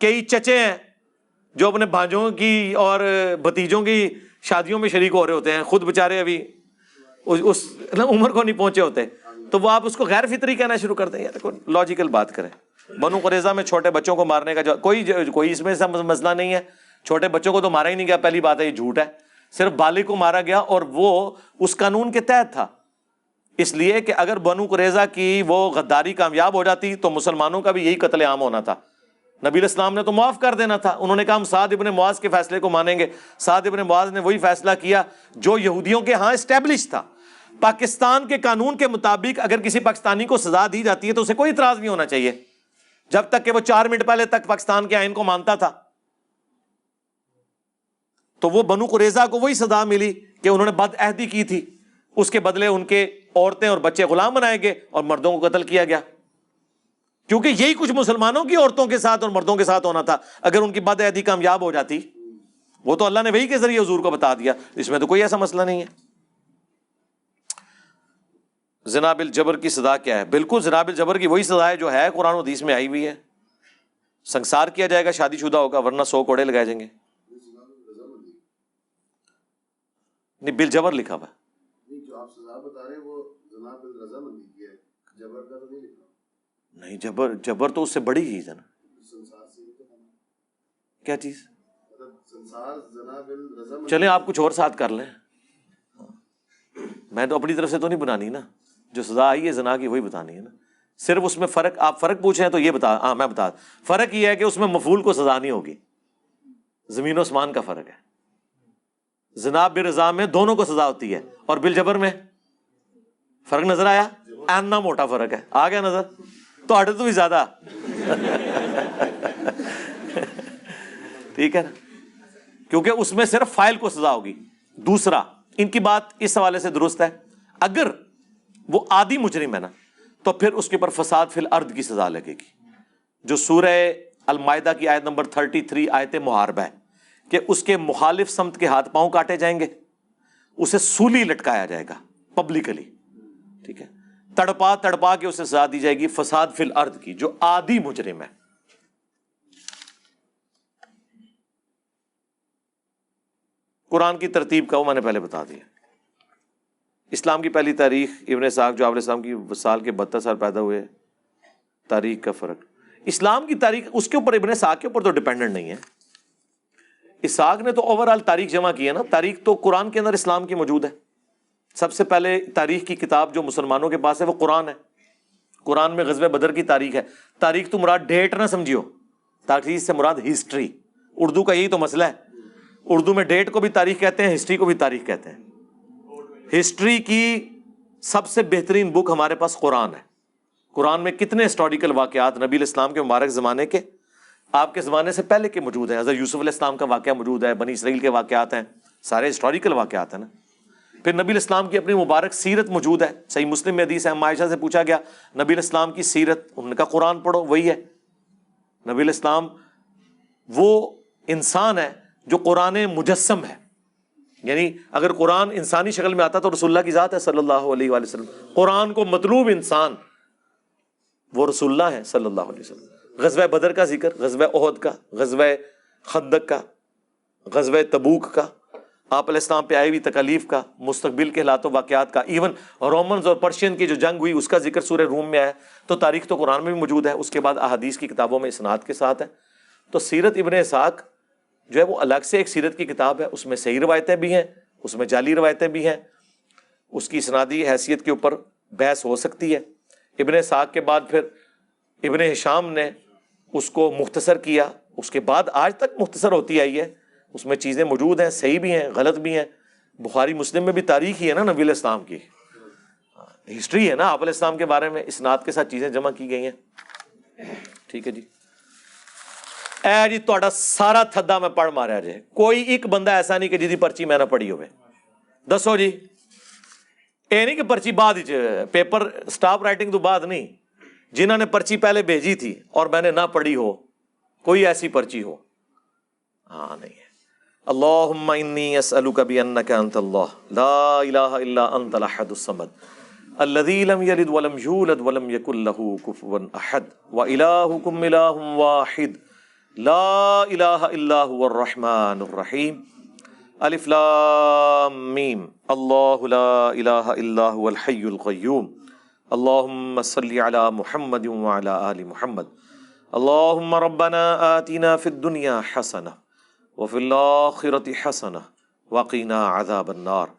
کئی چچے ہیں جو اپنے بھانجوں کی اور بھتیجوں کی شادیوں میں شریک ہو رہے ہوتے ہیں، خود بےچارے ابھی اس مطلب عمر کو نہیں پہنچے ہوتے۔ تو وہ آپ اس کو غیر فطری کہنا شروع کر دیں یار لاجیکل بات کریں۔ بنو قریضہ میں چھوٹے بچوں کو مارنے کا جو کوئی کوئی اس میں سے مسئلہ نہیں ہے۔ چھوٹے بچوں کو تو مارا ہی نہیں گیا، پہلی بات ہے یہ جھوٹ ہے۔ صرف بالغ کو مارا گیا اور وہ اس قانون کے تحت تھا۔ اس لیے کہ اگر بنو قریضہ کی وہ غداری کامیاب ہو جاتی تو مسلمانوں کا بھی یہی قتل عام ہونا تھا۔ نبی الاسلام نے تو معاف کر دینا تھا۔ انہوں نے کہا ہم سعد ابن معاذ کے فیصلے کو مانیں گے۔ سعد ابن معاذ نے وہی فیصلہ کیا جو یہودیوں کے ہاں اسٹیبلش تھا۔ پاکستان کے قانون کے مطابق اگر کسی پاکستانی کو سزا دی جاتی ہے تو اسے کوئی اعتراض نہیں ہونا چاہیے۔ جب تک کہ وہ چار منٹ پہلے تک پاکستان کے آئین کو مانتا تھا۔ تو وہ بنو قریضہ کو وہی سزا ملی کہ انہوں نے بد عہدی کی تھی۔ اس کے بدلے ان کے عورتیں اور بچے غلام بنائے گئے اور مردوں کو قتل کیا گیا۔ کیونکہ یہی کچھ مسلمانوں کی عورتوں کے ساتھ اور مردوں کے ساتھ ہونا تھا۔ اگر ان کی بد کامیاب ہو جاتی، وہ تو اللہ نے وہی کے ذریعے حضور کو بتا دیا۔ اس میں تو کوئی ایسا مسئلہ نہیں ہے۔ جناب الجبر کی سزا کیا ہے؟ بالکل جناب الجبر کی وہی سزا ہے جو ہے، قرآن حدیث میں آئی ہوئی ہے۔ سنسار کیا جائے گا، شادی شدہ ہوگا، ورنہ سو کوڑے لگائے جائیں گے۔ نہیں بل جبر لکھا۔ ہوا نہیں جبر جبر تو اس سے بڑی چیز ہے نا۔ کیا چیز؟ چلیں آپ کچھ اور ساتھ کر لیں۔ میں تو اپنی طرف سے تو نہیں بنانی نا۔ جو سزا آئی ہے زنا کی وہی بتانی ہے نا۔ صرف اس میں فرق آپ فرق پوچھیں تو یہ بتا ہاں میں بتا۔ فرق یہ ہے کہ اس میں مفول کو سزا نہیں ہوگی۔ زمین و اسمان کا فرق ہے۔ جناب رضا میں دونوں کو سزا ہوتی ہے۔ اور بل جبر میں فرق نظر آیا؟ اینا موٹا فرق ہے۔ آ گیا نظر۔ تو ہٹے تو بھی زیادہ۔ ٹھیک ہے نا؟ کیونکہ اس میں صرف فائل کو سزا ہوگی۔ دوسرا، ان کی بات اس حوالے سے درست ہے۔ اگر وہ آدھی مجرم ہے نا، تو پھر اس کے اوپر فساد فی الارض کی سزا لگے گی۔ جو سورہ المائدہ کی آیت نمبر 33 آیت محاربہ ہے، کہ اس کے مخالف سمت کے ہاتھ پاؤں کاٹے جائیں گے، اسے سولی لٹکایا جائے گا پبلکلی۔ ٹھیک ہے؟ تڑپا تڑپا کے اسے سزا دی جائے گی، فساد فی الارض کی، جو آدھی مجرم ہے۔ قرآن کی ترتیب کا وہ میں نے پہلے بتا دیا۔ اسلام کی پہلی تاریخ، ابن صاحب جو علیہ السلام کی سال کے بہتر سال پیدا ہوئے، تاریخ کا فرق۔ اسلام کی تاریخ، اس کے اوپر ابن صاحب کے اوپر تو ڈپینڈنٹ نہیں ہے۔ اسحاق نے تو اوور آل تاریخ جمع کی ہے نا۔ تاریخ تو قرآن کے اندر اسلام کی موجود ہے۔ سب سے پہلے تاریخ کی کتاب جو مسلمانوں کے پاس ہے وہ قرآن ہے۔ قرآن میں غزب بدر کی تاریخ ہے۔ تاریخ تو مراد ڈیٹ نہ سمجھیو۔ تاریخ سے مراد ہسٹری۔ اردو کا یہی تو مسئلہ ہے۔ اردو میں ڈیٹ کو بھی تاریخ کہتے ہیں، ہسٹری کو بھی تاریخ کہتے ہیں۔ ہسٹری کی سب سے بہترین بک ہمارے پاس قرآن ہے۔ قرآن میں کتنے ہسٹوریکل واقعات نبی الاسلام کے مبارک زمانے کے، آپ کے زمانے سے پہلے کے موجود ہیں۔ حضرت یوسف علیہ السلام کا واقعہ موجود ہے، بنی اسرائیل کے واقعات ہیں۔ سارے ہسٹوریکل واقعات ہیں نا۔ پھر نبی الاسلام کی اپنی مبارک سیرت موجود ہے۔ صحیح مسلم میں حدیث ہے معائشہ سے پوچھا گیا، نبی الاسلام کی سیرت ان کا قرآن پڑھو، وہی ہے۔ نبی الاسلام وہ انسان ہے جو قرآن مجسم ہے۔ یعنی اگر قرآن انسانی شکل میں آتا تو رسول اللہ کی ذات ہے صلی اللہ علیہ وآلہ وسلم۔ قرآن کو مطلوب انسان وہ رسول اللہ ہے صلی اللہ علیہ وسلم۔ غزوہ بدر کا ذکر، غزوہ عہد کا، غزوہ خندق کا، غزوہ تبوک کا۔ آپ علیہ السلام پہ آئی ہوئی تکلیف کا، مستقبل کے حالات و واقعات کا ایون رومنز اور پرشین کی جو جنگ ہوئی، اس کا ذکر سورہ روم میں آیا تو تاریخ تو قرآن میں بھی موجود ہے، اس کے بعد احادیث کی کتابوں میں اسناد کے ساتھ ہے۔ تو سیرت ابن اسحاق جو ہے، وہ الگ سے ایک سیرت کی کتاب ہے۔ اس میں صحیح روایتیں بھی ہیں، اس میں جعلی روایتیں بھی ہیں۔ اس کی اسنادی حیثیت کے اوپر بحث ہو سکتی ہے۔ ابن اسحاق کے بعد پھر ابن ہشام نے اس کو مختصر کیا۔ اس کے بعد آج تک مختصر ہوتی آئی ہے۔ اس میں چیزیں موجود ہیں، صحیح بھی ہیں، غلط بھی ہیں۔ بخاری مسلم میں بھی تاریخ ہی ہے نا نبی علیہ السلام کی۔ ہسٹری ہے نا آپ علیہ السلام کے بارے میں، اسناد کے ساتھ چیزیں جمع کی گئی ہیں۔ ٹھیک ہے جی۔ اے جی تا سارا تھدا میں پڑھ ماریا جی کوئی ایک بندہ ایسا نہیں کہ جی پرچی میں نہ پڑھی ہوئے۔ دسو جی یہ نہیں کہ پرچی بعد پیپر اسٹاف رائٹنگ تو بعد نہیں۔ جنہوں نے پرچی پہلے بھیجی تھی اور میں نے نہ پڑھی ہو، کوئی ایسی پرچی ہو۔ ہاں نہیں۔ ہے اللہم انی اسألوک بانک انت اللہ لا الہ الا انت الاحد الصمد. الذي لم يلد ولم يولد ولم يكن له كفوا احد والهكم اله واحد. لا الہ الا هو الرحمن الرحیم الف لام میم اللہ لا الہ الا هو الحی القیوم اللہم صلی علی محمد وعلی آل محمد. اللہم ربنا آتنا فی الدنیا حسنہ وفي الآخرة حسنة وقنا عذاب النار.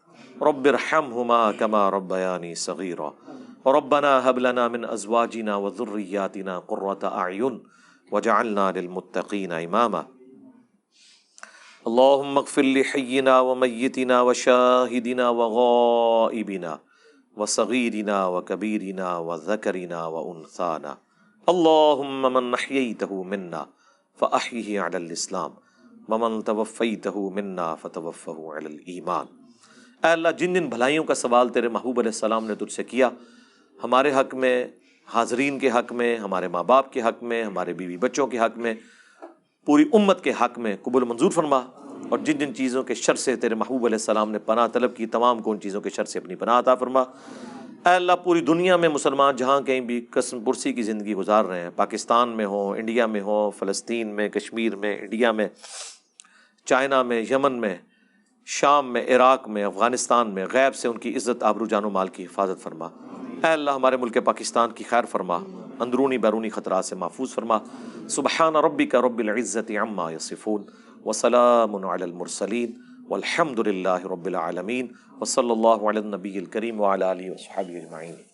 رب ارحمهما كما ربياني صغيرا. ربنا هب لنا من أزواجنا وذرياتنا قرة أعين وجعلنا للمتقين إماما. اللهم اغفر لحينا وميتنا وشاهدنا وغائبنا وصغيرنا وكبيرنا وذكرنا وأنثانا. اللهم من نحييته منا فأحيه على الإسلام. ممن توفیتہ منا فتوفہ الایمان۔ اے اللہ، جن جن بھلائیوں کا سوال تیرے محبوب علیہ السلام نے تجھ سے کیا، ہمارے حق میں، حاضرین کے حق میں، ہمارے ماں باپ کے حق میں، ہمارے بیوی بچوں کے حق میں، پوری امت کے حق میں قبول منظور فرما۔ اور جن جن چیزوں کے شر سے تیرے محبوب علیہ السلام نے پناہ طلب کی، تمام کو ان چیزوں کے شر سے اپنی پناہ عطا فرما۔ اے اللہ، پوری دنیا میں مسلمان جہاں کہیں بھی قسم پرسی کی زندگی گزار رہے ہیں، پاکستان میں ہوں، انڈیا میں ہوں، فلسطین میں، کشمیر میں، انڈیا میں چائنا میں، یمن میں، شام میں، عراق میں، افغانستان میں، غیب سے ان کی عزت آبرو جان و مال کی حفاظت فرما۔ اے اللہ، ہمارے ملک پاکستان کی خیر فرما۔ اندرونی بیرونی خطرات سے محفوظ فرما۔ سبحان ربی کا رب العزت عما یصفون۔ وسلام علی المرسلین۔ والحمد للہ رب العالمین۔ وصلی اللہ علی النبی الکریم وعلی آلہ وصحبہ اجمعین۔